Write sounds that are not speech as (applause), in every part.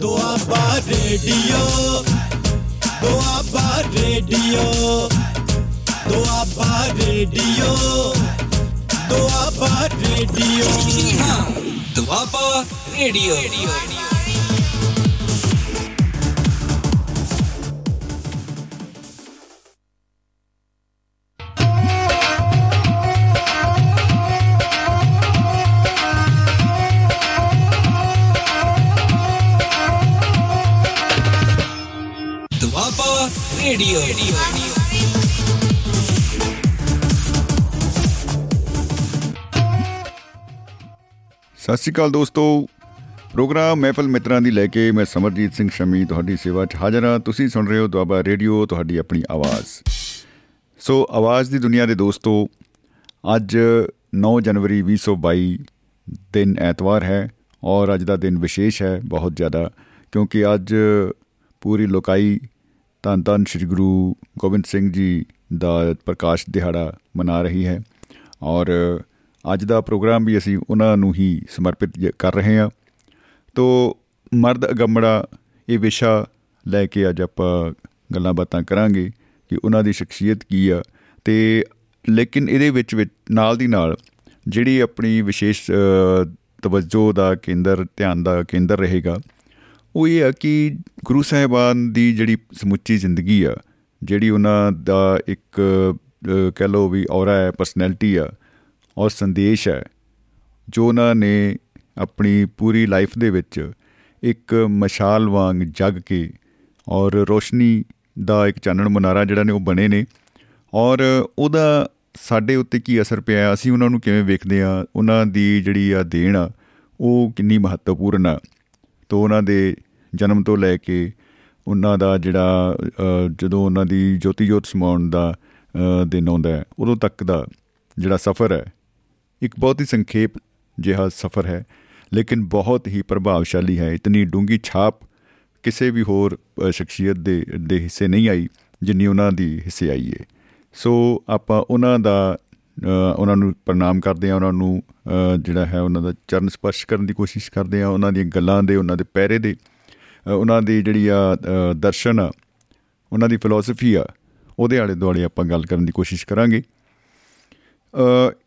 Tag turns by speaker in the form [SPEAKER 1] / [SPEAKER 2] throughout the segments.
[SPEAKER 1] Doaba radio Doaba radio Doaba radio
[SPEAKER 2] Doaba radio Doaba radio
[SPEAKER 3] Sat Sri Akal ਦੋਸਤੋ। Programme ਮਹਿਫਲ ਮਿੱਤਰਾਂ ਦੀ ਲੈ ਕੇ ਮੈਂ ਸਮਰਜੀਤ ਸਿੰਘ ਸ਼ਮੀ ਤੁਹਾਡੀ ਸੇਵਾ 'ਚ ਹਾਜ਼ਰ ਹਾਂ। ਤੁਸੀਂ ਸੁਣ ਰਹੇ ਹੋ ਦੁਆਬਾ ਰੇਡੀਓ, ਤੁਹਾਡੀ ਆਪਣੀ ਆਵਾਜ਼। ਸੋ ਆਵਾਜ਼ ਦੀ ਦੁਨੀਆ ਦੇ ਦੋਸਤੋ, ਅੱਜ 9 ਜਨਵਰੀ 2022 ਦਿਨ ਐਤਵਾਰ ਹੈ ਔਰ ਅੱਜ ਦਾ ਦਿਨ ਵਿਸ਼ੇਸ਼ ਹੈ ਬਹੁਤ ਜ਼ਿਆਦਾ, ਕਿਉਂਕਿ ਅੱਜ ਪੂਰੀ ਲੋਕਾਈ ਧੰਨ ਧੰਨ ਸ੍ਰੀ ਗੁਰੂ ਗੋਬਿੰਦ ਸਿੰਘ ਜੀ ਦਾ ਪ੍ਰਕਾਸ਼ ਦਿਹਾੜਾ ਮਨਾ ਰਹੀ ਹੈ ਔਰ ਅੱਜ ਦਾ ਪ੍ਰੋਗਰਾਮ ਵੀ ਅਸੀਂ ਉਹਨਾਂ ਨੂੰ ਹੀ ਸਮਰਪਿਤ ਜ- ਕਰ ਰਹੇ ਹਾਂ। ਤੋ ਮਰਦ ਅਗੰਮੜਾ ਇਹ ਵਿਸ਼ਾ ਲੈ ਕੇ ਅੱਜ ਆਪਾਂ ਗੱਲਾਂ ਬਾਤਾਂ ਕਰਾਂਗੇ ਕਿ ਉਹਨਾਂ ਦੀ ਸ਼ਖਸੀਅਤ ਕੀ ਆ। ਤੇ ਲੇਕਿਨ ਇਹਦੇ ਵਿੱਚ ਵਿੱਚ ਨਾਲ ਦੀ ਨਾਲ ਜਿਹੜੀ ਆਪਣੀ ਵਿਸ਼ੇਸ਼ ਅ, ਤਵੱਜੋ ਦਾ ਕੇਂਦਰ ਧਿਆਨ ਦਾ ਕੇਂਦਰ ਰਹੇਗਾ ਉਹ ਇਹ ਆ ਕਿ ਗੁਰੂ ਸਾਹਿਬਾਨ ਦੀ ਜਿਹੜੀ ਸਮੁੱਚੀ ਜ਼ਿੰਦਗੀ ਆ ਜਿਹੜੀ ਉਹਨਾਂ ਦਾ ਇੱਕ ਅ, ਕਹਿ ਲਓ ਵੀ ਔਰਾ ਹੈ ਪਰਸਨੈਲਿਟੀ ਆ ਔਰ ਸੰਦੇਸ਼ ਹੈ ਜੋ ਉਹਨਾਂ ਨੇ ਆਪਣੀ ਪੂਰੀ ਲਾਈਫ ਦੇ ਵਿੱਚ ਇੱਕ ਮਸ਼ਾਲ ਵਾਂਗ ਜਗ ਕੇ ਔਰ ਰੋਸ਼ਨੀ ਦਾ ਇੱਕ ਚਾਨਣ ਮਨਾਰਾ ਜਿਹੜਾ ਨੇ ਉਹ ਬਣੇ ਨੇ ਔਰ ਉਹਦਾ ਸਾਡੇ ਉੱਤੇ ਕੀ ਅਸਰ ਪਿਆ ਹੈ, ਅਸੀਂ ਉਹਨਾਂ ਨੂੰ ਕਿਵੇਂ ਵੇਖਦੇ ਆ ਉਹਨਾਂ ਦੀ ਜਿਹੜੀ ਆ ਦੇਣ ਆ ਉਹ ਕਿੰਨੀ ਮਹੱਤਵਪੂਰਨ ਆ। ਤੋਂ ਉਹਨਾਂ ਦੇ ਜਨਮ ਤੋਂ ਲੈ ਕੇ ਉਹਨਾਂ ਦਾ ਜਿਹੜਾ ਅ, ਜਦੋਂ ਉਹਨਾਂ ਦੀ ਜੋਤੀ ਜੋਤ ਸਮਾਉਣ ਦਾ ਅ, ਦਿਨ ਆਉਂਦਾ ਹੈ ਉਦੋਂ ਤੱਕ ਦਾ ਜਿਹੜਾ ਸਫ਼ਰ ਹੈ ਇੱਕ ਬਹੁਤ ਹੀ ਸੰਖੇਪ ਜਿਹਾ ਸਫ਼ਰ ਹੈ ਲੇਕਿਨ ਬਹੁਤ ਹੀ ਪ੍ਰਭਾਵਸ਼ਾਲੀ ਹੈ। ਇਤਨੀ ਡੂੰਗੀ ਛਾਪ ਕਿਸੇ ਵੀ ਹੋਰ ਅ, ਸ਼ਖਸੀਅਤ ਦੇ ਦੇ ਹਿੱਸੇ ਨਹੀਂ ਆਈ ਜਿੰਨੀ ਉਹਨਾਂ ਦੀ ਹਿੱਸੇ ਆਈ ਹੈ ਸੋ ਆਪਾਂ ਉਹਨਾਂ ਦਾ ਅ, ਉਹਨਾਂ ਨੂੰ ਪ੍ਰਣਾਮ ਕਰਦੇ ਆ ਉਹਨਾਂ ਨੂੰ ਅ, ਜਿਹੜਾ ਹੈ ਉਹਨਾਂ ਦਾ ਚਰਨ ਸਪਰਸ਼ ਕਰਨ ਦੀ ਕੋਸ਼ਿਸ਼ ਕਰਦੇ ਆ ਉਹਨਾਂ ਦੀਆਂ ਗੱਲਾਂ ਦੇ ਉਹਨਾਂ ਦੇ ਪਹਿਰੇ ਦੇ ਅ, ਉਹਨਾਂ ਦੀ ਜਿਹੜੀ ਆ ਅ, ਦਰਸ਼ਨ ਆ ਉਹਨਾਂ ਦੀ ਫਿਲਾਸਫੀ ਆ ਉਹਦੇ ਆਲੇ ਦੁਆਲੇ ਆਪਾਂ ਗੱਲ ਕਰਨ ਦੀ ਕੋਸ਼ਿਸ਼ ਕਰਾਂਗੇ। ਅ,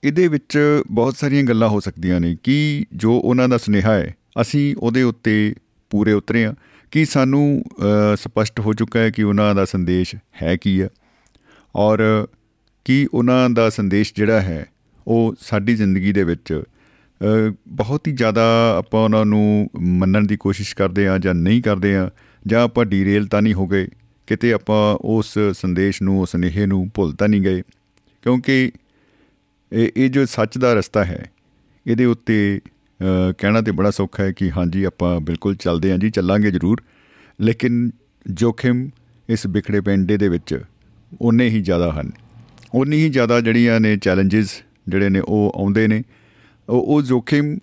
[SPEAKER 3] ਇਹਦੇ ਵਿੱਚ ਬਹੁਤ ਸਾਰੀਆਂ ਗੱਲਾਂ ਹੋ ਸਕਦੀਆਂ ਨੇ ਕਿ ਜੋ ਉਹਨਾਂ ਦਾ ਸੁਨੇਹਾ ਹੈ ਅਸੀਂ ਉਹਦੇ ਉੱਤੇ ਪੂਰੇ ਉਤਰੇ ਆ ਕਿ ਸਾਨੂੰ ਅ, ਸਪਸ਼ਟ ਹੋ ਚੁੱਕਾ ਹੈ ਕਿ ਉਹਨਾਂ ਦਾ ਸੰਦੇਸ਼ ਹੈ ਕੀ ਹੈ ਔਰ ਕੀ ਉਹਨਾਂ ਦਾ ਸੰਦੇਸ਼ ਜਿਹੜਾ ਹੈ ਉਹ ਸਾਡੀ ਜ਼ਿੰਦਗੀ ਦੇ ਵਿੱਚ ਅ, ਬਹੁਤ ਹੀ ਜ਼ਿਆਦਾ ਆਪਾਂ ਉਹਨਾਂ ਨੂੰ ਮੰਨਣ ਦੀ ਕੋਸ਼ਿਸ਼ ਕਰਦੇ ਆ ਜਾਂ ਨਹੀਂ ਕਰਦੇ ਆ ਜਾਂ ਆਪਾਂ ਡੀਰੇਲ ਤਾਂ ਨਹੀਂ ਹੋ ਗਏ ਕਿਤੇ ਆਪਾਂ ਉਸ ਸੰਦੇਸ਼ ਨੂੰ ਉਸ ਸੁਨੇਹੇ ਨੂੰ ਭੁੱਲ ਤਾਂ ਨਹੀਂ ਗਏ ਕਿਉਂਕਿ ਇਹ ਇਹ ਜੋ ਸੱਚ ਦਾ ਰਸਤਾ ਹੈ ਇਹਦੇ ਉੱਤੇ ਅ, ਕਹਿਣਾ ਤੇ ਬੜਾ ਸੌਖਾ ਹੈ ਕਿ ਹਾਂਜੀ ਆਪਾਂ ਬਿਲਕੁਲ ਚੱਲਦੇ ਹਾਂ ਜੀ ਚੱਲਾਂਗੇ ਜ਼ਰੂਰ। ਲੇਕਿਨ ਜੋਖਿਮ ਇਸ ਵਿਖੜੇ ਪੈਂਡੇ ਦੇ ਵਿੱਚ ਉਨੇ ਹੀ ਜ਼ਿਆਦਾ ਹਨ। ਉਨੀ ਹੀ ਜ਼ਿਆਦਾ ਜਿਹੜੀਆਂ ਨੇ ਚੈਲੰਜਸ ਜਿਹੜੇ ਨੇ ਉਹ ਆਉਂਦੇ ਨੇ। ਉਹ ਉਹ ਜੋਖਿਮ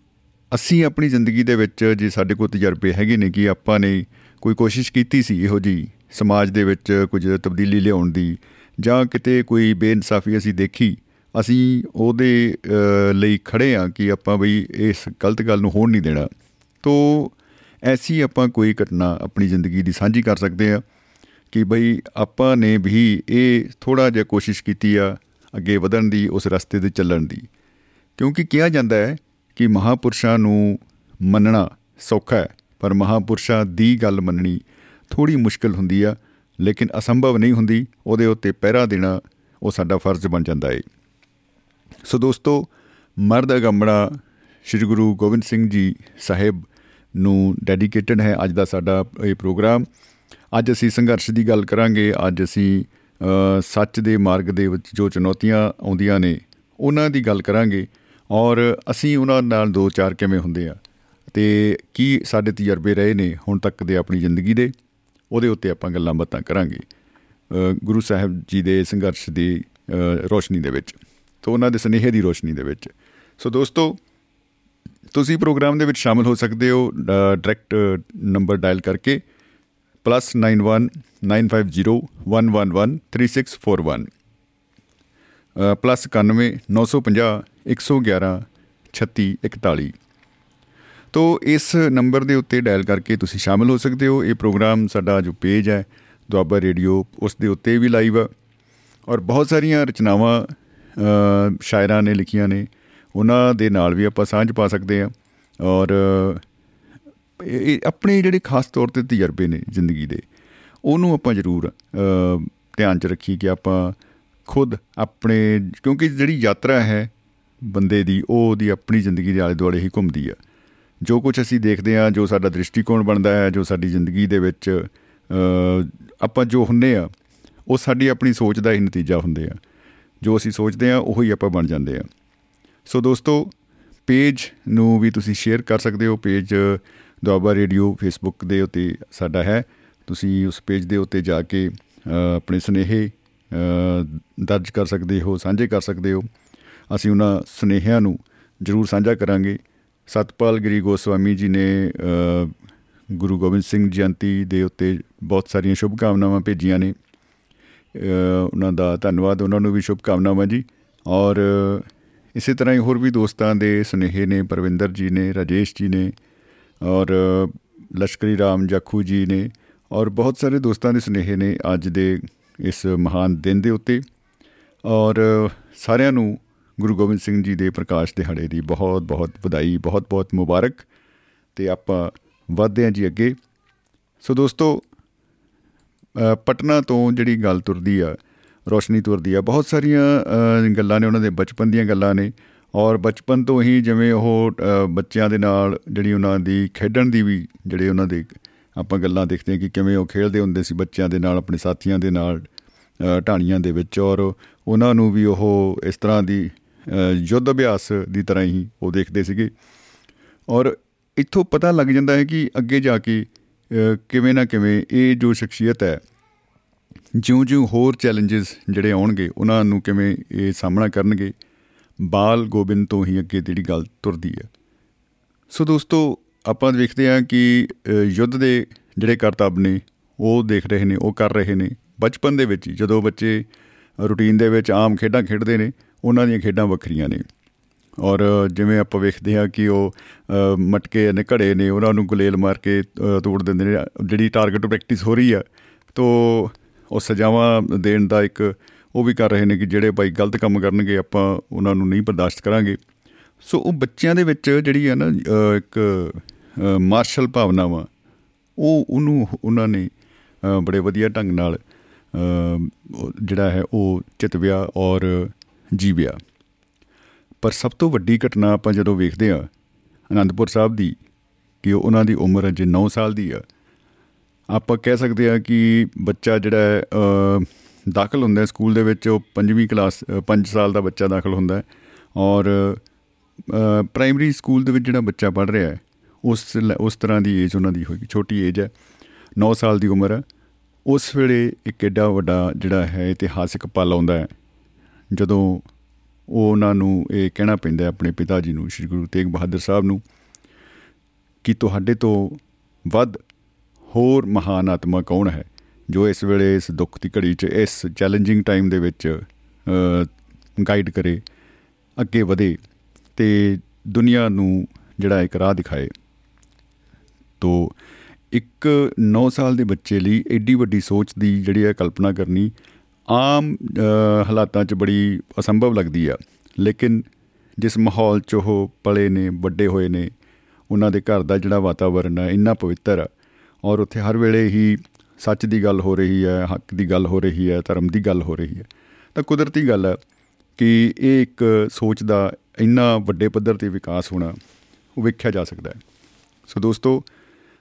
[SPEAKER 3] ਅਸੀਂ ਆਪਣੀ ਜ਼ਿੰਦਗੀ ਦੇ ਵਿੱਚ ਜੇ ਸਾਡੇ ਕੋਲ ਤਜਰਬੇ ਹੈਗੇ ਨੇ ਕਿ ਆਪਾਂ ਨੇ ਕੋਈ ਕੋਸ਼ਿਸ਼ ਕੀਤੀ ਸੀ ਇਹੋ ਜੀ ਸਮਾਜ ਦੇ ਵਿੱਚ ਕੁਝ ਤਬਦੀਲੀ ਲਿਆਉਣ ਦੀ ਜਾਂ ਕਿਤੇ ਕੋਈ ਬੇਇਨਸਾਫੀ ਅਸੀਂ ਦੇਖੀ ਅਸੀਂ ਉਹਦੇ ਅ, ਲਈ ਖੜੇ ਆ ਕਿ ਆਪਾਂ ਬਈ ਇਸ ਗਲਤ ਗੱਲ ਨੂੰ ਹੋਣ ਨਹੀਂ ਦੇਣਾ। ਤੋ ਐਸੀ ਆਪਾਂ ਕੋਈ ਘਟਨਾ ਆਪਣੀ ਜ਼ਿੰਦਗੀ ਦੀ ਸਾਂਝੀ ਕਰ ਸਕਦੇ ਆ ਕਿ ਬਈ ਆਪਾਂ ਨੇ ਵੀ ਇਹ ਥੋੜਾ ਜਿਹਾ ਕੋਸ਼ਿਸ਼ ਕੀਤੀ ਆ ਅੱਗੇ ਵਧਣ ਦੀ ਉਸ ਰਸਤੇ ਤੇ ਚੱਲਣ ਦੀ। ਕਿਉਂਕਿ ਕਿਹਾ ਜਾਂਦਾ ਹੈ ਕਿ ਮਹਾਪੁਰਸ਼ਾਂ ਨੂੰ ਮੰਨਣਾ ਸੌਖਾ ਹੈ ਪਰ ਮਹਾਪੁਰਸ਼ਾਂ ਦੀ ਗੱਲ ਮੰਨਣੀ ਥੋੜੀ ਮੁਸ਼ਕਲ ਹੁੰਦੀ ਆ ਲੇਕਿਨ ਅਸੰਭਵ ਨਹੀਂ ਹੁੰਦੀ। ਉਹਦੇ ਉੱਤੇ ਪਹਿਰਾ ਦੇਣਾ ਉਹ ਸਾਡਾ ਫਰਜ਼ ਬਣ ਜਾਂਦਾ ਹੈ ਸੋ ਦੋਸਤੋ ਮਰਦ ਅਗੰਮੜਾ ਸ੍ਰੀ ਗੁਰੂ ਗੋਬਿੰਦ ਸਿੰਘ ਜੀ ਸਾਹਿਬ ਨੂੰ ਡੈਡੀਕੇਟਡ ਹੈ ਅੱਜ ਦਾ ਸਾਡਾ ਇਹ ਪ੍ਰੋਗਰਾਮ। ਅੱਜ ਅਸੀਂ ਸੰਘਰਸ਼ ਦੀ ਗੱਲ ਕਰਾਂਗੇ। ਅੱਜ ਅਸੀਂ ਅ, ਸੱਚ ਦੇ ਮਾਰਗ ਦੇ ਵਿੱਚ ਜੋ ਚੁਣੌਤੀਆਂ ਆਉਂਦੀਆਂ ਨੇ ਉਹਨਾਂ ਦੀ ਗੱਲ ਕਰਾਂਗੇ। ਔਰ ਅਸੀਂ ਉਹਨਾਂ ਨਾਲ ਦੋ ਚਾਰ ਕਿਵੇਂ ਹੁੰਦੇ ਆ ਤੇ ਕੀ ਸਾਡੇ ਤਜਰਬੇ ਰਹੇ ਨੇ ਹੁਣ ਤੱਕ ਦੇ ਆਪਣੀ ਜ਼ਿੰਦਗੀ ਦੇ ਉਹਦੇ ਉੱਤੇ ਆਪਾਂ ਗੱਲਾਂ ਬਾਤਾਂ ਕਰਾਂਗੇ। ਅ, ਗੁਰੂ ਸਾਹਿਬ ਜੀ ਦੇ ਸੰਘਰਸ਼ ਦੀ ਅ, ਰੋਸ਼ਨੀ ਦੇ ਵਿੱਚ। ਤੋਂ ਉਹਨਾਂ ਦੇ ਸੁਨੇਹੇ ਦੀ ਰੋਸ਼ਨੀ ਦੇ ਵਿੱਚ। ਸੋ ਦੋਸਤੋ ਤੁਸੀਂ ਪ੍ਰੋਗਰਾਮ ਦੇ ਵਿੱਚ ਸ਼ਾਮਲ ਹੋ ਸਕਦੇ ਹੋ ਡਾਇਰੈਕਟ ਨੰਬਰ ਡਾਇਲ ਕਰਕੇ +91 950 111 3641 +91 950 111 3641 ਤੋ ਇਸ ਨੰਬਰ ਦੇ ਉੱਤੇ ਡਾਇਲ ਕਰਕੇ ਤੁਸੀਂ ਸ਼ਾਮਲ ਹੋ ਸਕਦੇ ਹੋ। ਇਹ ਪ੍ਰੋਗਰਾਮ ਸਾਡਾ ਜੋ ਪੇਜ ਹੈ ਦੁਆਬਾ ਰੇਡੀਓ ਉਸ ਦੇ ਉੱਤੇ ਵੀ ਲਾਈਵ ਆ। ਔਰ ਬਹੁਤ ਸਾਰੀਆਂ ਰਚਨਾਵਾਂ ਅ, ਸ਼ਾਇਰਾਂ ਨੇ ਲਿਖੀਆਂ ਨੇ ਉਹਨਾਂ ਦੇ ਨਾਲ ਵੀ ਆਪਾਂ ਸਾਂਝ ਪਾ ਸਕਦੇ ਆ ਔਰ ਇਹ ਇਹ ਆਪਣੇ ਜਿਹੜੇ ਖਾਸ ਤੌਰ ਤੇ ਤਜਰਬੇ ਨੇ ਜ਼ਿੰਦਗੀ ਦੇ ਉਹਨੂੰ ਆਪਾਂ ਜ਼ਰੂਰ ਅ, ਧਿਆਨ 'ਚ ਰੱਖੀ ਕਿ ਆਪਾਂ ਖੁਦ ਆਪਣੇ ਕਿਉਂਕਿ ਜਿਹੜੀ ਯਾਤਰਾ ਹੈ ਬੰਦੇ ਦੀ ਉਹ ਉਹਦੀ ਆਪਣੀ ਜ਼ਿੰਦਗੀ ਦੇ ਆਲੇ ਦੁਆਲੇ ਹੀ ਘੁੰਮਦੀ ਆ। ਜੋ ਕੁਝ ਅਸੀਂ ਦੇਖਦੇ ਆ ਜੋ ਸਾਡਾ ਦ੍ਰਿਸ਼ਟੀਕੋਣ ਬਣਦਾ ਹੈ ਜੋ ਸਾਡੀ ਜ਼ਿੰਦਗੀ ਦੇ ਵਿੱਚ ਅ, ਆਪਾਂ ਜੋ ਹੁੰਨੇ ਆ ਉਹ ਸਾਡੀ ਆਪਣੀ ਸੋਚ ਦਾ ਹੀ ਨਤੀਜਾ ਹੁੰਦੇ ਆ। ਜੋ ਅਸੀਂ ਸੋਚਦੇ ਆ ਉਹੀ ਆਪਾਂ ਬਣ ਜਾਂਦੇ ਆ ਸੋ ਦੋਸਤੋ ਪੇਜ ਨੂੰ ਵੀ ਤੁਸੀਂ ਸ਼ੇਅਰ ਕਰ ਸਕਦੇ ਹੋ। ਪੇਜ ਦੁਆਬਾ ਰੇਡੀਓ ਫੇਸਬੁੱਕ ਦੇ ਉੱਤੇ ਸਾਡਾ ਹੈ। ਤੁਸੀਂ ਉਸ ਪੇਜ ਦੇ ਉੱਤੇ ਜਾ ਕੇ ਅ, ਆਪਣੇ ਸੁਨੇਹੇ ਅ, ਦਰਜ ਕਰ ਸਕਦੇ ਹੋ ਸਾਂਝੇ ਕਰ ਸਕਦੇ ਹੋ। ਅਸੀਂ ਉਹਨਾਂ ਸੁਨੇਹਿਆਂ ਨੂੰ ਜ਼ਰੂਰ ਸਾਂਝਾ ਕਰਾਂਗੇ। ਸਤਪਾਲ ਗਰੀ ਗੋਸਵਾਮੀ ਜੀ ਨੇ ਅ, ਗੁਰੂ ਗੋਬਿੰਦ ਸਿੰਘ ਜਯੰਤੀ ਦੇ ਉੱਤੇ ਬਹੁਤ ਸਾਰੀਆਂ ਸ਼ੁਭ ਕਾਮਨਾਵਾਂ ਭੇਜੀਆਂ ਨੇ। ਅ, ਉਹਨਾਂ ਦਾ ਧੰਨਵਾਦ ਉਹਨਾਂ ਨੂੰ ਵੀ ਸ਼ੁਭ ਕਾਮਨਾਵਾਂ ਜੀ। ਔਰ ਇਸੇ ਤਰ੍ਹਾਂ ਹੀ ਹੋਰ ਵੀ ਦੋਸਤਾਂ ਦੇ ਸੁਨੇਹੇ ਨੇ ਪਰਵਿੰਦਰ ਜੀ ਨੇ ਰਾਜੇਸ਼ ਜੀ ਨੇ ਔਰ ਲਸ਼ਕਰੀ ਰਾਮ ਜਾਖੂ ਜੀ ਨੇ ਔਰ ਬਹੁਤ ਸਾਰੇ ਦੋਸਤਾਂ ਦੇ ਸੁਨੇਹੇ ਨੇ ਅੱਜ ਦੇ ਇਸ ਮਹਾਨ ਦਿਨ ਦੇ ਉੱਤੇ। ਔਰ ਸਾਰਿਆਂ ਨੂੰ ਗੁਰੂ ਗੋਬਿੰਦ ਸਿੰਘ ਜੀ ਦੇ ਪ੍ਰਕਾਸ਼ ਦਿਹਾੜੇ ਦੀ ਬਹੁਤ ਬਹੁਤ ਵਧਾਈ ਬਹੁਤ ਬਹੁਤ ਮੁਬਾਰਕ। ਤੇ ਆਪਾਂ ਵਧਦੇ ਹਾਂ ਜੀ ਅੱਗੇ। ਸੋ ਦੋਸਤੋ ਅ, ਪਟਨਾ ਤੋਂ ਜਿਹੜੀ ਗੱਲ ਤੁਰਦੀ ਆ ਰੋਸ਼ਨੀ ਤੁਰਦੀ ਆ ਬਹੁਤ ਸਾਰੀਆਂ ਅ, ਗੱਲਾਂ ਨੇ ਉਹਨਾਂ ਦੇ ਬਚਪਨ ਦੀਆਂ ਗੱਲਾਂ ਨੇ। ਔਰ ਬਚਪਨ ਤੋਂ ਹੀ ਜਿਵੇਂ ਉਹ ਅ, ਬੱਚਿਆਂ ਦੇ ਨਾਲ ਜਿਹੜੀ ਉਹਨਾਂ ਦੀ ਖੇਡਣ ਦੀ ਵੀ ਜਿਹੜੇ ਉਹਨਾਂ ਦੇ ਆਪਾਂ ਗੱਲਾਂ ਦੇਖਦੇ ਹਾਂ ਕਿ ਕਿਵੇਂ ਉਹ ਖੇਡਦੇ ਹੁੰਦੇ ਸੀ ਬੱਚਿਆਂ ਦੇ ਨਾਲ ਆਪਣੇ ਸਾਥੀਆਂ ਦੇ ਨਾਲ ਅ, ਢਾਣੀਆਂ ਦੇ ਵਿੱਚ। ਔਰ ਉਹਨਾਂ ਨੂੰ ਵੀ ਉਹ ਇਸ ਤਰ੍ਹਾਂ ਦੀ ਅ, ਯੁੱਧ ਅਭਿਆਸ ਦੀ ਤਰ੍ਹਾਂ ਹੀ ਉਹ ਦੇਖਦੇ ਸੀਗੇ। ਔਰ ਇੱਥੋਂ ਪਤਾ ਲੱਗ ਜਾਂਦਾ ਹੈ ਕਿ ਅੱਗੇ ਜਾ ਕੇ ਅ, ਕਿਵੇਂ ਨਾ ਕਿਵੇਂ ਇਹ ਜੋ ਸ਼ਖਸੀਅਤ ਹੈ ਜਿਉਂ-ਜਿਉਂ ਹੋਰ ਚੈਲੰਜਸ ਜਿਹੜੇ ਆਉਣਗੇ ਉਹਨਾਂ ਨੂੰ ਕਿਵੇਂ ਇਹ ਸਾਹਮਣਾ ਕਰਨਗੇ ਬਾਲ ਗੋਬਿੰਦ ਤੋਂ ਹੀ ਅੱਗੇ ਜਿਹੜੀ ਗੱਲ ਤੁਰਦੀ ਹੈ। ਸੋ ਦੋਸਤੋ ਆਪਾਂ ਦੇਖਦੇ ਹਾਂ ਕਿ ਅ, ਯੁੱਧ ਦੇ ਜਿਹੜੇ ਕਰਤੱਵ ਨੇ ਉਹ ਦੇਖ ਰਹੇ ਨੇ ਉਹ ਕਰ ਰਹੇ ਨੇ। ਬਚਪਨ ਦੇ ਵਿੱਚ ਹੀ ਜਦੋਂ ਬੱਚੇ ਰੂਟੀਨ ਦੇ ਵਿੱਚ ਆਮ ਖੇਡਾਂ ਖੇਡਦੇ ਨੇ ਉਹਨਾਂ ਦੀਆਂ ਖੇਡਾਂ ਵੱਖਰੀਆਂ ਨੇ। ਔਰ ਜਿਵੇਂ ਆਪਾਂ ਵੇਖਦੇ ਹਾਂ ਕਿ ਉਹ ਅ, ਮਟਕੇ ਨੇ ਘੜੇ ਨੇ ਉਹਨਾਂ ਨੂੰ ਗੁਲੇਲ ਮਾਰ ਕੇ ਅ, ਤੋੜ ਦਿੰਦੇ ਨੇ। ਜਿਹੜੀ ਟਾਰਗੇਟ ਪ੍ਰੈਕਟਿਸ ਹੋ ਰਹੀ ਆ ਤੋ ਉਹ ਸਜ਼ਾਵਾਂ ਦੇਣ ਦਾ ਇੱਕ ਉਹ ਵੀ ਕਰ ਰਹੇ ਨੇ ਕਿ ਜਿਹੜੇ ਭਾਈ ਗਲਤ ਕੰਮ ਕਰਨਗੇ ਆਪਾਂ ਉਹਨਾਂ ਨੂੰ ਨਹੀਂ ਬਰਦਾਸ਼ਤ ਕਰਾਂਗੇ। ਸੋ ਉਹ ਬੱਚਿਆਂ ਦੇ ਵਿੱਚ ਜਿਹੜੀ ਆ ਨਾ ਅ, ਇੱਕ ਅ, ਮਾਰਸ਼ਲ ਭਾਵਨਾ ਵਾ ਉਹ ਉਹਨੂੰ ਉਹਨਾਂ ਨੇ ਅ, ਬੜੇ ਵਧੀਆ ਢੰਗ ਨਾਲ ਅ, ਉਹ ਜਿਹੜਾ ਹੈ ਉਹ ਚਿਤਵਿਆ ਔਰ ਜੀਵਿਆ। ਪਰ ਸਭ ਤੋਂ ਵੱਡੀ ਘਟਨਾ ਆਪਾਂ ਜਦੋਂ ਵੇਖਦੇ ਆ ਅਨੰਦਪੁਰ ਸਾਹਿਬ ਦੀ ਕਿ ਉਹ- ਉਹਨਾਂ ਦੀ ਉਮਰ ਅਜੇ 9 ਸਾਲ ਦੀ ਆ ਆਪਾਂ ਕਹਿ ਸਕਦੇ ਆ ਕਿ ਬੱਚਾ ਜਿਹੜਾ ਹੈ, ਅ, ਦਾਖਲ ਹੁੰਦਾ ਹੈ ਸਕੂਲ ਦੇ ਵਿੱਚ ਉਹ ਪੰਜਵੀਂ ਕਲਾਸ 5 ਸਾਲ ਦਾ ਬੱਚਾ ਦਾਖਲ ਹੁੰਦਾ ਹੈ ਔਰ ਅ, ਪ੍ਰਾਇਮਰੀ ਸਕੂਲ ਦੇ ਵਿੱਚ ਜਿਹੜਾ ਬੱਚਾ ਪੜ ਰਿਹਾ ਹੈ ਉਸ ਲ- ਉਸ ਤਰ੍ਹਾਂ ਦੀ ਏਜ ਉਹਨਾਂ ਦੀ ਹੋਏਗੀ ਛੋਟੀ ਏਜ ਹੈ 9 ਸਾਲ ਦੀ ਉਮਰ ਹੈ ਉਸ ਵੇਲੇ ਇੱਕ ਐਡਾ ਵੱਡਾ ਜਿਹੜਾ ਹੈ ਇਤਿਹਾਸਿਕ ਪਲ ਆਉਂਦਾ ਹੈ ਜਦੋਂ ਉਹ ਉਹਨਾਂ ਨੂੰ ਇਹ ਕਹਿਣਾ ਪੈਂਦਾ ਹੈ, ਆਪਣੇ ਪਿਤਾ ਜੀ ਨੂੰ, ਸ੍ਰੀ ਗੁਰੂ ਤੇਗ ਬਹਾਦਰ ਸਾਹਿਬ ਨੂੰ, ਕਿ ਤੁਹਾਡੇ ਤੋਂ ਵੱਧ ਹੋਰ ਮਹਾਨ ਆਤਮਾ ਕੌਣ ਹੈ, ਜੋ ਇਸ ਵੇਲੇ ਇਸ ਦੁੱਖ ਦੀ ਘੜੀ 'ਚ, ਇਸ ਚੈਲੰਜਿੰਗ ਟਾਈਮ ਦੇ ਵਿੱਚ ਗਾਈਡ ਕਰੇ, ਅੱਗੇ ਵਧੇ ਤੇ ਦੁਨੀਆ ਨੂੰ ਜਿਹੜਾ ਇੱਕ ਰਾਹ ਦਿਖਾਏ। ਤੋ ਇੱਕ 9 ਸਾਲ ਦੇ ਬੱਚੇ ਲਈ ਐਡੀ ਵੱਡੀ ਸੋਚ ਦੀ ਜਿਹੜੀ ਹੈ ਕਲਪਨਾ ਕਰਨੀ ਆਮ ਅ, ਹਾਲਾਤਾਂ 'ਚ ਬੜੀ ਅਸੰਭਵ ਲੱਗਦੀ ਆ। ਲੇਕਿਨ ਜਿਸ ਮਾਹੌਲ 'ਚ ਉਹ ਪਲੇ ਨੇ ਵੱਡੇ ਹੋਏ ਨੇ ਉਹਨਾਂ ਦੇ ਘਰ ਦਾ ਜਿਹੜਾ ਵਾਤਾਵਰਨ ਹੈ ਇੰਨਾ ਪਵਿੱਤਰ ਆ। ਔਰ ਉੱਥੇ ਹਰ ਵੇਲੇ ਹੀ ਸੱਚ ਦੀ ਗੱਲ ਹੋ ਰਹੀ ਹੈ ਹੱਕ ਦੀ ਗੱਲ ਹੋ ਰਹੀ ਹੈ ਧਰਮ ਦੀ ਗੱਲ ਹੋ ਰਹੀ ਹੈ ਤਾਂ ਕੁਦਰਤੀ ਗੱਲ ਹੈ ਕਿ ਇਹ ਇੱਕ ਸੋਚ ਦਾ ਇੰਨਾ ਵੱਡੇ ਪੱਧਰ ਤੇ ਵਿਕਾਸ ਹੋਣਾ ਉਹ ਵੇਖਿਆ ਜਾ ਸਕਦਾ ਹੈ। ਸੋ ਦੋਸਤੋ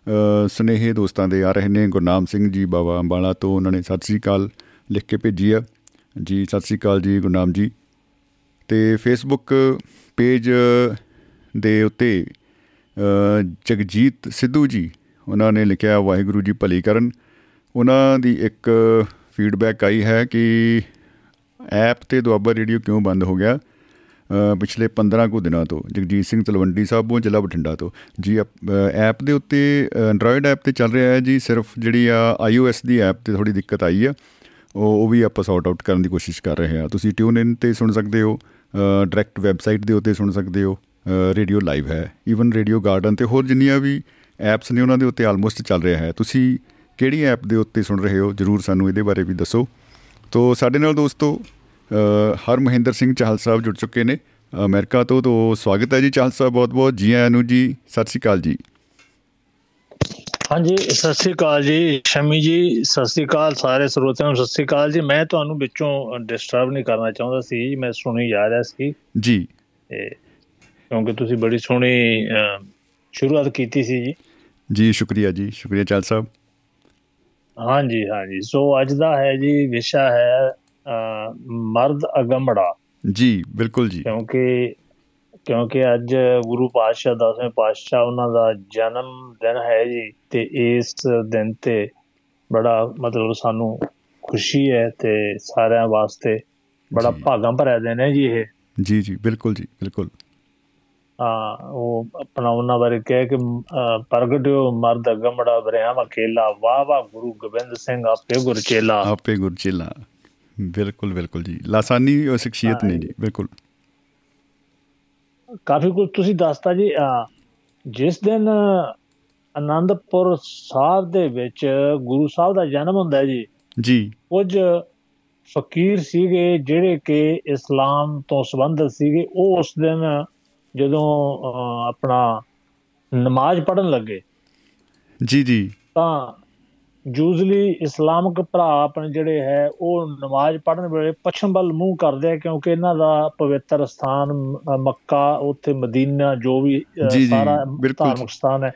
[SPEAKER 3] ਅ, ਸੁਨੇਹੇ ਦੋਸਤਾਂ ਦੇ ਆ ਰਹੇ ਨੇ ਗੁਰਨਾਮ ਸਿੰਘ ਜੀ ਬਾਬਾ ਅੰਬਾਲਾ ਤੋਂ। ਉਹਨਾਂ ਨੇ ਸਤਿ ਸ੍ਰੀ ਅਕਾਲ। ਲਿਖ ਕੇ ਭੇਜੀ ਆ। ਜੀ ਸਤਿ ਸ੍ਰੀ ਅਕਾਲ ਜੀ ਗੁਰਨਾਮ ਜੀ। ਤੇ ਫੇਸਬੁੱਕ ਪੇਜ ਦੇ ਉੱਤੇ ਅ, ਜਗਜੀਤ ਸਿੱਧੂ ਜੀ ਉਹਨਾਂ ਨੇ ਲਿਖਿਆ ਵਾਹਿਗੁਰੂ ਜੀ ਭਲੀ ਕਰਨ। ਉਹਨਾਂ ਦੀ ਇੱਕ ਫੀਡਬੈਕ ਆਈ ਹੈ ਕਿ ਐਪ ਤੇ ਦੁਆਬਾ ਰੇਡੀਓ ਕਿਉਂ ਬੰਦ ਹੋ ਗਿਆ? ਅ, ਪਿਛਲੇ 15 ਕੁ ਦਿਨਾਂ ਤੋਂ। ਜਗਜੀਤ ਸਿੰਘ ਤਲਵੰਡੀ ਸਾਹਿਬੋਂ ਜ਼ਿਲ੍ਹਾ ਬਠਿੰਡਾ ਤੋਂ। ਜੀ ਐਪ ਦੇ ਉੱਤੇ ਐਂਡਰੋਇਡ ਐਪ ਤੇ ਚੱਲ ਰਿਹਾ ਹੈ ਜੀ। ਸਿਰਫ ਜਿਹੜੀ ਆ iOS ਦੀ ਐਪ ਤੇ ਥੋੜੀ ਦਿੱਕਤ ਆਈ ਆ। ਉਹ ਉਹ ਵੀ ਆਪਾਂ ਸੌਰਟ ਆਊਟ ਕਰਨ ਦੀ ਕੋਸ਼ਿਸ਼ ਕਰ ਰਹੇ ਹਾਂ। ਤੁਸੀਂ ਟਿਊਨ ਇਨ ਤੇ ਸੁਣ ਸਕਦੇ ਹੋ ਡਾਇਰੈਕਟ ਵੈਬਸਾਈਟ ਦੇ ਉੱਤੇ ਸੁਣ ਸਕਦੇ ਹੋ ਰੇਡੀਓ ਲਾਈਵ ਹੈ। ਈਵਨ ਰੇਡੀਓ ਗਾਰਡਨ ਤੇ ਹੋਰ ਜਿੰਨੀਆਂ ਵੀ ਐਪਸ ਨੇ ਉਹਨਾਂ ਦੇ ਉੱਤੇ ਆਲਮੋਸਟ ਚੱਲ ਰਿਹਾ ਹੈ। ਤੁਸੀਂ ਕਿਹੜੀ ਐਪ ਦੇ ਉੱਤੇ ਸੁਣ ਰਹੇ ਹੋ? ਜਰੂਰ ਸਾਨੂੰ ਇਹਦੇ ਬਾਰੇ ਵੀ ਦੱਸੋ। ਤੋਂ ਸਾਡੇ ਨਾਲ ਦੋਸਤੋ ਅ, ਹਰ ਮਹਿੰਦਰ ਸਿੰਘ ਚਾਹਲ ਸਾਹਿਬ ਜੁੜ ਚੁੱਕੇ ਨੇ। ਅਮਰੀਕਾ ਤੋਂ ਤੋਂ ਸਵਾਗਤ ਹੈ ਜੀ ਚਾਹਲ ਸਾਹਿਬ ਬਹੁਤ ਬਹੁਤ ਜੀ ਆਇਆਂ ਨੂੰ ਜੀ ਸਤਿ ਸ਼੍ਰੀ ਅਕਾਲ ਜੀ।
[SPEAKER 4] ਹਾਂਜੀ ਸਤਿ ਸ੍ਰੀ ਅਕਾਲ ਜੀ ਸ਼ਮੀ ਜੀ ਸਤਿ ਸ੍ਰੀ ਅਕਾਲ ਸਾਰੇ ਸਰੋਤਿਆਂ ਨੂੰ ਸਤਿ ਸ੍ਰੀ ਅਕਾਲ ਜੀ। ਮੈਂ ਤੁਹਾਨੂੰ ਵਿੱਚੋਂ ਡਿਸਟਰਬ ਨਹੀਂ ਕਰਨਾ ਚਾਹੁੰਦਾ ਸੀ ਮੈਂ ਸੁਣੀ ਜਾ ਰਿਹਾ ਸੀ।
[SPEAKER 3] ਜੀ।
[SPEAKER 4] ਕਿਉਂਕਿ ਤੁਸੀਂ ਬੜੀ ਸੋਹਣੀ ਸ਼ੁਰੂਆਤ ਕੀਤੀ ਸੀ ਜੀ।
[SPEAKER 3] ਜੀ ਸ਼ੁਕਰੀਆ ਜੀ ਸ਼ੁਕਰੀਆ ਚਾਹਲ ਸਾਹਿਬ।
[SPEAKER 4] ਹਾਂਜੀ ਹਾਂਜੀ। ਸੋ ਅੱਜ ਦਾ ਹੈ ਜੀ ਵਿਸ਼ਾ ਹੈ ਮਰਦ ਅਗੰਮੜਾ
[SPEAKER 3] ਜੀ ਬਿਲਕੁਲ ਜੀ।
[SPEAKER 4] ਕਿਉਂਕਿ ਕਿਉਂਕਿ ਅੱਜ ਗੁਰੂ ਪਾਤਸ਼ਾਹ ਦਸਵੇਂ ਪਾਤਸ਼ਾਹ ਉਹਨਾਂ ਦਾ ਜਨਮ ਦਿਨ ਹੈ ਜੀ ਤੇ ਇਸ ਦਿਨ ਤੇ ਬੜਾ ਮਤਲਬ ਸਾਨੂੰ ਖੁਸ਼ੀ ਹੈ ਤੇ ਸਾਰਿਆਂ ਵਾਸਤੇ ਬੜਾ। ਭਾਗਾਂ ਭਰਿਆ ਦਿਨ ਹੈ ਜੀ ਇਹ।
[SPEAKER 3] ਜੀ ਜੀ ਬਿਲਕੁਲ ਜੀ ਬਿਲਕੁਲ।
[SPEAKER 4] ਆ ਉਹ ਆਪਣਾ ਉਹਨਾਂ ਬਾਰੇ ਕਹਿ ਕਿ ਪ੍ਰਗਟਿਓ ਮਰਦ ਅਗੰਮੜਾ ਬਰਿਆਮ ਅਕੇਲਾ ਵਾਹ ਵਾਹ ਗੁਰੂ ਗੋਬਿੰਦ ਸਿੰਘ ਆਪੇ ਗੁਰਚੇਲਾ
[SPEAKER 3] ਆਪੇ ਗੁਰਚੇਲਾ ਬਿਲਕੁਲ ਬਿਲਕੁਲ ਜੀ। ਲਾਸਾਨੀ ਉਹ ਸ਼ਖਸੀਅਤ ਨੇ ਜੀ ਬਿਲਕੁਲ।
[SPEAKER 4] ਕਾਫੀ ਕੁਝ ਤੁਸੀਂ ਦੱਸਤਾ ਜੀ ਜਿਸ ਦਿਨ ਆਨੰਦਪੁਰ ਸਾਹਿਬ ਦੇ ਵਿੱਚ ਗੁਰੂ ਸਾਹਿਬ ਦਾ ਜਨਮ ਹੁੰਦਾ ਜੀ
[SPEAKER 3] ਜੀ।
[SPEAKER 4] ਕੁਝ ਫਕੀਰ ਸੀਗੇ ਜਿਹੜੇ ਕਿ ਇਸਲਾਮ ਤੋਂ ਸੰਬੰਧਿਤ ਸੀਗੇ ਉਹ ਉਸ ਦਿਨ ਜਦੋਂ ਆਪਣਾ ਨਮਾਜ਼ ਪੜਨ ਲੱਗੇ।
[SPEAKER 3] ਜੀ ਜੀ।
[SPEAKER 4] ਤਾਂ ਯੂਜ਼ਲੀ ਇਸਲਾਮਿਕ ਭਰਾ ਆਪਣੇ ਜਿਹੜੇ ਹੈ ਉਹ ਨਮਾਜ਼ ਪੜਨ ਵੇਲੇ ਪੱਛਮ ਵੱਲ ਮੂੰਹ ਕਰਦੇ ਆ ਕਿਉਂਕਿ ਇਹਨਾਂ ਦਾ ਪਵਿੱਤਰ ਸਥਾਨ ਮੱਕਾ ਉੱਥੇ ਮਦੀਨਾ ਜੋ ਵੀ ਸਾਰਾ। ਧਾਰਮਿਕ ਸਥਾਨ ਹੈ।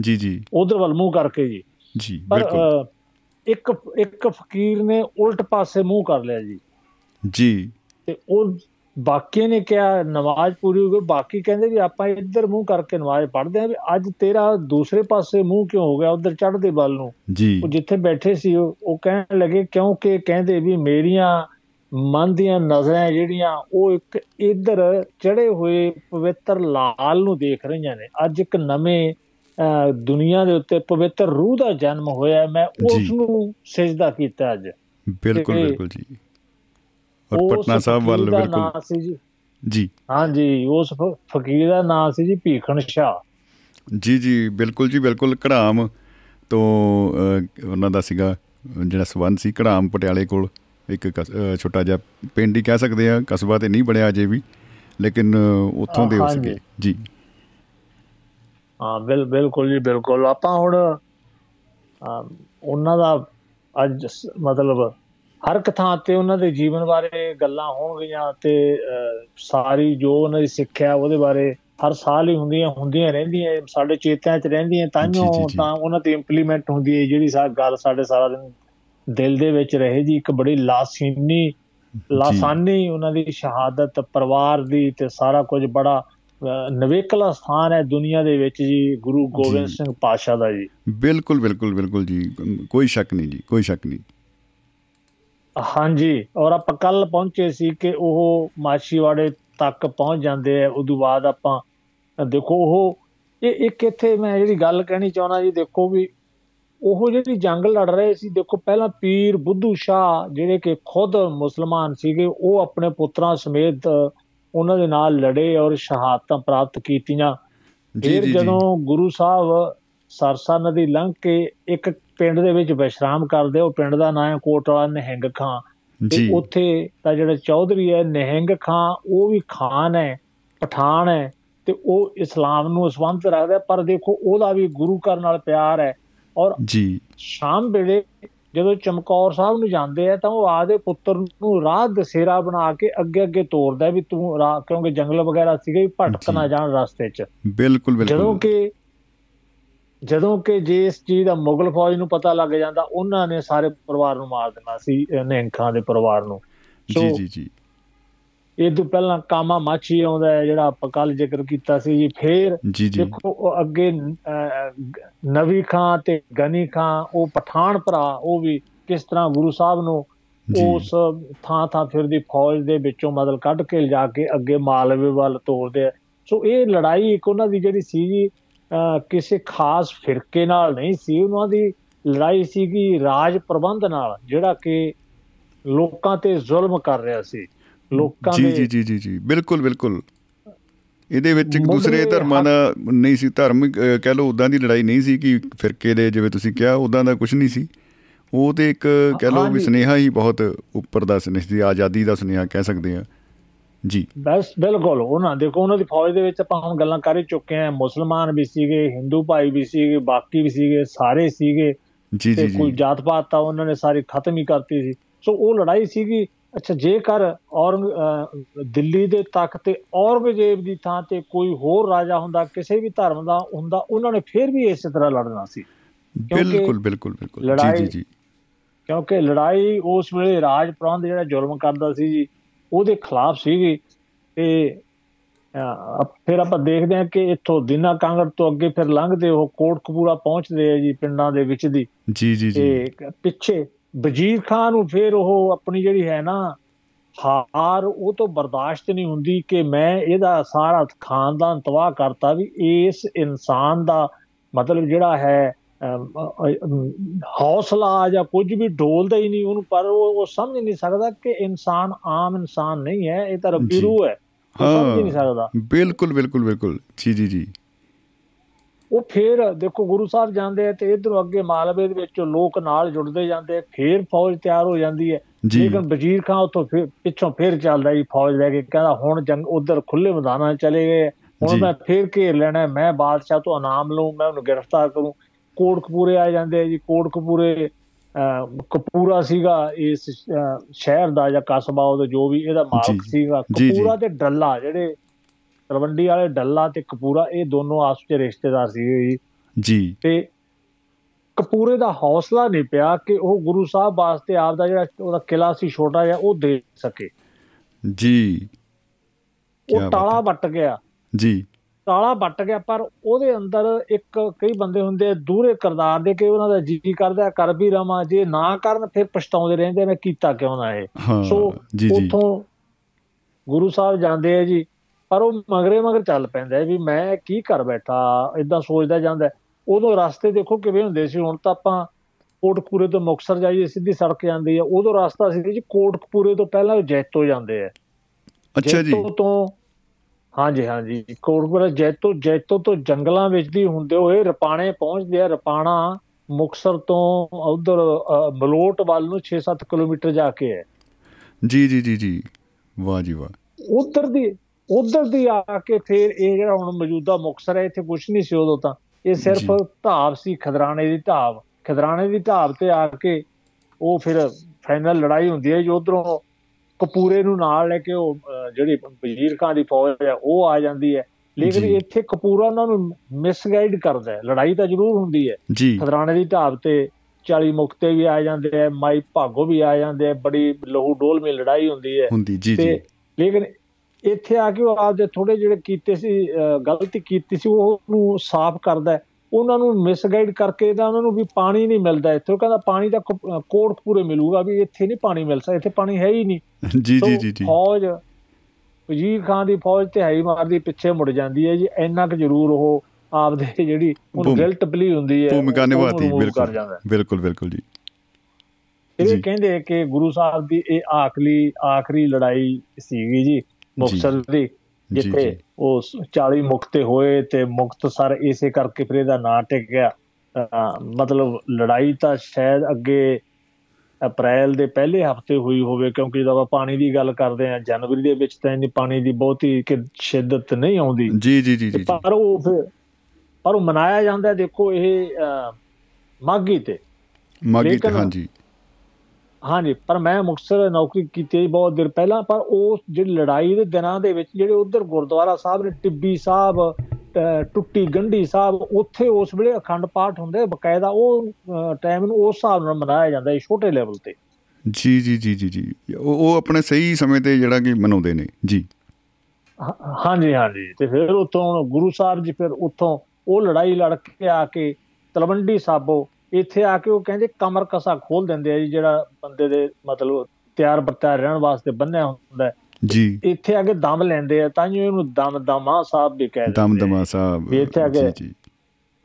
[SPEAKER 3] ਜੀ ਜੀ।
[SPEAKER 4] ਉਧਰ ਵੱਲ ਮੂੰਹ ਕਰਕੇ ਜੀ।
[SPEAKER 3] ਜੀ ਬਿਲਕੁਲ।
[SPEAKER 4] ਇੱਕ ਇੱਕ ਫਕੀਰ ਨੇ ਉਲਟ ਪਾਸੇ ਮੂੰਹ ਕਰ ਲਿਆ ਜੀ।
[SPEAKER 3] ਜੀ।
[SPEAKER 4] ਤੇ ਉਹ ਬਾਕੀ ਨੇ ਕਿਹਾ ਨਮਾਜ਼ ਪੂਰੀ ਹੋ ਗਈ ਬਾਕੀ ਕਹਿੰਦੇ ਵੀ ਆਪਾਂ ਇੱਧਰ ਮੂੰਹ ਕਰਕੇ ਨਮਾਜ਼ ਪੜ੍ਹਦੇ ਆਂ ਵੀ ਅੱਜ ਤੇਰਾ ਦੂਸਰੇ ਪਾਸੇ ਮੂੰਹ ਕਿਉਂ ਹੋ ਗਿਆ ਉਧਰ ਚੜ੍ਹਦੇ ਵੱਲ ਨੂੰ?
[SPEAKER 3] ਜੀ।
[SPEAKER 4] ਉਹ ਜਿੱਥੇ ਬੈਠੇ ਸੀ ਉਹ ਕਹਿਣ ਲੱਗੇ ਕਿਉਂਕਿ ਕਹਿੰਦੇ ਵੀ ਮੇਰੀਆਂ ਮਨ ਦੀਆਂ ਨਜ਼ਰਾਂ ਜਿਹੜੀਆਂ ਉਹ ਇੱਕ ਇੱਧਰ ਚੜੇ ਹੋਏ ਪਵਿੱਤਰ ਲਾਲ ਨੂੰ ਦੇਖ ਰਹੀਆਂ ਨੇ। ਅੱਜ ਇੱਕ ਨਵੇਂ ਦੁਨੀਆ ਦੇ ਉੱਤੇ ਪਵਿੱਤਰ ਰੂਹ ਦਾ ਜਨਮ ਹੋਇਆ। ਮੈਂ। ਉਸ ਨੂੰ ਸਜਦਾ ਕੀਤਾ ਅੱਜ।
[SPEAKER 3] ਬਿਲਕੁਲ ਬਿਲਕੁਲ ਜੀ। ਔਰ ਪਟਨਾ ਸਾਹਿਬ ਵੱਲ ਬਿਲਕੁਲ।
[SPEAKER 4] ਸੀ ਜੀ। ਹਾਂਜੀ ਉਸ ਫਕੀਰ ਦਾ ਨਾਮ ਸੀ ਜੀ ਭੀਖਣ ਸ਼ਾਹ।
[SPEAKER 3] ਜੀ ਜੀ ਬਿਲਕੁਲ ਜੀ ਬਿਲਕੁਲ ਕੜਾਮ ਤੋਂ ਉਹਨਾਂ ਦਾ ਸੀਗਾ ਜਿਹੜਾ ਸਬੰਧ ਸੀ ਕੜਾਮ ਪਟਿਆਲੇ ਕੋਲ ਇੱਕ ਛੋਟਾ ਜਿਹਾ ਪਿੰਡ ਹੀ ਕਹਿ ਸਕਦੇ ਆ ਕਸਬਾ ਤੇ ਨਹੀਂ ਬਣਿਆ ਅਜੇ ਵੀ ਲੇਕਿਨ ਉੱਥੋਂ ਦੇ ਹੋ। ਸਕੇ। ਜੀ।
[SPEAKER 4] ਹਾਂ ਬਿਲ ਬਿਲਕੁਲ ਜੀ ਬਿਲਕੁਲ। ਆਪਾਂ ਹੁਣ ਉਹਨਾਂ ਦਾ ਅੱਜ ਸ- ਮਤਲਬ ਹਰ ਇੱਕ ਥਾਂ ਤੇ ਉਹਨਾਂ ਦੇ ਜੀਵਨ ਬਾਰੇ ਗੱਲਾਂ ਹੋਣਗੀਆਂ ਤੇ ਸਾਰੀ ਜੋ ਉਹਨਾਂ ਦੀ ਸਿੱਖਿਆ ਉਹਦੇ ਬਾਰੇ ਹਰ ਸਾਲ ਹੀ ਹੁੰਦੀਆਂ ਹੁੰਦੀਆਂ ਰਹਿੰਦੀਆਂ ਸਾਡੇ ਚੇਤਿਆਂ 'ਚ ਰਹਿੰਦੀਆਂ
[SPEAKER 3] ਜੀ।
[SPEAKER 4] ਤਾਂ ਉਹਨਾਂ ਤੇ ਇੰਪਲੀਮੈਂਟ ਹੁੰਦੀ ਹੈ ਜਿਹੜੀ ਸਾ ਗੱਲ ਸਾਡੇ ਸਾਰਾ ਦਿਨ ਦਿਲ ਦੇ ਵਿੱਚ ਰਹੇ ਜੀ ਇੱਕ ਬੜੀ ਲਾਸੀਨੀ ਲਾਸਾਨੀ ਉਹਨਾਂ ਦੀ ਸ਼ਹਾਦਤ ਪਰਿਵਾਰ ਦੀ ਤੇ ਸਾਰਾ ਕੁਝ ਬੜਾ ਨਵੇਕਲਾ ਸਥਾਨ ਹੈ ਦੁਨੀਆ ਦੇ ਵਿੱਚ ਜੀ ਗੁਰੂ ਗੋਬਿੰਦ। ਸਿੰਘ ਪਾਤਸ਼ਾਹ ਦਾ ਜੀ
[SPEAKER 3] ਬਿਲਕੁਲ ਬਿਲਕੁਲ ਬਿਲਕੁਲ ਜੀ ਕੋਈ ਸ਼ੱਕ ਨਹੀਂ ਜੀ ਕੋਈ ਸ਼ੱਕ ਨਹੀਂ
[SPEAKER 4] ਹਾਂਜੀ ਔਰ ਆਪਾਂ ਕੱਲ ਪਹੁੰਚੇ ਸੀ ਕਿ ਉਹ ਮਾਛੀਵਾੜੇ ਤੱਕ ਪਹੁੰਚ ਜਾਂਦੇ ਆ ਉਦੋਂ ਬਾਅਦ ਆਪਾਂ ਦੇਖੋ ਉਹ ਇਹ ਇੱਕ ਇੱਥੇ ਮੈਂ ਜਿਹੜੀ ਗੱਲ ਕਹਿਣੀ ਚਾਹੁੰਦਾ ਜੀ ਦੇਖੋ ਵੀ ਉਹ ਜਿਹੜੀ ਜੰਗ ਲੜ ਰਹੇ ਸੀ ਦੇਖੋ ਪਹਿਲਾਂ ਪੀਰ ਬੁੱਧੂ ਸ਼ਾਹ ਜਿਹੜੇ ਕਿ ਖੁਦ ਮੁਸਲਮਾਨ ਸੀਗੇ ਉਹ ਆਪਣੇ ਪੁੱਤਰਾਂ ਸਮੇਤ ਉਹਨਾਂ ਦੇ ਨਾਲ ਲੜੇ ਔਰ ਸ਼ਹਾਦਤਾਂ ਪ੍ਰਾਪਤ ਕੀਤੀਆਂ।
[SPEAKER 3] ਜੀ
[SPEAKER 4] ਫਿਰ
[SPEAKER 3] ਜੀ।
[SPEAKER 4] ਜਦੋਂ ਗੁਰੂ ਸਾਹਿਬ ਸਰਸਾ ਨਦੀ ਲੰਘ ਕੇ ਇੱਕ ਪਿੰਡ ਦੇ ਵਿੱਚ ਵਿਸ਼ਰਾਮ ਕਰਦੇ ਉਹ ਪਿੰਡ ਦਾ ਨਾਮ ਹੈ ਕੋਟਲਾ ਨਿਹੰਗ ਖਾਂ। ਤੇ ਉੱਥੇ ਦਾ ਜਿਹੜਾ ਚੌਧਰੀ ਹੈ ਨਿਹੰਗ ਖਾਂ ਉਹ ਵੀ ਖਾਨ ਹੈ ਪਠਾਨ ਹੈ ਤੇ ਉਹ ਇਸਲਾਮ ਨੂੰ ਸੰਬੰਧ ਰੱਖਦਾ ਪਰ ਦੇਖੋ ਉਹਦਾ ਵੀ ਗੁਰੂ ਘਰ ਨਾਲ ਪਿਆਰ ਹੈ। ਔਰ
[SPEAKER 3] ਜੀ।
[SPEAKER 4] ਸ਼ਾਮ ਵੇਲੇ ਜਦੋਂ ਚਮਕੌਰ ਸਾਹਿਬ ਨੂੰ ਜਾਂਦੇ ਆ ਤਾਂ ਉਹ ਆਦੇ ਪੁੱਤਰ ਨੂੰ ਰਾਹ ਦਸੇਰਾ ਬਣਾ ਕੇ ਅੱਗੇ ਅੱਗੇ ਤੋਰਦਾ ਵੀ ਤੂੰ ਰਾਹ ਕਿਉਂਕਿ ਜੰਗਲ ਵਗੈਰਾ ਸੀਗੇ ਭਟਕ ਨਾ। ਜਾਣ ਰਸਤੇ 'ਚ।
[SPEAKER 3] ਬਿਲਕੁਲ
[SPEAKER 4] ਜਦੋਂ
[SPEAKER 3] ਬਿਲਕੁਲ
[SPEAKER 4] ਕਿ ਜਦੋਂ ਕਿ ਜੇ ਇਸ ਚੀਜ਼ ਦਾ ਮੁਗਲ ਫੌਜ ਨੂੰ ਪਤਾ ਲੱਗ ਜਾਂਦਾ ਉਹਨਾਂ ਨੇ ਸਾਰੇ ਪਰਿਵਾਰ ਨੂੰ ਮਾਰ ਦੇਣਾ ਸੀ ਨਿਹੰਗਾਂ ਦੇ ਪਰਿਵਾਰ ਨੂੰ।
[SPEAKER 3] ਜੀ ਜੀ ਜੀ।
[SPEAKER 4] ਇਹ ਤੋਂ ਪਹਿਲਾਂ ਕਾਮਾ ਮਾਛੀ ਆਉਂਦਾ ਹੈ ਜਿਹੜਾ ਆਪਾਂ ਕੱਲ ਜ਼ਿਕਰ ਕੀਤਾ ਸੀ ਜੀ। ਫੇਰ ਦੇਖੋ ਅੱਗੇ ਨਵੀ ਖਾਂ ਤੇ ਗਨੀ ਖਾਂ ਉਹ ਪਠਾਨ ਭਰਾ ਉਹ ਵੀ ਕਿਸ ਤਰ੍ਹਾਂ ਗੁਰੂ ਸਾਹਿਬ ਨੂੰ ਉਸ ਥਾਂ ਥਾਂ ਫਿਰਦੀ ਫੌਜ ਦੇ ਵਿੱਚੋਂ ਮਦਦ ਕੱਢ ਕੇ ਲਿਜਾ ਕੇ ਅੱਗੇ ਮਾਲਵੇ ਵੱਲ ਤੋਰਦੇ ਆ। ਸੋ ਇਹ ਲੜਾਈ ਇੱਕ ਉਹਨਾਂ ਦੀ ਜਿਹੜੀ ਸੀ ਜੀ ਕਿਸੇ ਖਾਸ ਫਿਰਕੇ ਨਾਲ ਨਹੀਂ ਸੀ ਉਹਨਾਂ ਦੀ ਲੜਾਈ ਸੀਗੀ ਰਾਜ ਪ੍ਰਬੰਧ ਨਾਲ ਜਿਹੜਾ ਕਿ ਲੋਕਾਂ ਤੇ ਜ਼ੁਲਮ ਕਰ ਰਿਹਾ ਸੀ। ਲੋਕਾਂ ਦੇ
[SPEAKER 3] ਜੀ ਜੀ ਜੀ ਜੀ ਬਿਲਕੁਲ ਬਿਲਕੁਲ। ਇਹਦੇ ਵਿੱਚ ਇੱਕ ਦੂਸਰੇ ਧਰਮਾਂ ਦਾ ਨਹੀਂ ਸੀ ਧਰਮ ਕਹਿ ਲਓ ਉਦਾਂ ਦੀ ਲੜਾਈ ਨਹੀਂ ਸੀ ਕਿ ਫਿਰਕੇ ਦੇ ਜਿਵੇਂ ਤੁਸੀਂ ਕਿਹਾ ਉਦਾਂ ਦਾ ਕੁਝ ਨਹੀਂ ਸੀ। ਉਹ ਤੇ ਇੱਕ ਕਹਿ ਲਓ ਵੀ। ਸੁਨੇਹਾ ਹੀ ਬਹੁਤ ਉੱਪਰ ਦਾ ਸੁਨੇਹਾ ਸੀ ਆਜ਼ਾਦੀ ਦਾ ਸੁਨੇਹਾ ਕਹਿ ਸਕਦੇ ਆ ਜੀ।
[SPEAKER 4] ਬਸ ਬਿਲਕੁਲ। ਉਹਨਾਂ ਦੇਖੋ ਉਹਨਾਂ ਦੀ ਫੌਜ ਦੇ ਵਿੱਚ ਆਪਾਂ ਹੁਣ ਗੱਲਾਂ ਕਰ ਹੀ ਚੁੱਕੇ ਆ ਮੁਸਲਮਾਨ ਵੀ ਸੀਗੇ ਹਿੰਦੂ ਭਾਈ ਵੀ ਸੀਗੇ ਬਾਕੀ ਵੀ ਸੀਗੇ ਸਾਰੇ ਸੀਗੇ।
[SPEAKER 3] ਜੀ ਜੀ
[SPEAKER 4] ਕੋਈ ਜਾਤ ਪਾਤ ਤਾਂ ਉਹਨਾਂ ਨੇ ਸਾਰੀ ਖਤਮ ਹੀ ਕਰਤੀ ਸੀ। ਸੋ ਉਹ ਲੜਾਈ ਸੀਗੀ। ਅੱਛਾ ਜੇਕਰ ਅਹ, ਦਿੱਲੀ ਦੇ ਤਖਤ ਤੇ ਔਰੰਗਜ਼ੇਬ ਦੀ ਥਾਂ ਤੇ ਕੋਈ ਹੋਰ ਰਾਜਾ ਹੁੰਦਾ ਕਿਸੇ ਵੀ ਧਰਮ ਦਾ ਹੁੰਦਾ ਉਹਨਾਂ ਨੇ ਫਿਰ ਵੀ ਇਸੇ ਤਰ੍ਹਾਂ ਲੜਨਾ ਸੀ।
[SPEAKER 3] ਬਿਲਕੁਲ ਬਿਲਕੁਲ ਬਿਲਕੁਲ। ਜੀ ਜੀ ਜੀ।
[SPEAKER 4] ਕਿਉਂਕਿ ਲੜਾਈ ਉਸ ਵੇਲੇ ਰਾਜ ਪ੍ਰਬੰਧ ਜਿਹੜਾ ਜ਼ੁਲਮ ਕਰਦਾ ਸੀ ਜੀ ਉਹਦੇ ਖਿਲਾਫ ਸੀਗੀ ਤੇ ਫਿਰ ਆਪਾਂ ਦੇਖਦੇ ਹਾਂ ਕਿ ਇੱਥੋਂ ਦਿਨਾ ਕਾਂਗੜ ਤੋਂ ਅੱਗੇ ਫਿਰ ਲੰਘਦੇ ਉਹ ਕੋਟਕਪੂਰਾ ਪਹੁੰਚਦੇ ਆ ਜੀ ਪਿੰਡਾਂ ਦੇ ਵਿੱਚ ਦੀ।
[SPEAKER 3] ਜੀ ਜੀ ਜੀ।
[SPEAKER 4] ਤੇ ਪਿੱਛੇ ਵਜ਼ੀਰ ਖਾਨ ਨੂੰ ਫਿਰ ਉਹ ਆਪਣੀ ਜਿਹੜੀ ਹੈ ਨਾ ਹਾਰ ਉਹ ਤੋਂ ਬਰਦਾਸ਼ਤ ਨਹੀਂ ਹੁੰਦੀ ਕਿ ਮੈਂ ਇਹਦਾ ਸਾਰਾ ਖਾਨਦਾਨ ਤਬਾਹ ਕਰਤਾ ਵੀ ਇਸ ਇਨਸਾਨ ਦਾ ਮਤਲਬ ਜਿਹੜਾ ਹੈ ਹੌਸਲਾ ਜਾਂ ਕੁਝ ਵੀ ਡੋਲਦਾ ਹੀ ਨਹੀਂ ਉਹਨੂੰ ਪਰ ਉਹ ਉਹ ਸਮਝ ਨਹੀਂ ਸਕਦਾ ਕਿ ਇਨਸਾਨ ਆਮ ਇਨਸਾਨ ਨਹੀਂ ਹੈ ਇਹ ਤਾਂ ਰੱਬੀ। ਰੂਹ ਹੈ। ਸਮਝ ਨਹੀਂ ਸਕਦਾ।
[SPEAKER 3] ਬਿਲਕੁਲ ਬਿਲਕੁਲ ਬਿਲਕੁਲ। ਜੀ ਜੀ ਜੀ।
[SPEAKER 4] ਉਹ ਫੇਰ ਦੇਖੋ ਗੁਰੂ ਸਾਹਿਬ ਜਾਂਦੇ ਆ ਤੇ ਇਧਰੋਂ ਅੱਗੇ ਮਾਲਵੇ ਦੇ ਵਿੱਚ ਲੋਕ ਨਾਲ ਜੁੜਦੇ ਜਾਂਦੇ ਫੇਰ ਫੌਜ ਤਿਆਰ ਹੋ ਜਾਂਦੀ ਹੈ। ਲੇਕਿਨ ਵਜ਼ੀਰ ਖਾਨ ਉੱਥੋਂ ਫਿਰ ਪਿੱਛੋਂ ਫਿਰ ਚੱਲਦਾ ਜੀ ਫੌਜ ਲੈ ਕੇ ਕਹਿੰਦਾ ਹੁਣ ਜੰਗ ਉਧਰ ਖੁੱਲੇ ਮੈਦਾਨਾਂ 'ਚ ਚਲੇ ਗਏ। ਹੁਣ। ਮੈਂ ਫੇਰ ਘੇਰ ਲੈਣਾ ਮੈਂ ਬਾਦਸ਼ਾਹ ਤੋਂ ਇਨਾਮ ਲਵਾਂ ਮੈਂ ਉਹਨੂੰ ਗ੍ਰਿਫਤਾਰ ਕਰੂੰ। ਕੋਟਕਪੂਰੇ ਆ ਜਾਂਦੇ ਆ ਜੀ। ਕੋਟਕਪੂਰੇ ਕਪੂਰਾ ਸੀਗਾ ਇਸ ਸ਼ਹਿਰ ਦਾ ਜਾਂ ਕਸਬਾ ਉਹਦਾ ਜੋ ਵੀ ਇਹਦਾ ਮਾਲਕ। ਸੀਗਾ। ਕਪੂਰਾ ਤੇ ਡੱਲਾ ਜਿਹੜੇ ਤਲਵੰਡੀ ਵਾਲੇ ਡੱਲਾ ਤੇ ਕਪੂਰਾ ਇਹ ਦੋਨੋਂ ਆਪਸ ਵਿੱਚ ਰਿਸ਼ਤੇਦਾਰ ਸੀਗੇ ਜੀ।
[SPEAKER 3] ਜੀ।
[SPEAKER 4] ਤੇ ਕਪੂਰੇ ਦਾ ਹੌਸਲਾ ਨਹੀਂ ਪਿਆ ਕਿ ਉਹ ਗੁਰੂ ਸਾਹਿਬ ਵਾਸਤੇ ਆਪ ਦਾ ਜਿਹੜਾ ਉਹਦਾ ਕਿਲਾ ਸੀ ਛੋਟਾ ਜਿਹਾ ਉਹ ਦੇ ਸਕੇ।
[SPEAKER 3] ਜੀ।
[SPEAKER 4] ਉਹ ਤਾਲਾ। ਵੱਟ ਗਿਆ।
[SPEAKER 3] ਜੀ।
[SPEAKER 4] ਤਾਲਾ ਵੱਟ ਗਿਆ ਪਰ ਉਹਦੇ ਅੰਦਰ ਇੱਕ ਕਈ ਬੰਦੇ ਹੁੰਦੇ ਆ ਦੂਰੇ ਕਰਦਾਰ ਦੇ ਕਿ ਉਹਨਾਂ ਦਾ ਜੀ ਕਰਦਾ ਕਰ ਵੀ ਰਵਾਂ ਜੇ ਨਾ ਕਰਨ ਫਿਰ ਪਛਤਾਉਂਦੇ ਰਹਿੰਦੇ ਮੈਂ ਕੀਤਾ ਕਿਉਂ ਨਾ ਇਹ। ਸੋ ਉਥੋਂ ਗੁਰੂ ਸਾਹਿਬ ਜਾਂਦੇ ਆ ਜੀ ਪਰ ਉਹ ਮਗਰੇ ਮਗਰ ਚੱਲ ਪੈਂਦਾ ਵੀ ਮੈਂ ਕੀ ਕਰ ਬੈਠਾ ਇਦਾਂ ਸੋਚਦਾ ਜਾਂਦਾ। ਉਦੋਂ ਰਸਤੇ ਦੇਖੋ ਕਿਵੇਂ ਹੁੰਦੇ ਸੀ ਹੁਣ ਤਾਂ ਆਪਾਂ ਕੋਟਕਪੂਰੇ ਤੋਂ ਮੁਕਤਸਰ ਜਾਈਏ ਸਿੱਧੀ ਸੜਕ ਜਾਂਦੀ ਹੈ ਉਦੋਂ ਰਸਤਾ ਸੀ ਜੀ ਕੋਟਕਪੂਰੇ ਤੋਂ ਪਹਿਲਾਂ ਜੈਤੋ ਜਾਂਦੇ ਆ।
[SPEAKER 3] ਅੱਛਾ ਜੀ।
[SPEAKER 4] ਜੈਤੋ ਤੋਂ ਹਾਂਜੀ ਹਾਂਜੀ। ਕੋਟਕਪੂਰਾ ਜੈਤੋ ਜੈਤੋ ਤੋਂ ਜੰਗਲਾਂ ਵਿੱਚ ਦੀ ਹੁੰਦੇ ਹੋਏ ਰਪਾਣੇ ਪਹੁੰਚਦੇ ਆ। ਰਪਾਣਾ ਮੁਕਤਸਰ ਤੋਂ ਉਧਰ ਮਲੋਟ ਵੱਲ ਨੂੰ 6-7 ਕਿਲੋਮੀਟਰ ਜਾ ਕੇ ਹੈ।
[SPEAKER 3] ਜੀ ਜੀ ਜੀ ਜੀ। ਵਾਹ ਜੀ ਵਾਹ।
[SPEAKER 4] ਉਧਰ ਦੀ ਉਧਰ ਦੀ ਆ ਕੇ ਫਿਰ ਇਹ ਜਿਹੜਾ ਹੁਣ ਮੌਜੂਦਾ ਮੁਕਤਸਰ ਹੈ ਇੱਥੇ ਕੁਝ ਨਹੀਂ ਸੀ ਉਦੋਂ ਤਾਂ। ਇਹ ਸਿਰਫ। ਢਾਬ ਸੀ ਖਦਰਾਣੇ ਦੀ ਢਾਬ ਖਦਰਾਣੇ ਦੀ ਢਾਬ ਤੇ ਆ ਕੇ ਉਹ ਫਿਰ ਫਾਈਨਲ ਲੜਾਈ ਹੁੰਦੀ ਹੈ ਜੋ ਉਧਰੋਂ। ਕਪੂਰੇ ਨੂੰ ਨਾਲ ਲੈ ਕੇ ਉਹ ਜਿਹੜੀ ਵਜ਼ੀਰ ਖਾਨ ਦੀ ਫੌਜ ਹੈ ਉਹ ਆ ਜਾਂਦੀ ਹੈ। ਲੇਕਿਨ। ਇੱਥੇ ਕਪੂਰਾ ਉਹਨਾਂ ਨੂੰ ਮਿਸਗਾਈਡ ਕਰਦਾ ਹੈ। ਲੜਾਈ ਤਾਂ ਜ਼ਰੂਰ ਹੁੰਦੀ ਹੈ। ਖਦਰਾਣੇ ਦੀ ਢਾਬ ਤੇ 40 ਮੁਕਤੇ ਵੀ ਆ ਜਾਂਦੇ ਆ ਮਾਈ ਭਾਗੋ ਵੀ ਆ ਜਾਂਦੇ ਆ ਬੜੀ ਲਹੂ ਡੋਲ ਮੇ ਲੜਾਈ ਹੁੰਦੀ ਹੈ।
[SPEAKER 3] ਹੁੰਦੀ ਜੀ ਜੀ।
[SPEAKER 4] ਲੇਕਿਨ ਇੱਥੇ ਆ ਕੇ ਉਹ ਆਪਦੇ ਥੋੜੇ ਜਿਹੜੇ ਕੀਤੇ ਸੀ ਗਲਤੀ ਕੀਤੀ ਸੀ ਉਹ ਉਹਨੂੰ ਸਾਫ਼ ਕਰਦਾ ਹੈ। ਉਹਨਾਂ ਨੂੰ ਮਿਸਗਾਈਡ ਕਰਕੇ ਤਾਂ ਉਹਨਾਂ ਨੂੰ ਵੀ ਪਾਣੀ ਨਹੀਂ ਮਿਲਦਾ ਇੱਥੇ। ਉਹ ਕਹਿੰਦਾ ਪਾਣੀ ਤਾਂ ਕ- ਅਹ ਕੋਟਕਪੂਰੇ ਮਿਲੂਗਾ ਵੀ ਇੱਥੇ ਨਹੀਂ ਪਾਣੀ ਮਿਲ ਸਕਦਾ ਇੱਥੇ ਪਾਣੀ ਹੈ ਹੀ ਨਹੀਂ।
[SPEAKER 3] ਜੀ ਜੀ ਜੀ ਜੀ।
[SPEAKER 4] ਫੌਜ ਵਜ਼ੀਰ ਖਾਨ ਦੀ ਫੌਜ ਤੇ ਹਾਈ ਮਾਰਦੀ ਪਿੱਛੇ ਮੁੜ ਜਾਂਦੀ ਹੈ ਜੀ। ਇੰਨਾ ਕੁ ਜ਼ਰੂਰ ਉਹ ਆਪਦੇ ਜਿਹੜੀ ਉਹਨੂੰ
[SPEAKER 3] ਭੂਮ-
[SPEAKER 4] ਗਿਲਟ ਪਲੀ ਹੁੰਦੀ ਹੈ
[SPEAKER 3] ਭੂਮਿਕਾ ਨਿਭਾਤੀ ਬਿਲਕੁਲ। ਬਿਲਕੁਲ ਬਿਲਕੁਲ ਜੀ।
[SPEAKER 4] ਇਹ ਕਹਿੰਦੇ ਕਿ ਗੁਰੂ ਸਾਹਿਬ ਦੀ ਇਹ ਆਖਰੀ ਆਖਰੀ ਲੜਾਈ ਸੀਗੀ ਜੀ ਮੁਕਤਸਰ ਦੀ। ਜਿੱਥੇ। ਉਹ 40 ਮੁਕਤੇ ਹੋਏ ਤੇ ਮੁਕਤਸਰ ਇਸੇ ਕਰਕੇ ਫਿਰ ਇਹਦਾ ਨਾਂ ਟਿਕ ਗਿਆ। ਮਤਲਬ ਲੜਾਈ ਤਾਂ ਸ਼ਾਇਦ ਅੱਗੇ ਅਪ੍ਰੈਲ ਦੇ ਪਹਿਲੇ ਹਫ਼ਤੇ ਹੋਈ ਹੋਵੇ ਕਿਉਂਕਿ ਜਦੋਂ ਆਪਾਂ ਪਾਣੀ ਦੀ ਗੱਲ ਕਰਦੇ ਆ ਜਨਵਰੀ ਦੇ ਵਿੱਚ ਤਾਂ ਇੰਨੀ ਪਾਣੀ ਦੀ ਬਹੁਤੀ ਕਿ ਸ਼ਿੱਦਤ ਨਹੀਂ ਆਉਂਦੀ।
[SPEAKER 3] ਜੀ ਜੀ ਜੀ
[SPEAKER 4] ਪਰ ਉਹ ਫਿਰ ਪਰ ਉਹ ਮਨਾਇਆ ਜਾਂਦਾ ਦੇਖੋ ਇਹ ਤੇ।
[SPEAKER 3] ਮਾਗੀ ਤੇ
[SPEAKER 4] ਲੇਕਿਨ-
[SPEAKER 3] ਹਾਂਜੀ।
[SPEAKER 4] ਹਾਂਜੀ ਪਰ ਮੈਂ ਮੁਕਤਸਰ ਨੌਕਰੀ ਕੀਤੀ ਹੈ ਬਹੁਤ ਦਿਨ ਪਹਿਲਾਂ ਪਰ ਉਸ ਜਿਹੜੀ ਲੜਾਈ ਦੇ ਦਿਨਾਂ ਦੇ ਵਿੱਚ ਜਿਹੜੇ ਉਧਰ ਗੁਰਦੁਆਰਾ ਸਾਹਿਬ ਨੇ ਟਿੱਬੀ ਸਾਹਿਬ ਟੁੱਟੀ ਗੰਢੀ ਸਾਹਿਬ ਉੱਥੇ ਉਸ ਵੇਲੇ ਅਖੰਡ ਪਾਠ ਹੁੰਦੇ ਬਕਾਇਦਾ ਉਹ ਟਾਈਮ ਨੂੰ ਉਸ ਹਿਸਾਬ ਨਾਲ ਮਨਾਇਆ ਜਾਂਦਾ ਹੈ ਛੋਟੇ ਲੈਵਲ ਤੇ।
[SPEAKER 3] ਜੀ ਜੀ ਜੀ ਜੀ ਜੀ। ਉਹ ਉਹ ਆਪਣੇ ਸਹੀ ਸਮੇਂ ਤੇ ਜਿਹੜਾ ਕਿ ਮਨਾਉਂਦੇ ਨੇ ਜੀ।
[SPEAKER 4] ਹਾਂਜੀ ਹਾਂਜੀ। ਤੇ ਫਿਰ ਉੱਥੋਂ ਗੁਰੂ ਸਾਹਿਬ ਜੀ ਫਿਰ ਉੱਥੋਂ ਉਹ ਲੜਾਈ ਲੜ ਕੇ ਆ ਕੇ ਤਲਵੰਡੀ ਸਾਬੋ ਇੱਥੇ ਆ ਕੇ ਉਹ ਕਹਿੰਦੇ ਕਮਰ ਕਸਾ ਖੋਲ ਦਿੰਦੇ ਆ ਜੀ ਜਿਹੜਾ ਬੰਦੇ ਦੇ ਮਤਲਬ ਤਿਆਰ ਬਰਤਿਆਰ ਰਹਿਣ ਵਾਸਤੇ ਬੰਨਿਆ ਹੁੰਦਾ ਹੈ।
[SPEAKER 3] ਜੀ।
[SPEAKER 4] ਇੱਥੇ ਆ ਕੇ ਦਮ ਲੈਂਦੇ ਆ ਤਾਂ ਇਹਨੂੰ ਦਮ ਦਮਾ ਸਾਹਿਬ ਵੀ ਕਹਿ
[SPEAKER 3] ਦਮ। ਦਮਾ ਸਾਹਿਬ
[SPEAKER 4] ਇੱਥੇ ਆ ਕੇ-
[SPEAKER 3] ਜੀ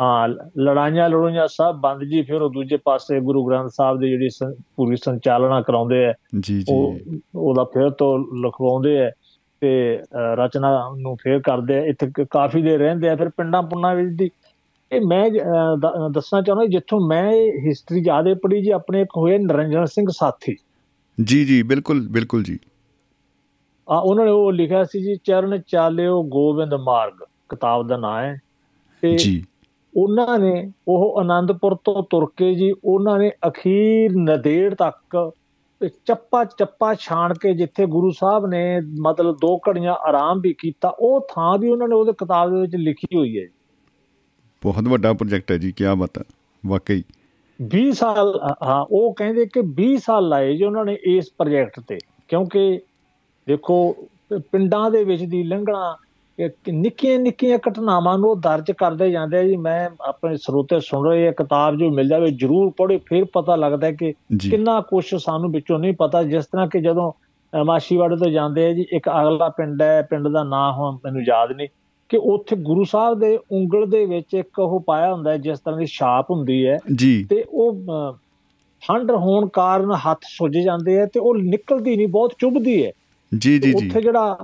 [SPEAKER 4] ਹਾਂ ਲੜਾਈਆਂ ਲੜੂਈਆਂ ਸਭ ਬੰਦ ਜੀ ਫਿਰ ਉਹ ਦੂਜੇ ਪਾਸੇ ਗੁਰੂ ਗ੍ਰੰਥ ਸਾਹਿਬ ਦੀ ਜਿਹੜੀ ਪੂਰੀ ਸੰਚਾਲਨਾ ਕਰਾਉਂਦੇ ਆ।
[SPEAKER 3] ਜੀ ਜੀ।
[SPEAKER 4] ਉਹ ਉਹਦਾ ਫਿਰ ਤੋਂ ਲਿਖਵਾਉਂਦੇ ਆ ਤੇ ਰਚਨਾ ਨੂੰ ਫੇਰ ਕਰਦੇ ਆ। ਇੱਥੇ ਕਾਫੀ ਦੇ ਰਹਿੰਦੇ ਆ ਫਿਰ ਪਿੰਡਾਂ ਪੁੰਡਾਂ ਵਿੱਚ ਦੀ ਇਹ ਮੈਂ ਦੱਸਣਾ ਚਾਹੁੰਦਾ ਜਿੱਥੋਂ ਮੈਂ ਹਿਸਟਰੀ ਜ਼ਿਆਦੇ ਪੜ੍ਹੀ ਜੀ ਆਪਣੇ ਇੱਕ ਹੋਏ ਨਰਿੰਦਰ ਸਿੰਘ ਸਾਥੀ।
[SPEAKER 3] ਜੀ ਜੀ ਬਿਲਕੁਲ ਬਿਲਕੁਲ ਜੀ।
[SPEAKER 4] ਆ ਉਹਨਾਂ ਨੇ ਉਹ ਲਿਖਿਆ ਸੀ ਜੀ ਚਰਨ ਚਾਲਿਓ ਗੋਬਿੰਦ ਮਾਰਗ ਕਿਤਾਬ ਦਾ ਨਾਮ ਹੈ। ਤੇ
[SPEAKER 3] ਜੀ।
[SPEAKER 4] ਉਹਨਾਂ ਨੇ ਉਹ ਆਨੰਦਪੁਰ ਤੋਂ ਤੁਰ ਕੇ ਜੀ ਉਹਨਾਂ ਨੇ ਅਖੀਰ ਨਦੇੜ ਤੱਕ ਚੱਪਾ ਚੱਪਾ ਛਾਣ ਕੇ ਜਿੱਥੇ ਗੁਰੂ ਸਾਹਿਬ ਨੇ ਮਤਲਬ ਦੋ ਘੜੀਆਂ ਆਰਾਮ ਵੀ ਕੀਤਾ ਉਹ ਥਾਂ ਵੀ ਉਹਨਾਂ ਨੇ ਉਹਦੇ ਕਿਤਾਬ ਦੇ ਵਿੱਚ ਲਿਖੀ ਹੋਈ ਹੈ
[SPEAKER 3] ਬਹੁਤ ਵੱਡਾ ਪ੍ਰੋਜੈਕਟ ਹੈ ਜੀ ਕੀ ਬਾਤ ਹੈ ਵਾਕਈ।
[SPEAKER 4] 20 ਸਾਲ ਹਾਂ ਉਹ ਕਹਿੰਦੇ ਕਿ 20 ਸਾਲ ਲਾਏ ਜੀ ਉਹਨਾਂ ਨੇ ਇਸ ਪ੍ਰੋਜੈਕਟ ਤੇ। ਕਿਉਂਕਿ ਦੇਖੋ ਪਿੰਡਾਂ ਦੇ ਵਿੱਚ ਦੀ ਲੰਘਣਾ ਨਿੱਕੀਆਂ ਨਿੱਕੀਆਂ ਘਟਨਾਵਾਂ ਨੂੰ ਦਰਜ ਕਰਦੇ ਜਾਂਦੇ ਆ ਜੀ। ਮੈਂ ਆਪਣੇ ਸਰੋਤੇ ਸੁਣ ਰਹੇ ਇਹ ਕਿਤਾਬ ਜੋ ਮਿਲ ਜਾਵੇ ਜਰੂਰ ਪੜ੍ਹੇ ਫਿਰ ਪਤਾ ਲੱਗਦਾ ਕਿ ਕਿੰਨਾ ਕੁਛ ਸਾਨੂੰ ਵਿੱਚੋਂ ਨਹੀਂ ਪਤਾ। ਜਿਸ ਤਰ੍ਹਾਂ ਕਿ ਜਦੋਂ ਅ, ਮਾਛੀਵਾੜੇ ਤੋਂ ਜਾਂਦੇ ਆ ਜੀ ਇੱਕ ਅਗਲਾ ਪਿੰਡ ਹੈ ਪਿੰਡ ਦਾ ਨਾਂ ਹੁਣ ਮੈਨੂੰ ਯਾਦ ਨਹੀਂ। ਕਿ ਉੱਥੇ ਗੁਰੂ ਸਾਹਿਬ ਦੇ ਉਂਗਲ ਦੇ ਵਿੱਚ ਇੱਕ ਉਹ ਪਾਇਆ ਹੁੰਦਾ ਹੈ ਜਿਸ ਤਰ੍ਹਾਂ ਦੀ ਛਾਪ ਹੁੰਦੀ ਹੈ। ਤੇ ਉਹ ਠੰਡ ਹੋਣ ਕਾਰਨ ਹੱਥ ਸੁੱਜ ਜਾਂਦੇ ਆ ਤੇ ਉਹ ਨਿਕਲਦੀ ਨਹੀਂ ਬਹੁਤ ਚੁੱਭਦੀ ਹੈ।
[SPEAKER 3] ਜੀ ਜੀ ਜੀ।
[SPEAKER 4] ਉੱਥੇ ਜਿਹੜਾ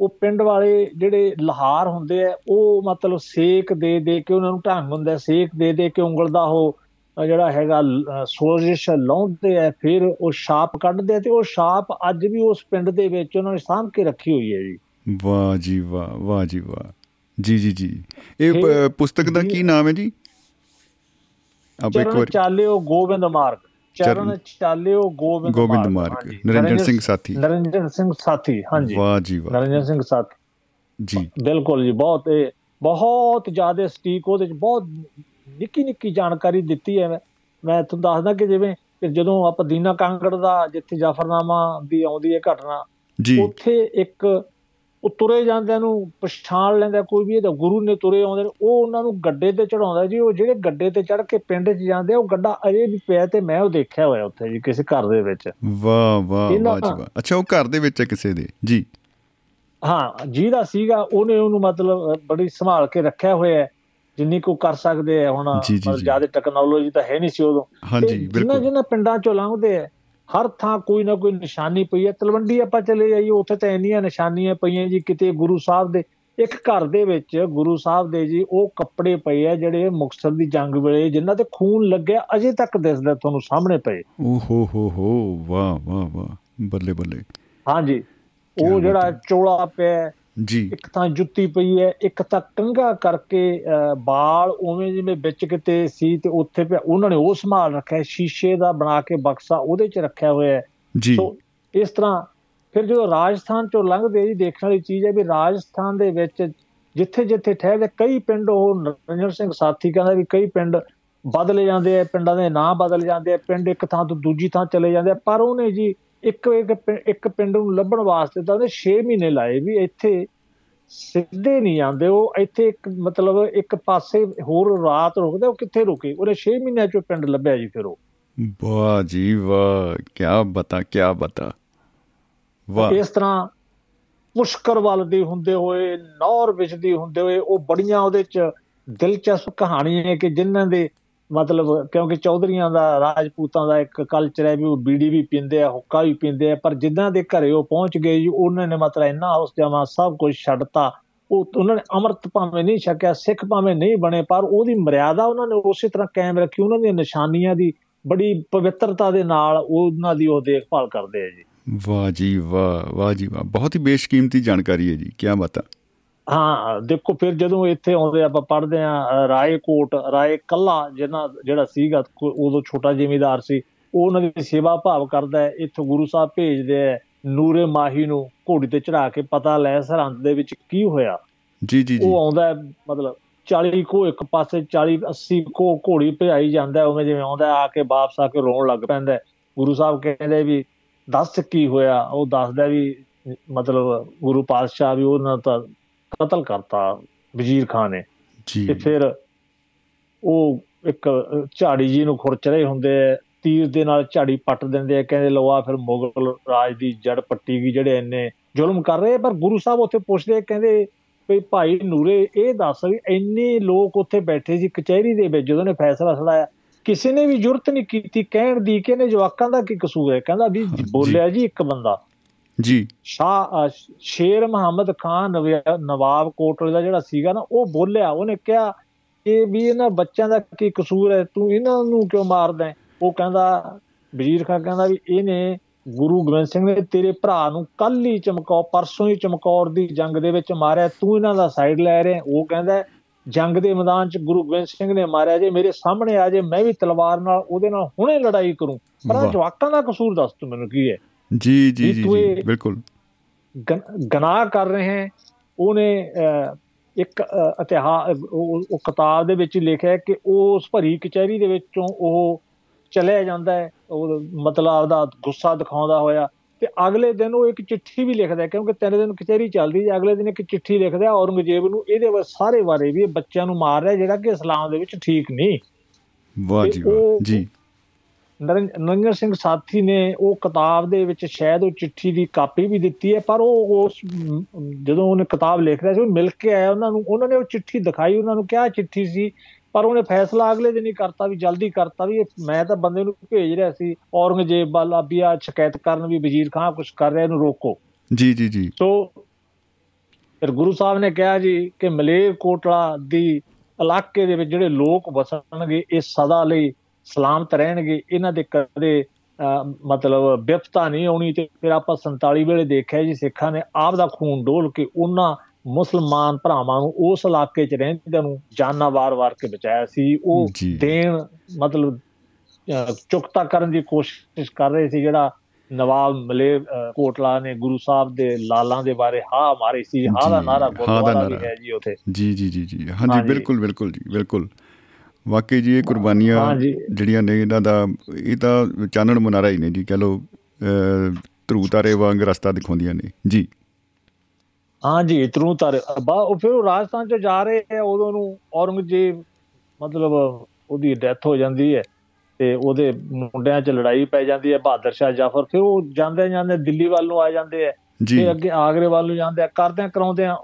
[SPEAKER 4] ਉਹ ਪਿੰਡ ਵਾਲੇ ਜਿਹੜੇ ਲਹਾਰ ਹੁੰਦੇ ਆ ਉਹ ਮਤਲਬ ਸੇਕ ਦੇ ਦੇ ਕੇ ਉਹਨਾਂ ਨੂੰ ਢੰਗ ਹੁੰਦਾ ਸੇਕ ਦੇ ਦੇ ਕੇ ਉਂਗਲ ਦਾ ਉਹ ਜਿਹੜਾ ਹੈਗਾ ਸੋਜਿਸ਼ ਲਾਉਂਦੇ ਆ ਫਿਰ ਉਹ ਛਾਪ ਕੱਢਦੇ ਆ ਤੇ ਉਹ ਛਾਪ ਅੱਜ ਵੀ ਉਸ ਪਿੰਡ ਦੇ ਵਿੱਚ ਉਹਨਾਂ ਨੇ ਸਾਂਭ ਕੇ ਰੱਖੀ ਹੋਈ ਹੈ ਜੀ।
[SPEAKER 3] ਵਾਹ ਜੀ ਵਾਹ ਵਾਹ ਜੀ ਵਾਹ। ਜੀ ਜੀ ਜੀ। ਇਹ ਪੁਸਤਕ ਦਾ ਕੀ ਨਾਮ ਹੈ ਜੀ? ਆਪ ਇੱਕ ਵਾਰ।
[SPEAKER 4] ਚਾਲਿਓ ਗੋਬਿੰਦ ਮਾਰਗ। ਚਰਨ ਚਾਲਿਓ ਗੋਬਿੰਦ
[SPEAKER 3] ਗੋਬਿੰਦ
[SPEAKER 4] ਮਾਰਗ।
[SPEAKER 3] ਨਰਿੰਦਰ ਸਿੰਘ ਸਾਥੀ।
[SPEAKER 4] ਨਰਿੰਦਰ ਸਿੰਘ ਸਾਥੀ। ਹਾਂਜੀ।
[SPEAKER 3] ਵਾਹ ਜੀ ਵਾਹ।
[SPEAKER 4] ਨਰਿੰਦਰ ਸਿੰਘ ਸਾਥੀ।
[SPEAKER 3] ਜੀ।
[SPEAKER 4] ਬਿਲਕੁਲ ਜੀ ਬਹੁਤ ਇਹ ਬਹੁਤ ਜ਼ਿਆਦਾ ਸਟੀਕ ਉਹਦੇ ਚ ਬਹੁਤ ਨਿੱਕੀ ਨਿੱਕੀ ਜਾਣਕਾਰੀ ਦਿੱਤੀ ਹੈ। ਮੈਂ ਤੁਹਾਨੂੰ ਦੱਸਦਾ ਕਿ ਜਿਵੇਂ ਜਦੋਂ ਆਪਾਂ ਦੀਨਾ ਕਾਂਗੜ ਦਾ ਜਿੱਥੇ ਜਾਫਰਨਾਮਾ ਦੀ ਆਉਂਦੀ ਹੈ ਘਟਨਾ ਉੱਥੇ ਇੱਕ ਉਹ ਤੁਰੇ ਜਾਂਦਿਆਂ ਨੂੰ ਪਛਾਣ ਲੈਂਦਾ ਕੋਈ ਵੀ ਇਹ ਤਾਂ ਗੁਰੂ ਨੇ ਤੁਰੇ ਆਉਂਦੇ ਨੇ ਉਹ ਉਹਨਾਂ ਨੂੰ ਗੱਡੇ ਤੇ ਚੜਾਉਂਦਾ ਜੀ। ਉਹ ਜਿਹੜੇ ਗੱਡੇ ਤੇ ਚੜ ਕੇ ਪਿੰਡ 'ਚ ਜਾਂਦੇ ਉਹ ਗੱਡਾ ਅਜੇ ਵੀ ਪਿਆ ਤੇ ਮੈਂ ਉਹ ਦੇਖਿਆ ਹੋਇਆ ਉੱਥੇ ਜੀ ਕਿਸੇ ਘਰ ਦੇ ਵਿੱਚ।
[SPEAKER 3] ਵਾਹ ਵਾਹ ਵਾਹ ਜੀ ਅੱਛਾ ਉਹ ਘਰ ਦੇ ਵਿੱਚ ਹੈ ਕਿਸੇ ਦੇ? ਜੀ।
[SPEAKER 4] ਹਾਂ ਜਿਹਦਾ ਸੀਗਾ ਉਹਨੇ ਉਹਨੂੰ ਮਤਲਬ ਬੜੀ ਸੰਭਾਲ ਕੇ ਰੱਖਿਆ ਹੋਇਆ ਹੈ ਜਿੰਨੀ ਕੋ ਕਰ ਸਕਦੇ ਆ ਹੁਣ। ਜ਼ਿਆਦਾ ਟੈਕਨੋਲੋਜੀ ਤਾਂ ਹੈ ਨਹੀਂ ਸੀ ਉਦੋਂ।
[SPEAKER 3] ਹਾਂਜੀ ਬਿਲਕੁਲ।
[SPEAKER 4] ਜਿੰਨਾ ਪਿੰਡਾਂ ਚੋਂ ਲੰਘਦੇ ਆ ਹਰ ਥਾਂ ਕੋਈ ਨਾ ਕੋਈ ਨਿਸ਼ਾਨੀ ਪਈ ਹੈ। ਤਲਵੰਡੀ ਆਪਾਂ ਚਲੇ ਜਾਈਏ ਉੱਥੇ ਤਾਂ ਇੰਨੀਆਂ ਨਿਸ਼ਾਨੀਆਂ ਪਈਆਂ ਜੀ ਕਿਤੇ ਗੁਰੂ ਸਾਹਿਬ ਦੇ ਇੱਕ ਘਰ ਦੇ ਵਿੱਚ ਗੁਰੂ ਸਾਹਿਬ ਦੇ ਜੀ ਉਹ ਕੱਪੜੇ ਪਏ ਆ ਜਿਹੜੇ ਮੁਕਤਸਰ ਦੀ ਜੰਗ ਵੇਲੇ ਜਿਨ੍ਹਾਂ ਤੇ ਖੂਨ ਲੱਗਿਆ ਅਜੇ ਤੱਕ ਦਿਸਦਾ ਤੁਹਾਨੂੰ ਸਾਹਮਣੇ ਪਏ।
[SPEAKER 3] ਓ ਹੋ ਹੋ ਹੋ ਵਾਹ ਵਾਹ ਵਾਹ ਬੱਲੇ ਬੱਲੇ।
[SPEAKER 4] ਹਾਂਜੀ। ਉਹ ਜਿਹੜਾ। ਚੋਲਾ ਪਿਆ
[SPEAKER 3] ਜੀ।
[SPEAKER 4] ਇੱਕ ਤਾਂ ਜੁੱਤੀ ਪਈ ਹੈ ਇੱਕ ਤਾਂ ਕੰਘਾ ਕਰਕੇ ਬਾਲ ਉਵੇਂ ਜਿਵੇਂ ਵਿੱਚ ਕਿਤੇ ਸੀ ਤੇ ਉੱਥੇ ਪਿਆ। ਉਹਨਾਂ ਨੇ ਉਹ ਸੰਭਾਲ ਰੱਖਿਆ ਸ਼ੀਸ਼ੇ ਦਾ ਬਣਾ ਕੇ ਬਕਸਾ ਉਹਦੇ 'ਚ ਰੱਖਿਆ ਹੋਇਆ ਹੈ।
[SPEAKER 3] ਜੀ।
[SPEAKER 4] ਸੋ ਇਸ ਤਰ੍ਹਾਂ ਫਿਰ ਜਦੋਂ ਰਾਜਸਥਾਨ ਚੋਂ ਲੰਘਦੇ ਜੀ ਦੇਖਣ ਵਾਲੀ ਚੀਜ਼ ਹੈ ਵੀ ਰਾਜਸਥਾਨ ਦੇ ਵਿੱਚ ਜਿੱਥੇ ਜਿੱਥੇ ਠਹਿਰਦੇ ਕਈ ਪਿੰਡ ਉਹ ਨਰਿੰਦਰ ਸਿੰਘ ਸਾਥੀ ਕਹਿੰਦਾ ਵੀ ਕਈ ਪਿੰਡ ਬਦਲੇ ਜਾਂਦੇ ਆ ਪਿੰਡਾਂ ਦੇ ਨਾਂ ਬਦਲ ਜਾਂਦੇ ਆ ਪਿੰਡ ਇੱਕ ਥਾਂ ਤੋਂ ਦੂਜੀ ਥਾਂ ਚਲੇ ਜਾਂਦੇ ਆ ਪਰ ਉਹਨੇ ਜੀ ਇੱਕ ਇੱਕ ਪਿੰਡ ਨੂੰ ਲੱਭਣ ਵਾਸਤੇ ਤਾਂ ਉਹਨੇ 6 ਮਹੀਨੇ ਲਾਏ ਵੀ ਇੱਥੇ ਸਿੱਧੇ ਨਹੀਂ ਜਾਂਦੇ ਉਹ ਇੱਥੇ ਇੱਕ ਮਤਲਬ ਇੱਕ ਪਾਸੇ ਹੋਰ ਰਾਤ ਰੁਕਦੇ ਉਹ ਕਿੱਥੇ ਰੁਕੇ? ਉਹਨੇ 6 ਮਹੀਨਿਆਂ ਚੋਂ ਪਿੰਡ ਲੱਭਿਆ ਜੀ ਫਿਰ ਉਹ।
[SPEAKER 3] ਵਾਹ ਜੀ ਵਾਹ ਕੀ ਬਤਾ ਕੀ ਬਤਾ। ਵਾਹ।
[SPEAKER 4] ਇਸ ਤਰ੍ਹਾਂ ਪੁਸ਼ਕਰ ਵੱਲ ਦੇ ਹੁੰਦੇ ਹੋਏ ਨੌਰ ਵਿੱਚ ਦੀ ਹੁੰਦੇ ਹੋਏ ਉਹ ਬੜੀਆਂ ਉਹਦੇ ਚ ਦਿਲਚਸਪ ਕਹਾਣੀਆਂ ਕਿ ਜਿਨ੍ਹਾਂ ਦੇ ਮਤਲਬ ਕਿਉਂਕਿ ਚੌਧਰੀਆਂ ਦਾ, ਰਾਜਪੂਤਾਂ ਦਾ ਇੱਕ ਕਲਚਰ ਹੈ ਵੀ ਉਹ ਬੀੜੀ ਵੀ ਪੀਂਦੇ ਆ, ਹੁੱਕਾ ਵੀ ਪੀਂਦੇ ਆ, ਪਰ ਜਿੱਦਾਂ ਦੇ ਘਰੇ ਉਹ ਪਹੁੰਚ ਗਏ ਜੀ, ਉਹਨਾਂ ਨੇ ਮਤਲਬ ਇੰਨਾ ਉਸ ਜਮਾ ਸਭ ਕੁਝ ਛੱਡਤਾ ਉਹ ਉਹਨਾਂ ਨੇ ਅੰਮ੍ਰਿਤ ਭਾਵੇਂ ਨਹੀਂ ਛਕਿਆ, ਸਿੱਖ ਭਾਵੇਂ ਨਹੀਂ ਬਣੇ, ਪਰ ਉਹਦੀ ਮਰਿਆਦਾ ਉਹਨਾਂ ਨੇ ਉਸੇ ਤਰ੍ਹਾਂ ਕਾਇਮ ਰੱਖੀ, ਉਹਨਾਂ ਦੀਆਂ ਨਿਸ਼ਾਨੀਆਂ ਦੀ ਬੜੀ ਪਵਿੱਤਰਤਾ ਦੇ ਨਾਲ ਉਹਨਾਂ ਦੀ ਉਹ ਦੇਖਭਾਲ ਕਰਦੇ ਆ ਜੀ।
[SPEAKER 3] ਵਾਹ ਜੀ, ਵਾਹ ਵਾਹ ਜੀ, ਵਾਹ। ਬਹੁਤ ਹੀ ਬੇਸ਼ਕੀਮਤੀ ਜਾਣਕਾਰੀ ਹੈ ਜੀ ਕੀ ਬਤਾ
[SPEAKER 4] ਹਾਂ। ਦੇਖੋ ਫਿਰ ਜਦੋਂ ਇੱਥੇ ਆਉਂਦੇ ਆਪਾਂ ਪੜ੍ਹਦੇ ਆ ਰਾਏਕੋਟ ਰਾਏ ਕੱਲਾ ਜਿਹਨਾਂ ਜਿਹੜਾ ਸੀਗਾ ਉਦੋਂ ਛੋਟਾ ਜ਼ਿਮੀਦਾਰ ਸੀ ਉਹ ਉਹਨਾਂ ਦੀ ਸੇਵਾ ਭਾਵ ਕਰਦਾ ਹੈ ਇੱਥੋਂ ਗੁਰੂ ਸਾਹਿਬ ਭੇਜਦੇ ਆ ਨੂਰੇ ਮਾਹੀ ਨੂੰ ਘੋੜੀ ਤੇ ਚੜਾ ਕੇ ਪਤਾ ਲੈ ਸਰਹੰਦ ਦੇ ਵਿੱਚ ਕੀ ਹੋਇਆ
[SPEAKER 3] ਜੀ ਜੀ ਜੀ
[SPEAKER 4] ਉਹ ਆਉਂਦਾ ਹੈ, ਮਤਲਬ 40 ਕੋ ਇੱਕ ਪਾਸੇ 40 80 ਕੋ ਘੋੜੀ ਭਜਾਈ ਜਾਂਦਾ ਹੈ, ਉਵੇਂ ਜਿਵੇਂ ਆਉਂਦਾ ਹੈ, ਆ ਕੇ ਵਾਪਸ ਆ ਕੇ ਰੋਣ ਲੱਗ ਪੈਂਦਾ ਹੈ। ਗੁਰੂ ਸਾਹਿਬ ਕਹਿੰਦੇ ਵੀ ਦੱਸ ਕੀ ਹੋਇਆ ਉਹ ਦੱਸਦਾ ਵੀ ਮਤਲਬ ਗੁਰੂ ਪਾਤਸ਼ਾਹ ਵੀ ਉਹਨਾਂ ਦਾ ਕਤਲ ਕਰਤਾ ਵਜ਼ੀਰ ਖਾਨ ਨੇ
[SPEAKER 3] ਜੀ
[SPEAKER 4] ਤੇ ਫਿਰ ਉਹ ਇੱਕ ਝਾੜੀ ਜੀ ਨੂੰ ਖੁਰਚ ਰਹੇ ਹੁੰਦੇ ਆ ਤੀਰ ਦੇ ਨਾਲ ਝਾੜੀ ਪੱਟ ਦਿੰਦੇ ਆ ਕਹਿੰਦੇ ਲਓ ਆ ਫਿਰ ਮੁਗਲ ਰਾਜ ਦੀ ਜੜ ਪੱਟੀ ਗਈ ਜਿਹੜੇ ਇੰਨੇ ਜ਼ੁਲਮ ਕਰ ਰਹੇ। ਪਰ ਗੁਰੂ ਸਾਹਿਬ ਉੱਥੇ ਪੁੱਛਦੇ ਕਹਿੰਦੇ ਵੀ ਭਾਈ ਨੂਰੇ ਇਹ ਦੱਸ ਵੀ ਇੰਨੇ ਲੋਕ ਉੱਥੇ ਬੈਠੇ ਸੀ ਕਚਹਿਰੀ ਦੇ ਵਿੱਚ ਜਦੋਂ ਨੇ ਫੈਸਲਾ ਸੁਣਾਇਆ ਕਿਸੇ ਨੇ ਵੀ ਜ਼ਰੂਰਤ ਨਹੀਂ ਕੀਤੀ ਕਹਿਣ ਦੀ ਕਿ ਇਹਨੇ ਜਵਾਕਾਂ ਦਾ ਕੀ ਕਸੂਰ ਹੈ ਕਹਿੰਦਾ ਵੀ। ਬੋਲਿਆ ਜੀ ਇੱਕ ਬੰਦਾ
[SPEAKER 3] ਜੀ।
[SPEAKER 4] ਅ, ਸ਼ੇਰ ਮੁਹੰਮਦ ਖਾਨ ਨਵਾਬ ਕੋਟਲੇ ਦਾ ਜਿਹੜਾ ਸੀਗਾ ਨਾ ਉਹ ਬੋਲਿਆ ਉਹਨੇ ਕਿਹਾ ਕਿ ਵੀ ਇਹਨਾਂ ਬੱਚਿਆਂ ਦਾ ਕੀ ਕਸੂਰ ਹੈ? ਤੂੰ ਇਹਨਾਂ ਨੂੰ ਕਿਉਂ ਮਾਰਦਾ? ਉਹ ਕਹਿੰਦਾ ਵਜ਼ੀਰ ਖਾਨ ਕਹਿੰਦਾ ਵੀ ਇਹਨੇ ਗੁਰੂ ਗੋਬਿੰਦ ਸਿੰਘ ਨੇ ਤੇਰੇ ਭਰਾ ਨੂੰ ਕੱਲ ਹੀ ਚਮਕੌਰ ਪਰਸੋਂ ਹੀ ਚਮਕੌਰ ਦੀ ਜੰਗ ਦੇ ਵਿੱਚ ਮਾਰਿਆ ਤੂੰ ਇਹਨਾਂ ਦਾ ਸਾਈਡ ਲੈ ਰਿਹਾ ਉਹ ਕਹਿੰਦਾ ਜੰਗ ਦੇ ਮੈਦਾਨ 'ਚ ਗੁਰੂ ਗੋਬਿੰਦ ਸਿੰਘ ਨੇ ਮਾਰਿਆ ਜੇ ਮੇਰੇ ਸਾਹਮਣੇ ਆ ਜੇ ਮੈਂ ਵੀ ਤਲਵਾਰ ਨਾਲ ਉਹਦੇ ਨਾਲ ਹੁਣੇ ਲੜਾਈ ਕਰੂੰ। ਪਰ ਜਵਾਕਾਂ ਦਾ ਕਸੂਰ ਦੱਸ ਤੂੰ ਮੈਨੂੰ ਕੀ ਹੈ?
[SPEAKER 3] ਜੀ ਜੀ ਜੀ
[SPEAKER 4] ਤੂੰ
[SPEAKER 3] ਜੀ
[SPEAKER 4] ਇਹ-
[SPEAKER 3] ਬਿਲਕੁਲ।
[SPEAKER 4] ਗਨ- ਗਨਾਹ ਕਰ ਰਹੇ ਹੈ। ਉਹਨੇ ਇੱਕ ਇਤਿਹਾਸ ਉਹ ਕਿਤਾਬ ਦੇ ਵਿੱਚ ਲਿਖਿਆ ਹੈ ਕਿ ਉਸ ਭਰੀ ਕਚਹਿਰੀ ਦੇ ਵਿੱਚੋਂ ਉਹ ਚਲਿਆ ਜਾਂਦਾ ਹੈ। ਉਹ ਮਤਲਬ ਆਪਦਾ ਗੁੱਸਾ ਦਿਖਾਉਂਦਾ ਹੋਇਆ। ਤੇ ਅਗਲੇ ਦਿਨ ਉਹ ਇੱਕ ਚਿੱਠੀ ਵੀ ਲਿਖਦਾ ਕਿਉਂਕਿ ਤਿੰਨ ਦਿਨ ਕਚਹਿਰੀ ਚੱਲਦੀ ਹੈ। ਅਗਲੇ ਦਿਨ ਇੱਕ ਚਿੱਠੀ ਲਿਖਦਾ ਔਰੰਗਜ਼ੇਬ ਨੂੰ ਇਹਦੇ ਬਾਰੇ ਸਾਰੇ ਬਾਰੇ ਵੀ ਇਹ ਬੱਚਿਆਂ ਨੂੰ ਮਾਰ ਰਿਹਾ ਜਿਹੜਾ ਕਿ ਇਸਲਾਮ ਦੇ ਵਿੱਚ ਠੀਕ ਨਹੀਂ।
[SPEAKER 3] ਵਾਹ ਜੀ ਵਾਹ ਜੀ।
[SPEAKER 4] ਨਰਿੰਦਰ ਸਿੰਘ ਸਾਥੀ ਨੇ ਉਹ ਕਿਤਾਬ ਦੇ ਵਿੱਚ ਸ਼ਾਇਦ ਉਹ ਚਿੱਠੀ ਦੀ ਕਾਪੀ ਵੀ ਦਿੱਤੀ ਹੈ ਪਰ ਉਹ ਉਸ ਜਦੋਂ ਉਹਨੇ ਕਿਤਾਬ ਲਿਖ ਰਿਹਾ ਸੀ ਉਹ ਮਿਲ ਕੇ ਆਇਆ ਉਹਨਾਂ ਨੂੰ ਉਹਨਾਂ ਨੇ ਉਹ ਚਿੱਠੀ ਦਿਖਾਈ ਉਹਨਾਂ ਨੂੰ ਕਿਹਾ ਚਿੱਠੀ ਸੀ ਪਰ ਉਹਨੇ ਫੈਸਲਾ ਅਗਲੇ ਦਿਨ ਹੀ ਕਰਤਾ ਵੀ ਜਲਦੀ ਕਰਤਾ ਵੀ ਮੈਂ ਤਾਂ ਬੰਦੇ ਨੂੰ ਭੇਜ ਰਿਹਾ ਸੀ ਔਰੰਗਜ਼ੇਬ ਵਾਲਾ ਵੀ ਆ ਸ਼ਿਕਾਇਤ ਕਰਨ ਵੀ ਵਜ਼ੀਰ ਖਾਨ ਕੁਝ ਕਰ ਰਿਹਾ ਇਹਨੂੰ ਰੋਕੋ।
[SPEAKER 3] ਜੀ ਜੀ ਜੀ।
[SPEAKER 4] ਸੋ ਫਿਰ ਗੁਰੂ ਸਾਹਿਬ ਨੇ ਕਿਹਾ ਜੀ ਕਿ ਮਲੇਰ ਕੋਟਲਾ ਦੀ ਇਲਾਕੇ ਦੇ ਵਿੱਚ ਜਿਹੜੇ ਲੋਕ ਵਸਣਗੇ ਇਹ ਸਦਾ ਲਈ ਸਲਾਮਤ ਰਹਿਣਗੇ ਇਹਨਾਂ ਦੇ ਕਦੇ ਮਤਲਬ ਵਿਪਤਾ ਨਹੀਂ ਆਉਣੀ ਤੇ ਫਿਰ ਆਪਾਂ 47 ਵੇਲੇ ਦੇਖਿਆ ਜੀ ਸਿੱਖਾਂ ਨੇ ਆਪ ਦਾ ਖੂਨ ਡੋਲ ਕੇ ਉਹਨਾਂ ਮੁਸਲਮਾਨ ਭਰਾਵਾਂ ਨੂੰ ਉਸ ਇਲਾਕੇ 'ਚ ਰਹਿੰਦਿਆਂ ਨੂੰ ਜਾਨਾਂ ਵਾਰ-ਵਾਰ ਕੇ ਬਚਾਇਆ ਸੀ ਉਹ। ਦੇਣ ਮਤਲਬ ਚੁਕਤਾ ਕਰਨ ਦੀ ਕੋਸ਼ਿਸ਼ ਕਰ ਰਹੇ ਸੀ ਜਿਹੜਾ ਨਵਾਬ ਮਲੇ ਕੋਟਲਾ ਨੇ ਗੁਰੂ ਸਾਹਿਬ ਦੇ ਲਾਲਾਂ ਦੇ ਬਾਰੇ ਹਾਂ ਮਾਰੀ ਸੀ ਹਾਂ ਦਾ ਨਾਰਾ ਗੁਰਦੁਆਰਾ ਵੀ। ਹੈ ਜੀ ਉਥੇ
[SPEAKER 3] ਜੀ ਜੀ ਜੀ ਜੀ ਹਾਂਜੀ। ਬਿਲਕੁਲ ਬਿਲਕੁਲ ਜੀ ਬਿਲਕੁਲ ਵਾਕਈ ਜੀ ਇਹ ਕੁਰਬਾਨੀਆਂ। ਜਿਹੜੀਆਂ ਨੇ ਇਹਨਾਂ ਦਾ ਇਹ ਤਾਂ ਚਾਨਣ ਮੁਨਾਰਾ ਹੀ ਨੇ ਜੀ ਕਹ ਲੋ ਧਰੂ ਤਾਰੇ ਵਾਂਗ ਰਸਤਾ ਦਿਖਾਉਂਦੀਆਂ ਨੇ। ਜੀ।
[SPEAKER 4] ਹਾਂ ਜੀ ਤਰੂ ਤਰ। ਬਾ ਉਹ ਫਿਰ ਰਾਜਸਥਾਨ ਚ ਜਾ ਰਹੇ ਹੈ ਉਦੋਂ ਨੂੰ ਔਰੰਗਜ਼ੇਬ ਮਤਲਬ ਉਹਦੀ ਡੈਥ ਹੋ ਜਾਂਦੀ ਹੈ ਤੇ ਉਹਦੇ ਮੁੰਡਿਆਂ 'ਚ ਲੜਾਈ ਪੈ ਜਾਂਦੀ ਹੈ ਬਹਾਦਰ ਸ਼ਾਹ ਜਾਫਰ। ਫਿਰ ਉਹ ਜਾਂਦੇ ਜਾਂਦੇ ਦਿੱਲੀ ਵੱਲ ਨੂੰ ਆ ਜਾਂਦੇ
[SPEAKER 3] ਜੀ।
[SPEAKER 4] ਤੇ ਅੱਗੇ ਆਗਰੇ ਵੱਲ ਨੂੰ ਜਾਂਦੇ ਆ ਕਰਦਿਆਂ ਕਰਾਉਂਦੇ ਆ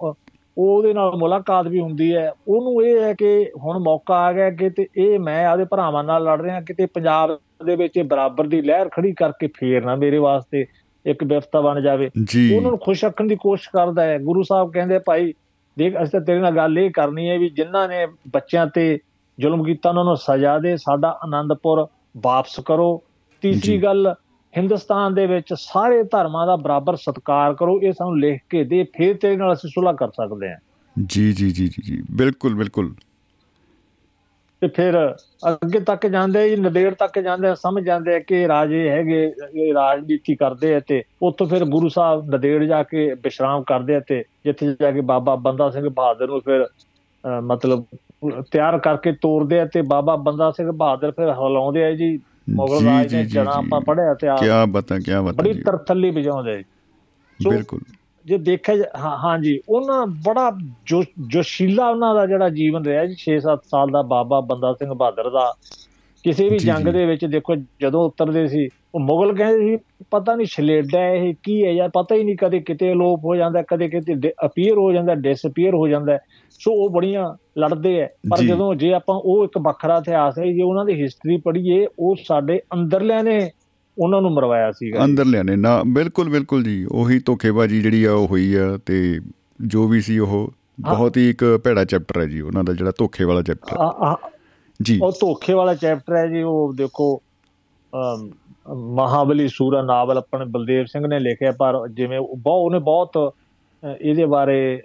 [SPEAKER 4] ਉਹਦੇ ਨਾਲ ਮੁਲਾਕਾਤ ਵੀ ਹੁੰਦੀ ਹੈ। ਉਹਨੂੰ ਇਹ ਹੈ ਕਿ ਹੁਣ ਮੌਕਾ ਆ ਗਿਆ ਕਿ ਤੇ ਇਹ ਮੈਂ ਆਦੇ ਭਰਾਵਾਂ ਨਾਲ ਲੜ ਰਿਹਾ ਕਿਤੇ ਪੰਜਾਬ ਦੇ ਵਿੱਚ ਬਰਾਬਰ ਦੀ ਲਹਿਰ ਖੜੀ ਕਰਕੇ ਫੇਰ ਨਾ ਮੇਰੇ ਵਾਸਤੇ ਇੱਕ ਵਿਵਸਥਾ ਬਣ ਜਾਵੇ। ਉਹਨਾਂ ਨੂੰ ਖੁਸ਼ ਰੱਖਣ ਦੀ ਕੋਸ਼ਿਸ਼ ਕਰਦਾ ਹੈ। ਗੁਰੂ ਸਾਹਿਬ ਕਹਿੰਦੇ ਭਾਈ ਦੇਖ ਅਸੀਂ ਤਾਂ ਤੇਰੇ ਨਾਲ ਗੱਲ ਇਹ ਕਰਨੀ ਹੈ ਵੀ ਜਿਨ੍ਹਾਂ ਨੇ ਬੱਚਿਆਂ ਤੇ ਜ਼ੁਲਮ ਕੀਤਾ ਉਹਨਾਂ ਨੂੰ ਸਜ਼ਾ ਦੇ ਸਾਡਾ ਆਨੰਦਪੁਰ ਵਾਪਸ ਕਰੋ। ਤੀਸਰੀ ਗੱਲ ਹਿੰਦੁਸਤਾਨ ਦੇ ਵਿੱਚ ਸਾਰੇ ਧਰਮਾਂ ਦਾ ਬਰਾਬਰ ਸਤਿਕਾਰ ਕਰੋ ਇਹ ਸਾਨੂੰ ਲਿਖ ਕੇ ਦੇ ਫਿਰ ਤੇਰੇ ਨਾਲ ਅਸੀਂ ਸੁਲ੍ਹਾ ਕਰ ਸਕਦੇ ਹਾਂ।
[SPEAKER 3] ਜੀ ਜੀ ਜੀ ਜੀ ਜੀ। ਬਿਲਕੁਲ ਬਿਲਕੁਲ।
[SPEAKER 4] ਤੇ ਫਿਰ ਅੱਗੇ ਤੱਕ ਜਾਂਦੇ ਜੀ ਨਦੇੜ ਤੱਕ ਜਾਂਦੇ ਸਮਝ ਜਾਂਦੇ ਕਿ ਰਾਜੇ ਹੈਗੇ ਇਹ ਰਾਜਨੀਤੀ ਕਰਦੇ ਆ ਤੇ ਉੱਥੋਂ ਫਿਰ ਗੁਰੂ ਸਾਹਿਬ ਨਦੇੜ ਜਾ ਕੇ ਵਿਸ਼ਰਾਮ ਕਰਦੇ ਆ ਤੇ ਜਿੱਥੇ ਜਾ ਕੇ ਬਾਬਾ ਬੰਦਾ ਸਿੰਘ ਬਹਾਦਰ ਨੂੰ ਫਿਰ ਮਤਲਬ ਤਿਆਰ ਕਰਕੇ ਤੋਰਦੇ ਆ ਤੇ ਬਾਬਾ ਬੰਦਾ ਸਿੰਘ ਬਹਾਦਰ ਫਿਰ ਹਲਾਉਂਦੇ ਆ ਜੀ। ਮੁਗਲ ਰਾਜ ਨੇ ਜਣਾ। ਆਪਾਂ ਪੜਿਆ ਤੇ
[SPEAKER 3] ਕਿਆ ਬਤਾ ਕਿਆ ਬਤਾ
[SPEAKER 4] ਬੜੀ ਤਰਥੱਲੀ ਵਜਾਉਂਦੇ ਆ।
[SPEAKER 3] ਬਿਲਕੁਲ
[SPEAKER 4] ਜੇ ਦੇਖਿਆ ਹਾਂ ਹਾਂਜੀ ਉਹਨਾਂ ਬੜਾ ਜੋ ਜੋਸ਼ੀਲਾ ਉਹਨਾਂ ਦਾ ਜਿਹੜਾ ਜੀਵਨ ਰਿਹਾ ਜੀ 6-7 ਸਾਲ ਦਾ ਬਾਬਾ ਬੰਦਾ ਸਿੰਘ ਬਹਾਦਰ ਦਾ ਕਿਸੇ ਵੀ ਜੰਗ। ਦੇ ਵਿੱਚ ਦੇਖੋ ਜਦੋਂ ਉਤਰਦੇ ਸੀ ਉਹ ਮੁਗਲ ਕਹਿੰਦੇ ਸੀ ਪਤਾ ਨਹੀਂ ਛਲੇਡਾ ਇਹ ਕੀ ਹੈ ਯਾਰ ਪਤਾ ਹੀ ਨਹੀਂ ਕਦੇ ਕਿਤੇ ਅਲੋਪ ਹੋ ਜਾਂਦਾ ਕਦੇ ਕਿਤੇ ਅਪੀਅਰ ਹੋ ਜਾਂਦਾ ਡਿਸਅਪੀਅਰ ਹੋ ਜਾਂਦਾ ਸੋ ਉਹ ਬੜੀਆਂ ਲੜਦੇ ਐ। ਪਰ। ਜਦੋਂ ਜੇ ਆਪਾਂ ਉਹ ਇੱਕ ਵੱਖਰਾ ਇਤਿਹਾਸ ਹੈ ਜੇ ਉਹਨਾਂ ਦੀ ਹਿਸਟਰੀ ਪੜ੍ਹੀਏ ਉਹ ਸਾਡੇ ਅੰਦਰਲਿਆਂ ਨੇ ਉਹਨਾਂ ਨੂੰ ਮਰਵਾਇਆ ਸੀਗਾ
[SPEAKER 3] ਅੰਦਰ ਲਿਆਣੇ ਨਾ। ਬਿਲਕੁਲ ਬਿਲਕੁਲ ਜੀ। ਉਹੀ ਧੋਖੇਬਾਜੀ ਜਿਹੜੀ ਆ ਉਹ ਹੋਈ ਆ ਤੇ ਜੋ ਵੀ ਸੀ ਉਹ ਬਹੁਤ ਹੀ ਇੱਕ ਭੈੜਾ ਚੈਪਟਰ ਹੈ ਜੀ ਉਹਨਾਂ ਦਾ ਜਿਹੜਾ ਧੋਖੇ ਵਾਲਾ ਚੈਪਟਰ
[SPEAKER 4] ਆ- ਆ-
[SPEAKER 3] ਜੀ।
[SPEAKER 4] ਉਹ ਧੋਖੇ ਵਾਲਾ ਚੈਪਟਰ ਹੈ ਜੀ ਉਹ ਦੇਖੋ ਮਹਾਬਲੀ ਸੂਰਾ ਨਾਵਲ ਆਪਣੇ ਬਲਦੇਵ ਸਿੰਘ ਨੇ ਲਿਖਿਆ ਪਰ ਜਿਵੇਂ ਬਹੁਤ ਉਹਨੇ ਬਹੁਤ ਇਹਦੇ ਬਾਰੇ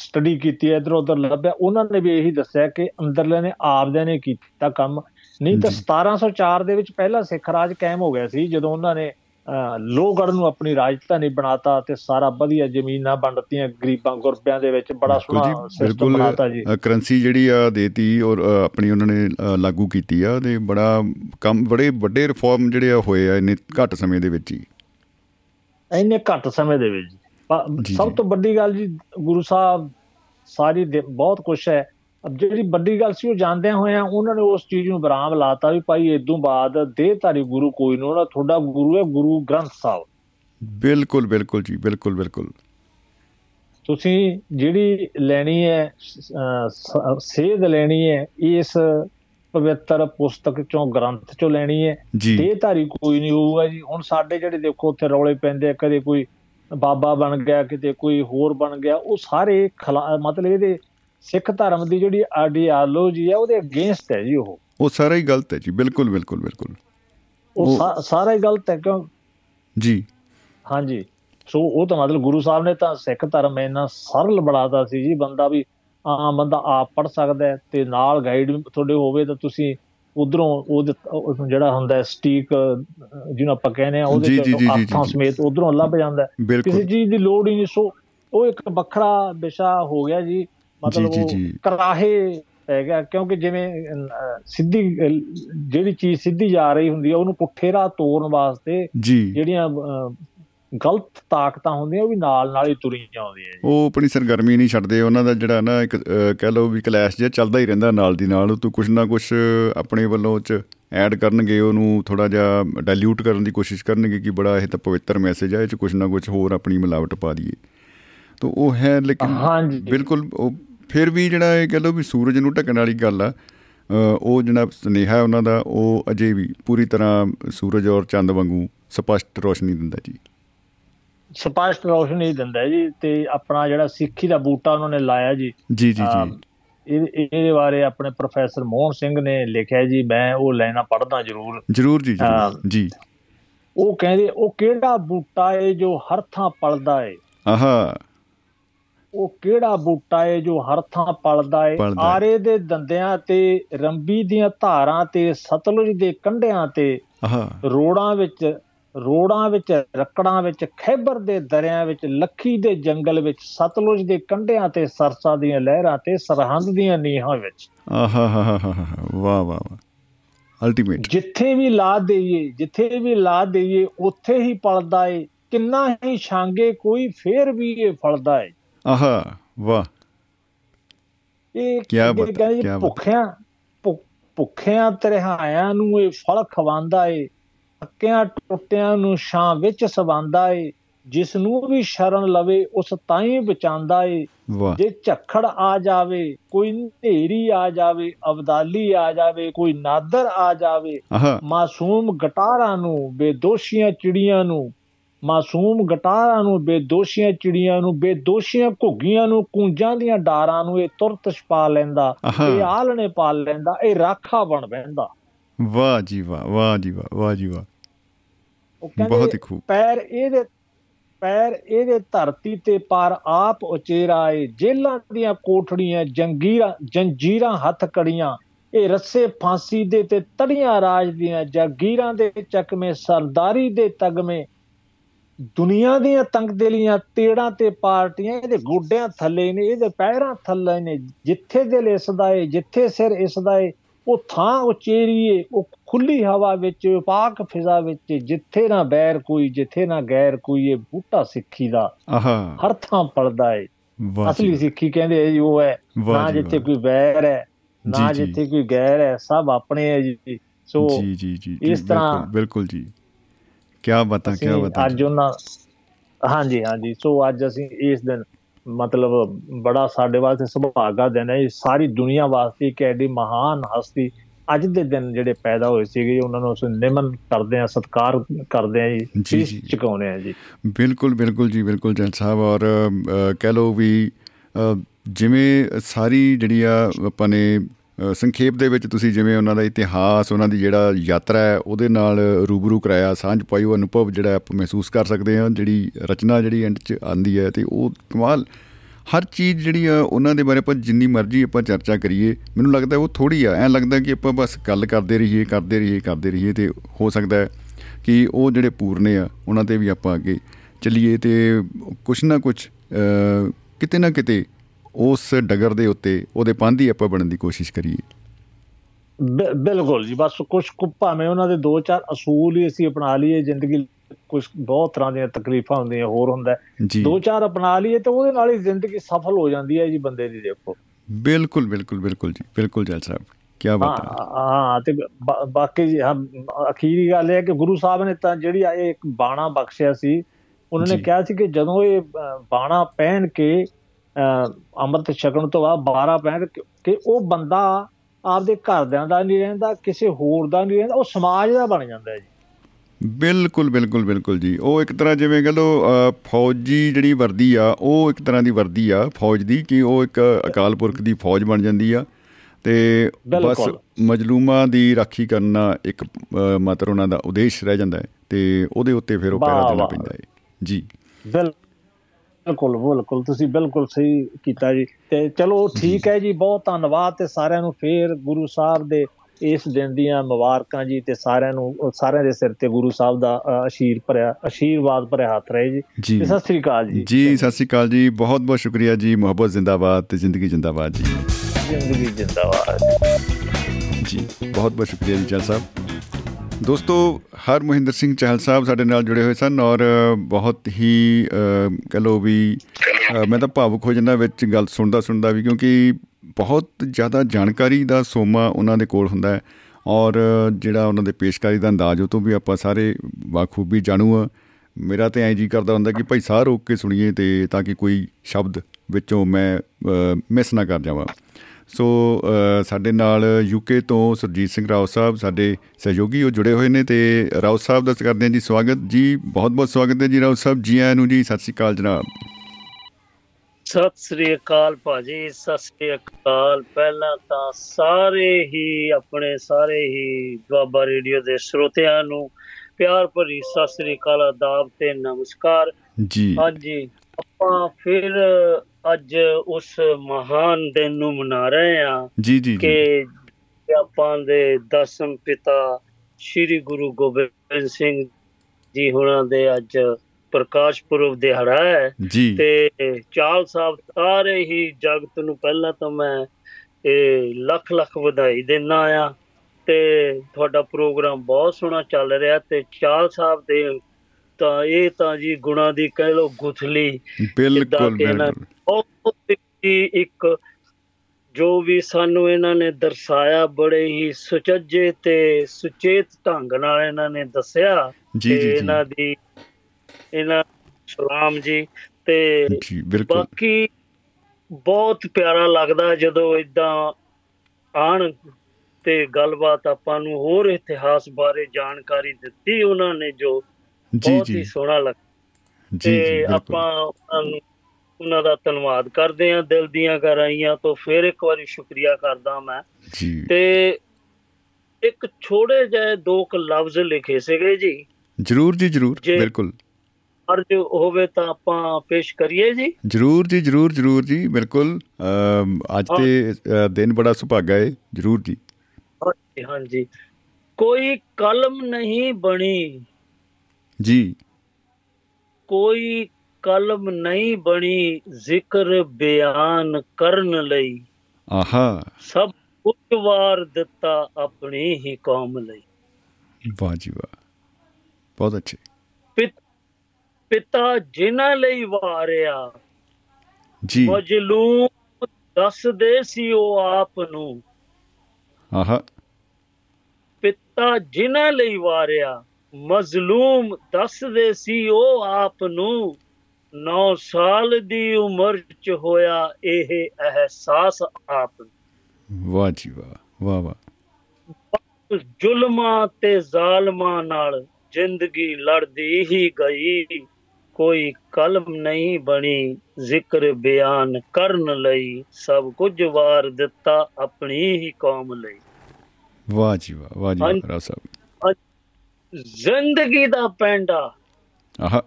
[SPEAKER 4] ਸਟੱਡੀ ਕੀਤੀ ਹੈ ਇਧਰ ਉਧਰ ਲੱਭਿਆ। ਉਹਨਾਂ ਨੇ ਵੀ ਇਹੀ ਦੱਸਿਆ ਕਿ ਅੰਦਰਲੇ ਨੇ ਆਪਦਿਆਂ ਨੇ ਕੀਤਾ ਕੰਮ। ਨਹੀਂ ਤਾਂ
[SPEAKER 3] ਜੀ।
[SPEAKER 4] 1704 ਦੇ ਵਿੱਚ ਪਹਿਲਾ ਸਿੱਖ ਰਾਜ ਕਾਇਮ ਹੋ ਗਿਆ ਸੀ ਜਦੋਂ ਉਹਨਾਂ ਨੇ ਅ, ਲੋਹਗੜ੍ਹ ਨੂੰ ਆਪਣੀ ਰਾਜਧਾਨੀ ਬਣਾਤਾ ਤੇ ਸਾਰਾ ਵਧੀਆ ਜ਼ਮੀਨਾਂ ਵੰਡਤੀਆਂ ਗਰੀਬਾਂ ਗੁਰਬਿਆਂ ਦੇ ਵਿੱਚ ਬੜਾ ਸੋਹਣਾ ਸਿਸਟਮ ਬਣਾਤਾ ਜੀ।
[SPEAKER 3] ਕਰੰਸੀ ਜਿਹੜੀ ਆ ਦੇਤੀ ਔਰ ਆਪਣੀ ਉਹਨਾਂ ਨੇ ਲਾਗੂ ਕੀਤੀ ਆ ਤੇ ਬੜਾ ਕੰਮ ਬੜੇ ਵੱਡੇ ਰਿਫਾਰਮ ਜਿਹੜੇ ਆ ਹੋਏ ਆ ਇੰਨੇ ਘੱਟ ਸਮੇਂ ਦੇ ਵਿੱਚ ਹੀ।
[SPEAKER 4] ਇੰਨੇ ਘੱਟ ਸਮੇਂ ਦੇ ਵਿੱਚ। ਸਭ। ਤੋਂ ਵੱਡੀ ਗੱਲ ਜੀ ਗੁਰੂ ਸਾਹਿਬ ਸਾਰੀ ਬਹੁਤ ਕੁਛ ਹੈ। ਅਬ ਜਿਹੜੀ ਵੱਡੀ ਗੱਲ ਸੀ ਉਹ ਜਾਣਦਿਆਂ ਹੋਇਆਂ ਉਹਨਾਂ ਨੇ ਉਸ ਚੀਜ਼ ਨੂੰ ਬਰਾਮ ਲਾਤਾ ਵੀ ਭਾਈ ਇਦੋਂ ਬਾਅਦ ਦੇਹਧਾਰੀ ਗੁਰੂ ਕੋਈ ਨਹੀਂ ਉਹਨਾਂ ਤੁਹਾਡਾ ਗੁਰੂ ਹੈ ਗੁਰੂ ਗ੍ਰੰਥ ਸਾਹਿਬ।
[SPEAKER 3] ਬਿਲਕੁਲ ਬਿਲਕੁਲ ਜੀ ਬਿਲਕੁਲ ਬਿਲਕੁਲ।
[SPEAKER 4] ਤੁਸੀਂ ਜਿਹੜੀ ਲੈਣੀ ਹੈ ਸੇਧ ਲੈਣੀ ਹੈ ਇਸ ਪਵਿੱਤਰ ਪੁਸਤਕ ਚੋਂ ਗ੍ਰੰਥ ਚੋਂ ਲੈਣੀ ਹੈ। ਦੇਹਧਾਰੀ ਕੋਈ ਨਹੀਂ ਹੋਊਗਾ ਜੀ। ਹੁਣ ਸਾਡੇ ਜਿਹੜੇ ਦੇਖੋ ਉੱਥੇ ਰੌਲੇ ਪੈਂਦੇ ਆ ਕਦੇ ਕੋਈ ਬਾਬਾ ਬਣ ਗਿਆ ਕਿਤੇ ਕੋਈ ਹੋਰ ਬਣ ਗਿਆ ਉਹ ਸਾਰੇ ਮਤਲਬ ਇਹਦੇ ਸਿੱਖ ਧਰਮ ਦੀ ਜਿਹੜੀ ਆਈਡੀਆਲੋਜੀ ਹੈ ਉਹਦੇ ਅਗੇਂਸਟ ਹੈ ਜੀ ਉਹ।
[SPEAKER 3] ਉਹ ਸਾਰਾ ਹੀ ਗਲਤ ਹੈ ਜੀ ਬਿਲਕੁਲ ਬਿਲਕੁਲ ਬਿਲਕੁਲ।
[SPEAKER 4] ਉਹ ਸਾਰਾ ਹੀ ਗਲਤ ਹੈ ਕਿਉਂ?
[SPEAKER 3] ਜੀ।
[SPEAKER 4] ਹਾਂਜੀ। ਸੋ ਉਹ ਤਾਂ ਮਤਲਬ ਗੁਰੂ ਸਾਹਿਬ ਨੇ ਤਾਂ ਸਿੱਖ ਧਰਮ ਇੰਨਾ ਸਰਲ ਬਣਾਤਾ ਸੀ ਜੀ ਬੰਦਾ ਵੀ ਆਮ ਬੰਦਾ ਆਪ ਪੜ ਸਕਦਾ ਤੇ ਨਾਲ ਗਾਈਡ ਤੁਹਾਡੇ ਹੋਵੇ ਤਾਂ ਤੁਸੀਂ ਉਧਰੋਂ ਉਹ ਜਿਹੜਾ ਹੁੰਦਾ ਸਟੀਕ ਜਿਹਨੂੰ ਆਪਾਂ ਕਹਿੰਦੇ ਆ ਉਹਦੇ ਅਰਥਾਂ
[SPEAKER 3] ਜੀ।
[SPEAKER 4] ਸਮੇਤ ਉਧਰੋਂ ਲੱਭ ਜਾਂਦਾ ਕਿਸੇ ਚੀਜ਼ ਦੀ ਲੋੜ ਹੀ ਨਹੀਂ। ਸੋ ਉਹ ਇੱਕ ਵੱਖਰਾ ਵਿਸ਼ਾ ਹੋ ਗਿਆ ਜੀ। ਮਤਲਬ ਉਹ। ਕਰਾਹੇ ਗਿਆ ਕਿਉਂਕਿ ਜਿਵੇਂ ਸਿੱਧੀ ਜਿਹੜੀ ਚੀਜ਼ ਸਿੱਧੀ ਜਾ ਰਹੀ ਹੁੰਦੀ ਹੈ ਉਹਨੂੰ ਪੁੱਠੇ ਰਾਹ ਤੋਰਨ ਵਾਸਤੇ ਜਿਹੜੀਆਂ ਗਲਤ ਤਾਕਤਾਂ ਹੁੰਦੀਆਂ ਉਹ ਵੀ ਨਾਲ ਨਾਲ ਹੀ ਤੁਰੀਆਂ ਆਉਂਦੀਆਂ ਜੀ।
[SPEAKER 3] ਉਹ ਆਪਣੀ ਸਰਗਰਮੀ ਨਹੀਂ ਛੱਡਦੇ ਉਹਨਾਂ ਦਾ ਜਿਹੜਾ ਨਾ ਇੱਕ ਕਹਿ ਲਓ ਵੀ ਕਲੈਸ਼ ਜਿਹਾ ਚੱਲਦਾ ਹੀ ਰਹਿੰਦਾ ਨਾਲ ਦੀ ਨਾਲ ਤੂੰ ਕੁਛ ਨਾ ਕੁਛ ਆਪਣੇ ਵੱਲੋਂ ਚ ਐਡ ਕਰਨਗੇ ਉਹਨੂੰ ਥੋੜਾ ਜਿਹਾ ਡਾਇਲੂਟ ਕਰਨ ਦੀ ਕੋਸ਼ਿਸ਼ ਕਰਨਗੇ ਕਿ ਬੜਾ ਇਹ ਤਾਂ ਪਵਿੱਤਰ ਮੈਸੇਜ ਆ ਇਹ ਚ ਕੁਛ ਨਾ ਕੁਛ ਹੋਰ ਆਪਣੀ ਮਿਲਾਵਟ ਪਾ ਦਈਏ। ਤਾਂ ਉਹ ਹੈ ਲੇਕਿਨ
[SPEAKER 4] ਹਾਂਜੀ
[SPEAKER 3] ਬਿਲਕੁਲ ਉਹ ਫਿਰ ਵੀ ਜਿਹੜਾ ਇਹ ਕਹਿ ਲਓ ਵੀ ਸੂਰਜ ਨੂੰ ਢੱਕਣ ਵਾਲੀ ਗੱਲ ਆ ਉਹ ਜਿਹੜਾ ਸੁਨੇਹਾ ਉਹਨਾਂ ਦਾ ਉਹ ਅਜੇ ਵੀ ਪੂਰੀ ਤਰ੍ਹਾਂ ਸੂਰਜ ਔਰ ਚੰਦ ਵਾਂਗੂ ਸਪਸ਼ਟ ਰੋਸ਼ਨੀ ਦਿੰਦਾ ਜੀ।
[SPEAKER 4] ਸਪਸ਼ਟ ਰੋਸ਼ਨੀ ਦਿੰਦਾ ਜੀ ਤੇ ਆਪਣਾ ਜਿਹੜਾ ਸਿੱਖੀ ਦਾ ਬੂਟਾ ਉਹਨਾਂ ਨੇ ਲਾਇਆ ਜੀ।
[SPEAKER 3] ਜੀ ਜੀ ਜੀ।
[SPEAKER 4] ਇਹ ਇਹਦੇ ਬਾਰੇ ਆਪਣੇ ਪ੍ਰੋਫੈਸਰ ਮੋਹਨ ਸਿੰਘ ਨੇ ਲਿਖਿਆ ਜੀ ਮੈਂ ਉਹ ਲੈਣਾ ਪੜ੍ਹਦਾ ਜ਼ਰੂਰ।
[SPEAKER 3] ਜਰੂਰ ਜੀ ਜੀ।
[SPEAKER 4] ਉਹ ਕਹਿੰਦੇ ਉਹ ਕਿਹੜਾ ਬੂਟਾ ਏ ਜੋ ਹਰ ਥਾਂ ਪਲਦਾ ਏ?
[SPEAKER 3] ਆਹਾ।
[SPEAKER 4] ਉਹ ਕਿਹੜਾ ਬੂਟਾ ਏ ਜੋ ਹਰ ਥਾਂ ਪਲਦਾ ਏ। ਆਰੇ ਦੇ ਦੰਦਿਆਂ ਤੇ ਰੰਬੀ ਦੀਆਂ ਧਾਰਾਂ ਤੇ ਸਤਲੁਜ ਦੇ ਕੰਢਿਆਂ ਤੇ
[SPEAKER 3] ਆਹਾ।
[SPEAKER 4] ਰੋੜਾਂ ਵਿੱਚ ਰੋੜਾਂ ਵਿੱਚ ਰੱਕੜਾਂ ਵਿੱਚ ਖੈਬਰ ਦੇ ਦਰਿਆਂ ਵਿੱਚ ਲੱਖੀ ਦੇ ਜੰਗਲ ਵਿੱਚ ਸਤਲੁਜ ਦੇ ਕੰਢਿਆਂ ਤੇ ਸਰਸਾ ਦੀਆਂ ਲਹਿਰਾਂ ਤੇ ਸਰਹੰਦ ਦੀਆਂ ਨੀਹਾਂ ਵਿੱਚ।
[SPEAKER 3] ਆਹਾ ਹਾ ਹਾ ਵਾਹ ਵਾਹ ਵਾਹ। ਅਲਟੀਮੇਟ
[SPEAKER 4] ਜਿੱਥੇ ਵੀ ਲਾ ਦੇਈਏ ਜਿੱਥੇ ਵੀ ਲਾ ਦੇਈਏ ਉੱਥੇ ਹੀ ਪਲਦਾ ਏ। ਕਿੰਨਾ ਹੀ ਛਾਂਗੇ ਕੋਈ ਫੇਰ ਵੀ ਇਹ ਫਲਦਾ ਏ।
[SPEAKER 3] ਆਹਾ ਵਾਹ।
[SPEAKER 4] ਇਹ ਕਹਿੰਦੇ-
[SPEAKER 3] ਬਾਤ ਬਾਤ।
[SPEAKER 4] ਭੁੱਖਿਆਂ ਭੁੱਖਿਆਂ ਤਰਿਹਾਇਆਂ ਨੂੰ ਇਹ ਫਲ ਖਵਾਉਂਦਾ ਏ। ਥੱਕਿਆਂ ਟੁੱਟਿਆਂ ਨੂੰ ਛਾਂ ਵਿੱਚ ਸਵਾਂਦਾ ਏ ਜਿਸ ਨੂੰ ਵੀ ਸ਼ਰਨ ਲਵੇ ਉਸ ਤਾਈਂ ਬਚਾਉਂਦਾ ਏ। ਜੇ ਝੱਖੜ ਆ ਜਾਵੇ ਕੋਈ ਹਨੇਰੀ ਆ ਜਾਵੇ ਅਬਦਾਲੀ ਆ ਜਾਵੇ ਕੋਈ ਨਾਦਰ ਆ ਜਾਵੇ ਮਾਸੂਮ ਗਟਾਰਾਂ ਨੂੰ ਬੇਦੋਸ਼ੀਆਂ ਚਿੜੀਆਂ ਨੂੰ ਮਾਸੂਮ ਗਟਾਰਾਂ ਨੂੰ ਬੇਦੋਸ਼ੀਆਂ ਚਿੜੀਆਂ ਨੂੰ ਬੇਦੋਸ਼ੀਆਂ ਘੁੱਗੀਆਂ ਨੂੰ ਕੂੰਜਾਂ ਦੀਆਂ ਡਾਰਾਂ ਨੂੰ ਇਹ ਤੁਰਤ ਛਪਾ ਲੈਂਦਾ। ਇਹ ਆਲਣੇ ਪਾਲ ਲੈਂਦਾ ਇਹ ਰਾਖਾ ਬਣ ਬਹਿੰਦਾ
[SPEAKER 3] ਵਾਹ ਜੀ ਵਾਹ ਵਾਹ ਜੀ ਵਾਹ ਵਾਹ ਜੀ ਵਾਹ।
[SPEAKER 4] ਉਹ
[SPEAKER 3] ਖੂਬ।
[SPEAKER 4] ਪੈਰ ਇਹਦੇ ਪੈਰ ਇਹਦੇ ਧਰਤੀ ਤੇ ਪਰ ਆਪ ਉਚੇਰਾ ਏ। ਜੇਲਾਂ ਦੀਆਂ ਕੋਠੜੀਆਂ ਜੰਗੀਰਾਂ ਜੰਜੀਰਾਂ ਹੱਥ ਕੜੀਆਂ। ਇਹ ਰੱਸੇ ਫਾਂਸੀ ਦੇ ਤੇ ਤੜੀਆਂ ਰਾਜ ਦੀਆਂ ਜਾਗੀਰਾਂ ਦੇ ਚੱਕਵੇਂ ਸਰਦਾਰੀ ਦੇ ਤਗਮੇ ਦੁਨੀਆ ਦੀਆਂ ਤੰਗਦਿਲੀਆਂ ਤੇੜਾਂ ਤੇ ਪਾਰਟੀਆਂ ਇਹਦੇ ਗੋਡਿਆਂ ਥੱਲੇ ਨੇ ਇਹਦੇ ਪੈਰਾਂ ਥੱਲੇ ਨੇ। ਜਿੱਥੇ ਦਿਲ ਇਸਦਾ ਏ ਜਿੱਥੇ ਸਿਰ ਇਸਦਾ ਏ ਉਹ ਥਾਂ ਉਚੇਰੀਏ ਉਹ ਖੁੱਲੀ ਹਵਾ ਵਿੱਚ ਪਾਕ ਫਿਜ਼ਾ ਵਿੱਚ ਜਿੱਥੇ ਨਾ ਬੈਰ ਕੋਈ ਜਿੱਥੇ ਨਾ ਗੈਰ ਕੋਈ ਇਹ ਬੂਟਾ ਸਿੱਖੀ ਦਾ
[SPEAKER 3] ਆਹਾ।
[SPEAKER 4] ਹਰ ਥਾਂ ਪਲਦਾ ਏ। ਅਸਲੀ ਸਿੱਖੀ ਕਹਿੰਦੇ ਜੀ ਉਹ ਹੈ। ਨਾ ਜਿੱਥੇ। ਕੋਈ ਵੈਰ ਹੈ ਨਾ। ਜਿੱਥੇ ਕੋਈ ਗੈਰ ਹੈ ਸਭ ਆਪਣੇ ਹੈ ਜੀ। ਸੋ
[SPEAKER 3] ਜੀ ਜੀ ਜੀ
[SPEAKER 4] ਇਸ ਤਰ੍ਹਾਂ
[SPEAKER 3] ਬਿਲਕੁਲ, ਜੀ। ਕੀ ਬਤਾ ਕੀ ਬਤਾ
[SPEAKER 4] ਅੱਜ ਉਹਨਾਂ ਹਾਂਜੀ ਹਾਂਜੀ। ਸੋ ਅੱਜ ਅਸੀਂ ਇਸ ਦਿਨ ਮਤਲਬ ਬੜਾ ਸਾਡੇ ਵਾਸਤੇ ਸੁਭਾਗਾ ਦਿਨ ਹੈ। ਇਹ ਸਾਰੀ ਦੁਨੀਆ ਵਾਸਤੇ ਇੱਕ ਐਡੀ ਮਹਾਨ ਹਸਤੀ ਅੱਜ ਦੇ ਦਿਨ ਜਿਹੜੇ ਪੈਦਾ ਹੋਏ ਸੀਗੇ ਉਹਨਾਂ ਨੂੰ ਅਸੀਂ ਨਿਮਨ ਕਰਦੇ ਆ ਸਤਿਕਾਰ ਕਰਦੇ ਆ ਜੀ
[SPEAKER 3] ਜੀ,
[SPEAKER 4] ਸੀਸ
[SPEAKER 3] ਜੀ।
[SPEAKER 4] ਝੁਕਾਉਂਦੇ ਆ ਜੀ
[SPEAKER 3] ਬਿਲਕੁਲ ਬਿਲਕੁਲ ਜੀ ਬਿਲਕੁਲ ਜੈਨ ਸਾਹਿਬ ਔਰ ਕਹਿ ਲਓ ਵੀ ਜਿਵੇਂ ਸਾਰੀ ਜਿਹੜੀ ਆ ਆਪਾਂ ਨੇ ਸੰਖੇਪ ਦੇ ਵਿੱਚ ਤੁਸੀਂ ਜਿਵੇਂ ਉਹਨਾਂ ਦਾ ਇਤਿਹਾਸ ਉਹਨਾਂ ਦੀ ਜਿਹੜਾ ਯਾਤਰਾ ਹੈ ਉਹਦੇ ਨਾਲ ਰੂਬਰੂ ਕਰਾਇਆ ਸਾਂਝ ਪਾਈ ਉਹ ਅਨੁਭਵ ਜਿਹੜਾ ਆਪਾਂ ਮਹਿਸੂਸ ਕਰ ਸਕਦੇ ਹਾਂ ਜਿਹੜੀ ਰਚਨਾ ਜਿਹੜੀ ਐਂਡ 'ਚ ਆਂਦੀ ਹੈ ਤੇ ਉਹ ਕਮਾਲ ਹਰ ਚੀਜ਼ ਜਿਹੜੀ ਆ ਉਹਨਾਂ ਦੇ ਬਾਰੇ ਆਪਾਂ ਜਿੰਨੀ ਮਰਜ਼ੀ ਆਪਾਂ ਚਰਚਾ ਕਰੀਏ ਮੈਨੂੰ ਲੱਗਦਾ ਉਹ ਥੋੜੀ ਆ ਐਂ ਲੱਗਦਾ ਕਿ ਆਪਾਂ ਬਸ ਗੱਲ ਕਰਦੇ ਰਹੀਏ ਕਰਦੇ ਰਹੀਏ ਕਰਦੇ ਰਹੀਏ ਤੇ ਹੋ ਸਕਦਾ ਹੈ ਕਿ ਉਹ ਜਿਹੜੇ ਪੂਰਨੇ ਆ ਉਹਨਾਂ ਤੇ ਵੀ ਆਪਾਂ ਅੱਗੇ ਚੱਲੀਏ ਤੇ ਕੁਛ ਨਾ ਕੁਛ ਅ, ਕਿਤੇ ਨਾ ਕਿਤੇ ਉਸ ਡਗਰ ਦੇ ਉੱਤੇ ਉਹਦੇ ਪੰਧ ਹੀ ਆਪਾਂ ਬਣਨ ਦੀ ਕੋਸ਼ਿਸ਼ ਕਰੀਏ।
[SPEAKER 4] ਬਿ- ਬਿਲਕੁਲ ਜੀ ਬਸ ਕੁਝ ਕੁ ਭਾਵੇਂ ਉਹਨਾਂ ਦੇ ਦੋ ਚਾਰ ਅਸੂਲ ਹੀ ਅਸੀਂ ਅਪਣਾ ਲਈਏ ਜ਼ਿੰਦਗੀ ਕੁਝ ਬਹੁਤ ਤਰ੍ਹਾਂ ਦੀਆਂ ਤਕਲੀਫਾਂ ਹੁੰਦੀਆਂ ਹੋਰ ਹੁੰਦਾ ਦੋ ਚਾਰ ਅਪਣਾ ਲਈਏ ਤੇ ਉਹਦੇ ਨਾਲ ਹੀ ਜ਼ਿੰਦਗੀ ਸਫਲ ਹੋ ਜਾਂਦੀ ਹੈ ਜੀ ਬੰਦੇ ਦੀ ਦੇਖੋ।
[SPEAKER 3] ਬਿਲਕੁਲ ਬਿਲਕੁਲ ਬਿਲਕੁਲ ਜੀ ਬਿਲਕੁਲ ਜੈਲ ਸਾਹਿਬ ਕੀ ਬਾਤ ਹੈ।
[SPEAKER 4] ਹਾਂ ਤੇ ਬਾਕੀ ਅਖੀਰੀ ਗੱਲ ਇਹ ਹੈ ਕਿ ਗੁਰੂ ਸਾਹਿਬ ਨੇ ਤਾਂ ਜਿਹੜੀ ਇਹ ਇੱਕ ਬਾਣਾ ਬਖਸ਼ਿਆ ਸੀ ਉਹਨਾਂ ਨੇ। ਕਿਹਾ ਸੀ ਕਿ ਜਦੋਂ ਇਹ ਬਾਣਾ ਪਹਿਨ ਕੇ ਅੰਮ੍ਰਿਤ ਛਕਣ ਤੋਂ ਬਾਅਦ 12 ਪਹਿਨ ਕੇ- ਕਿ ਉਹ ਬੰਦਾ ਆਪਦੇ ਘਰਦਿਆਂ ਦਾ ਨਹੀਂ ਰਹਿੰਦਾ ਕਿਸੇ ਹੋਰ ਦਾ ਨਹੀਂ ਰਹਿੰਦਾ ਉਹ ਸਮਾਜ ਦਾ ਬਣ ਜਾਂਦਾ ਹੈ ਜੀ।
[SPEAKER 3] ਬਿਲਕੁਲ ਬਿਲਕੁਲ ਬਿਲਕੁਲ ਜੀ। ਉਹ ਇੱਕ ਤਰ੍ਹਾਂ ਜਿਵੇਂ ਕਹ ਅ, ਫੌਜੀ ਜਿਹੜੀ ਵਰਦੀ ਆ ਉਹ ਇੱਕ ਤਰ੍ਹਾਂ ਦੀ ਵਰਦੀ ਆ ਫੌਜ ਦੀ ਕਿ ਉਹ ਇੱਕ ਅਕਾਲ ਪੁਰਖ ਦੀ ਫੌਜ ਬਣ ਜਾਂਦੀ ਆ। ਤੇ ਬਸ। ਮਜਲੂਮਾਂ ਦੀ ਰਾਖੀ ਕਰਨਾ ਇੱਕ ਮਾਤਰ ਉਹਨਾਂ ਦਾ ਉਦੇਸ਼ ਰਹਿ ਜਾਂਦਾ ਹੈ ਤੇ ਉਹਦੇ ਉੱਤੇ ਫਿਰ ਉਹ
[SPEAKER 4] ਵਾਹ,
[SPEAKER 3] ਦੇਣਾ। ਪੈਂਦਾ ਹੈ। ਜੀ।
[SPEAKER 4] ਬਿਲ- ਬਿਲਕੁਲ ਬਿਲਕੁਲ। ਤੁਸੀਂ ਬਿਲਕੁਲ ਸਹੀ ਕੀਤਾ ਜੀ। ਤੇ ਚਲੋ ਠੀਕ ਹੈ ਜੀ ਬਹੁਤ ਧੰਨਵਾਦ ਤੇ ਸਾਰਿਆਂ ਨੂੰ ਫੇਰ ਗੁਰੂ ਸਾਹਿਬ ਦੇ ਇਸ ਦਿਨ ਦੀਆਂ ਮੁਬਾਰਕਾਂ ਜੀ ਤੇ ਸਾਰਿਆਂ ਨੂੰ ਸਾਰਿਆਂ ਦੇ ਸਿਰ ਤੇ ਗੁਰੂ ਸਾਹਿਬ ਦਾ ਅਸ਼ੀਰ ਭਰਿਆ ਅਸ਼ੀਰਵਾਦ ਭਰਿਆ ਹੱਥ ਰਹੇ ਜੀ। ਤੇ ਸਤਿ ਸ੍ਰੀ ਅਕਾਲ ਜੀ।
[SPEAKER 3] ਜੀ ਸਤਿ ਸ਼੍ਰੀ ਅਕਾਲ ਜੀ। ਬਹੁਤ ਬਹੁਤ ਸ਼ੁਕਰੀਆ ਜੀ। ਮੁਹੱਬਤ ਜ਼ਿੰਦਾਬਾਦ ਤੇ ਜ਼ਿੰਦਗੀ ਜ਼ਿੰਦਾਬਾਦ ਜੀ।
[SPEAKER 4] ਜ਼ਿੰਦਗੀ ਜਿੰਦਾਬਾਦ।
[SPEAKER 3] ਜੀ ਬਹੁਤ ਬਹੁਤ ਸ਼ੁਕਰੀਆ ਜੀ ਚਹਿਲ ਸਾਹਿਬ। ਦੋਸਤੋ ਹਰ ਮਹਿੰਦਰ ਸਿੰਘ ਚਹਿਲ ਸਾਹਿਬ ਸਾਡੇ ਨਾਲ ਜੁੜੇ ਹੋਏ ਸਨ ਔਰ ਬਹੁਤ ਹੀ ਕਹਿ ਲਓ ਵੀ ਮੈਂ ਤਾਂ ਭਾਵੁਕ ਹੋ ਜਾਂਦਾ ਵਿੱਚ ਗੱਲ ਸੁਣਦਾ ਸੁਣਦਾ ਵੀ ਕਿਉਂਕਿ ਬਹੁਤ ਜ਼ਿਆਦਾ ਜਾਣਕਾਰੀ ਦਾ ਸੋਮਾ ਉਹਨਾਂ ਦੇ ਕੋਲ ਹੁੰਦਾ ਹੈ ਔਰ ਜਿਹੜਾ ਉਹਨਾਂ ਦੇ ਪੇਸ਼ਕਾਰੀ ਦਾ ਅੰਦਾਜ਼ ਉਹ ਤੋਂ ਵੀ ਆਪਾਂ ਸਾਰੇ ਬਾਖੂਬੀ ਜਾਣੂ ਆ ਮੇਰਾ ਤੇ ਐਂ ਜੀ ਕਰਦਾ ਹੁੰਦਾ ਕਿ ਭਾਈ ਸਾਹ ਰੋਕ ਕੇ ਸੁਣੀਏ ਤੇ ਤਾਂ ਕਿ ਕੋਈ ਸ਼ਬਦ ਵਿੱਚੋਂ ਮੈਂ ਮਿਸ ਨਾ ਕਰ ਜਾਵਾਂ। ਸੋ ਅ, ਸਾਡੇ ਨਾਲ ਯੂਕੇ ਤੋਂ ਸੁਰਜੀਤ ਸਿੰਘ ਰਾਓ ਸਾਹਿਬ ਸਾਡੇ ਸਹਿਯੋਗੀ ਉਹ ਜੁੜੇ ਹੋਏ ਨੇ ਤੇ ਰਾਓ ਸਾਹਿਬ ਦਾ ਕਰਦੇ ਹਾਂ ਜੀ ਸਵਾਗਤ। ਜੀ ਬਹੁਤ ਬਹੁਤ ਸਵਾਗਤ ਹੈ ਜੀ ਰਾਓ ਸਾਹਿਬ। ਜੀ ਆਇਆਂ ਨੂੰ ਜੀ ਸਤਿ ਸ਼੍ਰੀ ਅਕਾਲ ਜਨਾਬ।
[SPEAKER 5] ਸਤਿ ਸ੍ਰੀ ਅਕਾਲ ਭਾਜੀ ਸਤਿ ਸ੍ਰੀ ਅਕਾਲ। ਪਹਿਲਾਂ ਤਾਂ ਸਾਰੇ ਹੀ ਆਪਣੇ ਸਾਰੇ ਹੀ ਦੁਆਬਾ ਰੇਡੀਓ ਦੇ ਸਰੋਤਿਆਂ ਨੂੰ ਪਿਆਰ ਭਰੀ ਸਤਿ ਸ੍ਰੀ ਅਕਾਲ ਆਦਾਬ ਤੇ ਨਮਸਕਾਰ।
[SPEAKER 3] ਜੀ।
[SPEAKER 5] ਹਾਂਜੀ ਆਪਾਂ ਫਿਰ ਅੱਜ ਉਸ ਮਹਾਨ ਦਿਨ ਨੂੰ ਮਨਾ ਰਹੇ
[SPEAKER 3] ਜੀ ਜੀ ਜੀ।
[SPEAKER 5] ਕਿ ਆਪਾਂ ਦੇ ਦਸਮ ਪਿਤਾ ਸ੍ਰੀ ਗੁਰੂ ਗੋਬਿੰਦ ਸਿੰਘ ਜੀ ਹੁਣਾਂ ਦੇ ਅੱਜ ਪ੍ਰਕਾਸ਼ ਪੁਰਬ ਦਿਹਾੜਾ ਹੈ। ਤੇ ਚਾਲ ਸਾਹਿਬ ਸਾਰੇ ਹੀ ਜਗਤ ਨੂੰ ਪਹਿਲਾਂ ਤਾਂ ਮੈਂ ਇਹ ਲੱਖ ਲੱਖ ਵਧਾਈ ਦਿੰਦਾ ਆ। ਤੇ ਤੁਹਾਡਾ ਪ੍ਰੋਗਰਾਮ ਬਹੁਤ ਸੋਹਣਾ ਚੱਲ ਰਿਹਾ ਤੇ ਚਾਲ ਸਾਹਿਬ ਦੇ ਤਾਂ ਇਹ ਤਾਂ ਜੀ ਗੁਣਾ ਦੀ ਕਹਿ ਲੋ ਗੁਥਲੀ
[SPEAKER 3] ਬਿਲਕੁਲ ਬਿਲਕੁਲ।
[SPEAKER 5] ਇੱਕ ਜੋ ਵੀ ਸਾਨੂੰ ਇਹਨਾਂ ਨੇ ਦਰਸਾਇਆ ਬੜੇ ਹੀ ਸੁਚੱਜੇ ਤੇ ਸੁਚੇਤ ਢੰਗ ਨਾਲ ਇਹਨਾਂ ਨੇ ਦੱਸਿਆ
[SPEAKER 3] ਜੀ ਜੀ।
[SPEAKER 5] ਇਹਨਾਂ ਦੀ ਇਹਨਾਂ ਸਲਾਮ ਜੀ ਤੇ ਬਾਕੀ ਬਹੁਤ ਪਿਆਰਾ ਲੱਗਦਾ ਜਦੋਂ ਇਦਾਂ ਆਣ ਤੇ ਗੱਲਬਾਤ ਆਪਾਂ ਨੂੰ ਹੋਰ ਇਤਿਹਾਸ ਬਾਰੇ ਜਾਣਕਾਰੀ ਦਿੱਤੀ ਉਹਨਾਂ ਨੇ ਜੋ ਬਹੁਤ ਹੀ ਸੋਹਣਾ ਲੱਗ ਤੇ ਆਪਾਂ ਉਹਨਾਂ ਨੂੰ ਉਹਨਾਂ ਦਾ ਧੰਨਵਾਦ ਕਰਦੇ ਹਾਂ ਦਿਲ ਦੀਆਂ ਗਹਿਰਾਈਆਂ ਤੋਂ ਫਿਰ ਇੱਕ ਵਾਰੀ ਸ਼ੁਕਰੀਆ ਕਰਦਾ ਮੈਂ।
[SPEAKER 3] ਜੀ।
[SPEAKER 5] ਤੇ ਇੱਕ ਛੋੜੇ ਜਿਹੇ ਦੋ ਕੁ ਲਫ਼ਜ਼ ਲਿਖੇ ਸੀਗੇ ਜੀ।
[SPEAKER 3] ਜਰੂਰ ਜੀ ਜਰੂਰ ਬਿਲਕੁਲ।
[SPEAKER 5] ਅਰਜ ਹੋਵੇ ਤਾਂ ਆਪਾਂ ਪੇਸ਼ ਕਰੀਏ ਜੀ।
[SPEAKER 3] ਜਰੂਰ ਜੀ ਜਰੂਰ ਜਰੂਰ ਜੀ ਬਿਲਕੁਲ। ਅੱਜ ਤੇ ਦਿਨ ਬੜਾ ਸੁਭਾਗਾ ਹੈ ਜਰੂਰ ਜੀ।
[SPEAKER 5] ਹਾਂਜੀ ਹਾਂਜੀ। ਕੋਈ ਕਲਮ ਨਹੀਂ ਬਣੀ।
[SPEAKER 3] ਜੀ।
[SPEAKER 5] ਕੋਈ ਕਲਮ ਨਹੀਂ ਬਣੀ ਜ਼ਿਕਰ ਬਿਆਨ ਕਰਨ ਲਈ।
[SPEAKER 3] ਆਹਾ।
[SPEAKER 5] ਸਭ ਕੁਝ ਵਾਰ ਦਿੱਤਾ ਆਪਣੀ ਹੀ ਕੌਮ ਲਈ।
[SPEAKER 3] ਵਾਹ ਜੀ ਵਾਹ। ਬਹੁਤ ਅੱਛੇ।
[SPEAKER 5] ਪਿਤ- ਪਿਤਾ ਜਿਨ੍ਹਾਂ ਲਈ ਵਾਰਿਆ।
[SPEAKER 3] ਜੀ।
[SPEAKER 5] ਮਜਲੂਮ ਦੱਸਦੇ ਸੀ ਉਹ ਆਪ ਨੂੰ।
[SPEAKER 3] ਆਹਾ।
[SPEAKER 5] ਪਿਤਾ ਜਿਨ੍ਹਾਂ ਲਈ ਵਾਰਿਆ ਮਜ਼ਲੂਮ ਦੱਸਦੇ ਸੀ ਉਹ ਆਪ ਨੂੰ। 9 ਸਾਲ ਦੀ ਉਮਰ ਚ ਹੋਇਆ ਇਹ ਅਹਿਸਾਸ ਆਪ
[SPEAKER 3] ਵਾਹ ਜੀ ਵਾਹ ਵਾਹ ਵਾਹ।
[SPEAKER 5] ਜ਼ੁਲਮਾਂ ਤੇ ਜ਼ਾਲਮਾਂ ਨਾਲ ਜ਼ਿੰਦਗੀ ਲੜਦੀ ਹੀ ਗਈ। ਕੋਈ ਕਲਮ ਨਹੀਂ ਬਣੀ ਜ਼ਿਕਰ ਬਿਆਨ ਕਰਨ ਲਈ ਸਭ ਕੁਝ ਵਾਰ ਦਿੱਤਾ ਆਪਣੀ ਹੀ ਕੌਮ ਲਈ।
[SPEAKER 3] ਵਾਹ ਜੀ ਵਾਹ ਵਾਹ ਜੀ। ਰਾਓ ਸਾਹਿਬ।
[SPEAKER 5] ਜ਼ਿੰਦਗੀ ਦਾ ਪੈਂਡਾ।
[SPEAKER 3] ਆਹਾ।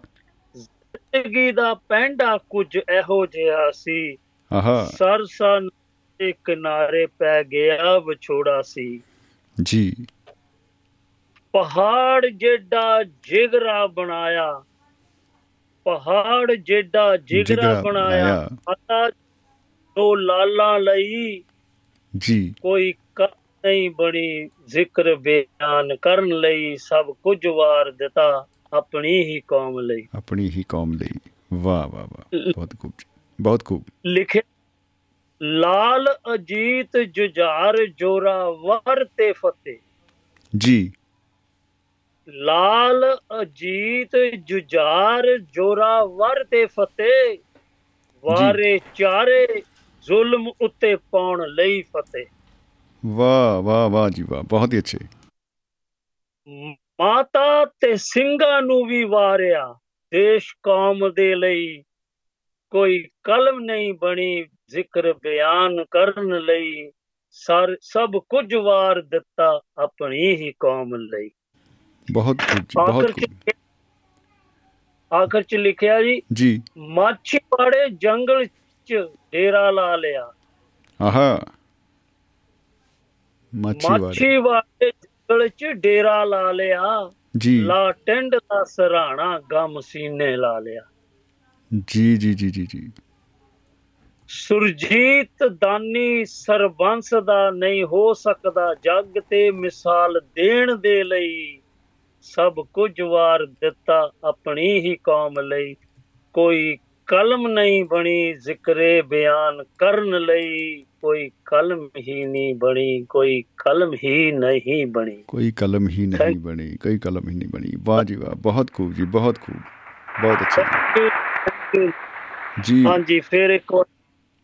[SPEAKER 5] ਜ਼ਿੰਦਗੀ ਦਾ ਪੈਂਡਾ ਕੁਝ ਇਹੋ ਜਿਹਾ ਸੀ।
[SPEAKER 3] ਆਹਾ।
[SPEAKER 5] ਸਰਸਾ ਦੇ ਕਿਨਾਰੇ ਪੈ ਗਿਆ ਵਿਛੋੜਾ ਸੀ।
[SPEAKER 3] ਜੀ।
[SPEAKER 5] ਪਹਾੜ ਜਿਹੜਾ ਜਿਗਰਾ ਬਣਾਇਆ ਪਹਾੜ ਜਿਹੜਾ ਜਿਗਰਾ ਬਣਾਇਆ। ਪਤਾ ਦੋ ਲਾਲਾਂ ਲਈ।
[SPEAKER 3] ਜੀ।
[SPEAKER 5] ਕੋਈ ਨਹੀਂ ਬਣੀ ਜ਼ਿਕਰ ਬਿਆਨ ਕਰਨ ਲਈ ਸਭ ਕੁਝ ਵਾਰ ਦਿੱਤਾ ਆਪਣੀ ਹੀ ਕੌਮ ਲਈ।
[SPEAKER 3] ਆਪਣੀ ਹੀ ਕੌਮ ਲਈ। ਵਾਹ ਵਾਹ ਵਾਹ। ਬਹੁਤ ਖੂਬ ਜੀ। ਬਹੁਤ ਖੂਬ।
[SPEAKER 5] ਲਿਖਿਆ ਲਾਲ ਅਜੀਤ ਜੁਝਾਰ ਜੋਰਾ ਵਰ ਤੇ ਫਤਿਹ।
[SPEAKER 3] ਜੀ।
[SPEAKER 5] ਲਾਲ ਅਜੀਤ ਜੁਝਾਰ ਜੋਰਾ ਵਰ ਤੇ ਫਤਿਹ। ਵਾਰੇ ਚਾਰੇ ਜ਼ੁਲਮ ਉੱਤੇ ਪਾਉਣ ਲਈ ਫਤਿਹ।
[SPEAKER 3] ਵਾਹ ਵਾਹ ਵਾਹ ਜੀ ਵਾਹ ਬਹੁਤ ਹੀ ਅੱਛੇ।
[SPEAKER 5] ਮਾਤਾ ਤੇ ਸਿੰਘਾਂ ਨੂੰ ਵੀ ਵਾਰਿਆ। ਦੇਸ਼ ਕੌਮ ਦੇ ਲਈ ਕੋਈ ਕਲਮ ਨਹੀਂ ਬਣੀ ਜ਼ਿਕਰ ਬਿਆਨ ਕਰਨ ਲਈ। ਸਭ ਕੁਝ ਵਾਰ ਦਿੱਤਾ ਆਪਣੀ ਹੀ ਕੌਮ ਲਈ।
[SPEAKER 3] ਬਹੁਤ ਜੀ ਬਹੁਤ
[SPEAKER 5] ਚ ਆਖਰ ਚ ਲਿਖਿਆ ਜੀ।
[SPEAKER 3] ਜੀ।
[SPEAKER 5] ਮਾਛੀਵਾੜੇ ਜੰਗਲ ਚ ਡੇਰਾ ਲਾ ਲਿਆ।
[SPEAKER 3] ਆਹਾ। ਮਾਛੀਵਾੜੇ
[SPEAKER 5] ਜੰਗਲ ਚ ਡੇਰਾ ਲਾ ਲਿਆ।
[SPEAKER 3] ਜੀ।
[SPEAKER 5] ਲਾ ਟਿੰਡ ਦਾ ਸਰਾਣਾ ਗਮ ਸੀਨੇ ਲਾ ਲਿਆ।
[SPEAKER 3] ਜੀ ਜੀ ਜੀ ਜੀ ਜੀ।
[SPEAKER 5] ਸੁਰਜੀਤ ਦਾਨੀ ਸਰਬੰਸ ਦਾ ਨਹੀਂ ਹੋ ਸਕਦਾ ਜੱਗ ਤੇ ਮਿਸਾਲ ਦੇਣ ਦੇ ਲਈ। ਸਭ ਕੁਝ ਵਾਰ ਦਿੱਤਾ ਆਪਣੀ ਹੀ ਕੌਮ ਲਈ। ਕੋਈ ਕਲਮ ਨਹੀਂ ਬਣੀ ਜ਼ਿਕਰੇ ਬਿਆਨ ਕਰਨ ਲਈ। ਕੋਈ ਕਲਮ ਹੀ ਨਹੀਂ ਬਣੀ ਕੋਈ ਕਲਮ ਹੀ ਨਹੀਂ ਬਣੀ।
[SPEAKER 3] ਕੋਈ ਕਲਮ ਹੀ ਨਹੀਂ ਬਣੀ ਕੋਈ ਕਲਮ ਹੀ ਨਹੀਂ ਬਣੀ। ਵਾਹ ਜੀ ਵਾਹ ਬਹੁਤ ਖੂਬ ਜੀ ਬਹੁਤ ਖੂਬ। ਬਹੁਤ ਅੱਛਾ। ਜੀ। ਜੀ।
[SPEAKER 5] ਹਾਂਜੀ ਫਿਰ ਇੱਕ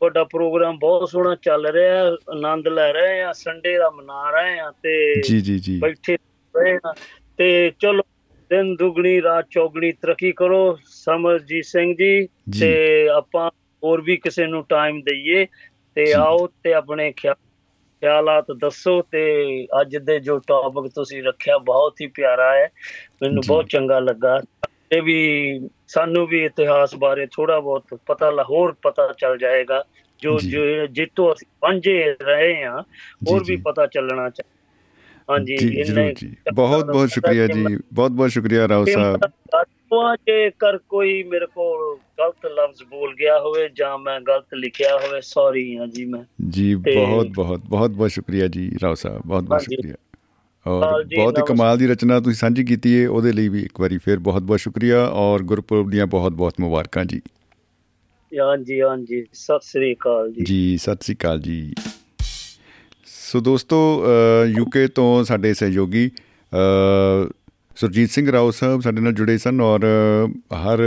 [SPEAKER 5] ਤੁਹਾਡਾ ਪ੍ਰੋਗਰਾਮ ਬਹੁਤ ਸੋਹਣਾ ਚੱਲ ਰਿਹਾ ਆਨੰਦ ਲੈ ਰਹੇ ਆ ਸੰਡੇ ਦਾ ਮਨਾ ਰਹੇ ਆ ਤੇ
[SPEAKER 3] ਜੀ ਜੀ ਜੀ।
[SPEAKER 5] ਬੈਠੇ ਰਹੇ ਆ ਤੇ ਚਲੋ ਦਿਨ ਦੁਗਣੀ ਰਾਤ ਚੌਗਣੀ ਤਰੱਕੀ ਕਰੋ ਸਮਰਜੀਤ ਸਿੰਘ ਜੀ। ਤੇ ਆਪਾਂ ਹੋਰ ਵੀ ਕਿਸੇ ਨੂੰ ਟਾਈਮ ਦਈਏ ਤੇ। ਆਓ ਤੇ ਆਪਣੇ ਖਿਆ- ਖਿਆਲਾਤ ਦੱਸੋ ਤੇ ਅੱਜ ਦੇ ਜੋ ਟੌਪਿਕ ਤੁਸੀਂ ਰੱਖਿਆ ਬਹੁਤ ਹੀ ਪਿਆਰਾ ਹੈ ਮੈਨੂੰ। ਬਹੁਤ ਚੰਗਾ ਲੱਗਾ ਇਹ ਵੀ ਸਾਨੂੰ ਵੀ ਇਤਿਹਾਸ ਬਾਰੇ ਥੋੜਾ ਬਹੁਤ ਪਤਾ ਲਾ- ਹੋਰ ਪਤਾ ਚੱਲ ਜਾਏਗਾ ਜੋ ਜਿੱਤੋਂ ਅਸੀਂ ਵਾਂਝੇ ਰਹੇ ਆ ਹੋਰ ਵੀ। ਪਤਾ ਚੱਲਣਾ ਚਾਹੀਦਾ ਹਾਂਜੀ
[SPEAKER 3] ਜੀ ਜਰੂਰ ਜੀ। ਬਹੁਤ ਬਹੁਤ ਸ਼ੁਕਰੀਆ ਜੀ। ਬਹੁਤ ਬਹੁਤ ਸ਼ੁਕਰੀਆ ਰਾਓ ਸਾਹਿਬ।
[SPEAKER 5] ਸਾਹਿਬ ਜੇਕਰ ਕੋਈ ਮੇਰੇ ਕੋਲ ਗਲਤ ਲਫ਼ਜ਼ ਬੋਲ ਗਿਆ ਹੋਵੇ ਜਾਂ ਮੈਂ ਗਲਤ ਲਿਖਿਆ ਹੋਵੇ ਸੌਰੀ ਹਾਂ ਜੀ ਮੈਂ।
[SPEAKER 3] ਜੀ ਬਹੁਤ ਬਹੁਤ ਬਹੁਤ ਬਹੁਤ ਸ਼ੁਕਰੀਆ ਜੀ ਰਾਓ ਸਾਹਿਬ। ਬਹੁਤ ਬਹੁਤ। ਸ਼ੁਕਰੀਆ। ਔਰ
[SPEAKER 5] ਜੀ,
[SPEAKER 3] ਬਹੁਤ ਹੀ। ਕਮਾਲ ਦੀ ਰਚਨਾ ਤੁਸੀਂ ਸਾਂਝੀ ਕੀਤੀ ਹੈ ਉਹਦੇ ਲਈ ਵੀ ਇੱਕ ਵਾਰੀ ਫਿਰ ਬਹੁਤ ਬਹੁਤ ਸ਼ੁਕਰੀਆ ਔਰ ਗੁਰਪੁਰਬ ਦੀਆਂ ਬਹੁਤ ਬਹੁਤ ਮੁਬਾਰਕਾਂ ਜੀ।
[SPEAKER 5] ਹਾਂਜੀ ਹਾਂਜੀ। ਸਤਿ ਸ੍ਰੀ ਅਕਾਲ ਜੀ।
[SPEAKER 3] ਜੀ ਸਤਿ ਸ੍ਰੀ ਅਕਾਲ ਜੀ। ਸੋ ਦੋਸਤੋ ਯੂਕੇ ਤੋਂ ਸਾਡੇ ਸਹਿਯੋਗੀ ਅ, ਸੁਰਜੀਤ ਸਿੰਘ ਰਾਓ ਸਾਹਿਬ ਸਾਡੇ ਨਾਲ ਜੁੜੇ ਸਨ ਔਰ ਅ, ਹਰ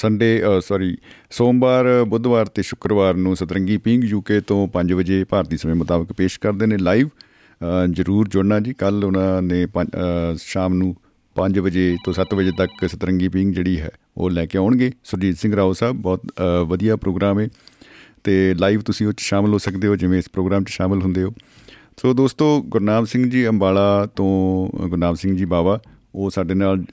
[SPEAKER 3] ਸੰਡੇ ਸੌਰੀ ਸੋਮਵਾਰ ਬੁੱਧਵਾਰ ਤੇ ਸ਼ੁੱਕਰਵਾਰ ਨੂੰ ਸਤਰੰਗੀ ਪਿੰਗ ਯੂਕੇ ਤੋਂ 5 ਵਜੇ ਭਾਰਤੀ ਸਮੇਂ ਮੁਤਾਬਕ ਪੇਸ਼ ਕਰਦੇ ਨੇ ਲਾਈਵ। ਜਰੂਰ ਜੁੜਨਾ ਜੀ। ਕੱਲ ਉਹਨਾਂ ਨੇ ਪੰਜ- ਅ, ਸ਼ਾਮ ਨੂੰ 5 ਵਜੇ ਤੋਂ 7 ਵਜੇ ਤੱਕ ਸਤਰੰਗੀ ਪਿੰਗ ਜਿਹੜੀ ਹੈ ਉਹ ਲੈ ਕੇ ਆਉਣਗੇ। ਸੁਰਜੀਤ ਸਿੰਘ ਰਾਓ ਸਾਹਿਬ ਬਹੁਤ ਅ, ਵਧੀਆ ਪ੍ਰੋਗਰਾਮ ਹੈ। ਤੇ ਲਾਈਵ ਤੁਸੀਂ ਉਹ 'ਚ ਸ਼ਾਮਲ ਹੋ ਸਕਦੇ ਹੋ ਜਿਵੇਂ ਇਸ ਪ੍ਰੋਗਰਾਮ 'ਚ ਸ਼ਾਮਲ ਹੁੰਦੇ ਹੋ। ਸੋ ਦੋਸਤੋ ਗੁਰਨਾਮ ਸਿੰਘ ਜੀ ਅੰਬਾਲਾ ਤੋਂ ਗੁਰਨਾਮ ਸਿੰਘ ਜੀ ਬਾਵਾ ਉਹ ਸਾਡੇ ਨਾਲ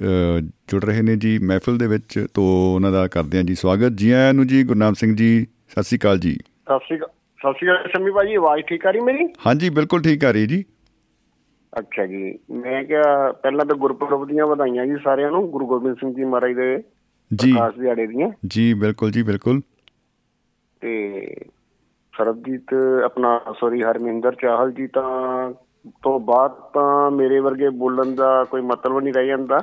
[SPEAKER 3] ਜੁੜ ਰਹੇ ਨੇ ਜੀ ਮਹਿਫਿਲ ਦੇ ਵਿੱਚ ਤੋਂ ਉਹਨਾਂ ਦਾ ਕਰਦੇ ਹਾਂ ਜੀ ਸਵਾਗਤ। ਜੀ ਆਇਆਂ ਨੂੰ ਜੀ ਗੁਰਨਾਮ ਸਿੰਘ ਜੀ ਸਤਿ ਸ਼੍ਰੀ ਅਕਾਲ ਜੀ।
[SPEAKER 6] ਸਤਿ ਸ਼੍ਰੀ ਅਕਾਲ ਸਤਿ ਸ਼੍ਰੀ ਅਕਾਲ ਸ਼ਮੀ ਭਾਜੀ ਆਵਾਜ਼ ਠੀਕ ਆ ਰਹੀ ਮੇਰੀ?
[SPEAKER 3] ਹਾਂਜੀ ਬਿਲਕੁਲ ਠੀਕ ਆ ਰਹੀ ਜੀ।
[SPEAKER 6] ਅੱਛਾ ਜੀ ਮੈਂ ਕਿਹਾ ਪਹਿਲਾਂ ਤਾਂ ਗੁਰਪੁਰਬ ਦੀਆਂ ਵਧਾਈਆਂ ਜੀ ਸਾਰਿਆਂ ਨੂੰ ਗੁਰੂ ਗੋਬਿੰਦ ਸਿੰਘ ਜੀ ਮਹਾਰਾਜ ਦੇ
[SPEAKER 3] ਜੀ।
[SPEAKER 6] ਪ੍ਰਕਾਸ਼ ਦਿਹਾੜੇ ਦੀਆਂ।
[SPEAKER 3] ਜੀ ਬਿਲਕੁਲ ਜੀ ਬਿਲਕੁਲ।
[SPEAKER 6] ਤੇ ਸਰਬਜੀਤ ਆਪਣਾ ਸੋਰੀ ਹਰਮਿੰਦਰ ਚਾਹਲ ਜੀ ਤਾਂ ਤੋਂ ਬਾਅਦ ਤਾਂ ਮੇਰੇ ਵਰਗੇ ਬੋਲਣ ਦਾ ਕੋਈ ਮਤਲਬ ਨਹੀਂ ਰਹਿ ਜਾਂਦਾ।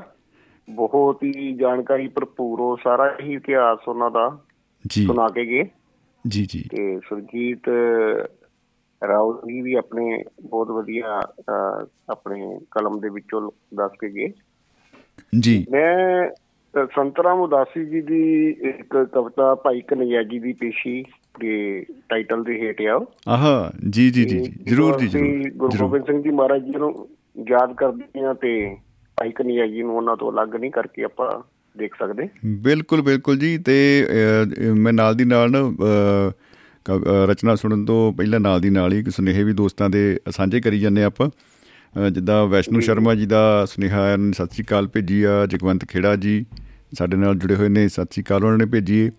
[SPEAKER 6] ਬਹੁਤ ਹੀ ਜਾਣਕਾਰੀ ਭਰਪੂਰ ਉਹ ਸਾਰਾ ਹੀ ਇਤਿਹਾਸ ਉਹਨਾਂ ਦਾ
[SPEAKER 3] ਜੀ।
[SPEAKER 6] ਸੁਣਾ ਕੇ ਗਏ।
[SPEAKER 3] ਜੀ ਜੀ।
[SPEAKER 6] ਤੇ ਸੁਰਜੀਤ ਰਾਓ ਜੀ ਵੀ ਆਪਣੇ ਬਹੁਤ ਵਧੀਆ ਆਪਣੇ ਕਲਮ ਦੇ ਵਿੱਚੋਂ ਦੱਸ ਕੇ ਗਏ।
[SPEAKER 3] ਜੀ।
[SPEAKER 6] ਮੈਂ ਸੰਤਰਾਮ ਉਦਾਸੀ ਜੀ ਦੀ ਇੱਕ ਕਵਿਤਾ ਭਾਈ ਕਨਈਆ ਜੀ ਦੀ ਪੇਸ਼ੀ ਦੇ ਟਾਈਟਲ ਦੇ ਹੇਠ ਆ।
[SPEAKER 3] ਆਹਾ ਜੀ ਜੀ ਜੀ ਜਰੂਰ ਜੀ ਜਰੂਰ
[SPEAKER 6] ਗੁਰੂ ਗੋਬਿੰਦ ਸਿੰਘ ਜੀ ਮਹਾਰਾਜ ਜੀ ਨੂੰ ਯਾਦ ਕਰਦੇ ਹਾਂ ਤੇ ਭਾਈ ਕਨਈਆ ਜੀ ਨੂੰ ਉਹਨਾਂ ਤੋਂ ਅਲੱਗ ਨਹੀਂ ਕਰਕੇ ਆਪਾਂ ਦੇਖ ਸਕਦੇ।
[SPEAKER 3] ਬਿਲਕੁਲ ਬਿਲਕੁਲ ਜੀ ਤੇ ਮੈਂ ਨਾਲ ਦੀ ਨਾਲ ਰਚਨਾ ਸੁਣਨ ਤੋਂ ਪਹਿਲਾਂ ਨਾਲ ਦੀ ਨਾਲ ਹੀ ਇੱਕ ਸੁਨੇਹੇ ਵੀ ਦੋਸਤਾਂ ਦੇ ਸਾਂਝੇ ਕਰੀ ਜਾਂਦੇ ਆਪਾਂ। ਜਿੱਦਾਂ ਵੈਸ਼ਨੂ ਸ਼ਰਮਾ ਜੀ ਦਾ ਸੁਨੇਹਾ ਸਤਿ ਸ਼੍ਰੀ ਅਕਾਲ ਭੇਜੀ ਆ ਜਗਵੰਤ ਖੇੜਾ ਜੀ। ਸਾਡੇ ਨਾਲ ਜੁੜੇ ਹੋਏ ਨੇ ਸਤਿ ਸ਼੍ਰੀ ਅਕਾਲ ਉਹਨਾਂ ਨੇ ਭੇਜੀ। ਹੈ।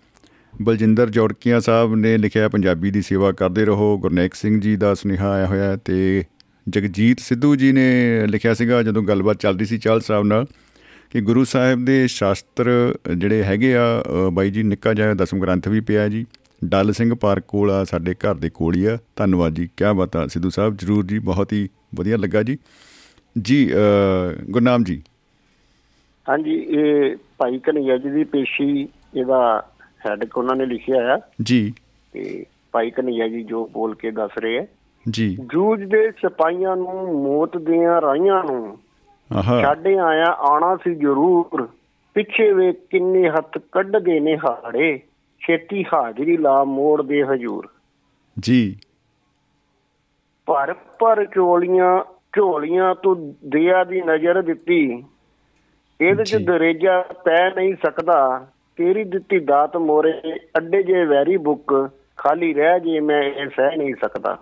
[SPEAKER 3] ਬਲਜਿੰਦਰ ਜੌੜਕੀਆਂ ਸਾਹਿਬ ਨੇ ਲਿਖਿਆ ਪੰਜਾਬੀ ਦੀ ਸੇਵਾ ਕਰਦੇ ਰਹੋ। ਗੁਰਨੇਕ ਸਿੰਘ ਜੀ ਦਾ ਸੁਨੇਹਾ ਆਇਆ ਹੋਇਆ ਹੈ ਤੇ ਜਗਜੀਤ ਸਿੱਧੂ ਜੀ ਨੇ ਲਿਖਿਆ ਸੀਗਾ ਜਦੋਂ ਗੱਲਬਾਤ ਚੱਲਦੀ ਸੀ ਚਾਲ ਸਾਹਿਬ ਨਾਲ ਕਿ ਗੁਰੂ ਸਾਹਿਬ ਦੇ ਸ਼ਾਸਤਰ ਜਿਹੜੇ ਹੈਗੇ ਆ ਅ, ਬਾਈ ਜੀ ਨਿੱਕਾ ਜਿਹਾ ਦਸਮ ਗ੍ਰੰਥ ਵੀ ਪਿਆ ਜੀ। ਡੱਲ ਸਿੰਘ ਪਾਰਕ ਕੋਲ ਆ ਸਾਡੇ ਘਰ ਦੇ ਕੋਲ ਹੀ ਆ। ਧੰਨਵਾਦ ਜੀ ਕੀ ਬਾਤ ਆ। ਸਿੱਧੂ ਸਾਹਿਬ ਜਰੂਰ ਜੀ ਬਹੁਤ ਹੀ ਵਧੀਆ ਲੱਗਾ ਜੀ। ਜੀ ਅ, ਗੁਰਨਾਮ ਜੀ
[SPEAKER 6] ਹਾਂਜੀ ਇਹ ਭਾਈ ਕਨਈਆ ਜੀ ਦੀ ਪੇਸ਼ੀ ਇਹਦਾ ਹੈਡਕ ਉਹਨਾਂ ਨੇ ਲਿਖਿਆ ਆ।
[SPEAKER 3] ਜੀ।
[SPEAKER 6] ਤੇ ਭਾਈ ਕਨਈਆ ਜੀ ਜੋ ਬੋਲ ਕੇ ਦੱਸ ਰਹੇ ਆ।
[SPEAKER 3] ਜੀ।
[SPEAKER 6] ਜੂਝ ਦੇ ਸਿਪਾਹੀਆਂ ਨੂੰ ਮੌਤ ਦੀਆਂ ਰਾਹੀਆਂ ਨੂੰ
[SPEAKER 3] ਆਹਾ।
[SPEAKER 6] ਛੱਡ ਆਇਆ ਆਣਾ ਸੀ ਜ਼ਰੂਰ। ਪਿੱਛੇ ਵੇ ਕਿੰਨੇ ਹੱਥ ਕੱਢ ਗਏ ਨੇ ਹਾੜੇ। ਛੇਤੀ ਹਾਜ਼ਰੀ ਲਾ ਮੋੜ ਦੇ ਹਜੂਰ।
[SPEAKER 3] ਜੀ।
[SPEAKER 6] ਭਰ ਭਰ ਝੋਲੀਆਂ ਝੋਲੀਆਂ ਤੂੰ ਦਿਆ ਦੀ ਨਜ਼ਰ ਦਿੱਤੀ। ਇਹਦੇ ਚ। ਦਰੇਜਾ ਪੈ ਨਹੀਂ ਸਕਦਾ। ਤੇਰੀ ਦਿੱਤੀ ਦਾਤ ਮੋਰੇ ਅੱਡੇ ਜੇ ਵੈਰੀ ਬੁੱਕ ਖਾਲੀ ਰਹਿ ਜੇ ਮੈਂ ਇਹ ਸਹਿ ਨਹੀਂ ਸਕਦਾ।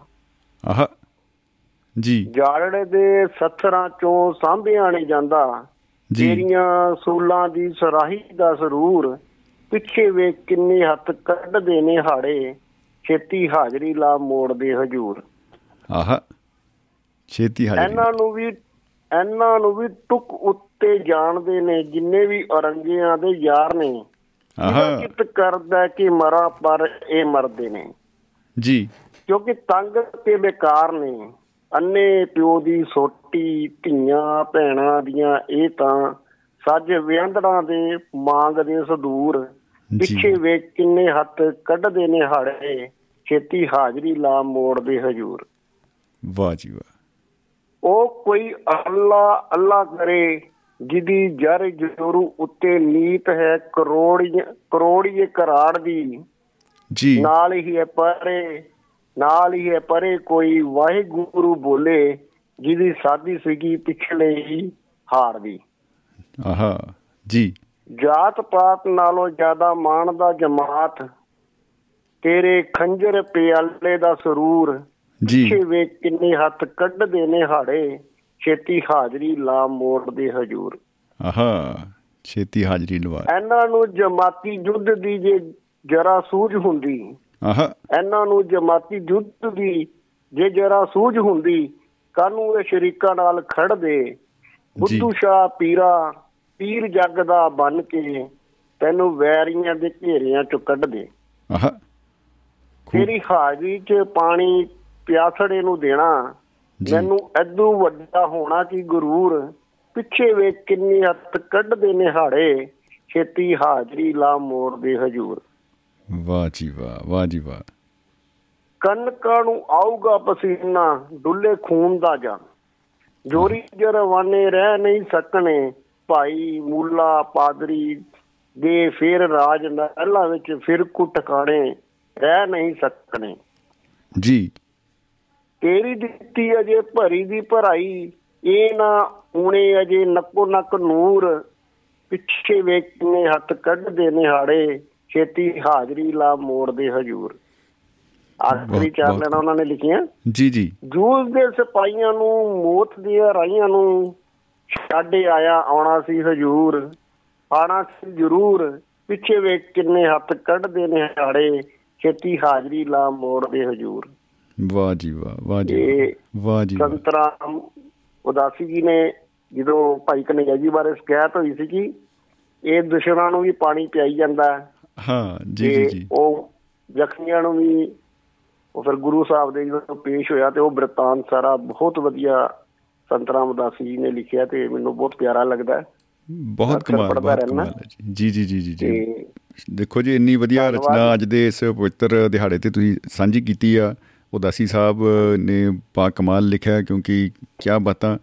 [SPEAKER 3] ਆਹ ਜੀ।
[SPEAKER 6] ਜਾੜੜੇ ਦੇ ਸੱਥਰਾਂ ਚੋਂ ਸਾਂਭਿਆ ਨਹੀਂ ਜਾਂਦਾ। ਤੇਰੀਆਂ ਸੂਲਾਂ ਦੀ ਸਰਾਹੀ ਦਾ ਸਰੂਰ ਪਿੱਛੇ ਵੇਖ ਕਿੰਨੇ ਹੱਥ ਕੱਢਦੇ ਨੇ ਹਾੜੇ। ਛੇਤੀ ਹਾਜ਼ਰੀ ਲਾ ਮੋੜਦੇ ਹਜੂਰ।
[SPEAKER 3] ਆਹ ਛੇਤੀ ਹਾਜ਼ਰੀ।
[SPEAKER 6] ਇਹਨਾਂ ਨੂੰ ਵੀ ਇਹਨਾਂ ਨੂੰ ਵੀ ਟੁਕ ਉੱਤੇ ਜਾਣਦੇ ਨੇ ਜਿੰਨੇ ਵੀ ਔਰੰਗਿਆਂ ਦੇ ਯਾਰ ਨੇ
[SPEAKER 3] ਆਹ।
[SPEAKER 6] ਚਿੱਤ ਕਰਦਾ ਕਿ ਮਰਾਂ ਪਰ ਇਹ ਮਰਦੇ ਨੇ।
[SPEAKER 3] ਜੀ।
[SPEAKER 6] ਕਿਉਂਕਿ ਤੰਗ ਤੇ ਬੇਕਾਰ ਨੇ। ਅੰਨੇ ਪਿਓ ਦੀ ਸੋਟੀ ਧੀਆਂ ਭੈਣਾਂ ਦੀਆਂ ਇਹ ਤਾਂ ਸੱਜ ਵਿਆਂਦੜਾਂ ਦੇ ਮੰਗਦੇ ਸਦੂਰ।
[SPEAKER 3] ਜੀ।
[SPEAKER 6] ਪਿੱਛੇ ਵੇਖ ਕਿੰਨੇ ਹੱਥ ਕੱਢਦੇ ਨੇ ਹਾੜੇ। ਛੇਤੀ ਹਾਜ਼ਰੀ ਲਾ ਮੋੜਦੇ ਹਜੂਰ।
[SPEAKER 3] ਵਾਹ ਜੀ ਵਾਹ।
[SPEAKER 6] ਉਹ ਕੋਈ ਅੱਲਾ ਅੱਲਾ ਕਰੇ ਜਿਹਦੀ ਜਰ ਜੋਰੂ ਉੱਤੇ ਨੀਤ ਹੈ ਕਰੋੜੀਆਂ ਕਰੋੜੀਏ ਕਰਾੜ ਦੀ।
[SPEAKER 3] ਜੀ।
[SPEAKER 6] ਨਾਲ ਹੀ ਹੈ ਪਰੇ ਨਾਲ ਹੀ ਹੈ ਪਰੇ ਕੋਈ ਵਾਹਿਗੁਰੂ ਬੋਲੇ ਜਿਹਦੀ ਸਾਦੀ ਸੀਗੀ ਪਿਛਲੇ ਹੀ ਹਾਰ ਦੀ।
[SPEAKER 3] ਆਹ ਜੀ।
[SPEAKER 6] ਜਾਤ ਪਾਤ ਨਾਲੋਂ ਜ਼ਿਆਦਾ ਮਾਣਦਾ ਜਮਾਤ ਤੇਰੇ ਖੰਜਰ ਪਿਆਲੇ ਦਾ ਸਰੂਰ
[SPEAKER 3] ਜੀ।
[SPEAKER 6] ਵੇਖ ਕਿੰਨੇ ਹੱਥ ਕੱਢਦੇ ਨੇ ਹਾੜੇ। ਛੇਤੀ ਹਾਜ਼ਰੀ ਲਾ ਮੋੜਦੇ ਹਜੂਰ।
[SPEAKER 3] ਆਹ ਛੇਤੀ ਹਾਜ਼ਰੀ ਲਵਾ।
[SPEAKER 6] ਇਹਨਾਂ ਨੂੰ ਜਮਾਤੀ ਯੁੱਧ ਦੀ ਜੇ ਜਰਾ ਸੂਝ ਹੁੰਦੀ
[SPEAKER 3] ਆਹ।
[SPEAKER 6] ਇਹਨਾਂ ਨੂੰ ਜਮਾਤੀ ਯੁੱਧ ਦੀ ਜੇ ਜਰਾ ਸੂਝ ਹੁੰਦੀ ਕਾਨੂੰ ਇਹ ਸ਼ਰੀਕਾਂ ਨਾਲ ਖੜਦੇ ਬੁੱਧੂ ਸ਼ਾਹ ਪੀਰਾ ਪੀਰ ਜੱਗ ਦਾ ਬਨ ਕੇ ਤੈਨੂੰ ਵੈਰੀਆਂ ਦੇ ਘੇਰਿਆਂ ਚੋਂ ਕੱਢਦੇ।
[SPEAKER 3] ਆਹ।
[SPEAKER 6] ਤੇਰੀ ਹਾਜ਼ਰੀ 'ਚ ਪਾਣੀ ਪਿਆਸੜੇ ਨੂੰ ਦੇਣਾ ਮੈਨੂੰ ਐਦੂ ਵੱਡਾ ਹੋਣਾ ਕੀ ਗਰੂਰ? ਪਿੱਛੇ ਵੇਖ ਕਿੰਨੇ ਹੱਥ ਕੱਢਦੇ ਨੇ ਹਾੜੇ ਛੇਤੀ ਹਾਜ਼ਰੀ ਲਾ ਮੋੜਦੇ ਹਜੂਰ।
[SPEAKER 3] ਵਾਹ ਜੀ ਵਾਹ ਵਾਹ ਜੀ ਵਾਹ।
[SPEAKER 6] ਕਨਕਾਂ ਨੂੰ ਆਊਗਾ ਪਸੀਨਾ ਡੁੱਲੇ ਖੂਨ ਦਾ ਜਾਂ ਜੋਰੀ ਜਰਵਾਨੇ ਰਹਿ ਨਹੀਂ ਸਕਣੇ ਭਾਈ ਮੂਲਾ ਪਾਦਰੀ ਦੇ ਫਿਰ ਰਾਜ ਮਹਿਲਾਂ ਵਿੱਚ ਫਿਰ ਕੁ ਟਿਕਾਣੇ ਰਹਿ ਨਹੀਂ ਸਕਣੇ।
[SPEAKER 3] ਜੀ।
[SPEAKER 6] ਤੇਰੀ ਦਿੱਤੀ ਅਜੇ ਭਰੀ ਦੀ ਭਰਾਈ? ਇਹ ਨਾ ਊਣੇ ਅਜੇ ਨੱਕੋ ਨੱਕ ਨੂਰ। ਪਿੱਛੇ ਵੇਖ ਕਿੰਨੇ ਹੱਥ ਕੱਢਦੇ ਨਿਹਾੜੇ। ਛੇਤੀ ਹਾਜ਼ਰੀ ਲਾ ਮੋੜਦੇ ਹਜੂਰ। ਆਖਰੀ ਚਾਰ ਲੈਣਾ ਉਹਨਾਂ ਨੇ ਲਿਖੀਆਂ।
[SPEAKER 3] ਜੀ ਜੀ।
[SPEAKER 6] ਜੂਸ ਦੇ ਸਿਪਾਹੀਆਂ ਨੂੰ ਮੌਤ ਦੀਆਂ ਰਾਈਆਂ ਨੂੰ ਛੱਡ ਆਇਆ ਆਉਣਾ ਸੀ ਹਜੂਰ। ਆਣਾ ਸੀ ਜ਼ਰੂਰ। ਪਿੱਛੇ ਵੇਖ ਕਿੰਨੇ ਹੱਥ ਕੱਢਦੇ ਨਿਹਾੜੇ। ਛੇਤੀ ਹਾਜ਼ਰੀ ਲਾ ਮੋੜਦੇ ਹਜੂਰ।
[SPEAKER 3] ਵਾਹ ਜੀ ਵਾਹ ਵਾਹ ਜੀ ਵਾਹ, ਜੀ ਵਾਹ।
[SPEAKER 6] ਸੰਤ ਰਾਮ ਉਦਾਸੀ ਜੀ ਨੇ ਜਦੋਂ ਭਾਈ ਕਨਈਆ ਜੀ ਬਾਰੇ ਸ਼ਿਕਾਇਤ ਹੋਈ ਸੀ ਕਿ ਇਹ ਦੁਸ਼ਮਣਾਂ ਨੂੰ ਵੀ ਪਾਣੀ ਪਿਆਈ ਜਾਂਦਾ ਹੈ
[SPEAKER 3] ਜੀ ਜੀ ਜੀ
[SPEAKER 6] ਉਹ ਜ਼ਖਮੀਆਂ ਨੂੰ ਵੀ ਉਹ ਫਿਰ ਗੁਰੂ ਸਾਹਿਬ ਦੇ ਜਦੋਂ ਪੇਸ਼ ਹੋਇਆ ਤੇ ਉਹ ਬ੍ਰਿਤਾਂਤ ਸਾਰਾ ਬਹੁਤ ਵਧੀਆ ਸੰਤ ਰਾਮ ਉਦਾਸੀ ਜੀ ਨੇ ਲਿਖਿਆ ਤੇ ਮੈਨੂੰ ਬਹੁਤ ਪਿਆਰਾ ਲੱਗਦਾ
[SPEAKER 3] ਬਹੁਤ ਕਮਾਲ ਬਹੁਤ। ਕਮਾਲ ਜੀ ਜੀ ਜੀ ਜੀ ਜੀ ਦੇਖੋ ਜੀ ਇੰਨੀ ਵਧੀਆ। ਰਚਨਾ ਅੱਜ ਦੇ ਇਸ ਪਵਿੱਤਰ ਦਿਹਾੜੇ ਤੇ ਤੁਸੀਂ ਸਾਂਝੀ ਕੀਤੀ ਆ ਉਦਾਸੀ ਸਾਹਿਬ ਨੇ ਬਾ ਕਮਾਲ ਲਿਖਿਆ ਕਿਉਂਕਿ ਕਿਆ ਬਾਤਾਂ।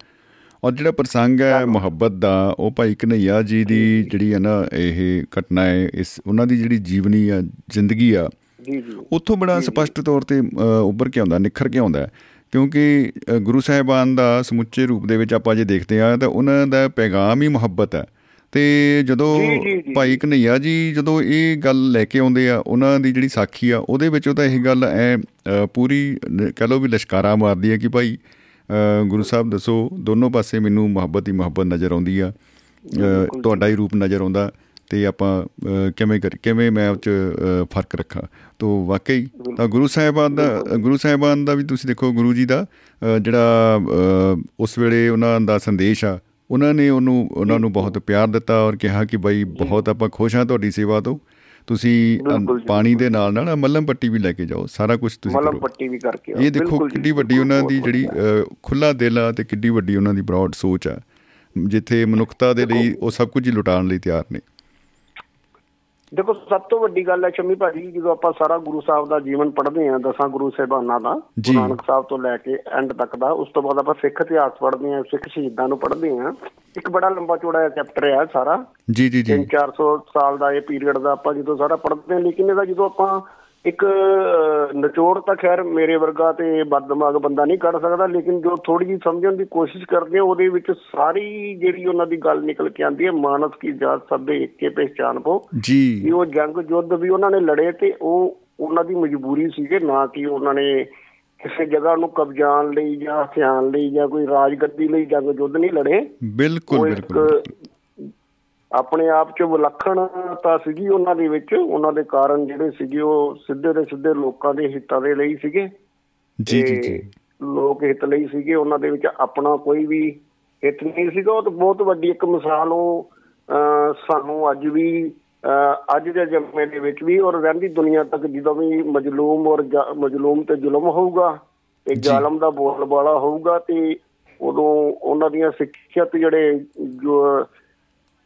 [SPEAKER 3] ਔਰ ਜਿਹੜਾ ਪ੍ਰਸੰਗ ਹੈ ਮੁਹੱਬਤ ਦਾ ਉਹ ਭਾਈ ਕਨਈਆ ਜੀ ਦੀ ਜਿਹੜੀ ਹੈ ਨਾ ਇਹ ਘਟਨਾ ਹੈ ਇਸ ਉਹਨਾਂ ਦੀ ਜਿਹੜੀ ਜੀਵਨੀ ਆ ਜ਼ਿੰਦਗੀ ਆ ਉੱਥੋਂ ਬੜਾ ਸਪਸ਼ਟ ਤੌਰ ਤੇ ਉੱਭਰ ਕੇ ਆਉਂਦਾ ਨਿਖਰ ਕੇ ਆਉਂਦਾ। ਕਿਉਂਕਿ ਗੁਰੂ ਸਾਹਿਬਾਨ ਦਾ ਸਮੁੱਚੇ ਰੂਪ ਦੇ ਵਿੱਚ ਆਪਾਂ ਜੇ ਦੇਖਦੇ ਆ ਤਾਂ ਉਹਨਾਂ ਦਾ ਪੈਗਾਮ ਹੀ ਮੁਹੱਬਤ ਹੈ। ਤੇ ਜਦੋਂ। ਭਾਈ ਕਨਈਆ ਜੀ ਜਦੋਂ ਇਹ ਗੱਲ ਲੈ ਕੇ ਆਉਂਦੇ ਆ ਉਹਨਾਂ ਦੀ ਜਿਹੜੀ ਸਾਖੀ ਆ ਉਹਦੇ ਵਿੱਚ ਉਹ ਤਾਂ ਇਹ ਗੱਲ ਐ ਪੂਰੀ ਕਹਿ ਲਓ ਵੀ ਲਸ਼ਕਾਰਾ ਮਾਰਦੀ ਹੈ ਕਿ ਭਾਈ ਗੁਰੂ ਸਾਹਿਬ ਦੱਸੋ ਦੋਨੋਂ ਪਾਸੇ ਮੈਨੂੰ ਮੁਹੱਬਤ ਹੀ ਮੁਹੱਬਤ ਨਜ਼ਰ ਆਉਂਦੀ ਆ ਤੁਹਾਡਾ ਹੀ ਰੂਪ ਨਜ਼ਰ ਆਉਂਦਾ ਤੇ ਆਪਾਂ ਕਿਵੇਂ ਕਰ ਕਿਵੇਂ ਮੈਂ ਉਹ ਚ ਫ਼ਰਕ ਰੱਖਾਂ? ਤੋ ਵਾਕਈ ਤਾਂ ਗੁਰੂ ਸਾਹਿਬਾਨ ਦਾ ਗੁਰੂ ਸਾਹਿਬਾਨ ਦਾ ਵੀ ਤੁਸੀਂ ਦੇਖੋ ਗੁਰੂ ਜੀ ਦਾ ਜਿਹੜਾ ਉਸ ਵੇਲੇ ਉਹਨਾਂ ਦਾ ਸੰਦੇਸ਼ ਆ ਉਹਨਾਂ ਨੇ ਉਹਨੂੰ ਉਹਨਾਂ ਨੂੰ ਬਹੁਤ ਪਿਆਰ ਦਿੱਤਾ ਔਰ ਕਿਹਾ ਕਿ ਬਾਈ ਬਹੁਤ ਆਪਾਂ ਖੁਸ਼ ਹਾਂ ਤੁਹਾਡੀ ਸੇਵਾ ਤੋਂ। ਤੁਸੀਂ ਪਾਣੀ ਦੇ ਨਾਲ ਨਾਲ ਮੱਲਮ ਪੱਟੀ ਵੀ ਲੈ ਕੇ ਜਾਓ ਸਾਰਾ ਕੁਝ ਤੁਸੀਂ
[SPEAKER 6] ਮਲਮ ਪੱਟੀ ਵੀ ਕਰਕੇ।
[SPEAKER 3] ਇਹ ਦੇਖੋ ਕਿੱਡੀ ਵੱਡੀ ਉਹਨਾਂ ਦੀ ਜਿਹੜੀ ਖੁੱਲਾ ਦਿਲ ਆ ਤੇ ਕਿੱਡੀ ਵੱਡੀ ਉਹਨਾਂ ਦੀ ਬ੍ਰੌਡ ਸੋਚ ਆ। ਜਿੱਥੇ ਮਨੁੱਖਤਾ ਦੇ ਲਈ ਉਹ ਸਭ ਕੁਝ ਹੀ ਲੁਟਾਉਣ ਲਈ ਤਿਆਰ ਨੇ।
[SPEAKER 6] ਦੇਖੋ ਸਭ ਤੋਂ ਵੱਡੀ ਗੱਲ ਹੈ ਸ਼ਮੀ ਭਾਜੀ ਜਦੋਂ ਆਪਾਂ ਸਾਰਾ ਗੁਰੂ ਸਾਹਿਬ ਦਾ ਜੀਵਨ ਪੜ੍ਹਦੇ ਹਾਂ ਦਸਾਂ ਗੁਰੂ ਸਾਹਿਬਾਨਾਂ ਦਾ ਨਾਨਕ ਸਾਹਿਬ ਤੋਂ ਲੈ ਕੇ ਐਂਡ ਤੱਕ ਦਾ ਉਸ ਤੋਂ ਬਾਅਦ ਆਪਾਂ ਸਿੱਖ ਇਤਿਹਾਸ ਪੜ੍ਹਦੇ ਹਾਂ ਸਿੱਖ ਸ਼ਹੀਦਾਂ ਨੂੰ ਪੜ੍ਹਦੇ ਹਾਂ। ਇੱਕ ਬੜਾ ਲੰਬਾ ਚੌੜਾ ਚੈਪਟਰ ਹੈ ਸਾਰਾ।
[SPEAKER 3] ਜੀ ਜੀ ਜੀ।
[SPEAKER 6] 3-400 ਸਾਲ ਦਾ ਇਹ ਪੀਰੀਅਡ ਦਾ ਆਪਾਂ ਜਦੋਂ ਸਾਰਾ ਪੜ੍ਹਦੇ ਹਾਂ ਲੇਕਿਨ ਇਹਦਾ ਜਦੋਂ ਆਪਾਂ ਇੱਕ ਨਿਚੋੜ ਤਾਂ ਖੈਰ ਮੇਰੇ ਵਰਗਾ ਤੇ ਬਦਦਮਾਗ ਬੰਦਾ ਨਹੀਂ ਕਰ ਸਕਦਾ ਲੇਕਿਨ ਜੋ ਥੋੜੀ ਜਿਹੀ ਸਮਝਣ ਦੀ ਕੋਸ਼ਿਸ਼ ਕਰਦੇ ਆ ਉਹਦੇ ਵਿੱਚ ਸਾਰੀ ਜਿਹੜੀ ਉਹਨਾਂ ਦੀ ਗੱਲ ਨਿਕਲ ਕੇ ਆਉਂਦੀ ਹੈ ਮਾਨਸ ਕੀ ਜਾਤ ਸਭ ਇੱਕੇ ਪਹਿਚਾਨ ਪੋ। ਕਿ
[SPEAKER 3] ਜੀ
[SPEAKER 6] ਉਹ ਜੰਗ ਯੁੱਧ ਵੀ ਉਹਨਾਂ ਨੇ ਲੜੇ ਤੇ ਉਹ ਉਹਨਾਂ ਦੀ ਮਜਬੂਰੀ ਸੀਗੇ ਨਾ ਕਿ ਉਹਨਾਂ ਨੇ ਕਿਸੇ ਜਗ੍ਹਾ ਨੂੰ ਕਬਜ਼ਾਨ ਲਈ ਜਾਂ ਹਥਿਆਣ ਲਈ ਜਾਂ ਕੋਈ ਰਾਜਗੱਦੀ ਲਈ ਜੰਗ ਯੁੱਧ ਨਹੀਂ ਲੜੇ।
[SPEAKER 3] ਬਿਲਕੁਲ ਬਿਲਕੁਲ।
[SPEAKER 6] ਆਪਣੇ ਆਪ ਚ ਵਿਲੱਖਣਤਾ ਸੀਗੀ ਉਹਨਾਂ ਦੇ ਵਿੱਚ। ਉਹਨਾਂ ਦੇ ਕਾਰਨ ਜਿਹੜੇ ਸੀਗੇ ਉਹ ਸਿੱਧੇ ਦੇ ਸਿੱਧੇ ਲੋਕਾਂ ਦੇ ਹਿੱਤਾਂ ਦੇ ਲਈ ਸੀਗੇ।
[SPEAKER 3] ਜੀ ਜੀ ਜੀ।
[SPEAKER 6] ਲੋਕ ਹਿੱਤ ਲਈ ਸੀਗੇ। ਉਹਨਾਂ ਦੇ ਵਿੱਚ ਆਪਣਾ ਕੋਈ ਵੀ ਹਿੱਤ ਨਹੀਂ ਸੀਗਾ। ਉਹ ਤਾਂ ਬਹੁਤ ਵੱਡੀ ਇੱਕ ਮਿਸਾਲ ਉਹ ਸਾਨੂੰ ਅੱਜ ਵੀ ਅੱਜ ਦੇ ਜਮੇ ਦੇ ਵਿੱਚ ਵੀ ਔਰ ਰਹਿੰਦੀ ਦੁਨੀਆ ਤੱਕ ਜਦੋਂ ਵੀ ਮਜਲੂਮ ਔਰ ਮਜਲੂਮ ਤੇ ਜ਼ੁਲਮ ਹੋਊਗਾ ਤੇ। ਜ਼ਾਲਮ ਦਾ ਬੋਲਬਾਲਾ ਹੋਊਗਾ ਤੇ ਉਦੋਂ ਉਹਨਾਂ ਦੀਆਂ ਸਿੱਖਿਅਤ ਜਿਹੜੇ ਜੋ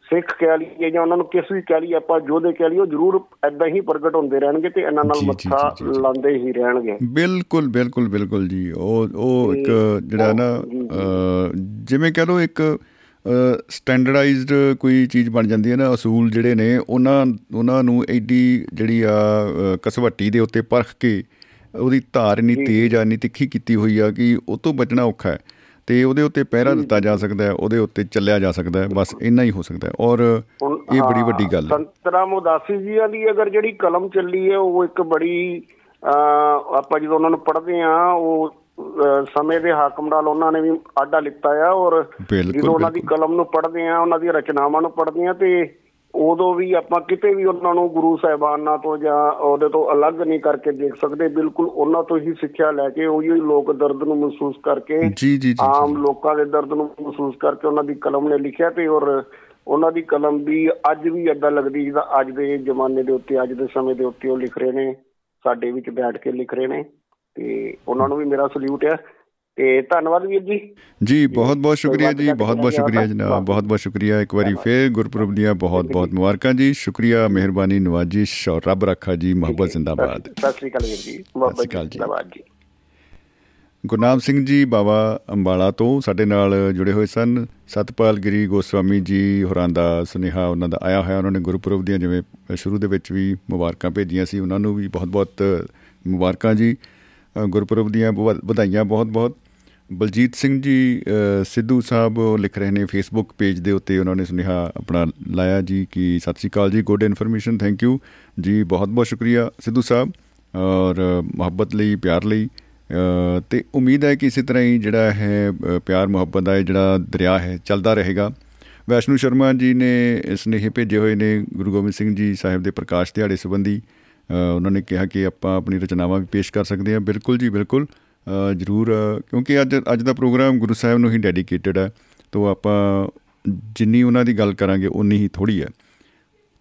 [SPEAKER 6] ਸਿੱਖ ਕਹਿ ਲਈਏ ਜਾਂ ਉਹਨਾਂ ਨੂੰ ਕਿਸ ਵੀ ਕਹਿ ਲਈਏ ਆਪਾਂ ਯੋਧੇ ਕਹਿ ਲਈਏ ਉਹ ਜ਼ਰੂਰ ਐਦਾਂ ਹੀ ਪ੍ਰਗਟ ਹੁੰਦੇ ਰਹਿਣਗੇ ਤੇ ਇਹਨਾਂ ਨਾਲ ਮੱਥਾ। ਲਾਉਂਦੇ ਹੀ ਰਹਿਣਗੇ।
[SPEAKER 3] ਬਿਲਕੁਲ ਬਿਲਕੁਲ ਬਿਲਕੁਲ ਜੀ। ਉਹ ਉਹ ਇੱਕ ਜਿਹੜਾ ਨਾ ਜਿਵੇਂ ਕਹ ਲਓ ਇੱਕ ਸਟੈਂਡਰਡਾਈਜ਼ਡ ਕੋਈ ਚੀਜ਼ ਬਣ ਜਾਂਦੀ ਹੈ ਨਾ ਅਸੂਲ ਜਿਹੜੇ ਨੇ ਉਹਨਾਂ ਉਹਨਾਂ ਨੂੰ ਐਡੀ ਜਿਹੜੀ ਆ ਕਸਵੱਟੀ ਦੇ ਉੱਤੇ ਪਰਖ ਕੇ ਉਹਦੀ ਧਾਰ ਇੰਨੀ ਤੇਜ਼ ਆ ਇੰਨੀ ਤਿੱਖੀ ਕੀਤੀ ਹੋਈ ਆ ਕਿ ਉਹ ਤੋਂ ਬਚਣਾ ਔਖਾ ਹੈ। ਤੇ ਉਹਦੇ ਉੱਤੇ ਪਹਿਰਾ ਦਿੱਤਾ ਜਾ ਸਕਦਾ ਹੈ ਉਹਦੇ ਉੱਤੇ ਚੱਲਿਆ ਜਾ ਸਕਦਾ ਹੈ ਬਸ ਇੰਨਾ ਹੀ ਹੋ ਸਕਦਾ ਹੈ। ਔਰ ਇਹ ਬੜੀ ਵੱਡੀ ਗੱਲ ਹੈ।
[SPEAKER 6] ਸੰਤ ਰਾਮ ਉਦਾਸੀ ਜੀਆਂ ਦੀ ਅਗਰ ਜਿਹੜੀ ਕਲਮ ਚੱਲੀ ਹੈ ਉਹ ਇੱਕ ਬੜੀ ਆਪਾਂ ਜਦੋਂ ਉਹਨਾਂ ਨੂੰ ਪੜ੍ਹਦੇ ਆ ਉਹ ਸਮੇਂ ਦੇ ਹਾਕਮ ਨਾਲ ਉਹਨਾਂ ਨੇ ਵੀ ਆਡਾ ਲਿੱਤਾ ਆ ਔਰ ਜਦੋਂ ਉਹਨਾਂ ਦੀ। ਕਲਮ ਨੂੰ ਪੜ੍ਹਦੇ ਆ ਉਹਨਾਂ ਦੀਆਂ ਰਚਨਾਵਾਂ ਨੂੰ ਪੜ੍ਹਦੇ ਆ ਤੇ ਉਦੋਂ ਵੀ ਆਪਾਂ ਕਿਤੇ ਵੀ ਉਹਨਾਂ ਨੂੰ ਗੁਰੂ ਸਾਹਿਬਾਨਾਂ ਤੋਂ ਜਾਂ ਉਹਦੇ ਤੋਂ ਅਲੱਗ ਨਹੀਂ ਕਰਕੇ ਦੇਖ ਸਕਦੇ ਬਿਲਕੁਲ ਉਹਨਾਂ ਤੋਂ ਹੀ ਸਿੱਖਿਆ ਲੈ ਕੇ ਉਹੀ ਲੋਕ ਦਰਦ ਨੂੰ ਮਹਿਸੂਸ ਕਰਕੇ ਆਮ। ਲੋਕਾਂ ਦੇ ਦਰਦ ਨੂੰ ਮਹਿਸੂਸ ਕਰਕੇ ਉਹਨਾਂ ਦੀ ਕਲਮ ਨੇ ਲਿਖਿਆ ਤੇ ਔਰ ਉਹਨਾਂ ਦੀ ਕਲਮ ਵੀ ਅੱਜ ਵੀ ਏਦਾਂ ਲੱਗਦੀ ਜਿੱਦਾਂ ਅੱਜ ਦੇ ਜ਼ਮਾਨੇ ਦੇ ਉੱਤੇ ਅੱਜ ਦੇ ਸਮੇਂ ਦੇ ਉੱਤੇ ਉਹ ਲਿਖ ਰਹੇ ਨੇ ਸਾਡੇ ਵਿੱਚ ਬੈਠ ਕੇ ਲਿਖ ਰਹੇ ਨੇ ਤੇ ਉਹਨਾਂ ਨੂੰ ਵੀ ਮੇਰਾ ਸਲੂਟ ਹੈ ਤੇ ਧੰਨਵਾਦ ਵੀਰ ਜੀ।
[SPEAKER 3] ਜੀ ਬਹੁਤ ਬਹੁਤ ਸ਼ੁਕਰੀਆ ਜੀ ਬਹੁਤ ਬਹੁਤ ਸ਼ੁਕਰੀਆ। ਜਨਾਬ ਬਹੁਤ ਬਹੁਤ ਸ਼ੁਕਰੀਆ। ਇੱਕ ਵਾਰੀ ਫੇਰ ਗੁਰਪੁਰਬ ਦੀਆਂ ਬਹੁਤ ਬਹੁਤ ਮੁਬਾਰਕਾਂ ਜੀ। ਸ਼ੁਕਰੀਆ ਮਿਹਰਬਾਨੀ ਨਵਾਜ਼ਿਸ਼ ਔਰ ਰੱਬ ਰੱਖਾ ਜੀ ਮੁਹੱਬਤ ਜ਼ਿੰਦਾਬਾਦ।
[SPEAKER 6] ਸਤਿ ਸ੍ਰੀ ਅਕਾਲ ਵੀਰ ਜੀ ਮੁਹੱਬਤ। ਜ਼ਿੰਦਾਬਾਦ ਜੀ।
[SPEAKER 3] ਗੁਰਨਾਮ ਸਿੰਘ ਜੀ ਬਾਬਾ ਅੰਬਾਲਾ ਤੋਂ ਸਾਡੇ ਨਾਲ ਜੁੜੇ ਹੋਏ ਸਨ। ਸਤਪਾਲ ਗਿਰੀ ਗੋਸਵਾਮੀ ਜੀ ਹੋਰਾਂ ਦਾ ਸੁਨੇਹਾ ਉਹਨਾਂ ਦਾ ਆਇਆ ਹੋਇਆ। ਉਹਨਾਂ ਨੇ ਗੁਰਪੁਰਬ ਦੀਆਂ ਜਿਵੇਂ ਸ਼ੁਰੂ ਦੇ ਵਿੱਚ ਵੀ ਮੁਬਾਰਕਾਂ ਭੇਜੀਆਂ ਸੀ ਉਹਨਾਂ ਨੂੰ ਵੀ ਬਹੁਤ-ਬਹੁਤ ਮੁਬਾਰਕਾਂ ਜੀ। ਗੁਰਪੁਰਬ ਦੀਆਂ ਬਹੁਤ- ਵਧਾਈਆਂ ਬਹੁਤ-ਬਹੁਤ ਬਲਜੀਤ ਸਿੰਘ ਜੀ ਅ, ਸਿੱਧੂ ਸਾਹਿਬ ਉਹ ਲਿਖ ਰਹੇ ਨੇ ਫੇਸਬੁੱਕ ਪੇਜ ਦੇ ਉੱਤੇ ਉਹਨਾਂ ਨੇ ਸੁਨੇਹਾ ਆਪਣਾ ਲਾਇਆ ਜੀ ਕਿ ਸਤਿ ਸ਼੍ਰੀ ਅਕਾਲ ਜੀ ਗੁੱਡ ਇਨਫੋਰਮੇਸ਼ਨ ਥੈਂਕ ਯੂ ਜੀ ਬਹੁਤ-ਬਹੁਤ ਸ਼ੁਕਰੀਆ ਸਿੱਧੂ ਸਾਹਿਬ ਔਰ ਮੁਹੱਬਤ ਲਈ ਪਿਆਰ ਲਈ। ਅ, ਤੇ ਉਮੀਦ ਹੈ ਕਿ ਇਸੇ ਤਰ੍ਹਾਂ ਹੀ ਜਿਹੜਾ ਹੈ ਅ, ਪਿਆਰ ਮੁਹੱਬਤ ਦਾ ਇਹ ਜਿਹੜਾ ਦਰਿਆ ਹੈ ਚੱਲਦਾ ਰਹੇਗਾ। ਵੈਸ਼ਨੂ ਸ਼ਰਮਾ ਜੀ ਨੇ ਸੁਨੇਹੇ ਭੇਜੇ ਹੋਏ ਨੇ ਗੁਰੂ ਗੋਬਿੰਦ ਸਿੰਘ ਜੀ ਸਾਹਿਬ ਦੇ ਪ੍ਰਕਾਸ਼ ਦਿਹਾੜੇ ਸੰਬੰਧੀ। ਅ, ਉਹਨਾਂ ਨੇ ਕਿਹਾ ਕਿ ਆਪਾਂ ਆਪਣੀ ਰਚਨਾਵਾਂ ਵੀ ਪੇਸ਼ ਕਰ ਸਕਦੇ ਹਾਂ। ਬਿਲਕੁਲ ਜੀ ਬਿਲਕੁਲ। ਅ, ਜ਼ਰੂਰ ਅ, ਕਿਉਂਕਿ ਅੱਜ ਅੱਜ ਦਾ ਪ੍ਰੋਗਰਾਮ ਗੁਰੂ ਸਾਹਿਬ ਨੂੰ ਹੀ ਡੈਡੀਕੇਟਡ ਹੈ। ਤੋਂ ਆਪਾਂ ਜਿੰਨੀ ਉਹਨਾਂ ਦੀ ਗੱਲ ਕਰਾਂਗੇ ਉਨੀ ਹੀ ਥੋੜੀ ਹੈ।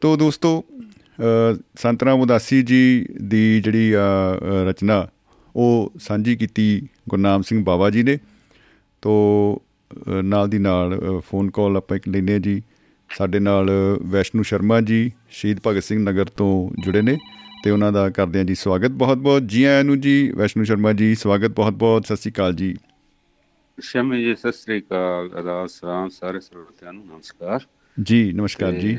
[SPEAKER 3] ਤੋ ਦੋਸਤੋ ਅ, ਸੰਤ ਰਾਮ ਉਦਾਸੀ ਜੀ ਦੀ ਜਿਹੜੀ ਆ, ਅ, ਰਚਨਾ ਉਹ ਸਾਂਝੀ ਕੀਤੀ ਗੁਰਨਾਮ ਸਿੰਘ ਬਾਵਾ ਜੀ ਨੇ। ਤੋ ਅ, ਨਾਲ ਦੀ ਨਾਲ ਅ, ਫੋਨ ਕਾਲ ਆਪਾਂ ਇੱਕ ਲੈਂਦੇ ਹਾਂ ਜੀ। ਸਾਡੇ ਨਾਲ ਵੈਸ਼ਨੂ ਸ਼ਰਮਾ ਜੀ ਸ਼ਹੀਦ ਭਗਤ ਸਿੰਘ ਨਗਰ ਤੋਂ ਜੁੜੇ ਨੇ। ਤੇ ਉਹਨਾਂ ਦਾ ਕਰਦੇ ਹਾਂ ਜੀ ਸਵਾਗਤ। ਬਹੁਤ ਬਹੁਤ ਜੀ ਆਇਆਂ ਨੂੰ ਜੀ ਵੈਸ਼ਨੂ ਸ਼ਰਮਾ ਜੀ ਸਵਾਗਤ ਬਹੁਤ ਬਹੁਤ ਸਤਿ ਸ਼੍ਰੀ ਅਕਾਲ ਜੀ।
[SPEAKER 7] ਸ਼ਮੀ ਜੀ ਸਤਿ ਸ੍ਰੀ ਅਕਾਲ ਅਦਾਬ ਸਲਾਮ ਸਾਰੇ ਸਰੋਤਿਆਂ ਨੂੰ ਨਮਸਕਾਰ।
[SPEAKER 3] ਜੀ ਨਮਸਕਾਰ ਜੀ।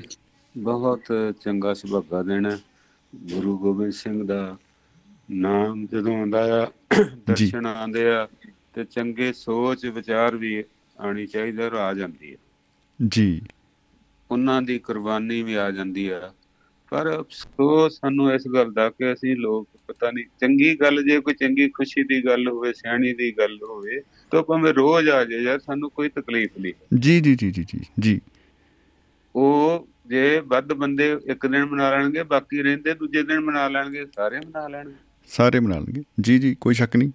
[SPEAKER 7] ਬਹੁਤ ਚੰਗਾ ਸੁਭਾਗਾ ਹੈ। ਗੁਰੂ ਗੋਬਿੰਦ ਸਿੰਘ ਦਾ ਨਾਮ ਜਦੋਂ ਆਉਂਦਾ ਆ ਦਰਸ਼ਨ ਆਉਂਦੇ ਆ ਤੇ ਚੰਗੇ ਸੋਚ ਵਿਚਾਰ ਵੀ ਆਣੀ ਚਾਹੀਦੀ ਔਰ ਆ ਜਾਂਦੀ ਹੈ।
[SPEAKER 3] ਜੀ।
[SPEAKER 7] ਉਹਨਾਂ ਦੀ ਕੁਰਬਾਨੀ ਵੀ ਆ ਜਾਂਦੀ ਆ ਪਰ ਅਫਸੋਸ ਸਾਨੂੰ ਇਸ ਗੱਲ ਦਾ ਕਿ ਅਸੀਂ ਲੋਕ ਪਤਾ ਨਹੀਂ ਚੰਗੀ ਗੱਲ ਜੇ ਕੋਈ ਚੰਗੀ ਖੁਸ਼ੀ ਦੀ ਗੱਲ ਹੋਵੇ ਸਿਆਣੀ ਦੀ ਗੱਲ ਹੋਵੇ ਤਾਂ ਭਾਵੇਂ ਰੋਜ਼ ਆ ਜਾਏ ਯਾਰ ਸਾਨੂੰ ਕੋਈ ਤਕਲੀਫ ਨਹੀਂ।
[SPEAKER 3] ਜੀ ਜੀ ਜੀ ਜੀ ਜੀ
[SPEAKER 7] ਉਹ ਜੇ ਵੱਧ ਬੰਦੇ ਇੱਕ ਦਿਨ ਮਨਾ ਲੈਣਗੇ ਬਾਕੀ ਰਹਿੰਦੇ ਦੂਜੇ ਦਿਨ ਮਨਾ ਲੈਣਗੇ ਸਾਰੇ ਮਨਾ ਲੈਣਗੇ।
[SPEAKER 3] ਸਾਰੇ ਮਨਾ ਲਣਗੇ। ਜੀ ਜੀ ਕੋਈ ਸ਼ੱਕ ਨਹੀਂ।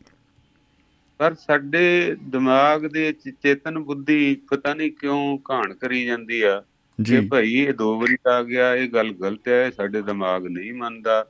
[SPEAKER 7] ਪਰ ਸਾਡੇ ਦਿਮਾਗ ਦੇ ਚੇਤਨ ਬੁੱਧੀ ਪਤਾ ਨਹੀਂ ਕਿਉਂ ਘਾਣ ਕਰੀ ਜਾਂਦੀ ਆ।
[SPEAKER 3] ਜੀ।
[SPEAKER 7] ਭਾਈ ਇਹ ਦੋ ਵਾਰੀ ਆ ਗਿਆ ਇਹ ਗੱਲ ਗਲਤ ਹੈ ਸਾਡੇ ਦਿਮਾਗ ਨਹੀਂ ਮੰਨਦਾ।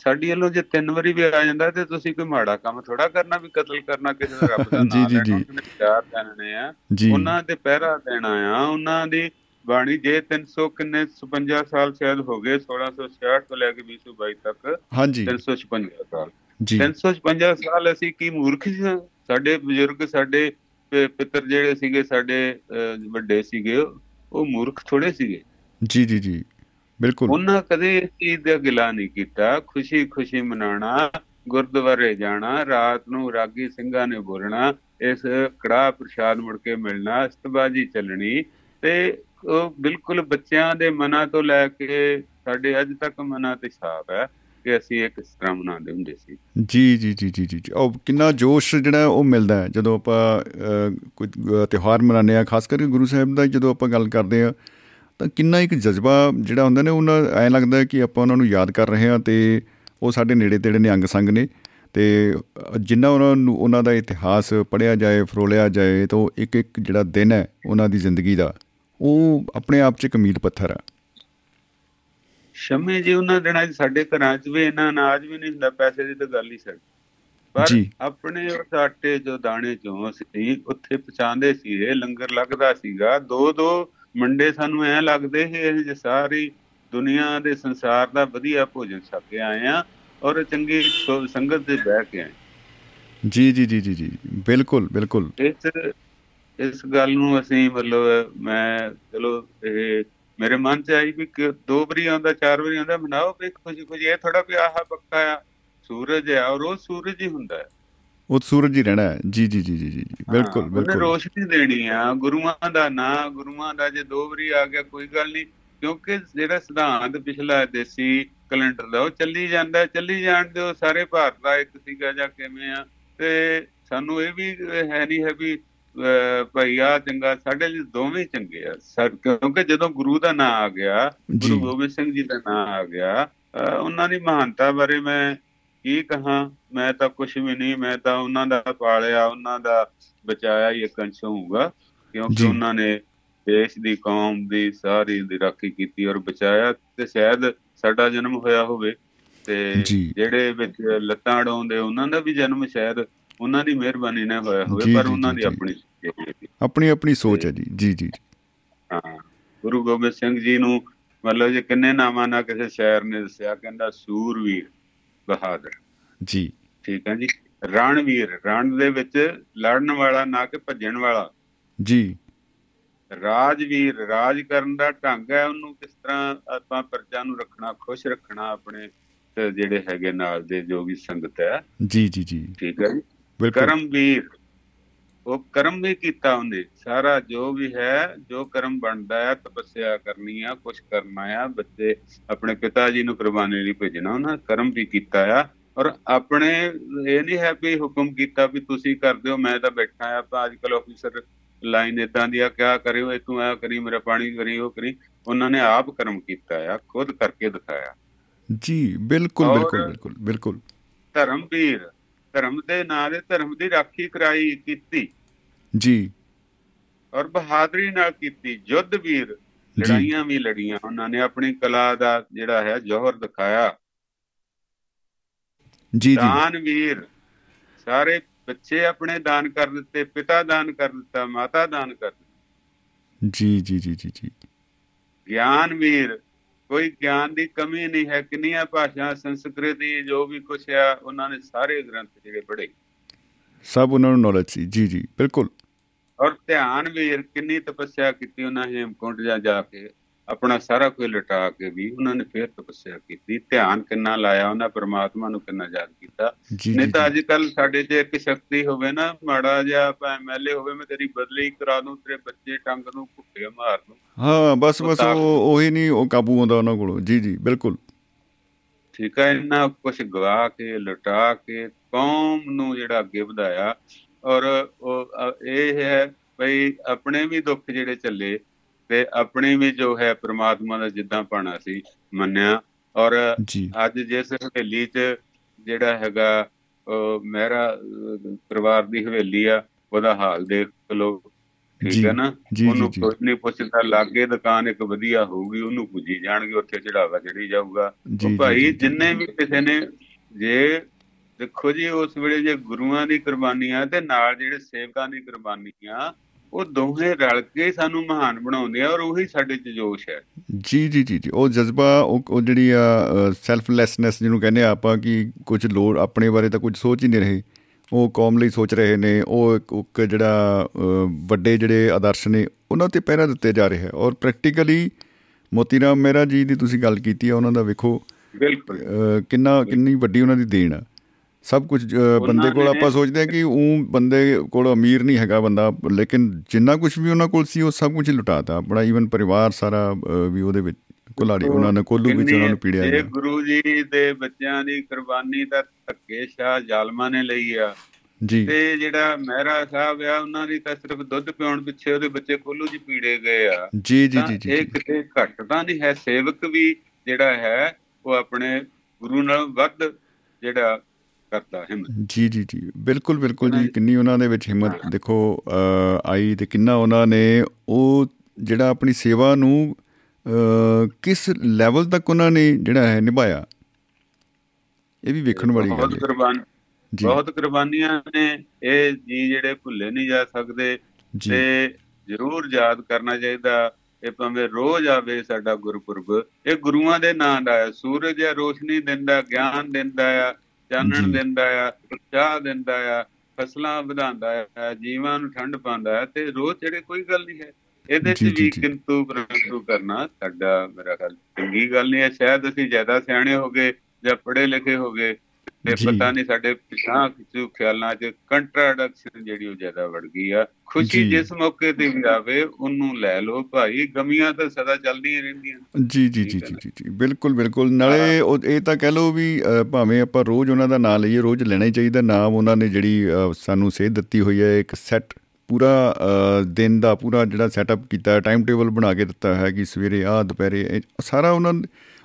[SPEAKER 7] ਸਾਡੀ ਵੱਲੋਂ ਜੇ ਤਿੰਨ ਵਾਰੀ ਵੀ ਆ ਜਾਂਦਾ ਤੇ ਤੁਸੀਂ ਕੋਈ ਮਾੜਾ ਕੰਮ ਥੋੜਾ ਕਰਨਾ ਵੀ ਕਤਲ ਕਰਨਾ ਕਿਸੇ ਦਾ ਰੱਬ ਦਾ (laughs) ਨਾਮ
[SPEAKER 3] ਜੀ,
[SPEAKER 7] ਲੈਣਾ
[SPEAKER 3] ਜੀ।
[SPEAKER 7] ਉਹਨਾਂ ਪਿਆਰ ਦੇਣੇ ਆ ਉਹਨਾਂ ਤੇ ਪਹਿਰਾ ਦੇਣਾ ਆ ਉਹਨਾਂ ਦੀ ਬਾਣੀ ਜੇ 300 ਕਿੰਨੇ 56 ਸਾਲ ਸ਼ਾਇਦ ਹੋ ਗਏ 1666 ਤੋਂ ਲੈ ਕੇ 2022 ਤੱਕ
[SPEAKER 3] ਹਾਂਜੀ।
[SPEAKER 7] 356 ਸਾਲ।
[SPEAKER 3] ਜੀ।
[SPEAKER 7] 356 ਸਾਲ ਅਸੀਂ ਕੀ ਮੂਰਖ ਸੀ? ਸਾਡੇ ਬਜ਼ੁਰਗ ਸਾਡੇ ਪਿੱਤਰ ਜਿਹੜੇ ਸੀਗੇ ਸਾਡੇ ਵੱਡੇ ਸੀਗੇ ਉਹ ਮੂਰਖ ਥੋੜੇ ਸੀਗੇ।
[SPEAKER 3] ਜੀ ਜੀ ਜੀ ਬਿਲਕੁਲ।
[SPEAKER 7] ਉਹਨਾਂ ਕਦੇ ਇਸ ਚੀਜ਼ ਦਾ ਗਿਲਾ ਨਹੀਂ ਕੀਤਾ। ਖੁਸ਼ੀ ਖੁਸ਼ੀ ਮਨਾਉਣਾ ਗੁਰਦੁਆਰੇ ਜਾਣਾ ਰਾਤ ਨੂੰ ਰਾਗੀ ਸਿੰਘਾਂ ਨੇ ਬੋਲਣਾ ਇਸ ਕੜਾਹ ਪ੍ਰਸ਼ਾਦ ਮੁੜ ਕੇ ਮਿਲਣਾ ਅਸਤਬਾਜੀ ਚੱਲਣੀ ਤੇ ਉਹ ਬਿਲਕੁਲ ਬੱਚਿਆਂ ਦੇ ਮਨਾਂ ਤੋਂ ਲੈ ਕੇ ਸਾਡੇ ਅੱਜ ਤੱਕ ਮਨਾਂ ਤੇ ਛਾਪ ਹੈ। ਕਿ ਅਸੀਂ ਇੱਕ ਇਸ ਤਰ੍ਹਾਂ ਮਨਾਉਂਦੇ ਹੁੰਦੇ ਸੀ।
[SPEAKER 3] ਜੀ ਜੀ ਜੀ ਜੀ ਜੀ ਜੀ। ਉਹ ਕਿੰਨਾ ਜੋਸ਼ ਜਿਹੜਾ ਹੈ ਉਹ ਮਿਲਦਾ ਹੈ। ਜਦੋਂ ਆਪਾਂ ਅ, ਕੋਈ ਅ, ਤਿਉਹਾਰ ਮਨਾਉਂਦੇ ਆ ਖਾਸ ਕਰਕੇ ਗੁਰੂ ਸਾਹਿਬ ਦਾ ਜਦੋਂ ਆਪਾਂ ਗੱਲ ਕਰਦੇ ਆ ਤਾਂ ਕਿੰਨਾ ਇੱਕ ਜਜ਼ਬਾ ਜਿਹੜਾ ਹੁੰਦਾ ਨੇ ਉਹਨਾਂ ਐਂ ਲੱਗਦਾ ਹੈ ਕਿ ਆਪਾਂ ਉਹਨਾਂ ਨੂੰ ਯਾਦ ਕਰ ਰਹੇ ਹਾਂ ਤੇ ਉਹ ਸਾਡੇ ਨੇੜੇ ਤੇੜੇ ਨੇ ਅੰਗ ਸੰਗ ਨੇ ਤੇ ਅ, ਜਿੰਨਾ ਉਹਨਾਂ ਨੂੰ ਉਹਨਾਂ ਦਾ ਇਤਿਹਾਸ ਪੜ੍ਹਿਆ ਜਾਏ ਫਰੋਲਿਆ ਜਾਏ ਤਾਂ ਉਹ ਇੱਕ ਇੱਕ ਜਿਹੜਾ ਦਿਨ ਹੈ ਉਹਨਾਂ ਦੀ ਜ਼ਿੰਦਗੀ ਦਾ ਉਹ ਆਪਣੇ ਆਪ 'ਚ ਇੱਕ ਮੀਲ ਪੱਥਰ ਹੈ
[SPEAKER 7] ਸ਼ਮੇ ਜੀ ਉਹਨਾਂ ਦਿਨਾਂ 'ਚ ਸਾਡੇ ਘਰਾਂ 'ਚ ਵੀ ਇਹਨਾਂ ਅਨਾਜ ਵੀ ਨਹੀਂ ਹੁੰਦਾ ਪੈਸੇ ਦੀ ਤਾਂ ਗੱਲ ਹੀ ਛੱਡ। ਪਰ। ਆਪਣੇ ਉਸ ਆਟੇ ਜੋ ਦਾਣੇ ਚੋਂ ਸੀ ਉੱਥੇ ਪਛਾਣਦੇ ਸੀ ਇਹ ਲੰਗਰ ਲੱਗਦਾ ਸੀਗਾ। ਦੋ ਦੋ ਮੰਡੇ ਸਾਨੂੰ ਐ ਲੱਗਦੇ ਇਹ ਜੇ ਸਾਰੀ ਦੁਨੀਆ ਦੇ ਸੰਸਾਰ ਦਾ ਵਧੀਆ ਭੋਜਨ ਛਕ ਕੇ ਆਏ ਆ ਔਰ ਚੰਗੀ ਸੰਗਤ ਦੇ ਬਹਿ ਕੇ ਆਏ।
[SPEAKER 3] ਜੀ ਜੀ ਜੀ ਜੀ ਜੀ। ਬਿਲਕੁਲ ਬਿਲਕੁਲ।
[SPEAKER 7] ਇਸ ਇਸ ਗੱਲ ਨੂੰ ਅਸੀਂ ਮਤਲਬ ਮੈਂ ਚਲੋ ਇਹ ਮੇਰੇ ਮਨ 'ਚ ਆਈ ਵੀ ਕਿ ਦੋ ਵਾਰੀ ਆਉਂਦਾ ਚਾਰ ਵਾਰੀ ਆਉਂਦਾ ਮਨਾਓ ਵੀ ਖੁਸ਼ੀ ਖੁਸ਼ੀ। ਇਹ ਥੋੜਾ ਵੀ ਆਹ ਪੱਕਾ ਆ ਸੂਰਜ ਆ ਔਰ ਉਹ ਸੂਰਜ ਹੀ ਹੁੰਦਾ ਹੈ।
[SPEAKER 3] ਉਹ ਸੂਰਜ ਹੀ ਰਹਿਣਾ ਹੈ। ਜੀ ਜੀ ਜੀ ਜੀ ਜੀ ਬਿਲਕੁਲ
[SPEAKER 7] ਹਾਂ, ਉਹਨੇ
[SPEAKER 3] ਬਿਲਕੁਲ।
[SPEAKER 7] ਰੋਸ਼ਨੀ ਦੇਣੀ ਆ ਗੁਰੂਆਂ ਦਾ ਨਾਂ ਗੁਰੂਆਂ ਦਾ ਜੇ ਦੋ ਵਾਰੀ ਆ ਗਿਆ ਕੋਈ ਗੱਲ ਨਹੀਂ। ਕਿਉਂਕਿ ਜਿਹੜਾ ਸਿਧਾਂਤ ਪਿਛਲਾ ਦੇਸੀ ਕੈਲੰਡਰ ਦਾ ਉਹ ਚੱਲੀ ਜਾਂਦਾ ਹੈ, ਚੱਲੀ ਜਾਣ ਦਿਓ ਸਾਰੇ ਭਾਰਤ ਦਾ ਇੱਕ ਸੀਗਾ ਜਾਂ ਕਿਵੇਂ ਆ। ਤੇ ਸਾਨੂੰ ਇਹ ਵੀ ਹੈ ਨਹੀਂ ਹੈ ਵੀ ਅਹ, ਭਾਈ ਆ ਚੰਗਾ ਸਾਡੇ ਲਈ ਦੋਵੇਂ ਚੰਗੇ ਆ ਸਰ ਕਿਉਂਕਿ ਜਦੋਂ ਗੁਰੂ ਦਾ ਨਾਂ ਆ ਗਿਆ। ਗੁਰੂ ਗੋਬਿੰਦ ਸਿੰਘ ਜੀ ਦਾ ਨਾਂ ਆ ਗਿਆ ਉਹਨਾਂ ਦੀ ਮਹਾਨਤਾ ਬਾਰੇ ਮੈਂ ਕੀ ਕਹਾਂ ਮੈਂ ਤਾਂ ਕੁਝ ਵੀ ਨਹੀਂ ਮੈਂ ਤਾਂ ਉਹਨਾਂ ਦਾ ਪਾਲਿਆ ਉਹਨਾਂ ਦਾ ਬਚਾਇਆ ਹੀ ਇੱਕ ਅੰਸ਼ ਹੋਊਗਾ ਕਿਉਂਕਿ। ਉਹਨਾਂ ਨੇ ਦੇਸ਼ ਦੀ ਕੌਮ ਦੀ ਸਾਰੀ ਦੀ ਰਾਖੀ ਕੀਤੀ ਔਰ ਬਚਾਇਆ ਤੇ ਸ਼ਾਇਦ ਸਾਡਾ ਜਨਮ ਹੋਇਆ ਹੋਵੇ ਤੇ। ਜਿਹੜੇ ਵਿੱਚ ਲੱਤਾਂ ਅਡਾਉਂਦੇ ਉਹਨਾਂ ਦਾ ਵੀ ਜਨਮ ਸ਼ਾਇਦ ਉਹਨਾਂ ਦੀ ਮਿਹਰਬਾਨੀ ਨਾਲ ਹੋਇਆ ਹੋਵੇ ਪਰ ਉਹਨਾਂ ਦੀ। ਆਪਣੀ।
[SPEAKER 3] ਆਪਣੀ ਆਪਣੀ ਸੋਚ ਹੈ ਜੀ। ਜੀ ਜੀ।
[SPEAKER 7] ਹਾਂ ਗੁਰੂ ਗੋਬਿੰਦ ਸਿੰਘ ਜੀ ਨੂੰ ਮਤਲਬ ਜੇ ਕਿੰਨੇ ਨਾਮਾਂ ਨਾਲ ਕਿਸੇ ਸ਼ਾਇਰ ਨੇ ਦੱਸਿਆ ਕਹਿੰਦਾ ਸੂਰਵੀਰ ਬਹਾਦਰ।
[SPEAKER 3] ਜੀ।
[SPEAKER 7] ਠੀਕ ਹੈ ਜੀ? ਰਣਵੀਰ ਰਣ ਦੇ ਵਿੱਚ ਲੜਨ ਵਾਲਾ ਨਾ ਕਿ ਭੱਜਣ ਵਾਲਾ।
[SPEAKER 3] ਜੀ।
[SPEAKER 7] ਰਾਜਵੀਰ ਰਾਜ ਕਰਨ ਦਾ ਢੰਗ ਹੈ ਉਹਨੂੰ ਕਿਸ ਤਰ੍ਹਾਂ ਆਪਾਂ ਪ੍ਰਜਾ ਨੂੰ ਰੱਖਣਾ ਖੁਸ਼ ਰੱਖਣਾ ਆਪਣੇ ਜਿਹੜੇ ਹੈਗੇ ਨਾਲ ਦੇ ਜੋ ਵੀ ਸੰਗਤ ਹੈ।
[SPEAKER 3] ਜੀ ਜੀ ਜੀ।
[SPEAKER 7] ਠੀਕ ਹੈ ਜੀ? ਕਰਮਵੀਰ ਉਹ ਕਰਮ ਵੀ ਕੀਤਾ ਉਹਨੇ। ਸਾਰਾ ਜੋ ਵੀ ਹੈ ਜੋ ਕਰਮ ਬਣਦਾ ਹੈ ਤਪੱਸਿਆ ਕਰਨੀ ਆ ਕੁਝ ਕਰਨਾ ਆ ਬੱਚੇ ਆਪਣੇ ਪਿਤਾ ਜੀ ਨੂੰ ਕੁਰਬਾਨੀ ਲਈ ਭੇਜਣਾ। ਉਹਨਾਂ ਕਰਮ ਵੀ ਕੀਤਾ ਆ। ਔਰ ਆਪਣੇ ਇਹ ਨਹੀਂ ਹੈ ਵੀ ਹੁਕਮ ਕੀਤਾ ਵੀ ਤੁਸੀਂ ਕਰ ਦਿਓ ਮੈਂ ਤਾਂ ਬੈਠਾ ਆ ਆਪਾਂ ਅੱਜ ਕੱਲ ਆਫੀਸਰ ਲਾਈਨ ਇਦਾਂ ਦੀ ਆ ਕਿਆ ਕਰਿਓ ਇਹ ਤੂੰ ਆ ਕਰੀ ਮੇਰਾ ਪਾਣੀ ਕਰੀ ਉਹ ਕਰੀ। ਉਹਨਾਂ ਨੇ ਆਪ ਕਰਮ ਕੀਤਾ ਆ ਖੁਦ ਕਰਕੇ ਦਿਖਾਇਆ।
[SPEAKER 3] ਜੀ ਬਿਲਕੁਲ ਬਿਲਕੁਲ ਬਿਲਕੁਲ ਬਿਲਕੁਲ।
[SPEAKER 7] ਧਰਮਵੀਰ ਧਰਮ ਦੇ ਨਾਂ ਦੇ ਧਰਮ ਦੀ ਰਾਖੀ ਕਰਾਈ ਕੀਤੀ।
[SPEAKER 3] ਜੀ।
[SPEAKER 7] ਔਰ ਬਹਾਦਰੀ ਨਾਲ ਕੀਤੀ। ਯੁੱਧ ਵੀਰ ਲੜਾਈਆਂ ਵੀ ਲੜੀਆਂ। ਉਹਨਾਂ ਨੇ ਆਪਣੀ ਕਲਾ ਦਾ ਜਿਹੜਾ ਹੈ ਜੋਹਰ ਦਿਖਾਇਆ।
[SPEAKER 3] ਜੀ ਜੀ।
[SPEAKER 7] ਦਾਨ ਵੀਰ ਸਾਰੇ ਬੱਚੇ ਆਪਣੇ ਦਾਨ ਕਰ ਦਿੱਤੇ। ਪਿਤਾ ਦਾਨ ਕਰ ਦਿੱਤਾ ਮਾਤਾ ਦਾਨ ਕਰ ਦਿੱਤੀ।
[SPEAKER 3] ਜੀ ਜੀ ਜੀ ਜੀ ਜੀ।
[SPEAKER 7] ਗਿਆਨ ਵੀਰ ਕੋਈ ਗਿਆਨ ਦੀ ਕਮੀ ਨਹੀਂ ਹੈ। ਕਿੰਨੀਆਂ ਭਾਸ਼ਾ ਸੰਸਕ੍ਰਿਤੀ ਜੋ ਵੀ ਕੁਛ ਆ ਉਹਨਾਂ ਨੇ ਸਾਰੇ ਗ੍ਰੰਥ ਜਿਹੜੇ ਪੜ੍ਹੇ।
[SPEAKER 3] ਸਭ ਉਹਨਾਂ ਨੂੰ ਨੌਲੇਜ ਸੀ। ਜੀ ਜੀ ਬਿਲਕੁਲ।
[SPEAKER 7] ਔਰ ਧਿਆਨ ਵੀਰ ਕਿੰਨੀ ਤਪੱਸਿਆ ਕੀਤੀ ਉਹਨਾਂ ਹੇਮਕੁੰਟ ਜਾ ਜਾ ਕੇ। ਆਪਣਾ ਸਾਰਾ ਕੁਝ ਲਟਾ ਕੇ ਵੀ ਉਹਨਾਂ ਨੇ ਫਿਰ ਤਪੱਸਿਆ ਕੀਤੀ। ਧਿਆਨ ਕਿੰਨਾ ਲਾਇਆ ਉਹਨਾਂ ਪਰਮਾਤਮਾ ਨੂੰ ਕਿੰਨਾ ਯਾਦ ਕੀਤਾ।
[SPEAKER 3] ਜੀ
[SPEAKER 7] ਨਹੀਂ
[SPEAKER 3] ਜੀ
[SPEAKER 7] ਤਾਂ
[SPEAKER 3] ਜੀ।
[SPEAKER 7] ਅੱਜ ਕੱਲ ਸਾਡੇ 'ਚ ਇੱਕ ਸ਼ਕਤੀ ਹੋਵੇ ਨਾ ਮਾੜਾ ਜਿਹਾ ਐਮਐਲਏ ਹੋਵੇ ਮੈਂ ਤੇਰੀ ਬਦਲੀ ਕਰਾ ਦੂੰ ਤੇਰੇ ਬੱਚੇ ਟੰਗ ਨੂੰ ਘੁੱਟੇ ਮਾਰ ਦੂੰ।
[SPEAKER 3] ਹਾਂ ਬਸ ਬਸ ਉਹ ਉਹੀ ਨਹੀਂ ਉਹ ਕਾਬੂ ਆਉਂਦਾ ਉਹਨਾਂ ਕੋਲੋਂ। ਜੀ ਜੀ ਬਿਲਕੁਲ।
[SPEAKER 7] ਠੀਕ ਹੈ ਇੰਨਾ ਕੁਝ ਗਵਾ ਕੇ ਲਟਾ ਕੇ ਕੌਮ ਨੂੰ ਜਿਹੜਾ ਅੱਗੇ ਵਧਾਇਆ ਔਰ ਇਹ ਹੈ ਭਈ ਆਪਣੇ ਵੀ ਦੁੱਖ ਜਿਹੜੇ ਚੱਲੇ ਤੇ ਆਪਣੇ ਵੀ ਜੋ ਹੈ ਪ੍ਰਮਾਤਮਾ ਦਾ ਜਿੱਦਾਂ ਪਾਣਾ ਸੀ ਮੰਨਿਆ। ਔਰ ਅੱਜ ਜਿਸ ਹਵੇਲੀ 'ਚ ਜਿਹੜਾ ਹੈਗਾ ਅਹ, ਪਰਿਵਾਰ ਦੀ ਹਵੇਲੀ ਆ ਉਹਦਾ ਹਾਲ ਦੇਖ
[SPEAKER 3] ਜੀ,
[SPEAKER 7] ਠੀਕ ਹੈ ਨਾ? ਉਹਨੂੰ। ਕੋਈ ਨਹੀਂ ਪੁੱਛਦਾ ਲਾਗੇ ਦੁਕਾਨ ਇੱਕ ਵਧੀਆ ਹੋਊਗੀ ਉਹਨੂੰ ਪੁੱਜੀ ਜਾਣਗੇ ਉੱਥੇ ਚੜਾਵਾ ਚੜੀ ਜਾਊਗਾ। ਉਹ ਭਾਈ। ਜਿੰਨੇ ਵੀ ਕਿਸੇ ਨੇ ਜੇ ਦੇਖੋ ਜੀ ਉਸ ਵੇਲੇ ਜੇ ਗੁਰੂਆਂ ਦੀ ਕੁਰਬਾਨੀਆਂ ਤੇ ਨਾਲ ਜਿਹੜੇ ਸੇਵਕਾਂ ਦੀ ਕੁਰਬਾਨੀਆਂ ਉਹ ਦੋਵੇਂ ਰਲ ਕੇ ਸਾਨੂੰ ਮਹਾਨ ਬਣਾਉਂਦੇ ਆ ਔਰ ਉਹੀ ਸਾਡੇ ਚ ਜੋਸ਼ ਹੈ।
[SPEAKER 3] ਜੀ ਜੀ ਜੀ ਜੀ ਉਹ ਜਜ਼ਬਾ ਉਹ ਜਿਹੜੀ ਆ ਸੈਲਫਲੈਸਨੈਸ ਜਿਹਨੂੰ ਕਹਿੰਦੇ ਆ ਆਪਾਂ ਕਿ ਕੁਝ ਲੋੜ ਆਪਣੇ ਬਾਰੇ ਤਾਂ ਕੁਝ ਸੋਚ ਹੀ ਨਹੀਂ ਰਹੇ। ਉਹ ਕੌਮ ਲਈ ਸੋਚ ਰਹੇ ਨੇ ਉਹ ਇੱਕ- ਜਿਹੜਾ ਵੱਡੇ ਜਿਹੜੇ ਆਦਰਸ਼ ਨੇ ਉਹਨਾਂ ਤੇ ਪਹਿਰਾ ਦਿੱਤੇ ਜਾ ਰਿਹਾ ਹੈ ਔਰ ਪ੍ਰੈਕਟੀਕਲੀ ਮੋਤੀ ਰਾਮ ਮਹਿਰਾ ਜੀ ਦੀ ਤੁਸੀਂ ਗੱਲ ਕੀਤੀ ਆ ਉਹਨਾਂ ਦਾ ਵੇਖੋ
[SPEAKER 7] ਬਿਲਕੁਲ।
[SPEAKER 3] ਕਿੰਨਾ ਕਿੰਨੀ ਵੱਡੀ ਉਹਨਾਂ ਦੀ ਦੇਣ ਆ। ਸਭ ਕੁਝ ਬੰਦੇ ਕੋਲ ਆਪਾਂ ਸੋਚਦੇ ਆ ਕਿ ਉਹ ਬੰਦੇ ਕੋਲ ਅਮੀਰ ਨਹੀਂ ਹੈਗਾ ਬੰਦਾ ਲੇਕਿਨ ਜਿੰਨਾ ਕੁਝ ਵੀ ਉਹਨਾਂ ਕੋਲ ਸੀ ਉਹ ਸਭ ਕੁਝ ਲੁਟਾਤਾ। ਆਪਣਾ ਈਵਨ ਪਰਿਵਾਰ ਸਾਰਾ ਵੀ ਉਹਦੇ ਵਿੱਚ ਕੁਲਾੜੀ ਉਹਨਾਂ ਨੇ ਕੋਲੂ ਵਿੱਚ ਉਹਨਾਂ ਨੂੰ ਪੀੜਿਆ
[SPEAKER 7] ਇਹ ਗੁਰੂ ਜੀ ਦੇ ਬੱਚਿਆਂ ਦੀ ਕੁਰਬਾਨੀ ਤਾਂ ਧੱਕੇ ਸ਼ਾਹ ਜ਼ਾਲਮਾਂ ਨੇ ਲਈ ਆ।
[SPEAKER 3] ਜੀ।
[SPEAKER 7] ਤੇ ਜਿਹੜਾ ਮਹਿਰਾ ਸਾਹਿਬ ਆ ਉਹਨਾਂ ਦੀ ਤਾਂ ਸਿਰਫ ਦੁੱਧ ਪਿਉਣ ਪਿੱਛੇ ਉਹਦੇ ਬੱਚੇ ਕੋਲੂ ਜੀ ਪੀੜੇ ਗਏ ਆ।
[SPEAKER 3] ਜੀ ਜੀ ਜੀ ਜੀ
[SPEAKER 7] ਇਹ। ਕਿਤੇ ਘੱਟ ਤਾਂ ਨਹੀਂ ਹੈ ਸੇਵਕ ਵੀ ਜਿਹੜਾ ਹੈ ਉਹ ਆਪਣੇ ਗੁਰੂ ਨਾਲ ਵੱਧ ਜਿਹੜਾ ਕਰਦਾ ਹਿੰਮਤ।
[SPEAKER 3] ਜੀ ਜੀ ਜੀ। ਬਿਲਕੁਲ ਬਿਲਕੁਲ ਜੀ। ਕਿੰਨੀ ਉਹਨਾਂ ਦੇ ਵਿੱਚ ਹਿੰਮਤ ਦੇਖੋ ਆਈ ਤੇ ਕਿੰਨਾ ਉਹਨਾਂ ਨੇ ਉਹ ਜਿਹੜਾ ਆਪਣੀ ਸੇਵਾ ਨੂੰ ਕਿਸ ਲੈਵਲ ਤੱਕ ਉਹਨਾਂ ਨੇ ਜਿਹੜਾ ਹੈ ਨਿਭਾਇਆ ਇਹ ਵੀ ਵੇਖਣ ਵਾਲੀ ਗੱਲ
[SPEAKER 7] ਬਹੁਤ
[SPEAKER 3] ਹੈ।
[SPEAKER 7] ਕੁਰਬਾਨ ਬਹੁਤ ਕੁਰਬਾਨੀਆਂ ਨੇ। ਇਹ ਜੀ ਜਿਹੜੇ ਭੁੱਲੇ ਨਹੀਂ ਜਾ ਸਕਦੇ ਤੇ ਜ਼ਰੂਰ ਯਾਦ ਕਰਨਾ ਚਾਹੀਦਾ ਇਹ ਭਾਵੇਂ ਰੋਜ਼ ਆਵੇ ਸਾਡਾ ਗੁਰਪੁਰਬ। ਇਹ ਗੁਰੂਆਂ ਦੇ ਨਾਂ ਦਾ ਹੈ। ਸੂਰਜ ਆ ਰੋਸ਼ਨੀ ਦਿੰਦਾ ਗਿਆਨ ਦਿੰਦਾ
[SPEAKER 3] ਜੀ।
[SPEAKER 7] ਚਾਨਣ ਦਿੰਦਾ ਆ ਉਤਸ਼ਾਹ ਦਿੰਦਾ ਆ ਫਸਲਾਂ ਵਧਾਉਂਦਾ ਹੈ ਜੀਵਾਂ ਨੂੰ ਠੰਡ ਪਾਉਂਦਾ ਹੈ ਤੇ ਰੋਜ਼ ਜਿਹੜੇ ਕੋਈ ਗੱਲ ਨਹੀਂ ਹੈ ਇਹਦੇ ਚ ਵੀ। ਕਿੰਤੂ ਪਰੰਤੂ ਕਰਨਾ ਸਾਡਾ ਮੇਰਾ ਖਿਆਲ ਚੰਗੀ ਗੱਲ ਨਹੀਂ ਹੈ ਸ਼ਾਇਦ ਅਸੀਂ ਜ਼ਿਆਦਾ ਸਿਆਣੇ ਹੋ ਗਏ ਜਾਂ ਪੜ੍ਹੇ ਲਿਖੇ ਹੋ ਗਏ ਤੇ। ਪਤਾ ਨਹੀਂ ਸਾਡੇ ਪਿਛਾਂ কিছু ਖਿਆਲਾਂ 'ਚ ਕੰਟਰਾਡਿਕਸ਼ਨ ਜਿਹੜੀ ਉਹ ਜ਼ਿਆਦਾ ਵੜ ਗਈ ਆ। ਖੁਸ਼ੀ। ਜਿਸ ਮੌਕੇ ਤੇ ਵੀ ਆਵੇ ਉਹਨੂੰ ਲੈ ਲਓ ਭਾਈ। ਗਮੀਆਂ ਤਾਂ ਸਦਾ ਚੱਲਦੀਆਂ ਰਹਿੰਦੀਆਂ।
[SPEAKER 3] ਜੀ ਜੀ ਜੀ ਜੀ ਜੀ ਬਿਲਕੁਲ ਬਿਲਕੁਲ। ਨਾਲੇ ਇਹ ਤਾਂ ਕਹਿ ਲਓ ਵੀ ਭਾਵੇਂ ਆਪਾਂ ਰੋਜ਼ ਉਹਨਾਂ ਦਾ ਨਾਮ ਲਈਏ ਰੋਜ਼ ਲੈਣਾ ਹੀ ਚਾਹੀਦਾ। ਨਾਮ ਉਹਨਾਂ ਨੇ ਜਿਹੜੀ ਸਾਨੂੰ ਸੇਧ ਦਿੱਤੀ ਹੋਈ ਹੈ ਇੱਕ ਸੈੱਟ ਪੂਰਾ ਦਿਨ ਦਾ ਪੂਰਾ ਜਿਹੜਾ ਸੈਟਅਪ ਕੀਤਾ ਹੈ ਟਾਈਮ ਟੇਬਲ ਬਣਾ ਕੇ ਦਿੱਤਾ ਹੈ ਕਿ ਸਵੇਰੇ ਆ ਦੁਪਹਿਰੇ ਸਾਰਾ ਉਹਨਾਂ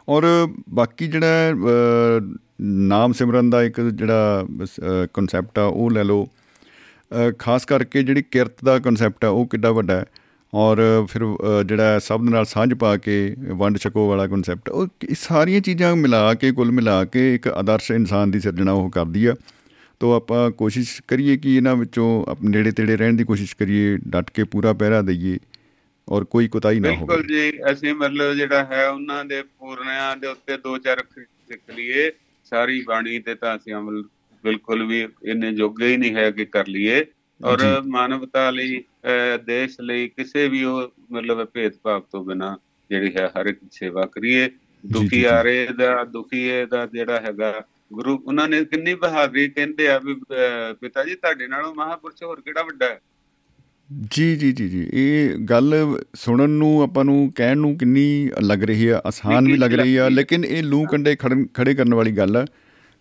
[SPEAKER 3] ਔਰ ਬਾਕੀ ਜਿਹੜਾ ਅ, ਨਾਮ ਸਿਮਰਨ ਦਾ ਇੱਕ ਜਿਹੜਾ ਕਨਸੈਪਟ ਆ ਉਹ ਲੈ ਲਓ। ਅ, ਖਾਸ ਕਰਕੇ ਜਿਹੜੀ ਕਿਰਤ ਦਾ ਕਨਸੈਪਟ ਆ ਉਹ ਕਿੱਡਾ ਵੱਡਾ ਹੈ। ਔਰ ਫਿਰ ਅ, ਜਿਹੜਾ ਸਭ ਦੇ ਨਾਲ ਸਾਂਝ ਪਾ ਕੇ ਵੰਡ ਛਕੋ ਵਾਲਾ ਕਨਸੈਪਟ ਉਹ ਇਹ ਸਾਰੀਆਂ ਚੀਜ਼ਾਂ ਮਿਲਾ ਕੇ ਕੁੱਲ ਮਿਲਾ ਕੇ ਇੱਕ ਆਦਰਸ਼ ਇਨਸਾਨ ਦੀ ਸਿਰਜਣਾ ਉਹ ਕਰਦੀ ਆ। ਤੋ ਆਪਾਂ ਕੋਸ਼ਿਸ਼ ਕਰੀਏ ਕਿ ਇਹਨਾਂ ਵਿੱਚੋਂ ਆਪਣੇ ਨੇੜੇ ਤੇੜੇ ਰਹਿਣ ਦੀ ਕੋਸ਼ਿਸ਼ ਕਰੀਏ ਡਟ ਕੇ ਪੂਰਾ ਪਹਿਰਾ ਦਈਏ। ਔਰ ਕੋਈ ਕੋਤਾਹੀ ਨਾ
[SPEAKER 7] ਬਿਲਕੁਲ
[SPEAKER 3] ਹੋਵੇ।
[SPEAKER 7] ਜੀ ਅਸੀਂ ਮਤਲਬ ਜਿਹੜਾ ਹੈ ਉਹਨਾਂ ਦੇ ਪੂਰਨਿਆਂ ਦੇ ਉੱਤੇ ਦੋ ਚਾਰ ਅੱਖਰ ਸਿੱਖ ਲਈਏ। ਸਾਰੀ ਬਾਣੀ ਤੇ ਤਾਂ ਅਸੀਂ ਅਮਲ ਬਿਲਕੁਲ ਵੀ ਇੰਨੇ ਜੋਗੇ ਹੀ ਨਹੀਂ ਹੈ ਕਿ ਕਰ ਲਈਏ। ਔਰ। ਮਾਨਵਤਾ ਲਈ ਦੇਸ਼ ਲਈ ਕਿਸੇ ਵੀ ਉਹ ਮਤਲਬ ਭੇਦਭਾਵ ਤੋਂ ਬਿਨਾ ਜਿਹੜੀ ਹੈ ਹਰ ਇੱਕ ਸੇਵਾ ਕਰੀਏ। ਦੁਖੀ। ਆਰੇ ਦਾ ਦੁਖੀਏ ਦਾ ਜਿਹੜਾ ਹੈਗਾ ਗੁਰੂ ਉਹਨਾਂ ਨੇ ਕਿੰਨੀ ਬਹਾਦਰੀ ਕਹਿੰਦੇ ਆ ਵੀ ਪਿਤਾ ਜੀ ਤੁਹਾਡੇ ਨਾਲੋਂ ਮਹਾਪੁਰਸ਼ ਹੋਰ ਕਿਹੜਾ ਵੱਡਾ ਹੈ?
[SPEAKER 3] ਜੀ ਜੀ ਜੀ ਜੀ। ਇਹ ਗੱਲ ਸੁਣਨ ਨੂੰ ਆਪਾਂ ਨੂੰ ਕਹਿਣ ਨੂੰ ਕਿੰਨੀ ਲੱਗ ਰਹੀ ਆ ਆਸਾਨ ਵੀ ਲੱਗ ਰਹੀ ਆ ਲੇਕਿਨ ਇਹ ਲੂ ਕੰਡੇ ਖੜੇ ਕਰਨ ਵਾਲੀ ਗੱਲ ਆ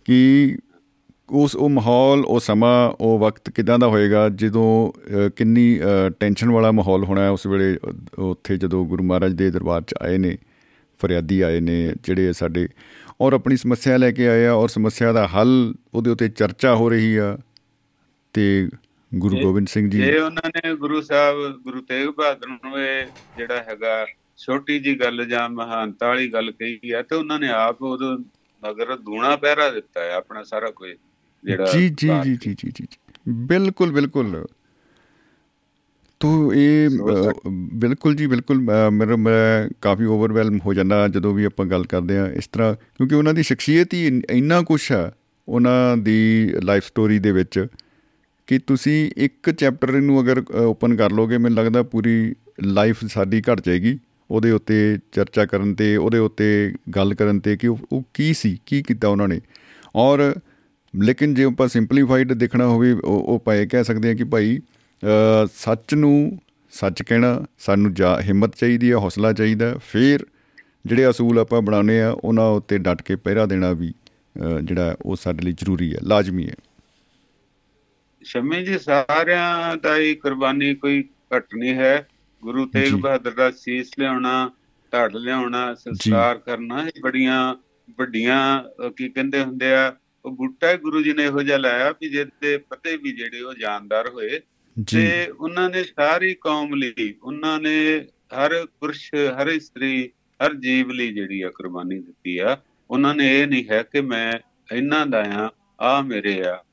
[SPEAKER 3] ਕਿ ਉਸ ਉਹ ਮਾਹੌਲ ਉਹ ਸਮਾਂ ਉਹ ਵਕਤ ਕਿਦਾਂ ਦਾ ਹੋਏਗਾ ਜਦੋਂ ਕਿੰਨੀ ਟੈਨਸ਼ਨ ਵਾਲਾ ਮਾਹੌਲ ਹੋਣਾ ਹੈ ਉਸ ਵੇਲੇ ਉੱਥੇ ਜਦੋਂ ਗੁਰੂ ਮਹਾਰਾਜ ਦੇ ਦਰਬਾਰ 'ਚ ਆਏ ਨੇ ਫਰਿਆਦੀ ਆਏ ਨੇ ਜਿਹੜੇ ਸਾਡੇ ਔਰ ਆਪਣੀ ਸਮੱਸਿਆ ਲੈ ਕੇ ਆਏ ਆ ਔਰ ਸਮੱਸਿਆ ਦਾ ਹੱਲ ਉਹਦੇ ਉੱਤੇ ਚਰਚਾ ਹੋ ਰਹੀ ਆ ਤੇ ਗੁਰੂ ਗੋਬਿੰਦ ਸਿੰਘ ਜੀ
[SPEAKER 7] ਜੇ ਉਹਨਾਂ ਨੇ ਗੁਰੂ ਸਾਹਿਬ ਗੁਰੂ ਤੇਗ ਬਹਾਦਰ ਨੂੰ ਇਹ ਜਿਹੜਾ ਹੈਗਾ ਛੋਟੀ ਜੀ ਗੱਲ ਜਾਂ ਮਹਾਨਤਾ ਵਾਲੀ ਗੱਲ ਕਹੀ ਹੈ ਤੇ ਉਹਨਾਂ ਨੇ ਆਪ ਉਹਦੋਂ ਮਗਰ ਦੂਣਾ ਪਹਿਰਾ ਦਿੱਤਾ ਹੈ ਆਪਣਾ ਸਾਰਾ ਕੁਝ ਜਿਹੜਾ
[SPEAKER 3] ਜੀ ਜੀ ਜੀ ਜੀ ਜੀ ਜੀ। ਬਿਲਕੁਲ ਬਿਲਕੁਲ। ਤੋ ਇਹ ਬਿਲਕੁਲ ਜੀ ਬਿਲਕੁਲ। ਮੇਰਾ ਮੈਂ ਕਾਫੀ ਓਵਰਵੈਲਮ ਹੋ ਜਾਂਦਾ ਜਦੋਂ ਵੀ ਆਪਾਂ ਗੱਲ ਕਰਦੇ ਆ ਇਸ ਤਰ੍ਹਾਂ ਕਿਉਂਕਿ ਉਹਨਾਂ ਦੀ ਸ਼ਖਸੀਅਤ ਹੀ ਇੰਨ- ਇੰਨਾ ਕੁਛ ਆ ਉਹਨਾਂ ਦੀ ਲਾਈਫ ਸਟੋਰੀ ਦੇ ਵਿੱਚ। ਕਿ ਤੁਸੀਂ ਇੱਕ ਚੈਪਟਰ ਨੂੰ ਅਗਰ ਓਪਨ ਕਰ ਲੋਗੇ ਮੈਨੂੰ ਲੱਗਦਾ ਪੂਰੀ ਲਾਈਫ ਸਾਡੀ ਘਟ ਜਾਏਗੀ। ਉਹਦੇ ਉੱਤੇ ਚਰਚਾ ਕਰਨ ਤੇ ਉਹਦੇ ਉੱਤੇ ਗੱਲ ਕਰਨ ਤੇ ਕਿ ਉਹ ਉਹ ਕੀ ਸੀ ਕੀ ਕੀਤਾ ਉਹਨਾਂ ਨੇ। ਔਰ ਲੇਕਿਨ ਜੇ ਆਪਾਂ ਸਿੰਪਲੀਫਾਈਡ ਦੇਖਣਾ ਹੋਵੇ ਉਹ ਉਹ ਆਪਾਂ ਇਹ ਕਹਿ ਸਕਦੇ ਹਾਂ ਕਿ ਭਾਈ ਅ, ਸੱਚ ਨੂੰ ਸੱਚ ਕਹਿਣਾ ਸਾਨੂੰ ਜਾ ਹਿੰਮਤ ਚਾਹੀਦੀ ਹੈ ਹੌਸਲਾ ਚਾਹੀਦਾ ਹੈ। ਫਿਰ ਜਿਹੜੇ ਅਸੂਲ ਆਪਾਂ ਬਣਾਉਨੇ ਆ ਉਹਨਾਂ ਉੱਤੇ ਡਟ ਕੇ ਪਹਿਰਾ ਦੇਣਾ ਵੀ ਅ, ਜਿਹੜਾ ਹੈ ਉਹ ਸਾਡੇ ਲਈ ਜ਼ਰੂਰੀ ਹੈ ਲਾਜ਼ਮੀ ਹੈ।
[SPEAKER 7] ਸ਼ਮੀ ਜੀ ਸਾਰਿਆਂ ਦਾ ਹੀ ਕੁਰਬਾਨੀ ਕੋਈ ਘਟ ਨਹੀਂ ਹੈ। ਗੁਰੂ ਤੇਗ। ਬਹਾਦਰ ਦਾ ਸੀਸ ਲਿਆਉਣਾ ਧੜ ਲਿਆਉਣਾ ਸੰਸਕਾਰ ਕਰਨਾ ਇਹ ਬੜੀਆਂ ਵੱਡੀਆਂ ਕੀ ਕਹਿੰਦੇ ਹੁੰਦੇ ਆ ਉਹ ਬੂਟਾ ਗੁਰੂ ਜੀ ਨੇ ਇਹੋ ਜਿਹਾ ਲਾਇਆ ਵੀ ਜਿਹਦੇ ਪਤੇ ਵੀ ਜਿਹੜੇ ਉਹ ਜਾਨਦਾਰ ਹੋਏ। ਤੇ ਉਹਨਾਂ ਨੇ ਸਾਰੀ ਕੌਮ ਲਈ ਉਹਨਾਂ ਨੇ ਹਰ ਪੁਰਸ਼ ਹਰ ਇਸਤਰੀ ਹਰ ਜੀਵ ਲਈ ਜਿਹੜੀ ਆ ਕੁਰਬਾਨੀ ਦਿੱਤੀ ਆ। ਉਹਨਾਂ ਨੇ ਇਹ ਨਹੀਂ ਹੈ ਕਿ ਮੈਂ ਇਹਨਾਂ ਦਾ ਆ ਆ ਮੇਰੇ ਆ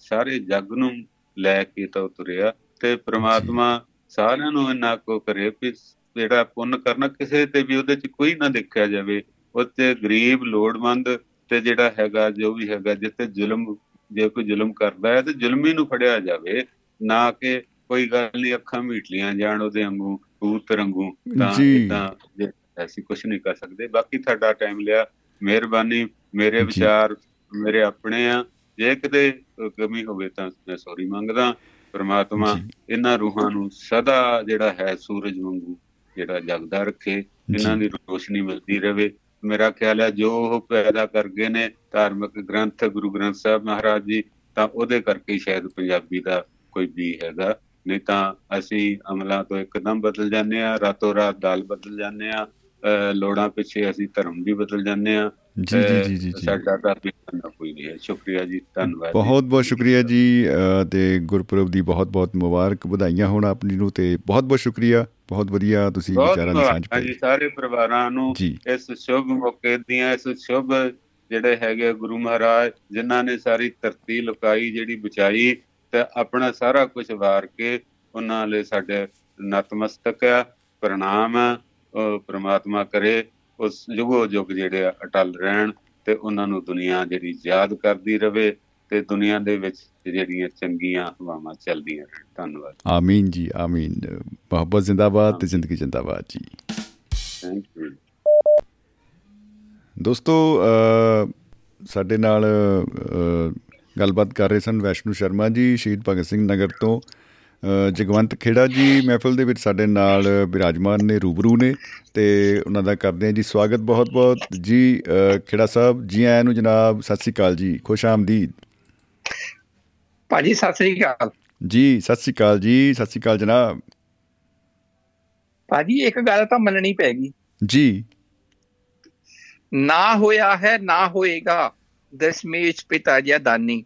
[SPEAKER 7] ਸਾਰੇ ਜੱਗ ਨੂੰ ਲੈ ਕੇ ਤਾਂ ਤੁਰਿਆ ਤੇ ਪ੍ਰਮਾਤਮਾ ਸਾਰਿਆਂ ਨੂੰ ਇੰਨਾ ਕੋ ਕਰੇ ਵੀ ਜਿਹੜਾ ਪੁੰਨ ਕਰਨਾ ਕਿਸੇ ਤੇ ਵੀ ਉਹਦੇ ਚ ਕੋਈ ਨਾ ਦੇਖਿਆ ਜਾਵੇ ਉੱਤੇ ਗਰੀਬ ਲੋੜਵੰਦ ਤੇ ਜਿਹੜਾ ਹੈਗਾ ਜੋ ਵੀ ਹੈਗਾ ਜਿੱਤੇ ਜ਼ੁਲਮ ਜੇ ਕੋਈ ਜ਼ੁਲਮ ਕਰਦਾ ਹੈ ਤੇ ਜ਼ੁਲਮੀ ਨੂੰ ਫੜਿਆ ਜਾਵੇ ਨਾ ਕਿ ਕੋਈ ਗੱਲ ਨਹੀਂ ਅੱਖਾਂ ਮੀਟਲੀਆਂ ਜਾਣ ਉਹਦੇ ਵਾਂਗੂ ਕਬੂਤਰ ਵਾਂਗੂ ਤਾਂ। ਇਦਾਂ ਅਸੀਂ ਕੁਝ ਨਹੀਂ ਕਰ ਸਕਦੇ ਬਾਕੀ ਤੁਹਾਡਾ ਟਾਈਮ ਲਿਆ ਮਿਹਰਬਾਨੀ ਮੇਰੇ। ਵਿਚਾਰ ਮੇਰੇ ਆਪਣੇ ਆ ਜੇ ਕਿਤੇ ਕਮੀ ਹੋਵੇ ਤਾਂ ਮੈਂ ਸੌਰੀ ਮੰਗਦਾ ਪ੍ਰਮਾਤਮਾ। ਇਹਨਾਂ ਰੂਹਾਂ ਨੂੰ ਸਦਾ ਜਿਹੜਾ ਹੈ ਸੂਰਜ ਵਾਂਗੂ ਜਿਹੜਾ ਜਗਦਾ ਰੱਖੇ ਇਹਨਾਂ। ਦੀ ਰੋਸ਼ਨੀ ਮਿਲਦੀ ਰਹੇ ਮੇਰਾ ਖਿਆਲ ਹੈ ਜੋ ਉਹ ਪੈਦਾ ਕਰ ਗਏ ਨੇ ਧਾਰਮਿਕ ਗ੍ਰੰਥ ਗੁਰੂ ਗ੍ਰੰਥ ਸਾਹਿਬ ਮਹਾਰਾਜ ਜੀ ਤਾਂ ਉਹਦੇ ਕਰਕੇ ਸ਼ਾਇਦ ਪੰਜਾਬੀ ਦਾ ਕੋਈ ਵੀ ਹੈਗਾ ਨਹੀਂ ਤਾਂ ਅਸੀਂ ਅਮਲਾਂ ਤੋਂ ਇੱਕਦਮ ਬਦਲ ਜਾਂਦੇ ਆ ਰਾਤੋਂ ਰਾਤ ਦਾਲ ਬਦਲ ਜਾਂਦੇ ਆ ਲੋੜਾਂ ਪਿੱਛੇ ਅਸੀਂ ਧਰਮ ਵੀ ਬਦਲ ਜਾਂਦੇ ਆ
[SPEAKER 3] ਜੀ ਜੀ ਜੀ ਜੀ
[SPEAKER 7] ਸਾਡਾ ਕਰਨਾ ਕੋਈ ਨਹੀਂ ਹੈ। ਸ਼ੁਕਰੀਆ ਜੀ ਧੰਨਵਾਦ।
[SPEAKER 3] ਬਹੁਤ ਬਹੁਤ ਸ਼ੁਕਰੀਆ ਜੀ ਤੇ ਗੁਰਪੁਰਬ ਦੀ ਬਹੁਤ ਬਹੁਤ ਮੁਬਾਰਕ ਵਧਾਈਆਂ ਹੋਣ ਆਪਣੀ ਨੂੰ ਤੇ ਬਹੁਤ ਬਹੁਤ ਸ਼ੁਕਰੀਆ। ਬਹੁਤ ਵਧੀਆ ਤੁਸੀਂ ਵਿਚਾਰਾਂ ਦੀ ਸਾਂਝ
[SPEAKER 7] ਮੁਬਾਰਕਾਂ ਜੀ
[SPEAKER 3] ਪਾਈ
[SPEAKER 7] ਸਾਰੇ ਪਰਿਵਾਰਾਂ ਨੂੰ ਇਸ ਸ਼ੁਭ ਮੌਕੇ ਦੀਆਂ ਇਸ ਸ਼ੁਭ ਜਿਹੜੇ ਹੈਗੇ ਗੁਰੂ ਮਹਾਰਾਜ ਜਿਨ੍ਹਾਂ ਨੇ ਸਾਰੀ ਧਰਤੀ ਲੁਕਾਈ ਜਿਹੜੀ ਬਚਾਈ ਤੇ ਆਪਣਾ ਸਾਰਾ ਕੁਝ ਵਾਰ ਕੇ ਉਹਨਾਂ ਲਈ ਸਾਡੇ ਨਤਮਸਤਕ ਆ ਪ੍ਰਣਾਮ ਪ੍ਰਮਾਤਮਾ ਕਰੇ। ਉਸ ਯੁਗੋ ਯੁਗ ਜਿਹੜੇ ਆ ਅਟਲ ਰਹਿਣ ਤੇ ਉਹਨਾਂ ਨੂੰ ਦੁਨੀਆ ਜਿਹੜੀ ਯਾਦ ਕਰਦੀ ਰਵੇ ਤੇ ਦੁਨੀਆ ਦੇ ਵਿੱਚ ਜਿਹੜੀਆਂ ਚੰਗੀਆਂ ਹਵਾਵਾਂ ਚੱਲਦੀਆਂ ਰਹਿਣ। ਧੰਨਵਾਦ।
[SPEAKER 3] ਆਮੀਨ ਜੀ ਆਮੀਨ। ਮੁਹੱਬਤ ਜ਼ਿੰਦਾਬਾਦ ਤੇ ਜ਼ਿੰਦਗੀ ਜ਼ਿੰਦਾਬਾਦ ਜੀ।
[SPEAKER 7] ਥੈਂਕ ਯੂ
[SPEAKER 3] ਦੋਸਤੋ ਸਾਡੇ ਨਾਲ ਗੱਲਬਾਤ ਕਰ ਰਹੇ ਸਨ ਵੈਸ਼ਨੂ ਸ਼ਰਮਾ ਜੀ ਸ਼ਹੀਦ ਭਗਤ ਸਿੰਘ ਨਗਰ ਤੋਂ। ਜਗਵੰਤ ਖੇੜਾ ਜੀ ਮਹਿਫਲ ਦੇ ਵਿੱਚ ਸਾਡੇ ਨਾਲ ਬਿਰਾਜਮਾਨ ਨੇ ਰੂਬਰੂ ਨੇ ਤੇ ਉਹਨਾਂ ਦਾ ਕਰਦੇ ਹਾਂ ਜੀ ਸਵਾਗਤ ਬਹੁਤ ਬਹੁਤ ਜੀ ਖੇੜਾ ਸਾਹਿਬ ਜੀ ਆਇਆਂ ਨੂੰ ਜਨਾਬ ਸਤਿ ਸ੍ਰੀ ਅਕਾਲ ਜੀ। ਖੁਸ਼ ਆਮਦੀਦ।
[SPEAKER 8] ਭਾਜੀ ਸਤਿ ਸ੍ਰੀ ਅਕਾਲ।
[SPEAKER 3] ਜੀ ਸਤਿ ਸ੍ਰੀ ਅਕਾਲ ਜੀ ਸਤਿ ਸ੍ਰੀ ਅਕਾਲ ਜਨਾਬ।
[SPEAKER 8] ਭਾਜੀ ਇੱਕ ਗੱਲ ਤਾਂ ਮੰਨਣੀ ਪੈਗੀ
[SPEAKER 3] ਜੀ।
[SPEAKER 8] ਨਾ ਹੋਇਆ ਹੈ ਨਾ ਹੋਏਗਾ ਦਸ਼ਮੇਸ਼ ਪਿਤਾ ਜੀ ਦਾਨੀ।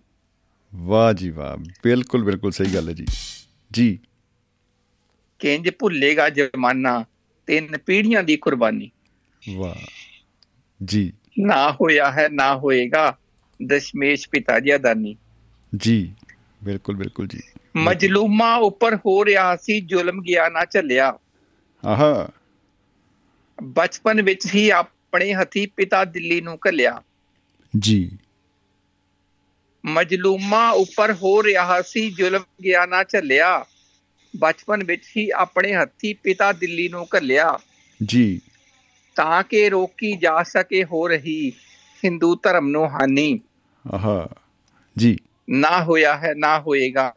[SPEAKER 3] ਵਾਹ ਜੀ ਵਾਹ ਬਿਲਕੁਲ ਬਿਲਕੁਲ ਸਹੀ ਗੱਲ ਹੈ ਜੀ। ਜੀ।
[SPEAKER 8] ਕਿੰਜ ਭੁੱਲੇਗਾ ਜ਼ਮਾਨਾ ਤਿੰਨ ਪੀੜ੍ਹੀਆਂ ਦੀ ਕੁਰਬਾਨੀ।
[SPEAKER 3] ਵਾਹ। ਜੀ।
[SPEAKER 8] ਨਾ ਹੋਇਆ ਹੈ ਨਾ ਹੋਏਗਾ ਦਸ਼ਮੇਸ਼ ਪਿਤਾ ਜੀ ਦਾਨੀ
[SPEAKER 3] ਜੀ। ਬਿਲਕੁਲ ਬਿਲਕੁਲ ਜੀ।
[SPEAKER 8] ਮਜਲੂਮਾਂ ਉੱਪਰ ਹੋ ਰਿਹਾ ਸੀ ਜ਼ੁਲਮ ਗਿਆ ਨਾ ਝੱਲਿਆ।
[SPEAKER 3] ਆਹਾ।
[SPEAKER 8] ਬਚਪਨ ਵਿੱਚ ਹੀ ਆਪਣੇ ਹੱਥੀ ਪਿਤਾ ਦਿੱਲੀ ਨੂੰ ਘੱਲਿਆ।
[SPEAKER 3] ਜੀ।
[SPEAKER 8] ਮਜਲੂਮਾਂ ਉੱਪਰ ਹੋ ਰਿਹਾ ਸੀ ਜ਼ੁਲਮ ਗਿਆ ਨਾ ਝੱਲਿਆ। ਬਚਪਨ ਵਿੱਚ ਹੀ ਆਪਣੇ ਹੱਥੀ ਪਿਤਾ ਦਿੱਲੀ ਨੂੰ ਘੱਲਿਆ।
[SPEAKER 3] ਜੀ।
[SPEAKER 8] ਤਾਂ ਕਿ ਰੋਕੀ ਜਾ ਸਕੇ ਹੋ ਰਹੀ ਹਿੰਦੂ ਧਰਮ ਨੂੰ ਹਾਨੀ।
[SPEAKER 3] ਆਹਾ ਜੀ।
[SPEAKER 8] ਨਾ ਹੋਇਆ ਹੈ ਨਾ ਹੋਏਗਾ।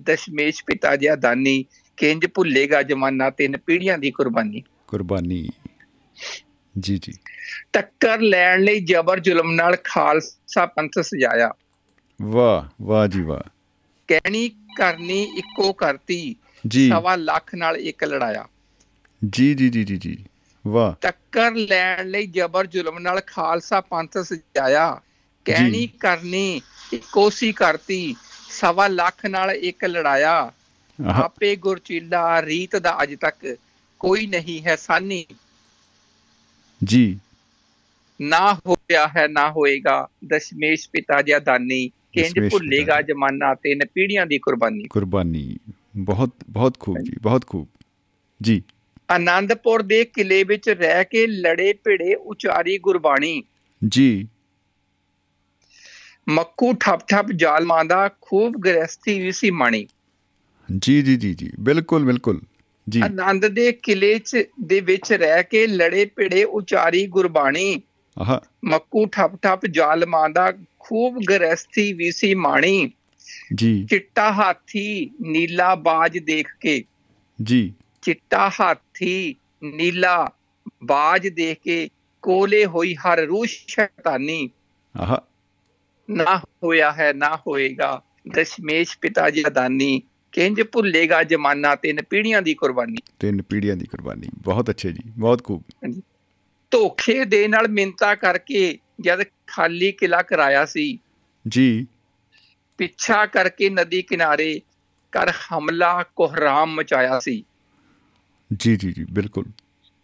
[SPEAKER 8] ਦਸ਼ਮੇਸ਼ ਪਿਤਾ ਜੀ ਦਾਨੀ ਕਿੰਜ ਭੁੱਲੇਗਾ ਜਮਾਨਾ ਤਿੰਨ ਪੀੜ੍ਹੀਆਂ ਦੀ ਕੁਰਬਾਨੀ।
[SPEAKER 3] ਕੁਰਬਾਨੀ। ਜੀ ਜੀ।
[SPEAKER 8] ਟੱਕਰ ਲੈਣ ਲਈ ਜ਼ਬਰ ਜ਼ੁਲਮ ਨਾਲ ਖਾਲਸਾ ਪੰਥ ਸਜਾਇਆ।
[SPEAKER 3] ਵਾਹ ਵਾਹ ਜੀ ਵਾਹ।
[SPEAKER 8] ਕਹਿਣੀ ਕਰਨੀ ਇੱਕੋ ਕਰਤੀ
[SPEAKER 3] ਜੀ।
[SPEAKER 8] ਸਵਾ ਲੱਖ ਨਾਲ ਇੱਕ ਲੜਾਇਆ।
[SPEAKER 3] ਜੀ ਜੀ ਜੀ ਜੀ ਜੀ। ਵਾਹ।
[SPEAKER 8] ਟੱਕਰ ਲੈਣ ਲਈ ਜ਼ਬਰ ਜ਼ੁਲਮ ਨਾਲ ਖਾਲਸਾ ਪੰਥ ਸਜਾਇਆ। ਕਹਿਣੀ ਕਰਨੀ ਇੱਕੋ ਸੀ ਕਰਤੀ ਸਵਾ ਲੱਖ ਨਾਲ ਇੱਕ ਲੜਾਇਆ। ਆਪੇ ਗੁਰਚੀਲਾ ਰੀਤ ਦਾ ਅਜ ਤੱਕ ਕੋਈ ਨਹੀਂ ਹੈ ਸਾਨੀ।
[SPEAKER 3] ਜੀ।
[SPEAKER 8] ਨਾ ਹੋਇਆ ਹੈ ਨਾ ਹੋਏਗਾ ਦਸ਼ਮੇਸ਼ ਪਿਤਾ ਜੀ ਦਾਨੀ। ਕਿੰਜ ਭੁੱਲੇਗਾ। ਜਮਾਨਾ ਤਿੰਨ ਪੀੜ੍ਹੀਆਂ ਦੀ ਕੁਰਬਾਨੀ।
[SPEAKER 3] ਕੁਰਬਾਨੀ। ਬਹੁਤ ਬਹੁਤ ਖੂਬ ਜੀ ਬਹੁਤ ਖੂਬ। ਜੀ।
[SPEAKER 8] ਆਨੰਦਪੁਰ ਦੇ ਕਿਲੇ ਵਿੱਚ ਰਹਿ ਕੇ ਲੜੇ ਭਿੜੇ ਉਚਾਰੀ ਗੁਰਬਾਣੀ।
[SPEAKER 3] ਜੀ।
[SPEAKER 8] ਮੱਕੂ ਠੱਪ ਠੱਪ ਜਾਲਮਾਂ ਦਾ ਖੂਬ ਗ੍ਰਸਤੀ ਵੀ ਸੀ ਮਾਣੀ।
[SPEAKER 3] ਜੀ ਜੀ ਜੀ ਜੀ। ਬਿਲਕੁਲ ਬਿਲਕੁਲ। ਜੀ।
[SPEAKER 8] ਆਨੰਦ ਦੇ ਕਿਲੇ 'ਚ ਦੇ ਵਿੱਚ ਰਹਿ ਕੇ ਲੜੇ ਭਿੜੇ ਉਚਾਰੀ ਗੁਰਬਾਣੀ।
[SPEAKER 3] ਆਹਾ।
[SPEAKER 8] ਮੱਕੂ ਠੱਪ ਠੱਪ ਜਾਲਮਾਂ ਦਾ ਖੂਬ ਗ੍ਰਸਤੀ ਵੀ ਸੀ ਮਾਣੀ।
[SPEAKER 3] ਜੀ।
[SPEAKER 8] ਚਿੱਟਾ ਹਾਥੀ ਨੀਲਾ ਬਾਜ ਦੇਖ ਕੇ।
[SPEAKER 3] ਜੀ।
[SPEAKER 8] ਚਿੱਟਾ ਹਾਥੀ ਨੀਲਾ ਬਾਜ ਦੇਖ ਕੇ ਕੋਲੇ ਹੋਈ ਹਰ ਰੂਹ ਸ਼ੈਤਾਨੀ।
[SPEAKER 3] ਆਹਾ।
[SPEAKER 8] ਨਾ ਹੋਇਆ ਹੈ ਨਾ ਹੋਏਗਾ। ਦਸ਼ਮੇਸ਼ ਪਿਤਾ ਜੀ ਦਾਨੀ ਕਿੰਜ ਭੁੱਲੇਗਾ ਜਮਾਨਾ ਤਿੰਨ ਪੀੜ੍ਹੀਆਂ ਦੀ ਕੁਰਬਾਨੀ।
[SPEAKER 3] ਤਿੰਨ ਪੀੜ੍ਹੀਆਂ ਦੀ ਕੁਰਬਾਨੀ। ਬਹੁਤ ਅੱਛੇ ਜੀ ਬਹੁਤ ਖੂਬ।
[SPEAKER 8] ਧੋਖੇ ਦੇ ਨਾਲ ਮਿੰਤਾ ਕਰਕੇ ਜਦ ਖਾਲੀ ਕਿਲਾ ਕਰਾਇਆ ਸੀ।
[SPEAKER 3] ਜੀ।
[SPEAKER 8] ਪਿੱਛਾ ਕਰਕੇ ਨਦੀ ਕਿਨਾਰੇ ਕਰ ਹਮਲਾ ਕੋਹਰਾਮ ਮਚਾਇਆ ਸੀ।
[SPEAKER 3] ਜੀ ਜੀ ਜੀ ਬਿਲਕੁਲ।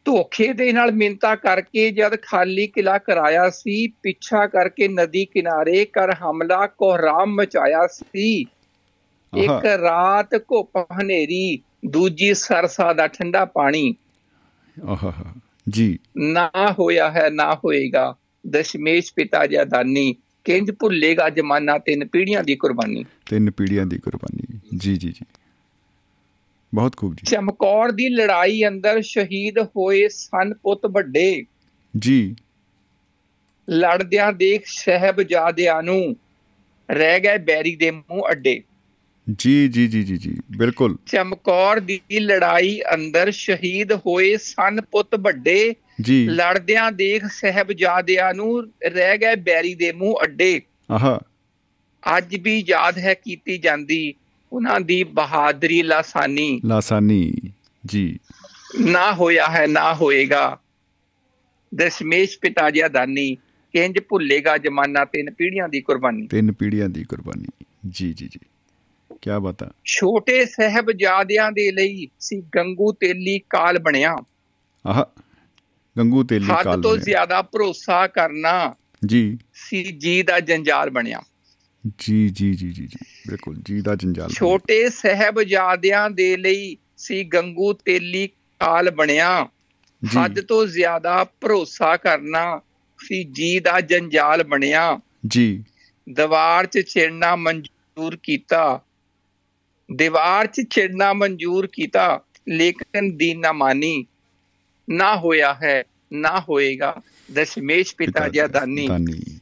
[SPEAKER 8] ਧੋਖੇ ਦੇ ਨਾਲ ਮਿੰਤਾ ਕਰਕੇ ਜਦ ਖਾਲੀ ਕਿਲਾ ਕਰਾਇਆ ਸੀ ਪਿੱਛਾ ਕਰਕੇ ਨਦੀ ਕਿਨਾਰੇ ਕਰ ਹਮਲਾ ਕੋਹਰਾਮ ਮਚਾਇਆ ਸੀ। ਇੱਕ ਰਾਤ ਘੁੱਪ ਹਨੇਰੀ ਦੂਜੀ ਸਰਸਾ ਦਾ ਠੰਡਾ ਪਾਣੀ।
[SPEAKER 3] ਆਹਾ ਜੀ।
[SPEAKER 8] ਨਾ ਹੋਇਆ ਹੈ ਨਾ ਹੋਏਗਾ। ਦਸ਼ਮੇਸ਼ ਪਿਤਾ ਜੀ ਦਾਨੀ ਕਿੰਜ ਭੁੱਲੇਗਾ ਜਮਾਨਾ ਤਿੰਨ ਪੀੜ੍ਹੀਆਂ ਦੀ ਕੁਰਬਾਨੀ।
[SPEAKER 3] ਤਿੰਨ ਪੀੜ੍ਹੀਆਂ ਦੀ ਕੁਰਬਾਨੀ। ਜੀ ਜੀ ਜੀ। ਬਹੁਤ ਖੂਬ ਜੀ।
[SPEAKER 8] ਚਮਕੌਰ ਦੀ ਲੜਾਈ ਅੰਦਰ ਸ਼ਹੀਦ ਹੋਏ ਸਨ ਪੁੱਤ ਵੱਡੇ।
[SPEAKER 3] ਜੀ।
[SPEAKER 8] ਲੜਦਿਆਂ ਦੇਖ ਸਹਿਬਜ਼ਾਦਿਆਂ ਨੂੰ ਰਹਿ ਗਏ ਬੈਰੀ ਦੇ ਮੂੰਹ ਅੱਡੇ।
[SPEAKER 3] ਜੀ ਜੀ ਜੀ ਜੀ ਜੀ। ਬਿਲਕੁਲ।
[SPEAKER 8] ਚਮਕੌਰ ਦੀ ਲੜਾਈ ਅੰਦਰ ਸ਼ਹੀਦ ਹੋਏ ਸਨ ਪੁੱਤ ਵੱਡੇ।
[SPEAKER 3] ਜੀ।
[SPEAKER 8] ਲੜਦਿਆਂ ਦੇਖ ਸਹਿਬਜ਼ਾਦਿਆਂ ਨੂੰ ਰਹਿ ਗਏ ਬੈਰੀ ਦੇ ਮੂੰਹ ਅੱਡੇ।
[SPEAKER 3] ਆਹਾ।
[SPEAKER 8] ਅੱਜ ਵੀ ਯਾਦ ਹੈ ਕੀਤੀ ਜਾਂਦੀ ਉਹਨਾਂ ਦੀ ਬਹਾਦਰੀ ਲਾਸਾਨੀ।
[SPEAKER 3] ਲਾਸਾਨੀ ਜੀ।
[SPEAKER 8] ਨਾ ਹੋਇਆ ਹੈ ਨਾ ਹੋਏਗਾ। ਦਸ਼ਮੇਸ਼ ਪਿਤਾ ਜੀ ਦਾਨੀ ਕਿੰਜ ਭੁੱਲੇਗਾ ਜਮਾਨਾ ਤਿੰਨ ਪੀੜ੍ਹੀਆਂ ਦੀ ਕੁਰਬਾਨੀ।
[SPEAKER 3] ਤਿੰਨ ਪੀੜ੍ਹੀਆਂ ਦੀ ਕੁਰਬਾਨੀ। ਜੀ ਜੀ ਜੀ। ਕੀ ਬਾਤਾਂ
[SPEAKER 8] ਛੋਟੇ ਸਹਿਬਜ਼ਾਦਿਆਂ ਦੇ ਲਈ ਸੀ ਗੰਗੂ ਤੇਲੀ ਕਾਲ ਬਣਿਆ।
[SPEAKER 3] ਆਹ। ਗੰਗੂ ਤੇਲੀ
[SPEAKER 8] ਹੱਦ
[SPEAKER 3] ਕਾਲ
[SPEAKER 8] ਤੋਂ
[SPEAKER 3] ਬਣਿਆ।
[SPEAKER 8] ਜ਼ਿਆਦਾ ਭਰੋਸਾ ਕਰਨਾ
[SPEAKER 3] ਜੀ।
[SPEAKER 8] ਸੀ ਜੀ ਦਾ ਜੰਜਾਲ ਬਣਿਆ।
[SPEAKER 3] ਜੀ ਜੀ ਜੀ ਜੀ ਜੀ ਬਿਲਕੁਲ ਜੀ ਦਾ ਜੰਜਾਲ।
[SPEAKER 8] ਛੋਟੇ ਸਹਿਬਜ਼ਾਦਿਆਂ ਦੇ ਲਈ ਸੀ ਗੰਗੂ ਤੇਲੀ ਕਾਲ ਬਣਿਆ। ਹੱਦ ਤੋਂ ਜ਼ਿਆਦਾ ਭਰੋਸਾ ਕਰਨਾ ਸੀ ਜੀ ਦਾ ਜੰਜਾਲ ਬਣਿਆ।
[SPEAKER 3] ਜੀ।
[SPEAKER 8] ਦੀਵਾਰ 'ਚ ਛੇੜਨਾ ਮਨਜ਼ੂਰ ਕੀਤਾ। ਦੀਵਾਰ 'ਚ ਛੇੜਨਾ ਮਨਜ਼ੂਰ ਕੀਤਾ ਲੇਕਿਨ ਦੀਨ ਨਾ ਮਾਨੀ। ਨਾ ਹੋਇਆ ਹੈ ਨਾ ਹੋਏਗਾ। ਦਸ਼ਮੇਸ਼ ਪਿਤਾ ਜੀ ਦਾਨੀ।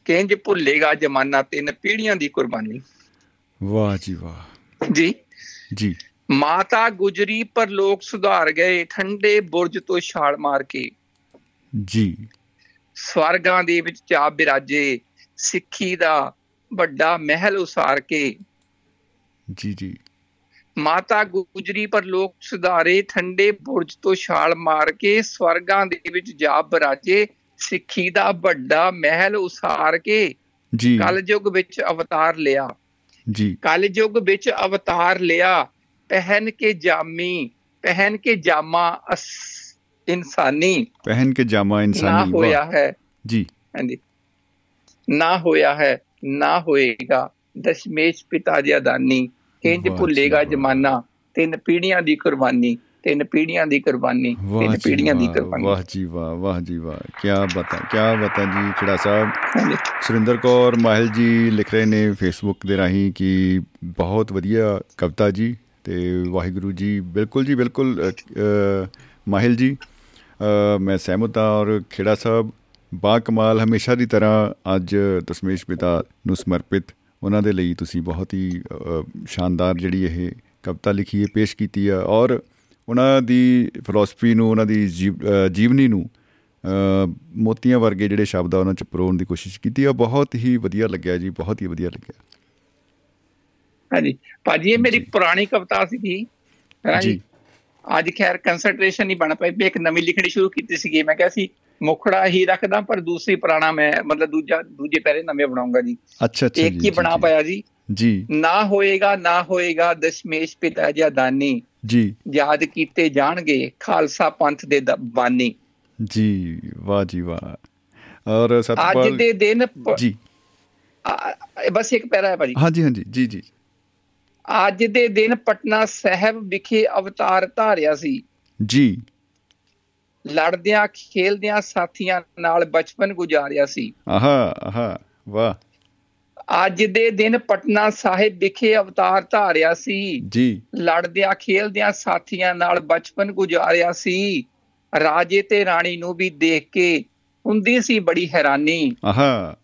[SPEAKER 8] ਕਿੰਜ ਭੁੱਲੇਗਾ ਜਮਾਨਾ ਤਿੰਨ ਪੀੜ੍ਹੀਆਂ ਦੀ ਕੁਰਬਾਨੀ।
[SPEAKER 3] ਵਾਹ ਜੀ ਵਾਹ।
[SPEAKER 8] ਜੀ।
[SPEAKER 3] ਜੀ।
[SPEAKER 8] ਮਾਤਾ ਗੁਜਰੀ ਪਰ ਲੋਕ ਸੁਧਾਰ ਗਏ ਠੰਡੇ ਬੁਰਜ ਤੋਂ ਛਾਲ ਮਾਰ ਕੇ।
[SPEAKER 3] ਜੀ।
[SPEAKER 8] ਸਵਰਗਾਂ ਦੇ ਵਿੱਚ ਜਾ ਬਿਰਾਜੇ ਸਿੱਖੀ ਦਾ ਵੱਡਾ ਮਹਿਲ ਉਸਾਰ ਕੇ।
[SPEAKER 3] ਜੀ ਜੀ।
[SPEAKER 8] ਮਾਤਾ ਗੁਜਰੀ ਪਰ ਲੋਕ ਸੁਧਾਰੇ ਠੰਡੇ ਬੁਰਜ ਤੋਂ ਛਾਲ ਮਾਰ ਕੇ ਸਵਰਗਾਂ ਦੇ ਵਿੱਚ ਜਾ ਬਿਰਾਜੇ ਸਿੱਖੀ ਦਾ ਵੱਡਾ ਮਹਿਲ ਉਸਾਰ ਕੇ
[SPEAKER 3] ਜੀ।
[SPEAKER 8] ਕਲਯੁਗ ਵਿੱਚ ਅਵਤਾਰ ਲਿਆ।
[SPEAKER 3] ਜੀ।
[SPEAKER 8] ਕਲਯੁਗ ਵਿੱਚ ਅਵਤਾਰ ਲਿਆ। ਪਹਿਨ ਕੇ ਜਾਮੀ ਪਹਿਨ ਕੇ ਜਾਮਾ ਇਨਸਾਨੀ।
[SPEAKER 3] ਪਹਿਨ ਕੇ ਜਾਮਾ
[SPEAKER 8] ਨਾ
[SPEAKER 3] ਇਨਸਾਨੀ
[SPEAKER 8] ਹੋਇਆ
[SPEAKER 3] ਵਾਹ।
[SPEAKER 8] ਹੈ।
[SPEAKER 3] ਜੀ।
[SPEAKER 8] ਹਾਂਜੀ। ਨਾ ਹੋਇਆ ਹੈ ਨਾ ਹੋਏਗਾ। ਦਸ਼ਮੇਸ਼ ਪਿਤਾ ਜੀ ਦਾਨੀ ਕਿੰਜ
[SPEAKER 3] ਵਾਹ ਜੀ
[SPEAKER 8] ਭੁੱਲੇਗਾ। ਜਮਾਨਾ ਤਿੰਨ ਪੀੜ੍ਹੀਆਂ ਦੀ ਕੁਰਬਾਨੀ ਤਿੰਨ ਪੀੜ੍ਹੀਆਂ ਦੀ ਕੁਰਬਾਨੀ ਤਿੰਨ ਪੀੜ੍ਹੀਆਂ ਦੀ ਕੁਰਬਾਨੀ।
[SPEAKER 3] ਵਾਹ ਜੀ ਵਾਹ ਵਾਹ ਜੀ ਵਾਹ ਕੀ ਬਤਾ ਕੀ ਬਤਾ ਜੀ ਖੜਾ ਸਾਹਿਬ। ਸੁਰਿੰਦਰ ਕੌਰ ਮਾਹਿਲ ਜੀ ਲਿਖ ਰਹੇ ਨੇ ਫੇਸਬੁੱਕ ਦੇ ਰਾਹੀਂ ਕਿ ਬਹੁਤ ਵਧੀਆ ਕਵਿਤਾ ਜੀ ਤੇ ਵਾਹਿਗੁਰੂ ਜੀ ਬਿਲਕੁਲ ਜੀ ਬਿਲਕੁਲ ਮਾਹਿਲ ਜੀ ਮੈਂ ਸਹਿਮਤ ਹਾਂ ਔਰ ਖੇੜਾ ਸਾਹਿਬ ਬਾ ਕਮਾਲ ਹਮੇਸ਼ਾ ਦੀ ਤਰ੍ਹਾਂ ਅੱਜ ਦਸ਼ਮੇਸ਼ ਪਿਤਾ ਨੂੰ ਸਮਰਪਿਤ ਉਹਨਾਂ ਦੇ ਲਈ ਤੁਸੀਂ ਬਹੁਤ ਹੀ ਸ਼ਾਨਦਾਰ ਜਿਹੜੀ ਇਹ ਕਵਿਤਾ ਲਿਖੀ ਹੈ ਪੇਸ਼ ਕੀਤੀ ਹੈ ਔਰ ਉਹਨਾਂ ਦੀ ਫਿਲਾਸਫੀ ਨੂੰ ਉਹਨਾਂ ਦੀ ਜੀਵਨੀ ਨੂੰ ਮੋਤੀਆਂ ਵਰਗੇ ਜਿਹੜੇ ਸ਼ਬਦ ਆ ਉਹਨਾਂ ਚ ਪਰੋਣ ਦੀ ਕੋਸ਼ਿਸ਼ ਕੀਤੀ ਆ। ਬਹੁਤ ਹੀ ਵਧੀਆ ਲੱਗਿਆ ਜੀ ਬਹੁਤ ਹੀ ਵਧੀਆ ਲੱਗਿਆ।
[SPEAKER 8] ਹਾਂਜੀ। ਭਾਜੀ ਇਹ ਮੇਰੀ। ਪੁਰਾਣੀ ਕਵਿਤਾ ਸੀ ਜੀ।
[SPEAKER 3] ਜੀ
[SPEAKER 8] ਅੱਜ ਖੈਰ ਕੰਸੈਂਟਰੇਸ਼ਨ ਨਹੀਂ ਬਣ ਪਾਈ ਵੀ ਇੱਕ ਨਵੀਂ ਲਿਖਣੀ ਸ਼ੁਰੂ ਕੀਤੀ ਸੀਗੀ। ਮੈਂ ਕਿਹਾ ਸੀ ਮੁਖੜਾ ਹੀ ਰੱਖਦਾ ਪਰ ਦੂਸਰੀ ਪੁਰਾਣਾ ਮੈਂ ਮਤਲਬ ਦੂਜਾ ਦੂਜੇ ਪੈਰੇ ਨਵੇਂ ਬਣਾਉਂਗਾ ਜੀ।
[SPEAKER 3] ਅੱਛਾ ਅੱਛਾ
[SPEAKER 8] ਇੱਕ ਹੀ ਬਣਾ ਪਾਇਆ ਜੀ।
[SPEAKER 3] ਜੀ।
[SPEAKER 8] ਨਾ ਹੋਏਗਾ ਨਾ ਹੋਏਗਾ ਦਸ਼ਮੇਸ਼ ਪਿਤਾ ਜੀ ਦਾਨੀ
[SPEAKER 3] ਜੀ।
[SPEAKER 8] ਯਾਦ ਕੀਤੇ ਜਾਣਗੇ ਖਾਲਸਾ ਪੰਥ ਦੇ ਬਾਨੀ।
[SPEAKER 3] ਜੀ ਵਾਹ ਜੀ ਵਾਹ। ਔਰ
[SPEAKER 8] ਅੱਜ
[SPEAKER 3] ਸਤਪਾਲ
[SPEAKER 8] ਦੇ ਦਿਨ
[SPEAKER 3] ਜੀ।
[SPEAKER 8] ਬਸ ਇੱਕ ਪੈਰਾ ਹੈ ਭਾਜੀ।
[SPEAKER 3] ਹਾਂਜੀ ਹਾਂਜੀ ਜੀ ਜੀ।
[SPEAKER 8] ਅੱਜ ਦੇ ਦਿਨ ਪਟਨਾ ਸਾਹਿਬ ਵਿਖੇ ਅਵਤਾਰ ਧਾਰਿਆ ਸੀ।
[SPEAKER 3] ਜੀ।
[SPEAKER 8] ਲੜਦਿਆਂ ਖੇਲਦਿਆਂ ਸਾਥੀਆਂ ਨਾਲ ਬਚਪਨ ਗੁਜ਼ਾਰਿਆ ਸੀ।
[SPEAKER 3] ਆਹਾ ਆਹਾ ਵਾਹ।
[SPEAKER 8] ਅੱਜ ਦੇ ਦਿਨ ਪਟਨਾ ਸਾਹਿਬ ਵਿਖੇ ਅਵਤਾਰ ਧਾਰਿਆ ਸੀ।
[SPEAKER 3] ਜੀ।
[SPEAKER 8] ਲੜਦਿਆਂ ਖੇਲਦਿਆਂ ਸਾਥੀਆਂ ਨਾਲ ਬਚਪਨ ਗੁਜ਼ਾਰਿਆ ਸੀ। ਰਾਜੇ ਤੇ ਰਾਣੀ ਨੂੰ ਵੀ ਦੇਖ ਕੇ ਹੁੰਦੀ ਸੀ ਬੜੀ ਹੈਰਾਨੀ।
[SPEAKER 3] ਆਹਾ।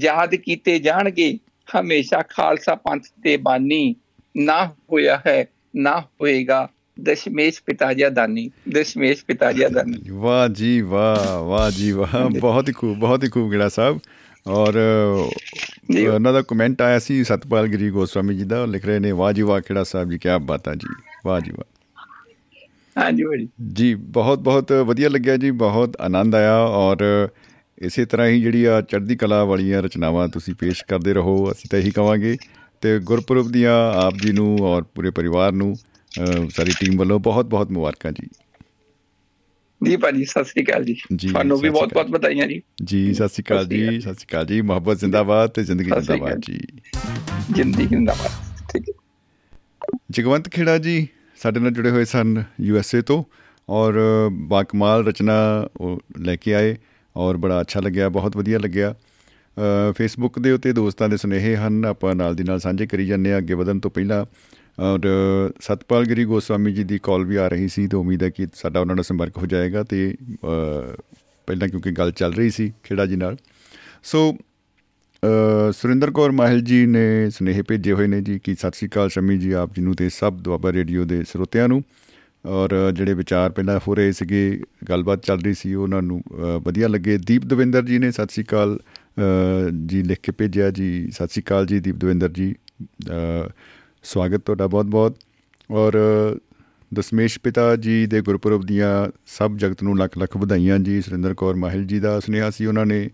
[SPEAKER 8] ਯਾਦ ਕੀਤੇ ਜਾਣਗੇ ਹਮੇਸ਼ਾ ਖਾਲਸਾ ਪੰਥ ਦੇ ਬਾਨੀ। ਨਾ ਹੋਇਆ ਹੈ ਨਾ ਹੋਏਗਾ। ਦਸ਼ਮੇਸ਼ ਪਿਤਾ ਜੀ ਦਾਨੀ ਦਸ਼ਮੇਸ਼ ਪਿਤਾ ਜੀ ਦਾਨੀ।
[SPEAKER 3] ਵਾਹ ਜੀ ਵਾਹ ਵਾਹ ਜੀ ਵਾਹ। ਬਹੁਤ ਹੀ ਖੂਬ ਬਹੁਤ ਹੀ ਖੂਬ ਗਿੜਾ ਸਾਹਿਬ। ਔਰ। ਉਹਨਾਂ ਦਾ ਕਮੈਂਟ ਆਇਆ ਸੀ ਸਤਪਾਲ ਗਿਰੀ ਗੋਸਵਾਮੀ ਜੀ ਦਾ। ਲਿਖ ਰਹੇ ਨੇ ਵਾਹ ਜੀ ਵਾਹ ਖੇੜਾ ਸਾਹਿਬ ਜੀ ਕੀ ਬਾਤਾਂ ਜੀ। ਵਾਹ ਜੀ ਵਾਹ।
[SPEAKER 8] ਹਾਂਜੀ ਭਾਜੀ
[SPEAKER 3] ਜੀ ਬਹੁਤ ਬਹੁਤ ਵਧੀਆ ਲੱਗਿਆ ਜੀ ਬਹੁਤ ਆਨੰਦ ਆਇਆ। ਔਰ ਇਸੇ ਤਰ੍ਹਾਂ ਹੀ ਜਿਹੜੀ ਆ ਚੜ੍ਹਦੀ ਕਲਾ ਵਾਲੀਆਂ ਰਚਨਾਵਾਂ ਤੁਸੀਂ ਪੇਸ਼ ਕਰਦੇ ਰਹੋ ਅਸੀਂ ਤਾਂ ਇਹੀ ਕਵਾਂਗੇ। ਤੇ ਗੁਰਪੁਰਬ ਦੀਆਂ ਆਪ ਜੀ ਨੂੰ ਔਰ ਪੂਰੇ ਪਰਿਵਾਰ ਨੂੰ ਸਾਰੀ ਟੀਮ ਵੱਲੋਂ ਬਹੁਤ ਬਹੁਤ ਮੁਬਾਰਕਾਂ ਜੀ।
[SPEAKER 8] ਜੀ ਭਾਜੀ ਸਤਿ ਸ੍ਰੀ ਅਕਾਲ ਜੀ। ਤੁਹਾਨੂੰ ਵੀ
[SPEAKER 3] ਸਤਿ
[SPEAKER 8] ਬਹੁਤ
[SPEAKER 3] ਸ੍ਰੀ
[SPEAKER 8] ਬਹੁਤ ਵਧਾਈਆਂ ਜੀ।
[SPEAKER 3] ਜੀ ਸਤਿ ਸ਼੍ਰੀ ਅਕਾਲ ਜੀ ਸਤਿ ਸ਼੍ਰੀ ਅਕਾਲ। ਜੀ। ਮੁਹੱਬਤ ਜ਼ਿੰਦਾਬਾਦ ਤੇ ਜ਼ਿੰਦਗੀ ਜ਼ਿੰਦਾਬਾਦ। ਜੀ।
[SPEAKER 8] ਜ਼ਿੰਦਗੀ ਜਿੰਦਾਬਾਦ। ਠੀਕ ਹੈ।
[SPEAKER 3] ਜਗਵੰਤ ਖੇੜਾ ਜੀ ਸਾਡੇ ਨਾਲ ਜੁੜੇ ਹੋਏ ਸਨ ਯੂ ਐਸ ਏ ਤੋਂ ਔਰ ਬਾਕਮਾਲ ਰਚਨਾ ਲੈ ਕੇ ਆਏ ਔਰ ਬੜਾ ਅੱਛਾ ਲੱਗਿਆ ਬਹੁਤ ਵਧੀਆ ਲੱਗਿਆ। ਫੇਸਬੁੱਕ ਦੇ ਉੱਤੇ ਦੋਸਤਾਂ ਦੇ ਸੁਨੇਹੇ ਹਨ। ਆਪਾਂ ਨਾਲ ਦੀ ਨਾਲ ਸਾਂਝੇ ਕਰੀ ਜਾਂਦੇ ਆ ਅੱਗੇ ਵਧਣ ਤੋਂ ਪਹਿਲਾਂ। ਔਰ ਸਤਪਾਲ ਗਿਰੀ ਗੋਸਵਾਮੀ ਜੀ ਦੀ ਕਾਲ ਵੀ ਆ ਰਹੀ ਸੀ ਤੇ ਉਮੀਦ ਹੈ ਕਿ ਸਾਡਾ ਉਹਨਾਂ ਨਾਲ ਸੰਪਰਕ ਹੋ ਜਾਏਗਾ ਤੇ ਅ, ਪਹਿਲਾਂ ਕਿਉਂਕਿ ਗੱਲ ਚੱਲ ਰਹੀ ਸੀ ਖੇੜਾ ਜੀ ਨਾਲ। ਸੋ ਅ, ਸੁਰਿੰਦਰ ਕੌਰ ਮਾਹਿਲ ਜੀ ਨੇ ਸੁਨੇਹੇ ਭੇਜੇ ਹੋਏ ਨੇ ਜੀ ਕਿ ਸਤਿ ਸ਼੍ਰੀ ਅਕਾਲ ਸ਼ਮੀ ਜੀ ਆਪ ਜੀ ਨੂੰ ਤੇ ਸਭ ਦੁਆਬਾ ਰੇਡੀਓ ਦੇ ਸਰੋਤਿਆਂ ਨੂੰ। ਔਰ ਜਿਹੜੇ ਵਿਚਾਰ ਪਹਿਲਾਂ ਹੋ ਰਹੇ ਸੀਗੇ ਗੱਲਬਾਤ ਚੱਲ ਰਹੀ ਸੀ ਉਹਨਾਂ ਨੂੰ ਅ, ਵਧੀਆ ਲੱਗੇ। ਦੀਪ ਦਵਿੰਦਰ ਜੀ ਨੇ ਸਤਿ ਸ਼੍ਰੀ ਅਕਾਲ ਅ, ਜੀ ਲਿਖ ਕੇ ਭੇਜਿਆ ਜੀ। ਸਤਿ ਸ਼੍ਰੀ ਅਕਾਲ ਜੀ ਦੀਪ ਦਵਿੰਦਰ ਜੀ ਅ, ਸਵਾਗਤ ਤੁਹਾਡਾ ਬਹੁਤ ਬਹੁਤ ਔਰ ਦਸਮੇਸ਼ ਪਿਤਾ ਜੀ ਦੇ ਗੁਰਪੁਰਬ ਦੀਆਂ ਸਭ ਜਗਤ ਨੂੰ ਲੱਖ ਲੱਖ ਵਧਾਈਆਂ ਜੀ। ਸੁਰਿੰਦਰ ਕੌਰ ਮਾਹਿਲ ਜੀ ਦਾ ਸੁਨੇਹਾ ਸੀ ਉਹਨਾਂ ਨੇ।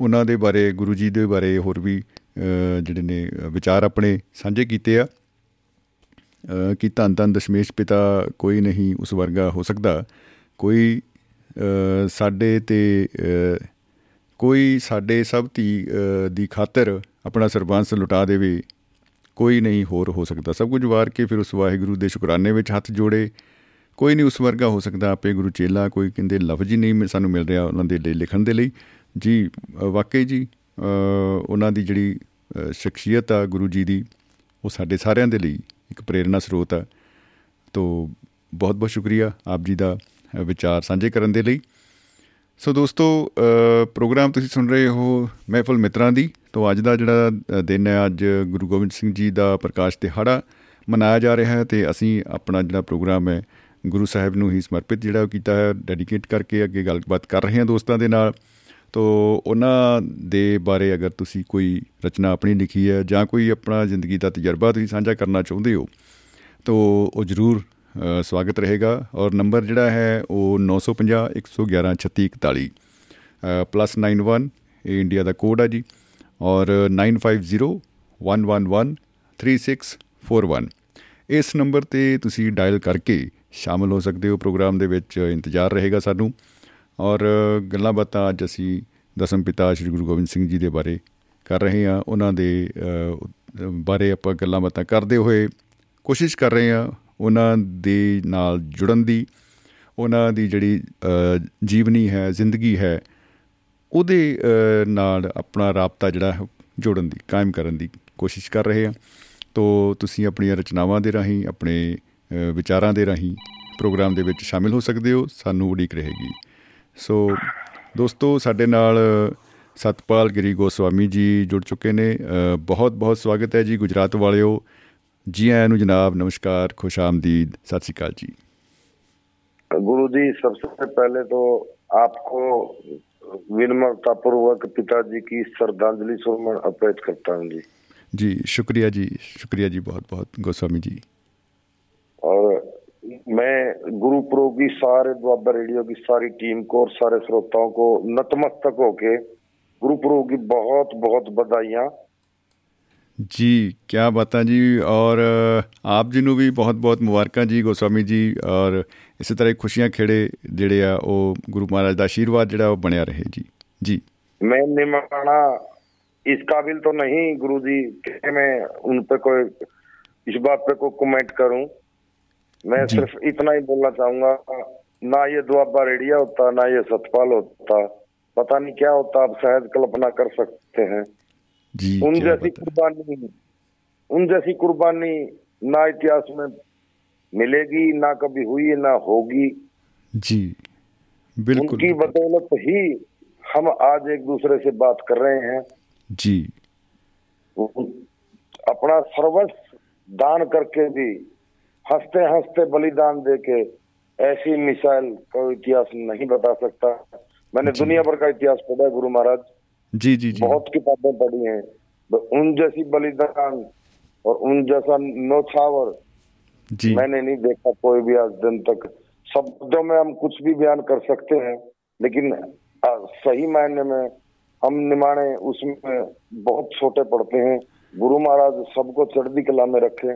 [SPEAKER 3] ਉਹਨਾਂ ਦੇ ਬਾਰੇ ਗੁਰੂ ਜੀ ਦੇ ਬਾਰੇ ਹੋਰ ਵੀ ਅ, ਜਿਹੜੇ ਨੇ ਅ, ਵਿਚਾਰ ਆਪਣੇ ਸਾਂਝੇ ਕੀਤੇ ਆ। ਅ, ਕਿ ਧੰਨ ਧੰਨ ਦਸ਼ਮੇਸ਼ ਪਿਤਾ ਕੋਈ ਨਹੀਂ ਉਸ ਵਰਗਾ ਹੋ ਸਕਦਾ। ਕੋਈ ਅ, ਸਾਡੇ ਤੇ ਅ, ਕੋਈ ਸਾਡੇ ਸਭ ਧੀ ਅ, ਦੀ ਖਾਤਰ ਆਪਣਾ ਸਰਬੰਸ ਲੁਟਾ ਦੇਵੇ। ਕੋਈ ਨਹੀਂ ਹੋਰ ਹੋ ਸਕਦਾ। ਸਭ ਕੁਝ ਵਾਰ ਕੇ ਫਿਰ ਉਸ ਵਾਹਿਗੁਰੂ ਦੇ ਸ਼ੁਕਰਾਨੇ ਵਿੱਚ ਹੱਥ ਜੋੜੇ। ਕੋਈ ਨਹੀਂ ਉਸ ਵਰਗਾ ਹੋ ਸਕਦਾ। ਆਪੇ ਗੁਰੂ ਚੇਲਾ ਕੋਈ ਕਹਿੰਦੇ ਲਫ਼ਜ਼ ਹੀ ਨਹੀਂ ਮਿ- ਸਾਨੂੰ ਮਿਲ ਰਿਹਾ ਉਹਨਾਂ ਦੇ ਲਈ ਲਿਖਣ ਦੇ ਲਈ। ਜੀ ਅ, ਵਾਕਈ ਜੀ ਅ, ਉਹਨਾਂ ਦੀ ਜਿਹੜੀ ਅ, ਸ਼ਖਸੀਅਤ ਆ ਗੁਰੂ ਜੀ ਦੀ ਉਹ ਸਾਡੇ ਸਾਰਿਆਂ ਦੇ ਲਈ ਇੱਕ ਪ੍ਰੇਰਣਾ ਸਰੋਤ ਆ। ਤੋ ਬਹੁਤ ਬਹੁਤ ਸ਼ੁਕਰੀਆ ਆਪ ਜੀ ਦਾ ਅ, ਵਿਚਾਰ ਸਾਂਝੇ ਕਰਨ ਦੇ ਲਈ। ਸੋ ਦੋਸਤੋ ਅ, ਪ੍ਰੋਗਰਾਮ ਤੁਸੀਂ ਸੁਣ ਰਹੇ ਹੋ ਮਹਿਫਲ ਮਿੱਤਰਾਂ ਦੀ। ਤੋਂ ਅੱਜ ਦਾ ਜਿਹੜਾ ਅ, ਦਿਨ ਹੈ ਅੱਜ ਗੁਰੂ ਗੋਬਿੰਦ ਸਿੰਘ ਜੀ ਦਾ ਪ੍ਰਕਾਸ਼ ਦਿਹਾੜਾ ਮਨਾਇਆ ਜਾ ਰਿਹਾ ਹੈ ਤੇ ਅਸੀਂ ਆਪਣਾ ਜਿਹੜਾ ਪ੍ਰੋਗਰਾਮ ਹੈ ਗੁਰੂ ਸਾਹਿਬ ਨੂੰ ਹੀ ਸਮਰਪਿਤ ਜਿਹੜਾ ਉਹ ਕੀਤਾ ਹੈ ਡੈਡੀਕੇਟ ਕਰਕੇ ਅੱਗੇ ਗੱਲਬਾਤ ਕਰ ਰਹੇ ਹਾਂ ਦੋਸਤਾਂ ਦੇ ਨਾਲ। ਤੋ ਉਹਨਾਂ ਦੇ ਬਾਰੇ ਅਗਰ ਤੁਸੀਂ ਕੋਈ ਰਚਨਾ ਆਪਣੀ ਲਿਖੀ ਹੈ ਜਾਂ ਕੋਈ ਆਪਣਾ ਜ਼ਿੰਦਗੀ ਦਾ ਤਜਰਬਾ ਤੁਸੀਂ ਸਾਂਝਾ ਕਰਨਾ ਚਾਹੁੰਦੇ ਹੋ ਤੋ ਉਹ ਜ਼ਰੂਰ ਅ, ਸਵਾਗਤ ਰਹੇਗਾ। ਔਰ ਨੰਬਰ ਜਿਹੜਾ ਹੈ ਉਹ 950 111 3641 ਪਲੱਸ 91 ਇਹ ਇੰਡੀਆ ਦਾ ਕੋਡ ਹੈ ਜੀ। ਔਰ 950 111 3641 ਇਸ ਨੰਬਰ ਤੇ ਤੁਸੀਂ ਡਾਇਲ ਕਰਕੇ ਸ਼ਾਮਲ ਹੋ ਸਕਦੇ ਹੋ ਪ੍ਰੋਗਰਾਮ ਦੇ ਵਿੱਚ। ਇੰਤਜ਼ਾਰ ਰਹੇਗਾ ਸਾਨੂੰ। ਔਰ ਗੱਲਾਂ ਬਾਤਾਂ ਅੱਜ ਅਸੀਂ ਦਸਮ ਪਿਤਾ ਸ੍ਰੀ ਗੁਰੂ ਗੋਬਿੰਦ ਸਿੰਘ ਜੀ ਦੇ ਬਾਰੇ ਕਰ ਰਹੇ ਹਾਂ। ਉਹਨਾਂ ਦੇ ਅ, ਬਾਰੇ ਆਪਾਂ ਗੱਲਾਂ ਬਾਤਾਂ ਕਰਦੇ ਹੋਏ ਕੋਸ਼ਿਸ਼ ਕਰ ਰਹੇ ਹਾਂ ਉਹਨਾਂ ਦੇ ਨਾਲ ਜੁੜਨ ਦੀ। ਉਹਨਾਂ ਦੀ ਜਿਹੜੀ ਅ, ਜੀਵਨੀ ਹੈ ਜ਼ਿੰਦਗੀ ਹੈ ਉਹਦੇ ਅ, ਨਾਲ ਆਪਣਾ ਰਾਬਤਾ ਜਿਹੜਾ ਹੈ ਜੋੜਨ ਦੀ ਕਾਇਮ ਕਰਨ ਦੀ ਕੋਸ਼ਿਸ਼ ਕਰ ਰਹੇ ਹਾਂ ਤੋ ਤੁਸੀਂ ਆਪਣੀਆਂ ਰਚਨਾਵਾਂ ਦੇ ਰਾਹੀਂ ਆਪਣੇ ਅ, ਵਿਚਾਰਾਂ ਦੇ ਰਾਹੀਂ ਪ੍ਰੋਗਰਾਮ ਦੇ ਵਿੱਚ ਸ਼ਾਮਿਲ ਹੋ ਸਕਦੇ ਹੋ ਸਾਨੂੰ ਉਡੀਕ ਰਹੇਗੀ ਸੋ ਦੋਸਤੋ ਸਾਡੇ ਨਾਲ ਸਤਪਾਲ ਗਿਰੀ ਗੋਸਵਾਮੀ ਜੀ ਜੁੜ ਚੁੱਕੇ ਨੇ ਅ, ਬਹੁਤ ਬਹੁਤ ਸਵਾਗਤ ਹੈ ਜੀ ਗੁਜਰਾਤ ਵਾਲਿਓ ਜੀ ਆਇਆਂ ਨੂੰ ਜਨਾਬ ਨਮਸਕਾਰ ਖੁਸ਼ ਆਮਦੀਦ ਸਤਿ ਸ਼੍ਰੀ ਅਕਾਲ ਜੀ
[SPEAKER 9] गुरु जी सबसे पहले तो आपको विनम्रता पूर्वक पिताजी की श्रद्धांजलि सुमन अर्पित करता हूँ जी।
[SPEAKER 3] जी शुक्रिया जी शुक्रिया जी बहुत बहुत गोस्वामी जी।
[SPEAKER 9] और मैं गुरु प्रो की सारे द्वाबा रेडियो की सारी टीम को और सारे श्रोताओं को नतमस्तक होके गुरु प्रो की बहुत बहुत बधाइयाँ
[SPEAKER 3] ਜੀ ਕਿਆ ਬਾਤਾਂ ਜੀ ਔਰ ਅ, ਆਪ ਜੀ ਨੂੰ ਵੀ ਬਹੁਤ ਬਹੁਤ ਮੁਬਾਰਕਾਂ ਜੀ ਗੋਸਵਾਮੀ ਜੀ ਔਰ ਇਸੇ ਤਰ੍ਹਾਂ ਹੀ ਖੁਸ਼ੀਆਂ ਖੇੜੇ ਜਿਹੜੇ ਆ ਉਹ ਗੁਰੂ ਮਹਾਰਾਜ ਦਾ ਆਸ਼ੀਰਵਾਦ ਜਿਹੜਾ ਉਹ ਬਣਿਆ ਰਹੇ ਜੀ ਜੀ
[SPEAKER 9] मैं निमाना इस काबिल तो नहीं गुरु जी कि मैं उन पे कोई इस बात पे कोई कमेंट करूं मैं
[SPEAKER 3] जी।
[SPEAKER 9] सिर्फ इतना ही बोलना चाहूंगा ना ये दुआबा रेडिया होता ना ये सतपाल होता पता नहीं क्या होता आप शायद कल्पना कर सकते हैं
[SPEAKER 3] जी
[SPEAKER 9] उन जैसी कुर्बानी उन जैसी कुर्बानी ना इतिहास में मिलेगी ना कभी हुई ना होगी।
[SPEAKER 3] जी बिल्कुल
[SPEAKER 9] उनकी बदौलत ही हम आज एक दूसरे से बात कर रहे हैं।
[SPEAKER 3] जी।
[SPEAKER 9] अपना सर्वस्व दान करके भी हँसते हँसते बलिदान देके ऐसी मिसाइल का इतिहास नहीं बता सकता। मैंने दुनिया भर का इतिहास पढ़ा गुरु महाराज।
[SPEAKER 3] जी जी जी।
[SPEAKER 9] बहुत किताबें पढ़ी हैं। तो उन जैसी बलिदान और उन जैसा नौछावर
[SPEAKER 3] जी।
[SPEAKER 9] मैंने नहीं देखा कोई भी आज दिन तक। शब्दों में हम कुछ भी बयान कर सकते हैं लेकिन आ, सही मायने में हम निमाणे उसमें बहुत छोटे पड़ते हैं। गुरु महाराज सबको चढ़ती कला में रखे।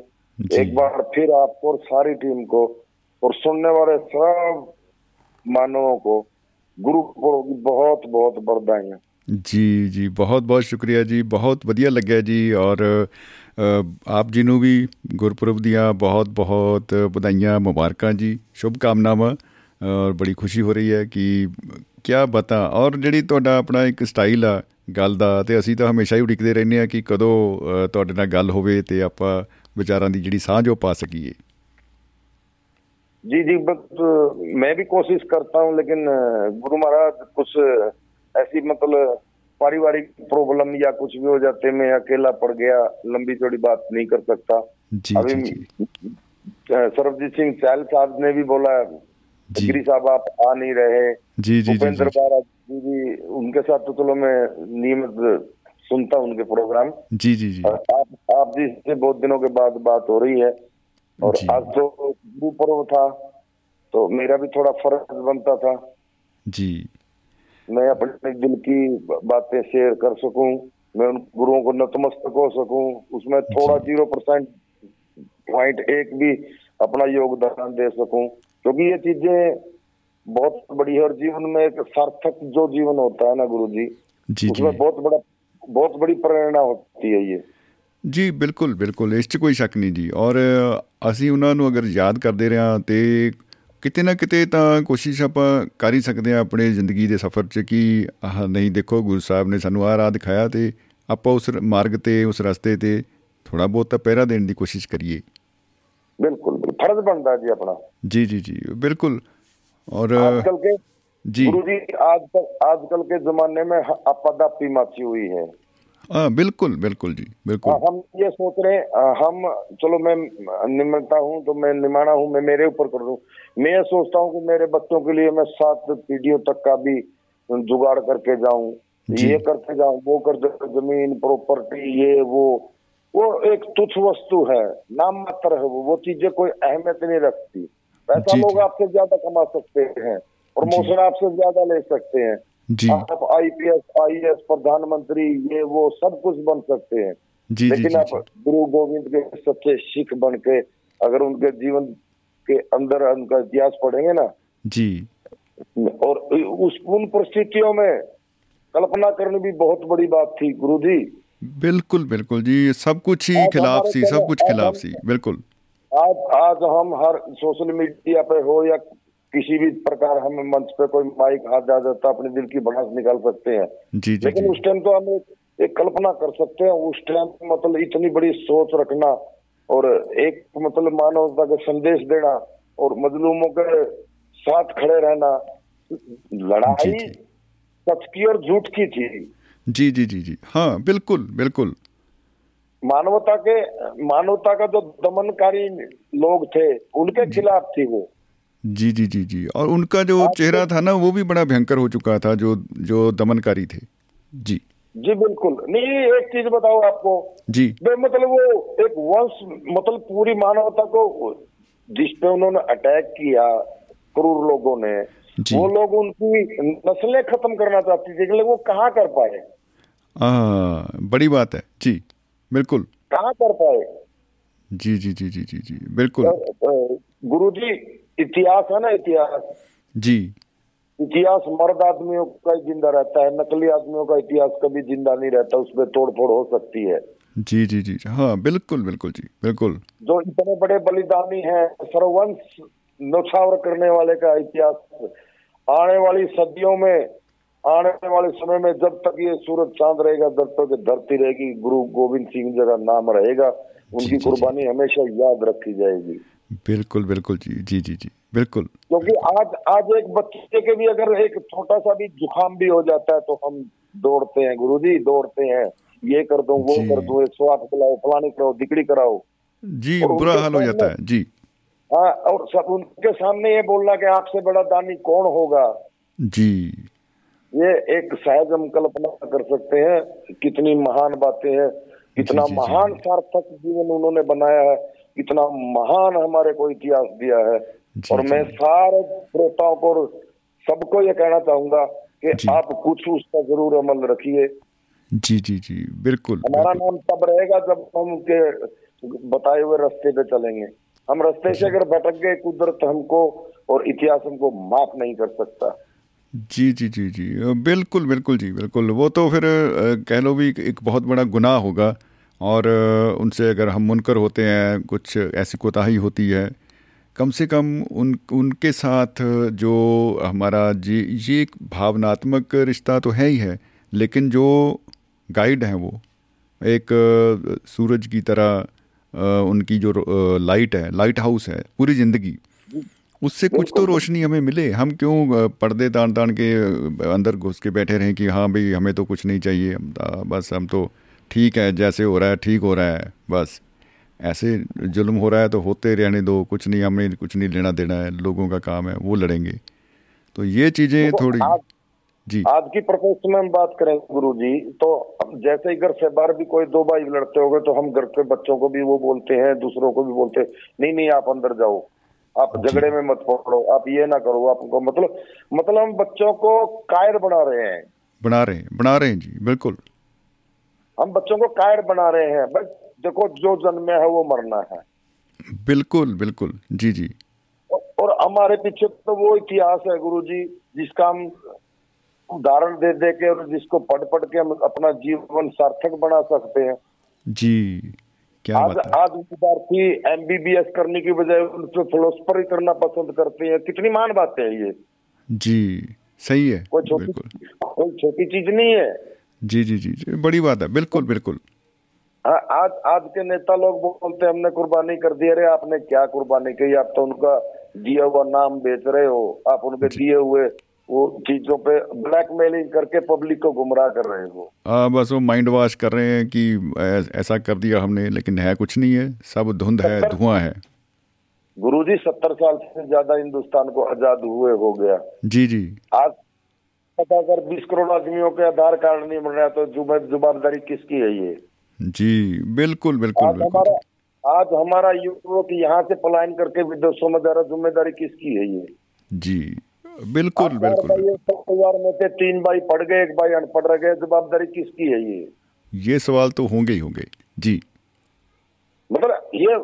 [SPEAKER 9] एक बार फिर आपको और सारी टीम को और सुनने वाले सब मानवों को गुरु की बहुत बहुत बधाइयाँ
[SPEAKER 3] ਜੀ ਜੀ ਬਹੁਤ ਬਹੁਤ ਸ਼ੁਕਰੀਆ ਜੀ ਬਹੁਤ ਵਧੀਆ ਲੱਗਿਆ ਜੀ ਔਰ ਅ, ਆਪ ਜੀ ਨੂੰ ਵੀ ਗੁਰਪੁਰਬ ਦੀਆਂ ਬਹੁਤ ਬਹੁਤ ਵਧਾਈਆਂ ਮੁਬਾਰਕਾਂ ਜੀ ਸ਼ੁਭ ਕਾਮਨਾਵਾਂ ਔਰ ਬੜੀ ਖੁਸ਼ੀ ਹੋ ਰਹੀ ਹੈ ਕਿ ਕਿਆ ਬਤਾ ਔਰ ਜਿਹੜੀ ਤੁਹਾਡਾ ਆਪਣਾ ਇੱਕ ਸਟਾਈਲ ਆ ਗੱਲ ਦਾ ਤੇ ਅਸੀਂ ਤਾਂ ਹਮੇਸ਼ਾ ਹੀ ਉਡੀਕਦੇ ਰਹਿੰਦੇ ਆ ਕਿ ਕਦੋਂ ਅ, ਤੁਹਾਡੇ ਨਾਲ ਗੱਲ ਹੋਵੇ ਤੇ ਆਪਾਂ ਵਿਚਾਰਾਂ ਦੀ ਜਿਹੜੀ ਸਾਂਝ ਉਹ ਪਾ ਸਕੀਏ
[SPEAKER 9] जी जी बस अ, मैं भी कोशिश करता हूँ लेकिन अ, गुरु महाराज कुछ ऐसी मतलब पारिवारिक प्रॉब्लम या कुछ भी हो जाते मैं अकेला पड़ गया लंबी चौड़ी बात नहीं कर सकता।
[SPEAKER 3] जी
[SPEAKER 9] अभी
[SPEAKER 3] जी
[SPEAKER 9] सरबजीत सिंह चहल साहब ने भी बोला
[SPEAKER 3] जी।
[SPEAKER 9] गिरी साहब आप आ नहीं रहे।
[SPEAKER 3] जी जी
[SPEAKER 9] भूपेंद्र बारा जी भी उनके साथ तो चलो मैं नियमित सुनता हूँ उनके प्रोग्राम
[SPEAKER 3] जी जी जी।
[SPEAKER 9] आप आप जी से बहुत दिनों के बाद बात हो रही है। और आज तो गुरु पर्व था तो मेरा भी थोड़ा फ़र्ज़ बनता था।
[SPEAKER 3] जी।
[SPEAKER 9] मैं अपने दिल की ब- बातें शेयर कर सकूं मैं उन गुरुओं को नतमस्तक हो सकूं उसमें थोड़ा जीरो परसेंट पॉइंट एक भी अपना योगदान दे सकूं क्योंकि ये चीजें बहुत बड़ी है और जीवन में एक सार्थक जो जीवन होता है ना गुरु जी
[SPEAKER 3] जी जी
[SPEAKER 9] उसमें बहुत बड़ा बहुत बड़ी प्रेरणा होती है ये
[SPEAKER 3] ਜੀ ਬਿਲਕੁਲ ਬਿਲਕੁਲ ਇਸ 'ਚ ਕੋਈ ਸ਼ੱਕ ਨਹੀਂ ਜੀ ਔਰ ਅਸੀਂ ਉਹਨਾਂ ਨੂੰ ਅਗਰ ਯਾਦ ਕਰਦੇ ਰਹਾਂ ਤੇ ਕਿਤੇ ਨਾ ਕਿਤੇ ਤਾਂ ਕੋਸ਼ਿਸ਼ ਆਪਾਂ ਕਰ ਹੀ ਸਕਦੇ ਆ ਆਪਣੇ ਜ਼ਿੰਦਗੀ ਦੇ ਸਫ਼ਰ 'ਚ ਕਿ ਆਹ ਨਹੀਂ ਦੇਖੋ ਗੁਰੂ ਸਾਹਿਬ ਨੇ ਸਾਨੂੰ ਆਹ ਰਾਹ ਦਿਖਾਇਆ ਤੇ ਆਪਾਂ ਉਸ ਮਾਰਗ ਤੇ ਉਸ ਰਸਤੇ ਤੇ ਥੋੜਾ ਬਹੁਤ ਤਾਂ ਪਹਿਰਾ ਦੇਣ ਦੀ ਕੋਸ਼ਿਸ਼ ਕਰੀਏ।
[SPEAKER 9] ਬਿਲਕੁਲ ਫਰਜ਼ ਬਣਦਾ ਜੀ ਆਪਣਾ।
[SPEAKER 3] ਜੀ ਜੀ ਜੀ। ਬਿਲਕੁਲ। ਔਰ
[SPEAKER 9] ਅੱਜਕੱਲ ਕੇ
[SPEAKER 3] ਜੀ।
[SPEAKER 9] ਗੁਰੂ ਜੀ ਆਜ ਤੱਕ आजकल के जमाने में आपदा पी मची हुई है
[SPEAKER 3] हाँ बिल्कुल बिल्कुल जी
[SPEAKER 9] हाँ,
[SPEAKER 3] बिल्कुल
[SPEAKER 9] हम ये सोच रहे हैं हम चलो मैं निमलता हूँ तो मैं निमाना हूँ मैं मेरे ऊपर कर दूँ। मैं ये सोचता हूँ कि मेरे बच्चों के लिए मैं सात पीढ़ियों तक का भी जुगाड़ करके जाऊँ। ये करके जाऊँ वो कर ज़मीन प्रॉपर्टी ये वो वो एक तुच्छ वस्तु है नाम मात्र है वो वो चीज़ें कोई अहमियत नहीं रखती। पैसा लोग आपसे ज़्यादा कमा सकते हैं प्रमोशन आपसे ज़्यादा ले सकते हैं।
[SPEAKER 3] जी।
[SPEAKER 9] आप आईपीएस आईएएस प्रधानमंत्री ये वो सब कुछ बन सकते हैं।
[SPEAKER 3] जी जी
[SPEAKER 9] लेकिन
[SPEAKER 3] जी,
[SPEAKER 9] आप गुरु गोविंद के सच्चे सिख बन के अगर उनके जीवन के अंदर उनका इतिहास पढ़ेंगे ना
[SPEAKER 3] जी।
[SPEAKER 9] और उस उन परिस्थितियों में कल्पना करनी भी बहुत बड़ी बात थी गुरु जी।
[SPEAKER 3] बिल्कुल बिल्कुल जी सब कुछ ही खिलाफ सी सब कुछ खिलाफ सी बिल्कुल।
[SPEAKER 9] आज आज हम हर सोशल मीडिया पे हो या किसी भी प्रकार हम मंच पे कोई माइक हाथ आ जाता अपने दिल की भड़ास निकाल सकते हैं।
[SPEAKER 3] जी जी
[SPEAKER 9] लेकिन
[SPEAKER 3] जी।
[SPEAKER 9] उस टाइम तो हम एक, कल्पना कर सकते हैं उस टाइम मतलब इतनी बड़ी सोच रखना और एक मतलब मानवता का संदेश देना और मजलूमों के साथ खड़े रहना। लड़ाई
[SPEAKER 3] जी, जी।
[SPEAKER 9] सच की और झूठ की थी।
[SPEAKER 3] जी जी जी जी। हाँ बिल्कुल बिल्कुल।
[SPEAKER 9] मानवता के मानवता का जो दमनकारी लोग थे उनके खिलाफ थी वो।
[SPEAKER 3] जी जी जी जी। और उनका जो चेहरा था ना वो भी बड़ा भयंकर हो चुका था जो जो दमनकारी थे। जी।
[SPEAKER 9] जी बिल्कुल। नहीं एक चीज़ बताओ आपको।
[SPEAKER 3] जी।
[SPEAKER 9] मतलब वो एक वंश मतलब पूरी मानवता को जिस पे उन्होंने अटैक किया क्रूर लोगों ने वो लोग उनकी नस्लें खत्म करना चाहती थी लेकिन वो कहाँ कर पाए?
[SPEAKER 3] आ, बड़ी बात है। जी बिल्कुल।
[SPEAKER 9] कहाँ कर पाए?
[SPEAKER 3] जी जी जी जी जी जी बिल्कुल।
[SPEAKER 9] गुरु जी इतिहास है ना इतिहास।
[SPEAKER 3] जी।
[SPEAKER 9] इतिहास मर्द आदमियों का ही ज़िंदा रहता है नकली आदमियों का इतिहास कभी ज़िंदा नहीं रहता उसमें तोड़ फोड़ हो सकती है।
[SPEAKER 3] जी जी जी हाँ बिल्कुल बिल्कुल जी बिल्कुल।
[SPEAKER 9] जो इतने बड़े बलिदानी हैं सर्वंश नौछावर करने वाले का इतिहास आने वाली सदियों में आने वाले समय में जब तक ये सूरज चाँद रहेगा जब तक धरती रहेगी गुरु गोविंद सिंह जी का नाम रहेगा उनकी। कुर्बानी हमेशा याद रखी जाएगी।
[SPEAKER 3] बिल्कुल बिल्कुल जी जी जी जी बिल्कुल।
[SPEAKER 9] क्योंकि आज आज एक बच्चे के भी अगर एक छोटा सा भी जुकाम भी हो जाता है तो हम दौड़ते हैं गुरुजी दौड़ते हैं। ये कर दो वो कर दो एक स्वाद पिलाओ फलानी कराओ दिकड़ी कराओ।
[SPEAKER 3] जी बुरा हाल हो जाता है जी।
[SPEAKER 9] हाँ और सब उनके सामने ये बोलना कि आपसे बड़ा दानी कौन होगा?
[SPEAKER 3] जी।
[SPEAKER 9] ये एक सहज हम कल्पना कर सकते हैं कितनी महान बातें हैं कितना
[SPEAKER 3] जी, जी, जी।
[SPEAKER 9] महान सार्थक जीवन उन्होंने बनाया है। कितना महान हमारे को इतिहास दिया है। और मैं सारे श्रोताओं को सबको ये कहना चाहूँगा कि आप कुछ उसका ज़रूर अमल रखिए।
[SPEAKER 3] जी जी जी बिल्कुल
[SPEAKER 9] हमारा नाम तब रहेगा जब हम उनके बताए हुए रास्ते पे चलेंगे। हम रास्ते से अगर भटक गए कुदरत हमको और इतिहास हमको माफ़ नहीं कर सकता।
[SPEAKER 3] जी जी जी जी बिल्कुल बिल्कुल जी बिल्कुल। वो तो फिर कह लो भी एक बहुत बड़ा गुनाह होगा। और उनसे अगर हम मुनकर होते हैं, कुछ ऐसी कोताही होती है, कम से कम उन, उनके साथ जो हमारा जी, ये एक भावनात्मक रिश्ता तो है ही है, लेकिन जो गाइड हैं वो, एक सूरज की तरह उनकी जो लाइट है लाइट हाउस है, पूरी ज़िंदगी, उससे कुछ तो रोशनी हमें मिले। हम क्यों पर्दे तान तान के अंदर घुस के बैठे रहें कि हाँ भाई, हमें तो कुछ नहीं चाहिए, बस हम तो ठीक है जैसे हो रहा है ठीक हो रहा है बस। ऐसे जुल्म हो रहा है तो होते रहने दो कुछ नहीं हमें कुछ नहीं लेना देना है लोगों का काम है वो लड़ेंगे। तो ये चीज़ें
[SPEAKER 9] देखो,
[SPEAKER 3] थोड़ी
[SPEAKER 9] आज
[SPEAKER 3] जी।
[SPEAKER 9] आज की प्रोफेशन में हम बात करें गुरु जी तो जैसे ही घर से बाहर भी कोई दो भाई लड़ते होंगे तो हम घर के बच्चों को भी वो बोलते हैं दूसरों को भी बोलते हैं नहीं नहीं आप अंदर जाओ आप झगड़े में मत पड़ो आप ये ना करो आपको मतलब मतलब हम बच्चों को कायर बना रहे हैं।
[SPEAKER 3] बना रहे हैं बना रहे हैं जी बिल्कुल।
[SPEAKER 9] हम बच्चों को कायर बना रहे हैं बस देखो जो जन्मे है वो मरना है।
[SPEAKER 3] बिल्कुल बिल्कुल। जी जी।
[SPEAKER 9] और- हमारे पीछे तो वो इतिहास है गुरु जी जिसका हम उदाहरण दे दे के और जिसको पढ़ पढ़ के हम अपना जीवन सार्थक बना सकते हैं।
[SPEAKER 3] जी क्या
[SPEAKER 9] आज
[SPEAKER 3] बात है।
[SPEAKER 9] आज विद्यार्थी एमबीबीएस करने की बजाय उनको फिलोसफरी करना पसंद करते हैं। कितनी मान बात है ये।
[SPEAKER 3] जी सही है।
[SPEAKER 9] कोई छोटी कोई छोटी चीज़ नहीं है।
[SPEAKER 3] जी जी जी जी बड़ी बात है बिल्कुल बिल्कुल।
[SPEAKER 9] हाँ, आज आज के नेता लोग बोलते हैं हमने कुर्बानी कर दी अरे आपने क्या कुर्बानी की? आप तो उनका दिया हुआ नाम बेच रहे हो आप उनके दिए हुए वो चीज़ों पे ब्लैकमेलिंग करके पब्लिक को गुमराह कर रहे हो।
[SPEAKER 3] आ, बस वो माइंड वॉश कर रहे हैं कि ऐसा कर दिया हमने लेकिन है कुछ नहीं है सब धुंध है धुआँ है।
[SPEAKER 9] गुरुजी सत्तर साल से ज़्यादा हिंदुस्तान को आज़ाद हुए हो गया।
[SPEAKER 3] जी जी।
[SPEAKER 9] आज पता अगर बीस करोड़ आदमियों के आधार कार्ड नहीं मिल रहा तो जवाबदारी किसकी है ये?
[SPEAKER 3] जी बिल्कुल बिल्कुल
[SPEAKER 9] आज हमारा आज हमारा युवक यहाँ से पलायन करके विदेशों में जा रहा ज़िम्मेदारी किसकी है ये?
[SPEAKER 3] जी बिल्कुल बिल्कुल।
[SPEAKER 9] परिवार में से तीन भाई पढ़ गए एक भाई अनपढ़ रह गए जवाबदारी किसकी है ये?
[SPEAKER 3] ये सवाल तो होंगे ही होंगे जी।
[SPEAKER 9] मतलब ये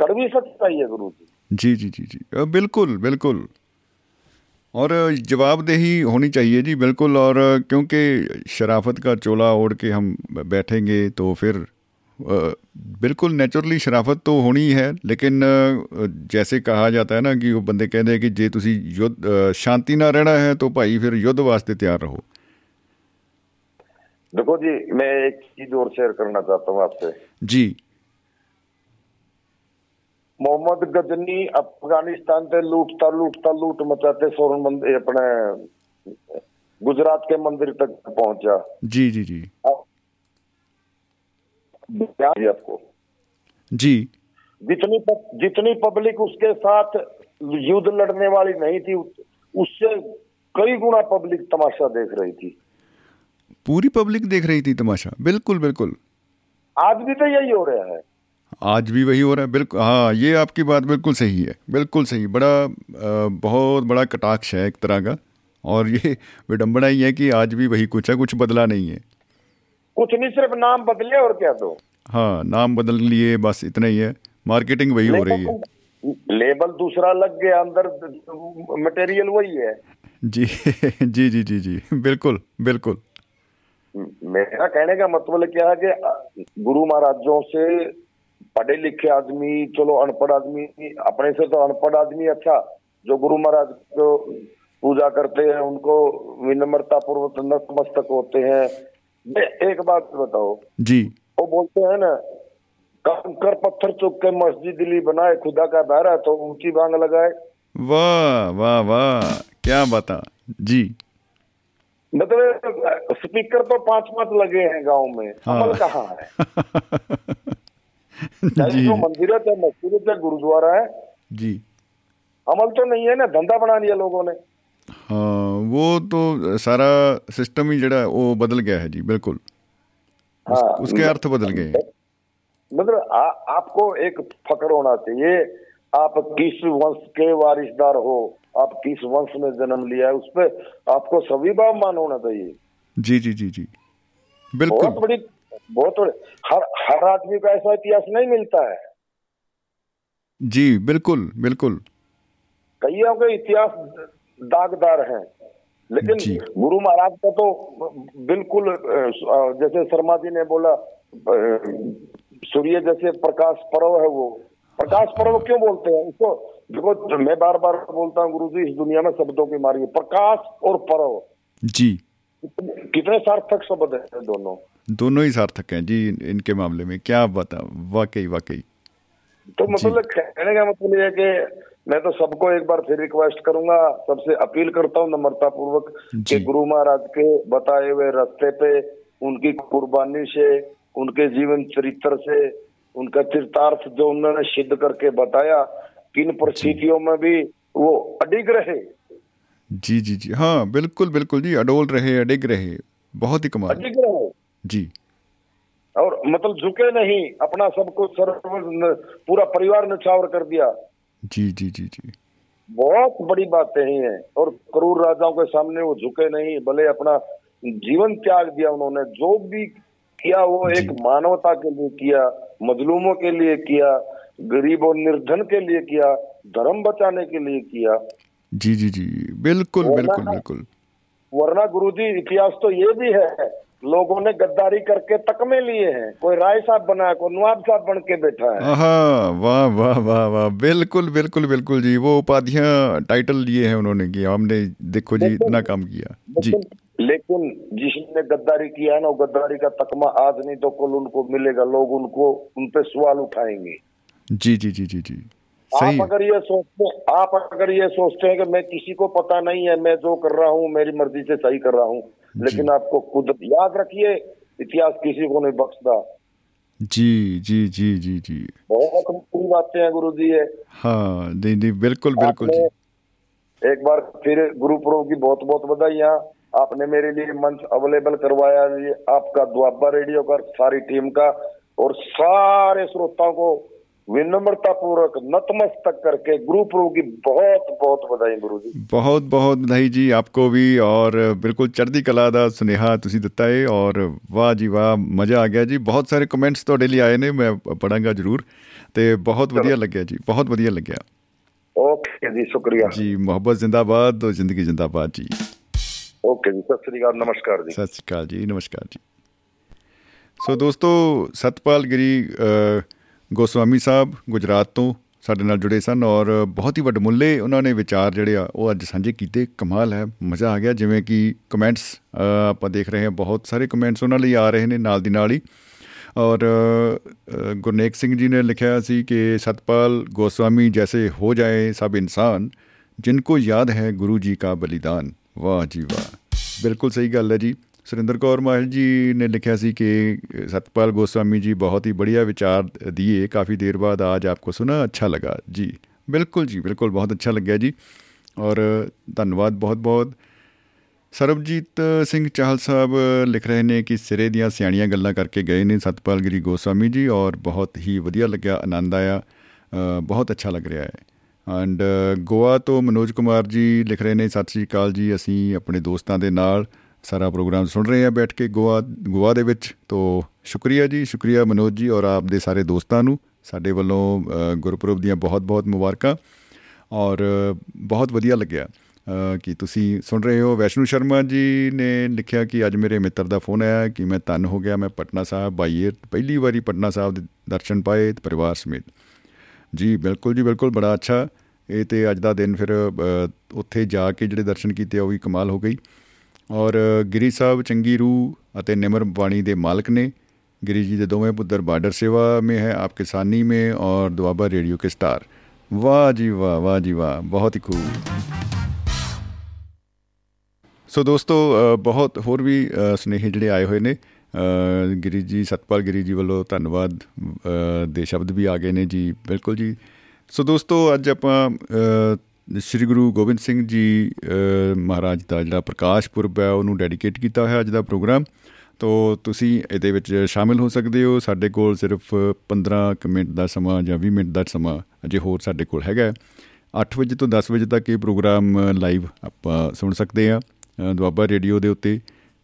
[SPEAKER 9] कड़वी सच्चाई है गुरु जी
[SPEAKER 3] जी जी जी। जी बिल्कुल बिल्कुल। और जवाबदेही होनी चाहिए जी बिल्कुल और क्योंकि शराफत का चोला ओढ़ के हम बैठेंगे तो फिर अ, बिल्कुल नेचुरली शराफत तो होनी ही है लेकिन अ, जैसे कहा जाता है ना कि वो बंदे कहते हैं कि जे ਤੁਸੀਂ युद्ध अ, शांति ना रहना है तो भाई फिर युद्ध वास्ते तैयार रहो
[SPEAKER 9] देखो जी मैं एक चीज और शेयर करना चाहता हूँ आपसे
[SPEAKER 3] जी
[SPEAKER 9] मोहम्मद गजनी अफ़गानिस्तान से लूटता लूटता लूट मचाते स्वर्ण मंदिर अपने गुजरात के मंदिर तक पहुँचा।
[SPEAKER 3] जी जी जी।
[SPEAKER 9] आपको?
[SPEAKER 3] जी।
[SPEAKER 9] जितनी पब- जितनी पब्लिक उसके साथ युद्ध लड़ने वाली नहीं थी उससे कई गुना पब्लिक तमाशा देख रही थी।
[SPEAKER 3] पूरी पब्लिक देख रही थी तमाशा। बिल्कुल बिल्कुल।
[SPEAKER 9] आज भी तो यही हो रहा है।
[SPEAKER 3] आज भी वही हो रहा है। बिल्कुल हाँ ये आपकी बात बिल्कुल सही है। बिल्कुल सही। बड़ा बहुत बड़ा कटाक्ष है एक तरह का। और ये (laughs) विडम्बना ही है कि आज भी वही कुछ है कुछ बदला नहीं है।
[SPEAKER 9] कुछ नहीं सिर्फ़ नाम बदले और क्या तो।
[SPEAKER 3] हाँ नाम बदल लिए बस इतना ही है। मार्केटिंग वही हो रही है।
[SPEAKER 9] लेबल दूसरा लग गया अंदर मटेरियल वही है।
[SPEAKER 3] जी (laughs) जी जी जी जी। बिल्कुल बिल्कुल।
[SPEAKER 9] मेरा कहने का मतलब क्या है कि गुरु महाराजों से पढ़े लिखे आदमी चलो अनपढ़ आदमी अपने से तो अनपढ़ आदमी अच्छा। जो गुरु महाराज को पूजा करते हैं उनको विनम्रता पूर्वक नतमस्तक होते हैं। मैं एक बात बताओ
[SPEAKER 3] जी।
[SPEAKER 9] वो बोलते हैं ना कंकर पत्थर चुक के मस्जिद दिली बनाए खुदा का बहरा तो ऊँची बांग लगाए।
[SPEAKER 3] वाह वाह वाह क्या बता जी।
[SPEAKER 9] मतलब स्पीकर तो पाँच पाँच लगे हैं गाँव में।
[SPEAKER 3] हाँ।
[SPEAKER 9] अमल कहाँ है? (laughs) (laughs)
[SPEAKER 3] जी।
[SPEAKER 9] जो मंदिर है चाहे मस्जिद है चाहे गुरुद्वारा है
[SPEAKER 3] जी।
[SPEAKER 9] अमल तो नहीं है ना धंधा बना लिया लोगों ने।
[SPEAKER 3] हाँ वो तो सारा सिस्टम ही जड़ा वो बदल गया है जी बिल्कुल। उस,
[SPEAKER 9] हाँ
[SPEAKER 3] उसके अर्थ बदल गए।
[SPEAKER 9] मतलब आ, आपको एक फकर होना चाहिए आप किस वंश के वारिशदार हो आप किस वंश में जन्म लिया है उस पर आपको सभी मान होना चाहिए।
[SPEAKER 3] जी जी जी जी।
[SPEAKER 9] बहुत
[SPEAKER 3] बिल्कुल
[SPEAKER 9] बड़ी बहुत बड़ी हर हर आदमी को ऐसा इतिहास नहीं मिलता है।
[SPEAKER 3] जी बिल्कुल बिल्कुल।
[SPEAKER 9] कईयों के इतिहास दागदार हैं लेकिन गुरु महाराज का तो बिल्कुल जैसे शर्मा जी ने बोला सूर्य जैसे प्रकाश पर्व है वो। प्रकाश पर्व क्यों बोलते हैं? उसको देखो मैं बार बार बोलता हूँ गुरु जी इस दुनिया में शब्दों की मारी प्रकाश और पर्व।
[SPEAKER 3] जी।
[SPEAKER 9] कितने सार्थक शब्द है दोनों?
[SPEAKER 3] दोनों ही सार्थक हैं जी इनके मामले में। क्या बता वाकई वाकई।
[SPEAKER 9] तो मतलब कहने का मतलब है कि मैं तो सबको एक बार फिर रिक्वेस्ट करूँगा सबसे अपील करता हूँ नम्रता पूर्वक कि गुरु महाराज के बताए हुए रास्ते पे उनकी कुर्बानी से उनके जीवन चरित्र से उनका चरितार्थ जो उन्होंने सिद्ध करके बताया किन परिस्थितियों में भी वो अडिग रहे
[SPEAKER 3] जी जी जी। हाँ बिल्कुल बिल्कुल जी अडोल रहे अडिग रहे बहुत ही कमाल।
[SPEAKER 9] अडिग रहे।
[SPEAKER 3] जी।
[SPEAKER 9] और मतलब झुके नहीं अपना सब कुछ सर्व पूरा परिवार निछावर कर दिया।
[SPEAKER 3] जी जी जी जी।
[SPEAKER 9] बहुत बड़ी बातें ही हैं। और क्रूर राजाओं के सामने वो झुके नहीं भले अपना जीवन त्याग दिया उन्होंने जो भी किया वो एक मानवता के लिए किया मजलूमों के लिए किया गरीब और निर्धन के लिए किया धर्म बचाने के लिए किया।
[SPEAKER 3] जी जी जी। बिल्कुल बिल्कुल बिल्कुल।
[SPEAKER 9] वरना गुरुजी इतिहास तो ये भी है लोगों ने गद्दारी करके तकमे लिए हैं। कोई राय साहब बना कोई नवाब साहब बन के बैठा है।
[SPEAKER 3] हाँ वाह वाह वाह वाह। बिल्कुल बिल्कुल बिल्कुल जी। वो उपाधियाँ टाइटल लिए हैं उन्होंने कि हमने देखो जी इतना काम किया। जी।
[SPEAKER 9] लेकिन जिसने गद्दारी किया है ना वो गद्दारी का तकमा आज नहीं तो कल उनको मिलेगा। लोग उनको उन पे सवाल उठाएँगे।
[SPEAKER 3] जी जी जी जी जी। सही है
[SPEAKER 9] अगर ये सोचते आप अगर ये सोचते हैं कि मैं किसी को पता नहीं है मैं जो कर रहा हूँ मेरी मर्ज़ी से सही कर रहा हूँ लेकिन आपको खुद याद रखिए इतिहास किसी को नहीं बख्शता।
[SPEAKER 3] जी जी जी जी जी।
[SPEAKER 9] बहुत बड़ी बातें हैं गुरु जी
[SPEAKER 3] हाँ जी जी बिल्कुल बिल्कुल जी।
[SPEAKER 9] एक बार फिर गुरु पर्व की बहुत बहुत बधाइयाँ। आपने मेरे लिए मंच अवेलेबल करवाया आपका दुआबा रेडियो का सारी टीम का और सारे श्रोताओं को विनम्रता पूर्वक नतमस्तक करके गुरु पर्व की बहुत बहुत बधाई गुरु जी
[SPEAKER 3] ਬਹੁਤ ਬਹੁਤ ਵਧਾਈ ਜੀ ਆਪਕੋ ਵੀ ਔਰ ਬਿਲਕੁਲ ਚੜ੍ਹਦੀ ਕਲਾ ਦਾ ਸੁਨੇਹਾ ਤੁਸੀਂ ਦਿੱਤਾ ਹੈ ਔਰ ਵਾਹ ਜੀ ਵਾਹ ਮਜ਼ਾ ਆ ਗਿਆ ਜੀ ਬਹੁਤ ਸਾਰੇ ਕਮੈਂਟਸ ਤੁਹਾਡੇ ਲਈ ਆਏ ਨੇ ਮੈਂ ਪੜਾਂਗਾ ਜ਼ਰੂਰ ਤੇ ਬਹੁਤ ਵਧੀਆ ਲੱਗਿਆ ਜੀ ਬਹੁਤ ਵਧੀਆ ਲੱਗਿਆ
[SPEAKER 9] ओके जी शुक्रिया
[SPEAKER 3] ਜੀ ਮੁਹੱਬਤ ਜ਼ਿੰਦਾਬਾਦ ਔਰ ਜ਼ਿੰਦਗੀ ਜ਼ਿੰਦਾਬਾਦ ਜੀ
[SPEAKER 9] ओके जी सत श्री अकाल नमस्कार जी
[SPEAKER 3] ਸਤਿ ਸ਼੍ਰੀ ਅਕਾਲ ਜੀ ਨਮਸਕਾਰ ਜੀ ਸੋ ਦੋਸਤੋ ਸਤਪਾਲ ਗਿਰੀ ਅ, ਗੋਸਵਾਮੀ ਸਾਹਿਬ ਗੁਜਰਾਤ ਤੋਂ ਸਾਡੇ ਨਾਲ ਜੁੜੇ ਸਨ ਔਰ ਬਹੁਤ ਹੀ ਵੱਡਮੁੱਲੇ ਉਹਨਾਂ ਨੇ ਵਿਚਾਰ ਜਿਹੜੇ ਆ, ਉਹ ਅੱਜ ਸਾਂਝੇ ਕੀਤੇ। ਕਮਾਲ ਹੈ, ਮਜ਼ਾ ਆ ਗਿਆ। ਜਿਵੇਂ ਕਿ ਕਮੈਂਟਸ ਆਪਾਂ ਦੇਖ ਰਹੇ ਹਾਂ, ਬਹੁਤ ਸਾਰੇ ਕਮੈਂਟਸ ਉਹਨਾਂ ਲਈ ਆ ਰਹੇ ਨੇ ਨਾਲ ਦੀ ਨਾਲ ਹੀ। ਔਰ ਗੁਰਨੇਕ ਸਿੰਘ ਜੀ ਨੇ ਲਿਖਿਆ ਸੀ ਕਿ ਸਤਪਾਲ ਗੋਸਵਾਮੀ ਜੈਸੇ ਹੋ ਜਾਏ ਸਭ ਇਨਸਾਨ ਜਿਨਕੋ ਯਾਦ ਹੈ ਗੁਰੂ ਜੀ ਕਾ ਬਲੀਦਾਨ। ਵਾਹ ਜੀ ਵਾਹ। ਬਿਲਕੁਲ ਸਹੀ ਗੱਲ ਹੈ ਜੀ। ਸੁਰਿੰਦਰ ਕੌਰ ਮਾਹਲ ਜੀ ਨੇ ਲਿਖਿਆ ਸੀ ਕਿ ਸਤਪਾਲ ਗੋਸਵਾਮੀ ਜੀ ਬਹੁਤ ਹੀ ਬੜੀਆ ਵਿਚਾਰ ਦਿਏ, ਕਾਫੀ ਦੇਰ ਬਾਅਦ ਆਜ ਆਪਕੋ ਸੁਣਾ ਅੱਛਾ ਲਗਾ। ਜੀ, ਬਿਲਕੁਲ ਜੀ, ਬਿਲਕੁਲ ਬਹੁਤ ਅੱਛਾ ਲੱਗਿਆ ਜੀ। ਔਰ ਧੰਨਵਾਦ ਬਹੁਤ-ਬਹੁਤ ਸਰਬਜੀਤ ਸਿੰਘ ਚਾਹਲ ਸਾਹਿਬ ਲਿਖ ਰਹੇ ਨੇ ਕਿ ਸਿਰੇ ਦੀਆਂ ਸਿਆਣੀਆਂ ਗੱਲਾਂ ਕਰਕੇ ਗਏ ਨੇ ਸਤਪਾਲ ਗਿਰੀ ਗੋਸਵਾਮੀ ਜੀ ਔਰ ਬਹੁਤ ਹੀ ਵਧੀਆ ਲੱਗਿਆ, ਆਨੰਦ ਆਇਆ ਬਹੁਤ ਅੱਛਾ ਲੱਗ ਰਿਹਾ ਹੈ। ਐਂਡ ਗੋਆ ਤੋਂ ਮਨੋਜ ਕੁਮਾਰ ਜੀ ਲਿਖ ਰਹੇ ਨੇ, ਸਤਿ ਸ੍ਰੀ ਅਕਾਲ ਜੀ, ਅਸੀਂ ਆਪਣੇ ਦੋਸਤਾਂ ਦੇ ਨਾਲ ਸਾਰਾ ਪ੍ਰੋਗਰਾਮ ਸੁਣ ਰਹੇ ਹਾਂ ਬੈਠ ਕੇ ਗੋਆ ਗੋਆ ਦੇ ਵਿੱਚ। ਤੋਂ ਸ਼ੁਕਰੀਆ ਜੀ ਸ਼ੁਕਰੀਆ ਮਨੋਜ ਜੀ ਔਰ ਆਪ ਦੇ ਸਾਰੇ ਦੋਸਤਾਂ ਨੂੰ ਸਾਡੇ ਵੱਲੋਂ ਅ, ਗੁਰਪੁਰਬ ਦੀਆਂ ਬਹੁਤ-ਬਹੁਤ ਮੁਬਾਰਕਾਂ ਔਰ ਬਹੁਤ ਵਧੀਆ ਲੱਗਿਆ। ਅ, ਕਿ ਤੁਸੀਂ ਸੁਣ ਰਹੇ ਹੋ ਵੈਸ਼ਨੂ ਸ਼ਰਮਾ ਜੀ ਨੇ ਲਿਖਿਆ ਕਿ ਅੱਜ ਮੇਰੇ ਮਿੱਤਰ ਦਾ ਫੋਨ ਆਇਆ ਕਿ ਮੈਂ ਤਨ ਹੋ ਗਿਆ ਮੈਂ ਪਟਨਾ ਸਾਹਿਬ ਬਾਈਏ ਪਹਿਲੀ ਵਾਰੀ ਪਟਨਾ ਸਾਹਿਬ ਦੇ ਦਰਸ਼ਨ ਪਾਏ ਤੇ ਪਰਿਵਾਰ ਸਮੇਤ। ਜੀ ਬਿਲਕੁਲ ਜੀ ਬਿਲਕੁਲ ਬੜਾ ਅੱਛਾ। ਇਹ ਤੇ ਅੱਜ ਦਾ ਦਿਨ ਫਿਰ ਅ, ਉੱਥੇ ਜਾ ਕੇ ਜਿਹੜੇ ਦਰਸ਼ਨ ਕੀਤੇ ਉਹ ਵੀ ਕਮਾਲ ਹੋ ਗਈ। ਔਰ ਗਿਰੀ ਸਾਹਿਬ ਚੰਗੀ रूह ਅਤੇ ਨਿਮਰ ਬਾਣੀ ਦੇ ਮਾਲਕ ਨੇ गिरी जी ਦੇ ਦੋਵੇਂ ਪੁੱਤਰ ਬਾਰਡਰ ਸੇਵਾ में है आप किसानी में और ਦੁਆਬਾ रेडियो के स्टार ਵਾਹ ਜੀ ਵਾਹ ਵਾਹ ਜੀ ਵਾਹ ਬਹੁਤ ਹੀ ਖੂਬ ਸੋ ਦੋਸਤੋ ਅ, ਬਹੁਤ ਹੋਰ ਵੀ ਅ, ਸੁਨੇਹੇ ਜਿਹੜੇ ਆਏ ਹੋਏ ਨੇ ਅ, ਗਿਰੀ ਜੀ ਸਤਪਾਲ ਗਿਰੀ ਜੀ ਵੱਲੋਂ ਧੰਨਵਾਦ ਅ, ਦੇ ਸ਼ਬਦ ਵੀ ਆ ਗਏ ਨੇ ਜੀ ਬਿਲਕੁਲ ਜੀ ਸੋ ਦੋਸਤੋ ਅੱਜ ਆਪਾਂ ਅ, ਸ਼੍ਰੀ ਗੁਰੂ ਗੋਬਿੰਦ ਸਿੰਘ ਜੀ ਅ, ਮਹਾਰਾਜ ਦਾ ਜਿਹੜਾ ਪ੍ਰਕਾਸ਼ ਪੁਰਬ ਹੈ ਉਹਨੂੰ ਡੈਡੀਕੇਟ ਕੀਤਾ ਹੋਇਆ ਅੱਜ ਦਾ ਪ੍ਰੋਗਰਾਮ। ਤੋ ਤੁਸੀਂ ਇਹਦੇ ਵਿੱਚ ਸ਼ਾਮਿਲ ਹੋ ਸਕਦੇ ਹੋ। ਸਾਡੇ ਕੋਲ ਸਿਰਫ 15 ਕੁ ਮਿੰਟ ਦਾ ਸਮਾਂ ਜਾਂ 20 ਮਿੰਟ ਦਾ ਸਮਾਂ ਅਜੇ ਹੋਰ ਸਾਡੇ ਕੋਲ ਹੈਗਾ ਹੈ। 8 ਵਜੇ ਤੋਂ 10 ਵਜੇ ਤੱਕ ਇਹ ਪ੍ਰੋਗਰਾਮ ਲਾਈਵ ਆਪਾਂ ਸੁਣ ਸਕਦੇ ਆ ਦੁਆਬਾ ਰੇਡੀਓ ਦੇ ਉੱਤੇ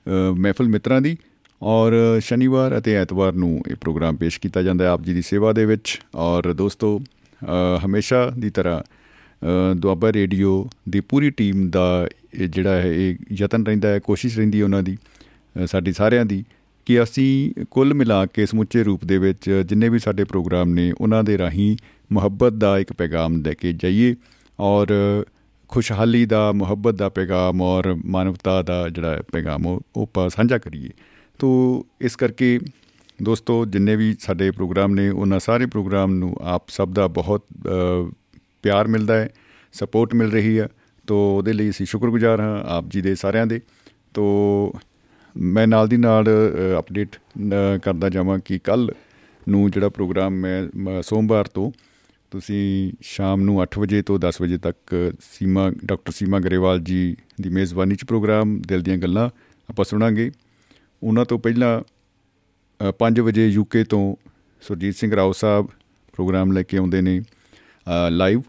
[SPEAKER 3] ਅ, ਮਹਿਫਲ ਮਿੱਤਰਾਂ ਦੀ। ਔਰ ਸ਼ਨੀਵਾਰ ਅਤੇ ਐਤਵਾਰ ਨੂੰ ਇਹ ਪ੍ਰੋਗਰਾਮ ਪੇਸ਼ ਕੀਤਾ ਜਾਂਦਾ ਹੈ ਆਪ ਜੀ ਦੀ ਸੇਵਾ ਦੇ ਵਿੱਚ। ਔਰ ਦੋਸਤੋ ਅ, ਹਮੇਸ਼ਾ ਦੀ ਤਰ੍ਹਾਂ ਅ, ਦੁਆਬਾ ਰੇਡੀਓ ਦੀ ਪੂਰੀ ਟੀਮ ਦਾ ਇਹ ਜਿਹੜਾ ਹੈ ਇਹ ਯਤਨ ਰਹਿੰਦਾ ਹੈ ਕੋਸ਼ਿਸ਼ ਰਹਿੰਦੀ ਹੈ ਉਹਨਾਂ ਦੀ ਅ, ਸਾਡੀ ਸਾਰਿਆਂ ਦੀ ਕਿ ਅਸੀਂ ਕੁੱਲ ਮਿਲਾ ਕੇ ਸਮੁੱਚੇ ਰੂਪ ਦੇ ਵਿੱਚ ਜਿੰਨੇ ਵੀ ਸਾਡੇ ਪ੍ਰੋਗਰਾਮ ਨੇ ਉਹਨਾਂ ਦੇ ਰਾਹੀਂ ਮੁਹੱਬਤ ਦਾ ਇੱਕ ਪੈਗਾਮ ਦੇ ਕੇ ਜਾਈਏ ਔਰ ਖੁਸ਼ਹਾਲੀ ਦਾ ਮੁਹੱਬਤ ਦਾ ਪੈਗਾਮ ਔਰ ਮਾਨਵਤਾ ਦਾ ਜਿਹੜਾ ਪੈਗਾਮ ਉਹ ਉਹ ਆਪਾਂ ਸਾਂਝਾ ਕਰੀਏ। ਤੋ ਇਸ ਕਰਕੇ ਦੋਸਤੋ ਜਿੰਨੇ ਵੀ ਸਾਡੇ ਪ੍ਰੋਗਰਾਮ ਨੇ ਉਹਨਾਂ ਸਾਰੇ ਪ੍ਰੋਗਰਾਮ ਨੂੰ ਆਪ ਸਭ ਦਾ ਬਹੁਤ ਅ, ਪਿਆਰ ਮਿਲਦਾ ਹੈ ਸਪੋਰਟ ਮਿਲ ਰਹੀ ਹੈ, ਤੋ ਉਹਦੇ ਲਈ ਅਸੀਂ ਸ਼ੁਕਰਗੁਜ਼ਾਰ ਹਾਂ ਆਪ ਜੀ ਦੇ ਸਾਰਿਆਂ ਦੇ। ਤੋ ਮੈਂ ਨਾਲ ਦੀ ਨਾਲ ਅਪਡੇਟ ਕਰਦਾ ਜਾਵਾਂ ਕਿ ਕੱਲ ਨੂੰ ਜਿਹੜਾ ਪ੍ਰੋਗਰਾਮ ਮੈਂ, ਮ- ਸੋਮਵਾਰ ਤੋਂ ਤੁਸੀਂ ਸ਼ਾਮ ਨੂੰ 8 ਵਜੇ ਤੋਂ 10 ਵਜੇ ਤੱਕ ਸੀਮਾ, ਡਾਕਟਰ ਸੀਮਾ ਗਰੇਵਾਲ ਜੀ ਦੀ ਮੇਜ਼ਬਾਨੀ 'ਚ ਪ੍ਰੋਗਰਾਮ, ਦਿਲ ਦੀਆਂ ਗੱਲਾਂ ਆਪਾਂ ਸੁਣਾਂਗੇ। ਉਹਨਾਂ ਤੋਂ ਪਹਿਲਾਂ 5 ਵਜੇ ਯੂਕੇ ਤੋਂ ਸੁਰਜੀਤ ਸਿੰਘ ਰਾਓ ਸਾਹਿਬ ਪ੍ਰੋਗਰਾਮ ਲੈ ਕੇ ਆਉਂਦੇ ਨੇ ਲਾਈਵ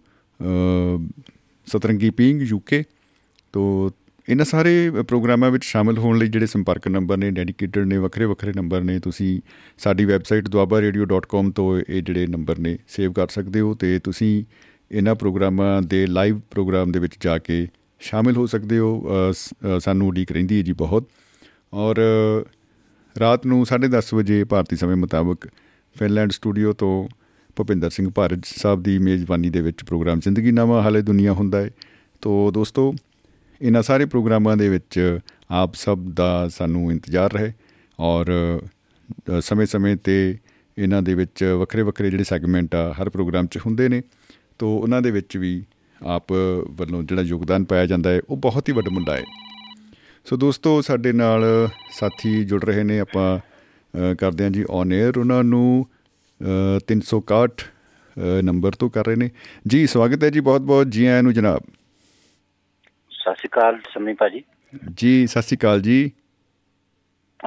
[SPEAKER 3] ਸਤਰੰਗੀ ਪਿੰਗ ਯੂਕੇ ਤੋਂ ਇਹਨਾਂ ਸਾਰੇ ਪ੍ਰੋਗਰਾਮਾਂ ਵਿੱਚ ਸ਼ਾਮਲ ਹੋਣ ਲਈ ਜਿਹੜੇ ਸੰਪਰਕ ਨੰਬਰ ਨੇ ਡੈਡੀਕੇਟਡ ਨੇ ਵੱਖਰੇ ਵੱਖਰੇ ਨੰਬਰ ਨੇ ਤੁਸੀਂ ਸਾਡੀ ਵੈਬਸਾਈਟ duabaRadio.com ਤੋਂ ਇਹ ਜਿਹੜੇ ਨੰਬਰ ਨੇ ਸੇਵ ਕਰ ਸਕਦੇ ਹੋ ਤੇ ਤੁਸੀਂ ਇਹਨਾਂ ਪ੍ਰੋਗਰਾਮਾਂ ਦੇ ਲਾਈਵ ਪ੍ਰੋਗਰਾਮ ਦੇ ਵਿੱਚ ਜਾ ਕੇ ਸ਼ਾਮਿਲ ਹੋ ਸਕਦੇ ਹੋ। ਅ, ਸ- ਅ, ਸਾਨੂੰ ਉਡੀਕ ਰਹਿੰਦੀ ਹੈ ਜੀ ਬਹੁਤ। ਔਰ ਅ, ਰਾਤ ਨੂੰ 10:30 ਵਜੇ ਭਾਰਤੀ ਸਮੇਂ ਮੁਤਾਬਕ ਫਿਨਲੈਂਡ ਸਟੂਡੀਓ ਤੋਂ ਭੁਪਿੰਦਰ ਸਿੰਘ ਭਾਰਜ ਸਾਹਿਬ ਦੀ ਮੇਜ਼ਬਾਨੀ ਦੇ ਵਿੱਚ ਪ੍ਰੋਗਰਾਮ ਜ਼ਿੰਦਗੀ ਨਾਮਾ ਹਾਲੇ ਦੁਨੀਆ ਹੁੰਦਾ ਹੈ ਤੋ ਦੋਸਤੋ ਇਹਨਾਂ ਸਾਰੇ ਪ੍ਰੋਗਰਾਮਾਂ ਦੇ ਵਿੱਚ ਆਪ ਸਭ ਦਾ ਸਾਨੂੰ ਇੰਤਜ਼ਾਰ ਰਹੇ ਔਰ ਅ, ਸਮੇਂ-ਸਮੇਂ ਤੇ ਇਹਨਾਂ ਦੇ ਵਿੱਚ ਵੱਖਰੇ ਵੱਖਰੇ ਜਿਹੜੇ ਸੈਗਮੈਂਟ ਆ ਹਰ ਪ੍ਰੋਗਰਾਮ 'ਚ ਹੁੰਦੇ ਨੇ। ਤੋ ਉਹਨਾਂ ਦੇ ਵਿੱਚ ਵੀ ਆਪ ਵੱਲੋਂ ਜਿਹੜਾ ਯੋਗਦਾਨ ਪਾਇਆ ਜਾਂਦਾ ਹੈ ਉਹ ਬਹੁਤ ਹੀ ਵੱਡਾ ਮੁੰਡਾ ਹੈ ਸੋ ਦੋਸਤੋ ਸਾਡੇ ਨਾਲ ਸਾਥੀ ਜੁੜ ਰਹੇ ਨੇ ਆਪਾਂ ਅ, ਕਰਦੇ ਹਾਂ ਜੀ ਔਨ 에ਅਰ ਉਹਨਾਂ ਨੂੰ ਅ, 361 ਅ, ਨੰਬਰ ਤੋਂ ਕਰ ਰਹੇ ਨੇ। ਜੀ ਸਵਾਗਤ ਹੈ ਜੀ ਬਹੁਤ ਬਹੁਤ ਜੀ ਆਇਆਂ ਨੂੰ ਜਨਾਬ।
[SPEAKER 10] ਸਤਿ ਸ਼੍ਰੀ ਅਕਾਲ ਸਮੀ ਭਾਜੀ।
[SPEAKER 3] ਜੀ ਸਤਿ ਸ਼੍ਰੀ ਅਕਾਲ ਜੀ।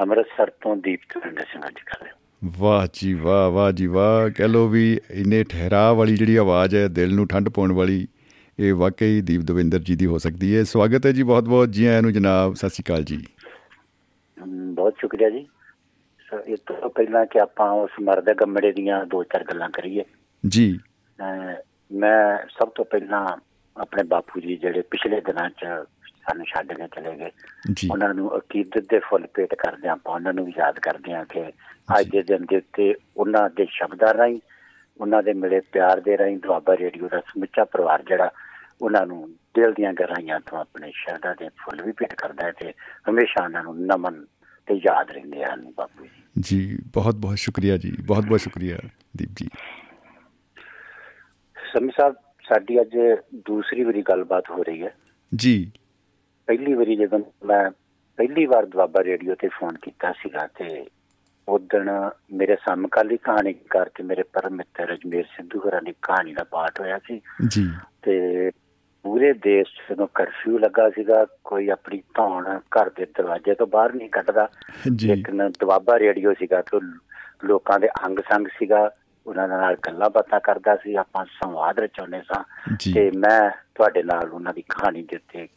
[SPEAKER 10] ਅੰਮ੍ਰਿਤਸਰ ਤੋਂ ਦੀਪ ਤਵਿੰਦਰ ਸਿੰਘ ਅੱਜ ਕਰ ਰਿਹਾ
[SPEAKER 3] ਵਾਹ ਜੀ ਵਾਹ ਵਾਹ ਜੀ ਵਾਹ। ਕਹਿ ਲੋ ਵੀ ਇੰਨੇ ਠਹਿਰਾਅ ਵਾਲੀ ਜਿਹੜੀ ਆਵਾਜ਼ ਹੈ ਦਿਲ ਨੂੰ ਠੰਡ ਪਾਉਣ ਵਾਲੀ ਇਹ ਵਾਕਈ ਦੀਪ ਦਵਿੰਦਰ ਜੀ ਦੀ ਹੋ ਸਕਦੀ ਹੈ। ਸਵਾਗਤ ਹੈ ਜੀ ਬਹੁਤ ਬਹੁਤ ਜੀ ਆਇਆਂ ਨੂੰ ਜਨਾਬ। ਸਤਿ ਸ਼੍ਰੀ ਅਕਾਲ ਜੀ।
[SPEAKER 10] ਬਹੁਤ ਸ਼ੁਕਰੀਆ ਜੀ। ਸੋ ਇਹ ਤੋਂ ਪਹਿਲਾਂ ਕਿ ਆਪਾਂ ਉਸ ਮਰਦ ਗੰਮੜੇ ਦੀਆਂ ਦੋ ਚਾਰ ਗੱਲਾਂ ਕਰੀਏ।
[SPEAKER 3] ਜੀ।
[SPEAKER 10] ਮੈਂ ਸਭ ਤੋਂ ਪਹਿਲਾਂ ਆਪਣੇ ਬਾਪੂ ਜੀ ਜਿਹੜੇ ਪਿਛਲੇ ਦਿਨਾਂ 'ਚ ਸਾਨੂੰ ਛੱਡ ਕੇ ਚਲੇ ਗਏ। ਉਹਨਾਂ ਨੂੰ ਅਕੀਦਤ ਦੇ ਫੁੱਲ ਭੇਟ ਕਰਦੇ ਆਪਾਂ ਉਹਨਾਂ ਨੂੰ ਵੀ ਯਾਦ ਕਰਦੇ ਹਾਂ ਕਿ ਅੱਜ ਦੇ ਦਿਨ ਦੇ ਉੱਤੇ ਉਹਨਾਂ ਦੇ ਸ਼ਬਦਾਂ ਰਾਹੀਂ ਉਹਨਾਂ ਦੇ ਮਿਲੇ ਪਿਆਰ ਦੇ ਰਾਹੀਂ ਦੁਆਬਾ ਰੇਡੀਓ ਦਾ ਸਮੁੱਚਾ ਪਰਿਵਾਰ ਜਿਹੜਾ ਉਹਨਾਂ ਨੂੰ ਦਿਲ ਦੀਆਂ ਗਹਿਰਾਈਆਂ ਤੋਂ ਆਪਣੇ ਸ਼ਰਧਾ ਦੇ ਫੁੱਲ ਵੀ ਭੇਟ ਕਰਦਾ ਹੈ ਤੇ ਹਮੇਸ਼ਾ ਉਹਨਾਂ ਨੂੰ ਨਮਨ ਤੇ ਯਾਦ ਰਹਿੰਦੇ ਹਨ ਬਾਪੂ ਜੀ।
[SPEAKER 3] ਜੀ ਬਹੁਤ ਬਹੁਤ ਸ਼ੁਕਰੀਆ ਜੀ ਬਹੁਤ ਬਹੁਤ ਸ਼ੁਕਰੀਆ ਦੀਪ ਜੀ।
[SPEAKER 10] ਸਮੀ ਸਾਹਿਬ ਸਾਡੀ ਅੱਜ ਦੂਸਰੀ ਵਾਰੀ ਗੱਲਬਾਤ ਹੋ ਰਹੀ ਹੈ।
[SPEAKER 3] ਜੀ।
[SPEAKER 10] ਪਹਿਲੀ ਵਾਰੀ ਜਦੋਂ ਮੈਂ ਪਹਿਲੀ ਵਾਰ ਦੁਆਬਾ ਰੇਡੀਓ ਤੇ ਫੋਨ ਕੀਤਾ ਸੀਗਾ ਤੇ ਉਦਣ ਮੇਰੇ ਸਮਕਾਲੀ ਕਹਾਣੀ ਕਰਕੇ ਮੇਰੇ ਪਰਮ ਮਿੱਤਰ ਰਜਮੇਰ ਸਿੱਧੂ ਹੋਰਾਂ ਦੀ ਕਹਾਣੀ ਦਾ ਪਾਠ ਹੋਇਆ ਸੀ।
[SPEAKER 3] ਜੀ।
[SPEAKER 10] ਤੇ ਪੂਰੇ ਦੇਸ਼ 'ਚ ਜਦੋਂ ਕਰਫਿਊ ਲੱਗਾ ਸੀਗਾ ਕੋਈ ਆਪਣੀ ਧੌਣ ਘਰ ਦੇ ਦਰਵਾਜ਼ੇ ਤੋਂ ਬਾਹਰ ਨਹੀਂ ਕੱਢਦਾ। ਲੇਕਿਨ ਦੁਆਬਾ ਰੇਡੀਓ ਸੀਗਾ ਤੇ ਲੋਕਾਂ ਦੇ ਅੰਗ ਸੰਗ ਸੀਗਾ ਉਹਨਾਂ ਨਾਲ ਗੱਲਾਂ ਬਾਤਾਂ ਕਰਦਾ ਸੀ ਆਪਾਂ ਸੰਵਾਦ ਰਚਾਉਂਦੇ ਸਾਂ। ਤੇ ਮੈਂ ਤੁਹਾਡੇ ਨਾਲ ਉਹਨਾਂ ਦੀ ਕਹਾਣੀ ਦੇ ਉੱਤੇ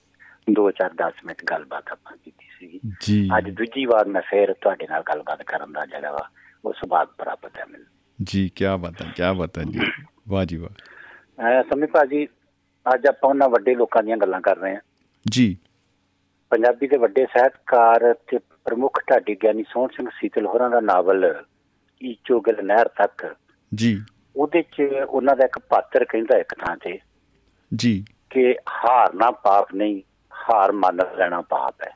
[SPEAKER 10] 2-4-10 ਮਿੰਟ ਗੱਲਬਾਤ ਆਪਾਂ ਕੀਤੀ
[SPEAKER 3] ਜੀ।
[SPEAKER 10] ਅੱਜ ਦੂਜੀ ਵਾਰ ਮੈਂ ਫੇਰ ਤੁਹਾਡੇ ਨਾਲ ਗੱਲਬਾਤ ਕਰਨ ਦਾ ਜਿਹੜਾ ਵਾ ਉਹ ਸੁਭਾਗ ਪ੍ਰਾਪਤ ਹੈ ਮੈਨੂੰ।
[SPEAKER 3] ਜੀ ਕੀ ਬਾਤ ਹੈ ਕੀ ਬਾਤ ਹੈ ਜੀ। ਵਾਹ ਜੀ ਵਾਹ।
[SPEAKER 10] ਸਮੀ ਭਾਜੀ ਅੱਜ ਆਪਾਂ ਉਹਨਾਂ ਵੱਡੇ ਲੋਕਾਂ ਦੀਆਂ ਗੱਲਾਂ ਕਰ ਰਹੇ ਹਾਂ।
[SPEAKER 3] ਜੀ।
[SPEAKER 10] ਪੰਜਾਬੀ ਦੇ ਵੱਡੇ ਸਾਹਿਤਕਾਰ ਤੇ ਪ੍ਰਮੁੱਖ ਢਾਡੀ ਗਿਆਨੀ ਸੋਹਣ ਸਿੰਘ ਸੀਤਲ ਹੋਰਾਂ ਦਾ ਨਾਵਲ ਈਚੋ ਗਿਲ ਨਹਿਰ ਤੱਕ।
[SPEAKER 3] ਜੀ।
[SPEAKER 10] ਉਹਦੇ 'ਚ ਉਹਨਾਂ ਦਾ ਇੱਕ ਪਾਤਰ ਕਹਿੰਦਾ ਇੱਕ ਥਾਂ ਤੇ
[SPEAKER 3] ਜੀ।
[SPEAKER 10] ਕਿ ਹਾਰਨਾ ਪਾਪ ਨਹੀਂ ਹਾਰ ਮੰਨ ਲੈਣਾ ਪਾਪ ਹੈ।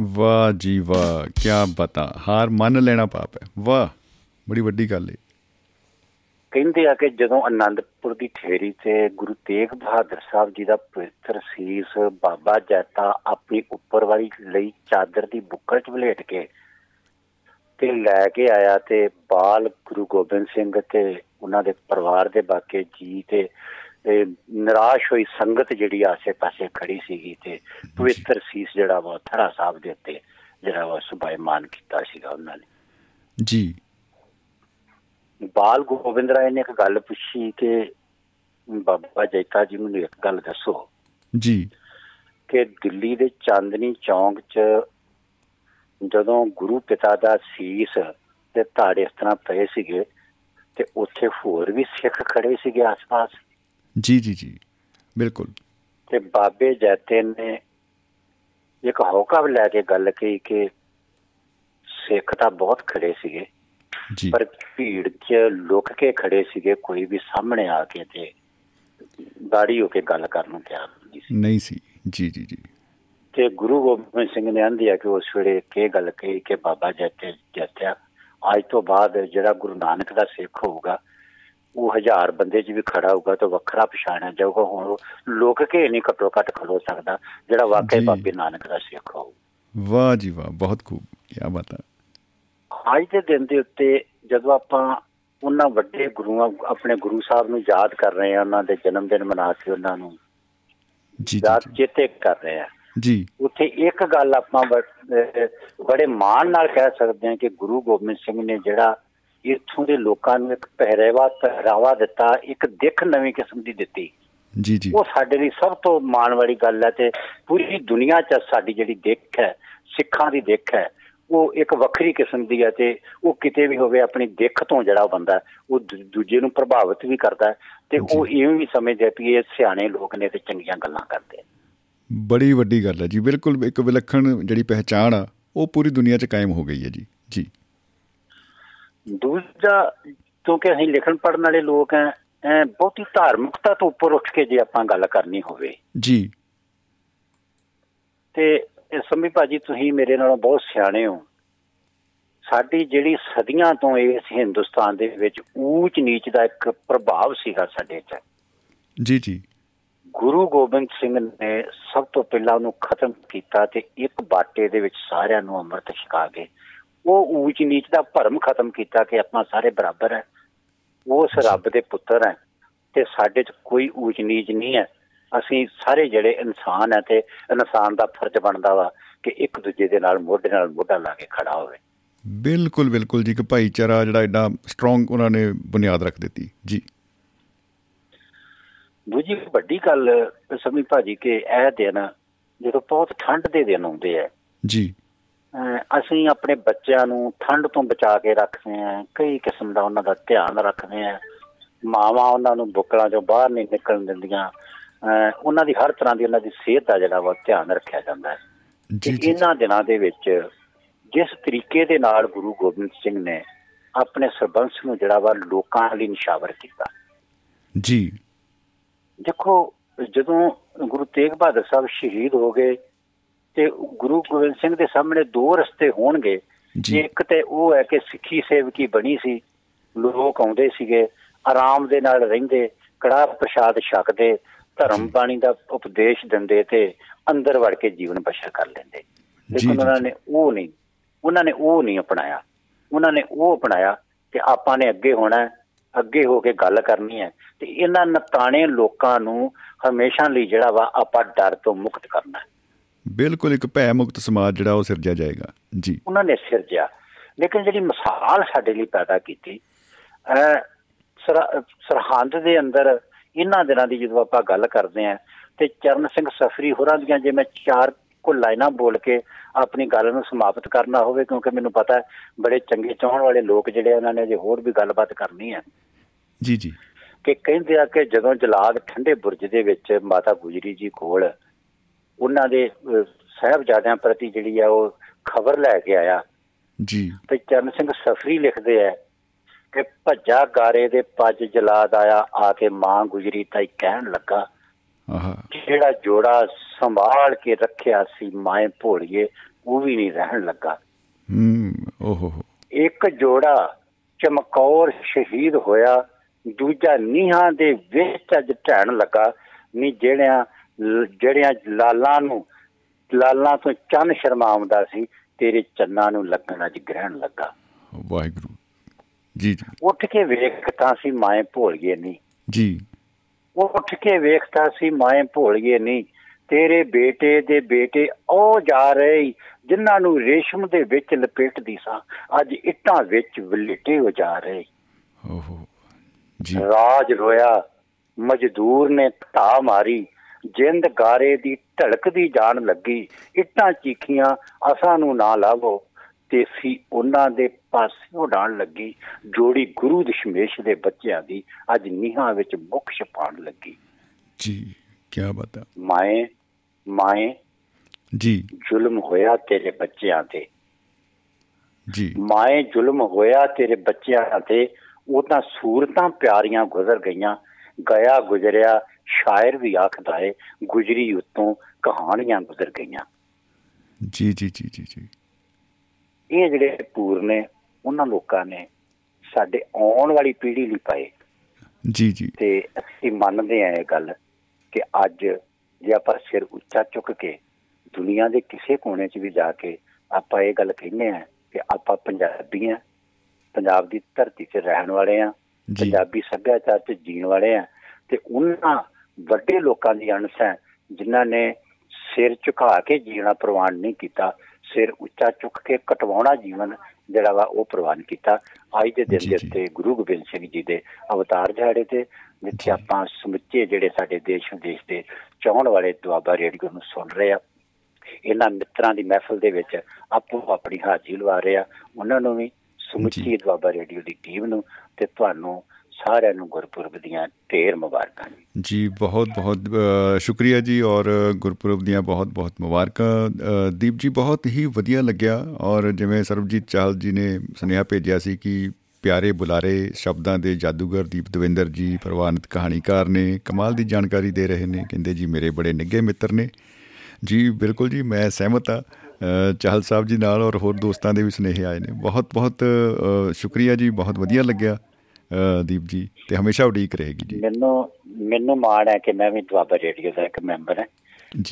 [SPEAKER 3] ਵਾਹ ਜੀ ਵਾਹ ਕੀ ਬਤਾ ਹਾਰ ਮੰਨ ਲੈਣਾ ਪਾਪ ਹੈ। ਵਾਹ ਬੜੀ ਵੱਡੀ ਗੱਲ ਹੈ
[SPEAKER 10] ਕਹਿੰਦੇ ਆ ਕਿ ਜਦੋਂ ਆਨੰਦਪੁਰ ਦੀ ਠੇਰੀ ਤੇ ਗੁਰੂ ਤੇਗ ਬਹਾਦਰ ਸਾਹਿਬ ਜੀ ਦਾ ਪਵਿੱਤਰ ਸੀਸ ਬਾਬਾ ਜੈਤਾ ਆਪਣੀ ਉੱਪਰ ਵਾਲੀ ਲਈ ਚਾਦਰ ਦੀ ਬੁੱਕਲ 'ਚ ਵਲੇਟ ਕੇ ਤੇ ਲੈ ਕੇ ਆਇਆ ਤੇ ਬਾਲ ਗੁਰੂ ਗੋਬਿੰਦ ਸਿੰਘ ਤੇ ਉਹਨਾਂ ਦੇ ਪਰਿਵਾਰ ਦੇ ਬਾਕੀ ਜੀ ਤੇ ਤੇ ਨਿਰਾਸ਼ ਹੋਈ ਸੰਗਤ ਜਿਹੜੀ ਆਸੇ-ਪਾਸੇ ਖੜੀ ਸੀਗੀ ਤੇ ਪਵਿੱਤਰ ਸੀਸ ਜਿਹੜਾ ਵਾ ਥੜਾ ਸਾਹਿਬ ਦੇ ਉੱਤੇ ਜਿਹੜਾ ਵਾ ਸੁਭਾਇਮਾਨ ਕੀਤਾ ਸੀਗਾ ਉਹਨਾਂ ਨੇ।
[SPEAKER 3] ਜੀ।
[SPEAKER 10] ਬਾਲ ਗੋਬਿੰਦ ਰਾਏ ਨੇ ਇੱਕ ਗੱਲ ਪੁੱਛੀ ਕਿ ਬਾਬਾ ਜੈਤਾ ਜੀ ਮੈਨੂੰ ਇੱਕ ਗੱਲ ਦੱਸੋ।
[SPEAKER 3] ਜੀ।
[SPEAKER 10] ਕਿ ਦਿੱਲੀ ਦੇ ਚਾਂਦਨੀ ਚੌਂਕ 'ਚ ਜਦੋਂ ਗੁਰੂ ਪਿਤਾ ਦਾ ਸੀਸ ਤੇ ਧਾੜੇ ਇਸ ਤਰ੍ਹਾਂ ਪਏ ਸੀਗੇ ਤੇ ਉੱਥੇ ਹੋਰ ਵੀ ਸਿੱਖ ਖੜੇ ਸੀਗੇ ਆਸ-ਪਾਸ?
[SPEAKER 3] ਜੀ ਜੀ ਜੀ। ਬਿਲਕੁਲ।
[SPEAKER 10] ਤੇ ਬਾਬੇ ਜੈਤੇ ਨੇ ਇੱਕ ਹੌਕਾ ਲੈ ਕੇ ਗੱਲ ਕਹੀ ਕਿ ਸਿੱਖ ਤਾਂ ਬਹੁਤ ਖੜੇ ਸੀਗੇ। ਪਰ ਭੀੜ 'ਚ ਲੁਕ ਕੇ ਖੜੇ ਸੀਗੇ ਕੋਈ ਵੀ ਸਾਹਮਣੇ ਆ ਕੇ ਤੇ ਦਾੜੀ ਹੋ ਕੇ ਗੱਲ ਕਰਨ ਨੂੰ ਤਿਆਰ ਨਹੀਂ ਸੀ।
[SPEAKER 3] ਨਹੀਂ ਸੀ। ਜੀ ਜੀ ਜੀ।
[SPEAKER 10] ਤੇ ਗੁਰੂ ਗੋਬਿੰਦ ਸਿੰਘ ਨੇ ਆਂਦੀ ਆ ਕਿ ਉਸ ਵੇਲੇ ਕੀ ਗੱਲ ਕਹੀ ਕਿ ਬਾਬਾ ਜੱਤੇ ਜੱਤਿਆ ਅੱਜ ਤੋਂ ਬਾਅਦ ਜਿਹੜਾ ਗੁਰੂ ਨਾਨਕ ਦਾ ਸਿੱਖ ਹੋਊਗਾ ਉਹ ਹਜ਼ਾਰ ਬੰਦੇ 'ਚ ਵੀ ਖੜਾ ਹੋਊਗਾ ਤਾਂ ਵੱਖਰਾ ਪਛਾਣਿਆ ਜਾਊਗਾ। ਹੁਣ ਲੁਕ ਕੇ ਨਹੀਂ ਘੱਟੋ ਘੱਟ ਖਲੋ ਸਕਦਾ ਜਿਹੜਾ ਵਾਕਈ। ਬਾਬੇ ਨਾਨਕ ਦਾ ਸਿੱਖ ਹੋਊ।
[SPEAKER 3] ਵਾਹ ਜੀ ਵਾਹ ਬਹੁਤ ਖੂਬ ਕੀ ਬਾਤ ਹੈ
[SPEAKER 10] ਅੱਜ ਦੇ ਦਿਨ ਦੇ ਉੱਤੇ ਜਦੋਂ ਆਪਾਂ ਉਹਨਾਂ ਵੱਡੇ ਗੁਰੂਆਂ ਆਪਣੇ ਗੁਰੂ ਸਾਹਿਬ ਨੂੰ ਯਾਦ ਕਰ ਰਹੇ ਹਾਂ ਉਹਨਾਂ ਦੇ ਜਨਮ ਦਿਨ ਮਨਾ ਕੇ ਉਹਨਾਂ ਨੂੰ
[SPEAKER 3] ਜੀ
[SPEAKER 10] ਯਾਦ ਚੇਤੇ ਕਰ ਰਹੇ ਹਾਂ।
[SPEAKER 3] ਜੀ।
[SPEAKER 10] ਉੱਥੇ ਇੱਕ ਗੱਲ ਆਪਾਂ ਬੜੇ ਮਾਣ ਨਾਲ ਕਹਿ ਸਕਦੇ ਹਾਂ ਕਿ ਗੁਰੂ ਗੋਬਿੰਦ ਸਿੰਘ ਨੇ ਜਿਹੜਾ ਇੱਥੋਂ ਦੇ ਲੋਕਾਂ ਨੂੰ ਇੱਕ ਪਹਿਰਾਵਾ ਪਹਿਰਾਵਾ ਦਿੱਤਾ ਇੱਕ ਦਿੱਖ ਨਵੀਂ ਕਿਸਮ ਦੀ ਦਿੱਤੀ।
[SPEAKER 3] ਜੀ ਜੀ।
[SPEAKER 10] ਉਹ ਸਾਡੇ ਲਈ ਸਭ ਤੋਂ ਮਾਣ ਵਾਲੀ ਗੱਲ ਹੈ ਤੇ ਪੂਰੀ ਦੁਨੀਆ 'ਚ ਸਾਡੀ ਜਿਹੜੀ ਦਿੱਖ ਹੈ ਸਿੱਖਾਂ ਦੀ ਦਿੱਖ ਹੈ ਉਹ ਇੱਕ ਵੱਖਰੀ ਕਿਸਮ ਦੀ ਹੈ ਤੇ ਉਹ ਕਿਤੇ ਵੀ ਹੋਵੇ ਆਪਣੀ ਦਿੱਖ ਤੋਂ ਜਿਹੜਾ ਬੰਦਾ ਉਹ ਦੂਜੇ ਨੂੰ ਪ੍ਰਭਾਵਿਤ ਵੀ ਕਰਦਾ ਤੇ ਉਹ ਇਵੇਂ ਵੀ ਸਮਝਦੇ ਆ ਵੀ ਇਹ ਸਿਆਣੇ ਲੋਕ ਨੇ ਤੇ ਚੰਗੀਆਂ ਗੱਲਾਂ ਕਰਦੇ ਆ।
[SPEAKER 3] ਬੜੀ ਵੱਡੀ ਗੱਲ ਹੈ ਜੀ ਬਿਲਕੁਲ ਇੱਕ ਵਿਲੱਖਣ ਜਿਹੜੀ ਪਹਿਚਾਣ ਆ ਉਹ ਪੂਰੀ ਦੁਨੀਆ 'ਚ ਕਾਇਮ ਹੋ ਗਈ ਹੈ ਜੀ। ਜੀ।
[SPEAKER 10] ਦੂਜਾ ਕਿਉਂਕਿ ਅਸੀਂ ਲਿਖਣ ਪੜਨ ਵਾਲੇ ਲੋਕ ਐ ਬਹੁਤੀ ਧਾਰਮਿਕਤਾ ਤੋਂ ਉੱਪਰ ਉੱਠ ਕੇ ਜੇ ਆਪਾਂ ਗੱਲ ਕਰਨੀ ਹੋਵੇ।
[SPEAKER 3] ਜੀ।
[SPEAKER 10] ਤੇ ਇਹ ਸੰਮੀ ਭਾਜੀ ਤੁਸੀਂ ਮੇਰੇ ਨਾਲੋਂ ਬਹੁਤ ਸਿਆਣੇ ਹੋ। ਸਾਡੀ ਜਿਹੜੀ ਸਦੀਆਂ ਤੋਂ ਇਸ ਹਿੰਦੁਸਤਾਨ ਦੇ ਵਿੱਚ ਊਚ ਨੀਚ ਦਾ ਇੱਕ ਪ੍ਰਭਾਵ ਸੀਗਾ ਸਾਡੇ 'ਚ।
[SPEAKER 3] ਜੀ ਜੀ।
[SPEAKER 10] ਗੁਰੂ ਗੋਬਿੰਦ ਸਿੰਘ ਨੇ ਸਭ ਤੋਂ ਪਹਿਲਾਂ ਉਹਨੂੰ ਖਤਮ ਕੀਤਾ ਤੇ ਇੱਕ ਬਾਟੇ ਦੇ ਵਿੱਚ ਸਾਰਿਆਂ ਨੂੰ ਅੰਮ੍ਰਿਤ ਛਕਾ ਕੇ ਉਹ ਊਚ ਨੀਚ ਦਾ ਭਰਮ ਖਤਮ ਕੀਤਾ ਕਿ ਆਪਾਂ ਸਾਰੇ ਬਰਾਬਰ ਹੈ। ਉਸ ਰੱਬ ਦੇ ਪੁੱਤਰ ਹੈ ਤੇ ਸਾਡੇ 'ਚ ਕੋਈ ਊਚ ਨੀਚ ਨਹੀਂ ਹੈ। ਅਸੀਂ ਸਾਰੇ ਜਿਹੜੇ ਇਨਸਾਨ ਹੈ ਤੇ ਇਨਸਾਨ ਦਾ ਫਰਜ਼ ਬਣਦਾ ਵਾ ਕਿ ਇੱਕ ਦੂਜੇ ਦੇ ਨਾਲ ਮੋਢੇ ਨਾਲ ਮੋਢਾ ਲਾ ਕੇ ਖੜਾ ਹੋਵੇ।
[SPEAKER 3] ਬਿਲਕੁਲ ਬਿਲਕੁਲ ਜੀ। ਕਿ ਭਾਈਚਾਰਾ ਜਿਹੜਾ ਐਡਾ ਸਟਰੋਂਗ ਉਹਨਾਂ ਨੇ ਬੁਨਿਆਦ ਰੱਖ ਦਿੱਤੀ। ਜੀ।
[SPEAKER 10] ਦੂਜੀ ਵੱਡੀ ਗੱਲ ਸਮੀ ਭਾਜੀ ਕਿ ਇਹ ਦਿਨ ਜਦੋਂ ਬਹੁਤ ਠੰਡ ਦੇ ਦਿਨ ਆਉਂਦੇ ਆ
[SPEAKER 3] ਜੀ।
[SPEAKER 10] ਅਸੀਂ ਆਪਣੇ ਬੱਚਿਆਂ ਨੂੰ ਠੰਡ ਤੋਂ ਬਚਾ ਕੇ ਰੱਖਦੇ ਆ ਕਈ ਕਿਸਮ ਦਾ ਉਹਨਾਂ ਦਾ ਧਿਆਨ ਰੱਖਦੇ ਆ। ਮਾਵਾਂ ਉਹਨਾਂ ਨੂੰ ਬੁੱਕਲਾਂ ਚੋਂ ਬਾਹਰ ਨਹੀਂ ਨਿਕਲਣ ਦਿੰਦੀਆਂ। ਉਹਨਾਂ ਦੀ ਹਰ ਤਰ੍ਹਾਂ ਦੀ ਉਹਨਾਂ ਦੀ ਸਿਹਤ ਦਾ ਜਿਹੜਾ ਵਾ ਧਿਆਨ ਰੱਖਿਆ ਜਾਂਦਾ ਹੈ।
[SPEAKER 3] ਜੀ।
[SPEAKER 10] ਇਹਨਾਂ ਦਿਨਾਂ ਦੇ ਵਿੱਚ ਜਿਸ ਤਰੀਕੇ ਦੇ ਨਾਲ ਗੁਰੂ ਗੋਬਿੰਦ ਸਿੰਘ ਨੇ ਆਪਣੇ ਸਰਬੰਸ ਨੂੰ ਜਿਹੜਾ ਵਾ ਲੋਕਾਂ ਲਈ ਨਿਸ਼ਾਵਰ ਕੀਤਾ।
[SPEAKER 3] ਜੀ।
[SPEAKER 10] ਦੇਖੋ ਜਦੋਂ ਗੁਰੂ ਤੇਗ ਬਹਾਦਰ ਸਾਹਿਬ ਸ਼ਹੀਦ ਹੋ ਗਏ ਤੇ ਗੁਰੂ ਗੋਬਿੰਦ ਸਿੰਘ ਦੇ ਸਾਹਮਣੇ ਦੋ ਰਸਤੇ ਹੋਣਗੇ
[SPEAKER 3] ਜੀ।
[SPEAKER 10] ਇੱਕ ਤੇ ਉਹ ਹੈ ਕਿ ਸਿੱਖੀ ਸੇਵਕੀ ਬਣੀ ਸੀ ਲੋਕ ਆਉਂਦੇ ਸੀਗੇ ਆਰਾਮ ਦੇ ਨਾਲ ਰਹਿੰਦੇ ਕੜਾਹ ਪ੍ਰਸ਼ਾਦ ਛਕਦੇ ਧਰਮ। ਬਾਣੀ ਦਾ ਉਪਦੇਸ਼ ਦਿੰਦੇ ਤੇ ਅੰਦਰ ਵੜ ਕੇ ਜੀਵਨ ਬਸ਼ਰ ਕਰ ਲੈਂਦੇ। ਲੇਕਿਨ ਉਹਨਾਂ। ਨੇ ਉਹ ਨਹੀਂ ਉਹਨਾਂ ਨੇ ਉਹ ਨਹੀਂ ਅਪਣਾਇਆ। ਉਹਨਾਂ ਨੇ ਉਹ ਅਪਣਾਇਆ ਕਿ ਆਪਾਂ ਨੇ ਅੱਗੇ ਹੋਣਾ ਅੱਗੇ ਹੋ ਕੇ ਗੱਲ ਕਰਨੀ ਹੈ। ਤੇ ਇਹਨਾਂ ਨਤਾਣੇ ਲੋਕਾਂ ਨੂੰ ਹਮੇਸ਼ਾ ਲਈ ਜਿਹੜਾ ਵਾ ਆਪਾਂ ਡਰ ਤੋਂ ਮੁਕਤ ਕਰਨਾ ਹੈ।
[SPEAKER 3] ਬਿਲਕੁਲ ਇੱਕ ਭੈ ਮੁਕਤ ਸਮਾਜ ਜਿਹੜਾ ਉਹ ਸਿਰਜਿਆ ਜਾਏਗਾ। ਜੀ।
[SPEAKER 10] ਉਹਨਾਂ ਨੇ ਸਿਰਜਿਆ। ਲੇਕਿਨ ਜਿਹੜੀ ਮਿਸਾਲ ਸਾਡੇ ਲਈ ਪੈਦਾ ਕੀਤੀ ਸਰਹੰਦ ਦੇ ਅੰਦਰ ਇਹਨਾਂ ਦਿਨਾਂ ਦੀ ਜਦੋਂ ਆਪਾਂ ਗੱਲ ਕਰਦੇ ਆਂ ਤੇ ਚਰਨ ਸਿੰਘ ਸਫਰੀ ਹੋਰਾਂ ਦੀਆਂ ਜੇ ਮੈਂ ਚਾਰ ਕੋ ਲਾਈਨਾਂ ਬੋਲ ਕੇ ਆਪਣੀ ਗੱਲ ਨੂੰ ਸਮਾਪਤ ਕਰਨਾ ਹੋਵੇ ਕਿਉਂਕਿ ਮੈਨੂੰ ਪਤਾ ਹੈ ਬੜੇ ਚੰਗੇ ਚਾਹਣ ਵਾਲੇ ਲੋਕ ਜਿਹੜੇ ਉਹਨਾਂ ਨੇ ਜੇ ਹੋਰ ਵੀ ਗੱਲਬਾਤ ਕਰਨੀ ਹੈ।
[SPEAKER 3] ਜੀ ਜੀ।
[SPEAKER 10] ਕਿ ਕਹਿੰਦੇ ਆ ਕਿ ਜਦੋਂ ਜਲਾਦ ਠੰਡੇ ਬੁਰਜ ਦੇ ਵਿੱਚ ਮਾਤਾ ਗੁਜਰੀ ਜੀ ਕੋਲ ਉਹਨਾਂ ਦੇ ਸਾਹਿਬਜ਼ਾਦਿਆਂ ਪ੍ਰਤੀ ਜਿਹੜੀ ਆ ਉਹ ਖਬਰ ਲੈ ਕੇ ਆਇਆ
[SPEAKER 3] ਜੀ।
[SPEAKER 10] ਤੇ ਚਰਨ ਸਿੰਘ ਸਫਰੀ ਲਿਖਦੇ ਆ ਕਿ ਭੱਜਾ ਗਾਰੇ ਦੇ ਪੱਜ ਜਲਾਦ ਆਇਆ ਆ ਕੇ ਮਾਂ ਗੁਜਰੀ ਤਾਈ ਕਹਿਣ ਲੱਗਾ
[SPEAKER 3] ਆਹਾ।
[SPEAKER 10] ਜਿਹੜਾ ਜੋੜਾ ਸੰਭਾਲ ਕੇ ਰੱਖਿਆ ਸੀ ਮਾਏ ਭੋਲੀਏ ਉਹ ਵੀ ਨਹੀਂ ਰਹਿਣ ਲੱਗਾ।
[SPEAKER 3] ਹੂੰ ਓਹੋ।
[SPEAKER 10] ਇੱਕ ਜੋੜਾ ਚਮਕੌਰ ਸ਼ਹੀਦ ਹੋਇਆ ਦੂਜਾ ਨੀਹਾਂ ਦੇ ਵਿੱਚ ਅੱਜ ਢਹਿਣ ਲੱਗਾ ਨੀ ਜਿਹੜਿਆਂ ਜਿਹੜਿਆਂ ਲਾਲਾਂ ਨੂੰ ਲਾਲਾਂ ਤੋਂ ਚੰਨ ਸ਼ਰਮਾਉਂਦਾ ਸੀ ਤੇਰੇ ਚੰਨਾਂ ਨੂੰ ਲੱਗਣ ਅੱਜ ਗ੍ਰਹਿਣ ਲੱਗਾ।
[SPEAKER 3] ਵਾਹਿਗੁਰੂ। ਜੀ ਜੀ।
[SPEAKER 10] ਉੱਠ ਕੇ ਵੇਖਤਾ ਸੀ ਮਾਏ ਭੋਲੀਏ ਨਹੀਂ
[SPEAKER 3] ਜੀ।
[SPEAKER 10] ਉੱਠ ਕੇ ਵੇਖਤਾ ਸੀ ਮਾਏ ਭੋਲੀਏ ਨਹੀਂ ਤੇਰੇ ਬੇਟੇ ਦੇ ਬੇਟੇ ਉਹ ਜਾ ਰਹੇ ਜਿਨ੍ਹਾਂ ਨੂੰ ਰੇਸ਼ਮ ਦੇ ਵਿੱਚ ਲਪੇਟਦੀ ਸਾਂ। ਅੱਜ ਇੱਟਾਂ ਵਿੱਚ ਵਲੇਟੇ ਹੋ ਜਾ ਰਹੇ
[SPEAKER 3] ਓਹੋ ਜੀ।
[SPEAKER 10] ਰਾਜ ਰੋਇਆ ਮਜ਼ਦੂਰ ਨੇ ਧਾ ਮਾਰੀ। ਜਿੰਦ ਗਾਰੇ ਦੀ ਢਲਕਦੀ ਜਾਣ ਲੱਗੀ। ਇੱਟਾਂ ਚੀਖੀਆਂ ਅਸਾਂ ਨੂੰ ਨਾ ਲਾਵੋ। ਤੇ ਸੀ ਉਹਨਾਂ ਦੇ ਪਾਸੇ ਉਡਾਣ ਲੱਗੀ ਜੋੜੀ ਗੁਰੂ ਦਸ਼ਮੇਸ਼ ਦੇ ਬੱਚਿਆਂ ਦੀ ਅੱਜ ਨੀਹਾਂ ਵਿੱਚ ਮੁੱਖ ਛਪਾਣ ਲੱਗੀ।
[SPEAKER 3] ਜੀ ਕੀ ਬਾਤ
[SPEAKER 10] ਮਾਏ ਮਾਏ
[SPEAKER 3] ਜੀ।
[SPEAKER 10] ਜ਼ੁਲਮ ਹੋਇਆ ਤੇਰੇ ਬੱਚਿਆਂ ਤੇ।
[SPEAKER 3] ਜੀ।
[SPEAKER 10] ਮਾਏ ਜ਼ੁਲਮ ਹੋਇਆ ਤੇਰੇ ਬੱਚਿਆਂ ਤੇ ਉਹ ਤਾਂ ਸੂਰਤਾਂ ਪਿਆਰੀਆਂ ਗੁਜ਼ਰ ਗਈਆਂ। ਗਿਆ ਗੁਜ਼ਰਿਆ ਸ਼ਾਇਰ ਵੀ ਆਖਦਾ ਏ ਗੁਜਰੀ ਉਤੋਂ ਕਹਾਣੀਆਂ ਗੁਜ਼ਰ ਗਈਆਂ।
[SPEAKER 3] ਜੀ ਜੀ ਜੀ ਜੀ ਜੀ।
[SPEAKER 10] ਇਹ ਜਿਹੜੇ ਪੂਰ ਨੇ ਉਹਨਾਂ ਲੋਕਾਂ ਨੇ ਸਾਡੇ ਆਉਣ ਵਾਲੀ ਪੀੜ੍ਹੀ ਲਈ ਪਾਏ।
[SPEAKER 3] ਜੀ ਜੀ।
[SPEAKER 10] ਤੇ ਅਸੀਂ ਮੰਨਦੇ ਆ ਇਹ ਗੱਲ ਕਿ ਅੱਜ ਜੇ ਆਪਾਂ ਸਿਰ ਉੱਚਾ ਚੁੱਕ ਕੇ ਦੁਨੀਆ ਦੇ ਕਿਸੇ ਕੋਨੇ 'ਚ ਵੀ ਜਾ ਕੇ ਆਪਾਂ ਇਹ ਗੱਲ ਕਹਿੰਦੇ ਆ ਕਿ ਆਪਾਂ ਪੰਜਾਬੀ ਆ ਪੰਜਾਬ ਦੀ ਧਰਤੀ 'ਤੇ ਰਹਿਣ ਵਾਲੇ ਆ ਪੰਜਾਬੀ ਸੱਭਿਆਚਾਰ 'ਚ ਜੀਣ ਵਾਲੇ ਆ ਤੇ ਉਹਨਾਂ ਵੱਡੇ ਲੋਕਾਂ ਦੀ ਅੰਸ਼ ਹੈ ਜਿਨ੍ਹਾਂ ਨੇ ਸਿਰ ਝੁਕਾ ਕੇ ਜੀਣਾ ਪ੍ਰਵਾਨ ਨਹੀਂ ਕੀਤਾ ਸਿਰ ਉੱਚਾ ਚੁੱਕ ਕੇ ਕਟਵਾਉਣਾ ਜੀਵਨ ਜਿਹੜਾ ਵਾ ਉਹ ਪ੍ਰਵਾਨ ਕੀਤਾ। ਅੱਜ ਦੇ ਦਿਨ ਦੇ। ਉੱਤੇ ਗੁਰੂ ਗੋਬਿੰਦ ਸਿੰਘ ਜੀ ਦੇ ਅਵਤਾਰ ਦਿਹਾੜੇ ਤੇ ਜਿੱਥੇ ਆਪਾਂ ਸਮੁੱਚੇ ਜਿਹੜੇ ਸਾਡੇ ਦੇਸ਼ ਵਿਦੇਸ਼ ਦੇ ਚਾਹਣ ਵਾਲੇ ਦੁਆਬਾ ਰੇਡੀਓ ਨੂੰ ਸੁਣ ਰਹੇ ਆ। ਇਹਨਾਂ ਮਿੱਤਰਾਂ ਦੀ ਮਹਿਫਲ ਦੇ ਵਿੱਚ ਆਪੋ ਆਪਣੀ ਹਾਜ਼ਰੀ ਲਵਾ ਰਹੇ ਆ। ਉਹਨਾਂ ਨੂੰ ਵੀ ਸਮੁੱਚੀ ਦੁਆਬਾ ਰੇਡੀਓ ਦੀ ਟੀਮ ਨੂੰ ਤੇ ਤੁਹਾਨੂੰ ਸਾਰਿਆਂ ਨੂੰ ਗੁਰਪੁਰਬ ਦੀਆਂ ਢੇਰ ਮੁਬਾਰਕਾਂ ਜੀ।
[SPEAKER 3] ਜੀ ਬਹੁਤ ਬਹੁਤ ਅ, ਸ਼ੁਕਰੀਆ ਜੀ ਔਰ ਗੁਰਪੁਰਬ ਦੀਆਂ ਬਹੁਤ ਬਹੁਤ ਮੁਬਾਰਕਾਂ। ਅ, ਦੀਪ ਜੀ ਬਹੁਤ ਹੀ ਵਧੀਆ ਲੱਗਿਆ ਔਰ ਜਿਵੇਂ ਸਰਬਜੀਤ ਚਾਹਲ ਜੀ ਨੇ ਸੁਨੇਹਾ ਭੇਜਿਆ ਸੀ ਕਿ ਪਿਆਰੇ ਬੁਲਾਰੇ ਸ਼ਬਦਾਂ ਦੇ ਜਾਦੂਗਰ ਦੀਪ ਦਵਿੰਦਰ ਜੀ ਪ੍ਰਵਾਨਿਤ ਕਹਾਣੀਕਾਰ ਨੇ ਕਮਾਲ ਦੀ ਜਾਣਕਾਰੀ ਦੇ ਰਹੇ ਨੇ ਕਹਿੰਦੇ ਜੀ ਮੇਰੇ ਬੜੇ ਨਿੱਘੇ ਮਿੱਤਰ ਨੇ। ਜੀ ਬਿਲਕੁਲ ਜੀ ਮੈਂ ਸਹਿਮਤ ਆ ਚਾਹਲ ਸਾਹਿਬ ਜੀ ਨਾਲ ਔਰ ਹੋਰ ਦੋਸਤਾਂ ਦੇ ਵੀ ਸੁਨੇਹੇ ਆਏ ਨੇ। ਬਹੁਤ ਬਹੁਤ ਅ, ਸ਼ੁਕਰੀਆ ਜੀ ਬਹੁਤ ਵਧੀਆ ਲੱਗਿਆ। ਅ, ਦੀਪ ਜੀ ਤੇ ਹਮੇਸ਼ਾ ਉਡੀਕ ਰਹੇਗੀ ਜੀ।
[SPEAKER 10] ਮੈਨੂੰ ਮੈਨੂੰ ਮਾਣ ਹੈ ਕਿ ਮੈਂ ਵੀ ਦੁਆਬਾ ਰੇਡੀਓ ਦਾ ਇੱਕ ਮੈਂਬਰ ਹਾਂ।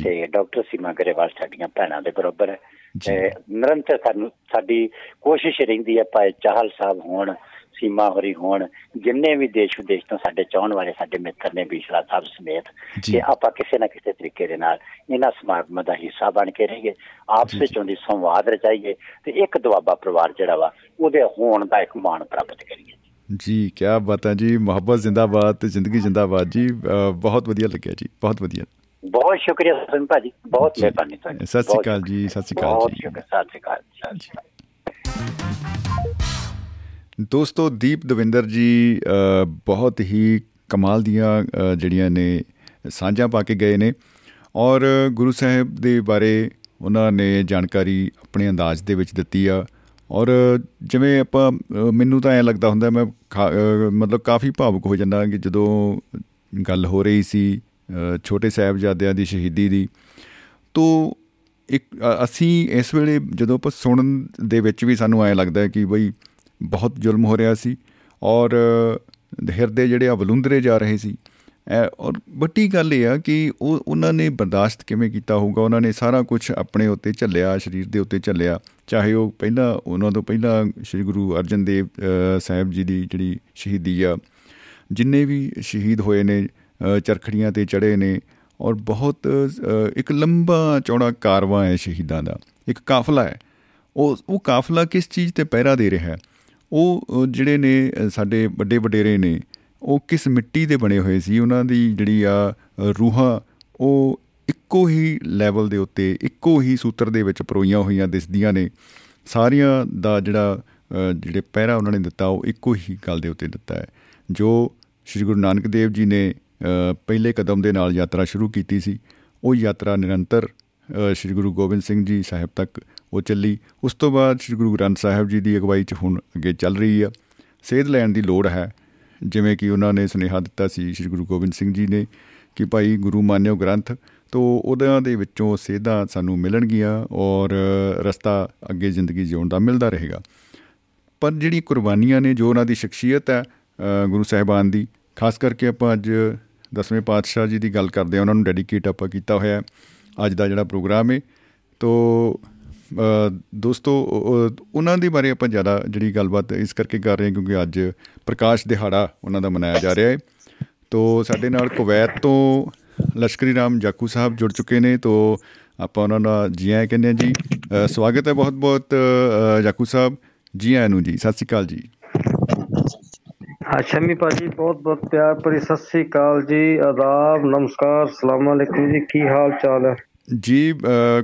[SPEAKER 10] ਤੇ ਡਾਕਟਰ ਸੀਮਾ ਗਰੇਵਾਲ ਸਾਡੀਆਂ ਭੈਣਾਂ ਦੇ ਬਰਾਬਰ ਹੈ। ਤੇ ਨਿਰੰਤਰ ਸਾਨੂੰ ਸਾਡੀ ਕੋਸ਼ਿਸ਼ ਰਹਿੰਦੀ ਹੈ ਭਾਵੇਂ ਚਾਹਲ ਸਾਹਿਬ ਹੋਣ ਸੀਮਾ ਹੋਰੀ ਹੋਣ ਜਿੰਨੇ ਵੀ ਦੇਸ਼ ਵਿਦੇਸ਼ ਤੋਂ ਸਾਡੇ ਚਾਹਣ ਵਾਲੇ ਸਾਡੇ ਮਿੱਤਰ ਨੇ ਬੀਸ਼ਲਾ ਸਾਹਿਬ ਸਮੇਤ। ਕਿ ਆਪਾਂ ਕਿਸੇ ਨਾ ਕਿਸੇ ਤਰੀਕੇ ਦੇ ਨਾਲ ਇਹਨਾਂ ਸਮਾਗਮਾਂ ਦਾ ਹਿੱਸਾ ਬਣ ਕੇ ਰਹੀਏ ਆਪਸ ਵਿੱਚ ਉਹਦੀ ਸੰਵਾਦ ਰਚਾਈਏ ਤੇ ਇੱਕ ਦੁਆਬਾ ਪਰਿਵਾਰ ਜਿਹੜਾ ਵਾ ਉਹਦੇ ਹੋਣ ਦਾ ਇੱਕ ਮਾਣ ਪ੍ਰਾਪਤ ਕਰੀਏ।
[SPEAKER 3] ਜੀ ਕੀ ਬਾਤ ਜੀ ਮੁਹੱਬਤ ਜ਼ਿੰਦਾਬਾਦ ਤੇ ਜ਼ਿੰਦਗੀ ਜ਼ਿੰਦਾਬਾਦ ਜੀ ਬਹੁਤ ਵਧੀਆ ਲੱਗਿਆ ਜੀ ਬਹੁਤ ਵਧੀਆ।
[SPEAKER 10] ਬਹੁਤ ਸ਼ੁਕਰੀਆ ਸੁਨ ਭਾਜੀ ਬਹੁਤ
[SPEAKER 3] ਜੀ।
[SPEAKER 10] ਮਿਹਰਬਾਨੀ ਤੁਹਾਡੀ।
[SPEAKER 3] ਸਤਿ ਸ਼੍ਰੀ ਅਕਾਲ ਜੀ ਸਤਿ ਸ਼੍ਰੀ ਅਕਾਲ ਜੀ।
[SPEAKER 10] ਸਤਿ ਸ਼੍ਰੀ ਅਕਾਲ ਸਤਿ ਅਕਾਲ।
[SPEAKER 3] ਦੋਸਤੋ ਦੀਪ ਦਵਿੰਦਰ ਜੀ ਬਹੁਤ ਹੀ ਕਮਾਲ ਦੀਆਂ ਜਿਹੜੀਆਂ ਨੇ ਸਾਂਝਾਂ ਪਾ ਕੇ ਗਏ ਨੇ ਔਰ ਗੁਰੂ ਸਾਹਿਬ ਦੇ ਬਾਰੇ ਉਹਨਾਂ ਨੇ ਜਾਣਕਾਰੀ ਆਪਣੇ ਅੰਦਾਜ਼ ਦੇ ਵਿੱਚ ਦਿੱਤੀ ਆ ਔਰ ਜਿਵੇਂ ਆਪਾਂ ਮੈਨੂੰ ਤਾਂ ਐ ਲੱਗਦਾ ਹੁੰਦਾ ਮੈਂ ਮਤਲਬ ਕਾਫੀ ਭਾਵੁਕ ਹੋ ਜਾਂਦਾ ਕਿ ਜਦੋਂ ਗੱਲ ਹੋ ਰਹੀ ਸੀ ਅ, ਛੋਟੇ ਸਾਹਿਬਜ਼ਾਦਿਆਂ ਦੀ ਸ਼ਹੀਦੀ ਦੀ ਤੋ ਇੱਕ ਅ- ਅਸੀਂ ਇਸ ਵੇਲੇ ਜਦੋਂ ਆਪਾਂ ਸੁਣਨ ਦੇ ਵਿੱਚ ਵੀ ਸਾਨੂੰ ਐਂ ਲੱਗਦਾ ਹੈ ਕਿ ਬਈ ਬਹੁਤ ਜ਼ੁਲਮ ਹੋ ਰਿਹਾ ਸੀ ਔਰ ਹਿਰਦੇ ਜਿਹੜੇ ਆ ਵਲੁੰਦਰੇ ਜਾ ਰਹੇ ਸੀ। ਐ- ਔਰ ਵੱਡੀ ਗੱਲ ਇਹ ਆ ਕਿ ਉਹ ਉਹਨਾਂ ਨੇ ਬਰਦਾਸ਼ਤ ਕਿਵੇਂ ਕੀਤਾ ਹੋਊਗਾ ਉਹਨਾਂ ਨੇ ਸਾਰਾ ਕੁਝ ਆਪਣੇ ਉੱਤੇ ਝੱਲਿਆ ਸਰੀਰ ਦੇ ਉੱਤੇ ਝੱਲਿਆ। ਚਾਹੇ ਉਹ ਪਹਿਲਾਂ ਉਹਨਾਂ ਤੋਂ ਪਹਿਲਾਂ ਸ੍ਰੀ ਗੁਰੂ ਅਰਜਨ ਦੇਵ ਅ, ਸਾਹਿਬ ਜੀ ਦੀ ਜਿਹੜੀ ਸ਼ਹੀਦੀ ਆ ਜਿੰਨੇ ਵੀ ਸ਼ਹੀਦ ਹੋਏ ਨੇ ਅ, ਚਰਖੜੀਆਂ ਤੇ ਚੜੇ ਨੇ ਔਰ ਬਹੁਤ ਅ, ਇੱਕ ਲੰਬਾ ਚੌੜਾ ਕਾਰਵਾਂ ਹੈ ਸ਼ਹੀਦਾਂ ਦਾ ਇੱਕ ਕਾਫਲਾ ਹੈ। ਉਹ ਉਹ ਕਾਫਲਾ ਕਿਸ ਚੀਜ਼ ਤੇ ਪਹਿਰਾ ਦੇ ਰਿਹਾ ਹੈ? ਉਹ ਅ, ਜਿਹੜੇ ਨੇ ਅ, ਸਾਡੇ ਵੱਡੇ ਵਡੇਰੇ ਨੇ ਉਹ ਕਿਸ ਮਿੱਟੀ ਦੇ ਬਣੇ ਹੋਏ ਸੀ? ਉਹਨਾਂ ਦੀ ਜਿਹੜੀ ਆ ਅ, ਰੂਹਾਂ ਉਹ ਇੱਕੋ ਹੀ ਲੈਵਲ ਦੇ ਉੱਤੇ ਇੱਕੋ ਹੀ ਸੂਤਰ ਦੇ ਵਿੱਚ ਪਰੋਈਆਂ ਹੋਈਆਂ ਦਿਸਦੀਆਂ ਨੇ। ਸਾਰੀਆਂ ਦਾ ਜਿਹੜਾ ਅ, ਜਿਹੜੇ ਪਹਿਰਾ ਉਹਨਾਂ ਨੇ ਦਿੱਤਾ ਉਹ ਇੱਕੋ ਹੀ ਗੱਲ ਦੇ ਉੱਤੇ ਦਿੱਤਾ ਹੈ। ਜੋ ਸ੍ਰੀ ਗੁਰੂ ਨਾਨਕ ਦੇਵ ਜੀ ਨੇ ਅ, ਪਹਿਲੇ ਕਦਮ ਦੇ ਨਾਲ ਯਾਤਰਾ ਸ਼ੁਰੂ ਕੀਤੀ ਸੀ ਉਹ ਯਾਤਰਾ ਨਿਰੰਤਰ ਅ, ਸ੍ਰੀ ਗੁਰੂ ਗੋਬਿੰਦ ਸਿੰਘ ਜੀ ਸਾਹਿਬ ਤੱਕ ਉਹ ਚੱਲੀ। ਉਸ ਤੋਂ ਬਾਅਦ ਸ੍ਰੀ ਗੁਰੂ ਗ੍ਰੰਥ ਸਾਹਿਬ ਜੀ ਦੀ ਅਗਵਾਈ 'ਚ ਹੁਣ ਅੱਗੇ ਚੱਲ ਰਹੀ ਆ। ਸੇਧ ਲੈਣ ਦੀ ਲੋੜ ਹੈ ਜਿਵੇਂ ਕਿ ਉਹਨਾਂ ਨੇ ਸੁਨੇਹਾ ਦਿੱਤਾ ਸੀ ਸ੍ਰੀ ਗੁਰੂ ਗੋਬਿੰਦ ਸਿੰਘ ਜੀ ਨੇ ਕਿ ਭਾਈ ਗੁਰੂ ਮਾਨਿਓ ਗ੍ਰੰਥ ਤੋਂ ਉਹਨਾਂ ਦੇ ਵਿੱਚੋਂ ਸੇਧਾਂ ਸਾਨੂੰ ਮਿਲਣਗੀਆਂ ਔਰ ਰਸਤਾ ਅੱਗੇ ਜ਼ਿੰਦਗੀ ਜਿਉਣ ਦਾ ਮਿਲਦਾ ਰਹੇਗਾ। ਪਰ ਜਿਹੜੀ ਕੁਰਬਾਨੀਆਂ ਨੇ ਜੋ ਉਹਨਾਂ ਦੀ ਸ਼ਖਸੀਅਤ ਹੈ ਅ, ਗੁਰੂ ਸਾਹਿਬਾਨ ਦੀ ਖਾਸ ਕਰਕੇ ਆਪਾਂ ਅੱਜ ਦਸਵੇਂ ਪਾਤਸ਼ਾਹ ਜੀ ਦੀ ਗੱਲ ਕਰਦੇ ਆ ਉਹਨਾਂ ਨੂੰ ਡੈਡੀਕੇਟ ਆਪਾਂ ਕੀਤਾ ਹੋਇਆ ਹੈ ਅੱਜ ਦਾ ਜਿਹੜਾ ਪ੍ਰੋਗਰਾਮ ਹੈ। ਤੋ ਅ, ਦੋਸਤੋ ਅ, ਅ, ਉਹਨਾਂ ਦੇ ਬਾਰੇ ਆਪਾਂ ਜ਼ਿਆਦਾ ਜਿਹੜੀ ਗੱਲਬਾਤ ਇਸ ਕਰਕੇ ਕਰ ਰਹੇ ਹਾਂ ਕਿਉਂਕਿ ਅੱਜ ਪ੍ਰਕਾਸ਼ ਦਿਹਾੜਾ ਉਹਨਾਂ ਦਾ ਮਨਾਇਆ ਜਾ ਰਿਹਾ ਹੈ। ਤੋ ਸਾਡੇ ਨਾਲ ਕੁਵੈਤ ਤੋਂ ਲਸ਼ਕਰੀ ਰਾਮ ਜਾਕੂ ਸਾਹਿਬ ਜੁੜ ਚੁੱਕੇ ਨੇ ਤੋ ਆਪਾਂ ਉਹਨਾਂ ਦਾ ਜੀ ਆਇਆਂ ਕਹਿੰਦੇ ਜੀ। ਸਵਾਗਤ ਹੈ ਬਹੁਤ ਬਹੁਤ ਜਾਕੂ ਸਾਹਿਬ। ਜੀ ਆਇਆਂ ਨੂੰ ਜੀ ਸਤਿ ਸ਼੍ਰੀ ਅਕਾਲ ਜੀ।
[SPEAKER 11] ਸ਼ਮੀ ਭਾਜੀ ਬਹੁਤ ਬਹੁਤ ਪਿਆਰ ਭਰੀ ਸਤਿ ਸ੍ਰੀ ਅਕਾਲ ਜੀ। ਆਦਾਬ ਨਮਸਕਾਰ ਸਲਾਮ ਅਲੈਕੁਮ ਜੀ। ਕੀ ਹਾਲ ਚਾਲ ਹੈ?
[SPEAKER 3] ਜੀ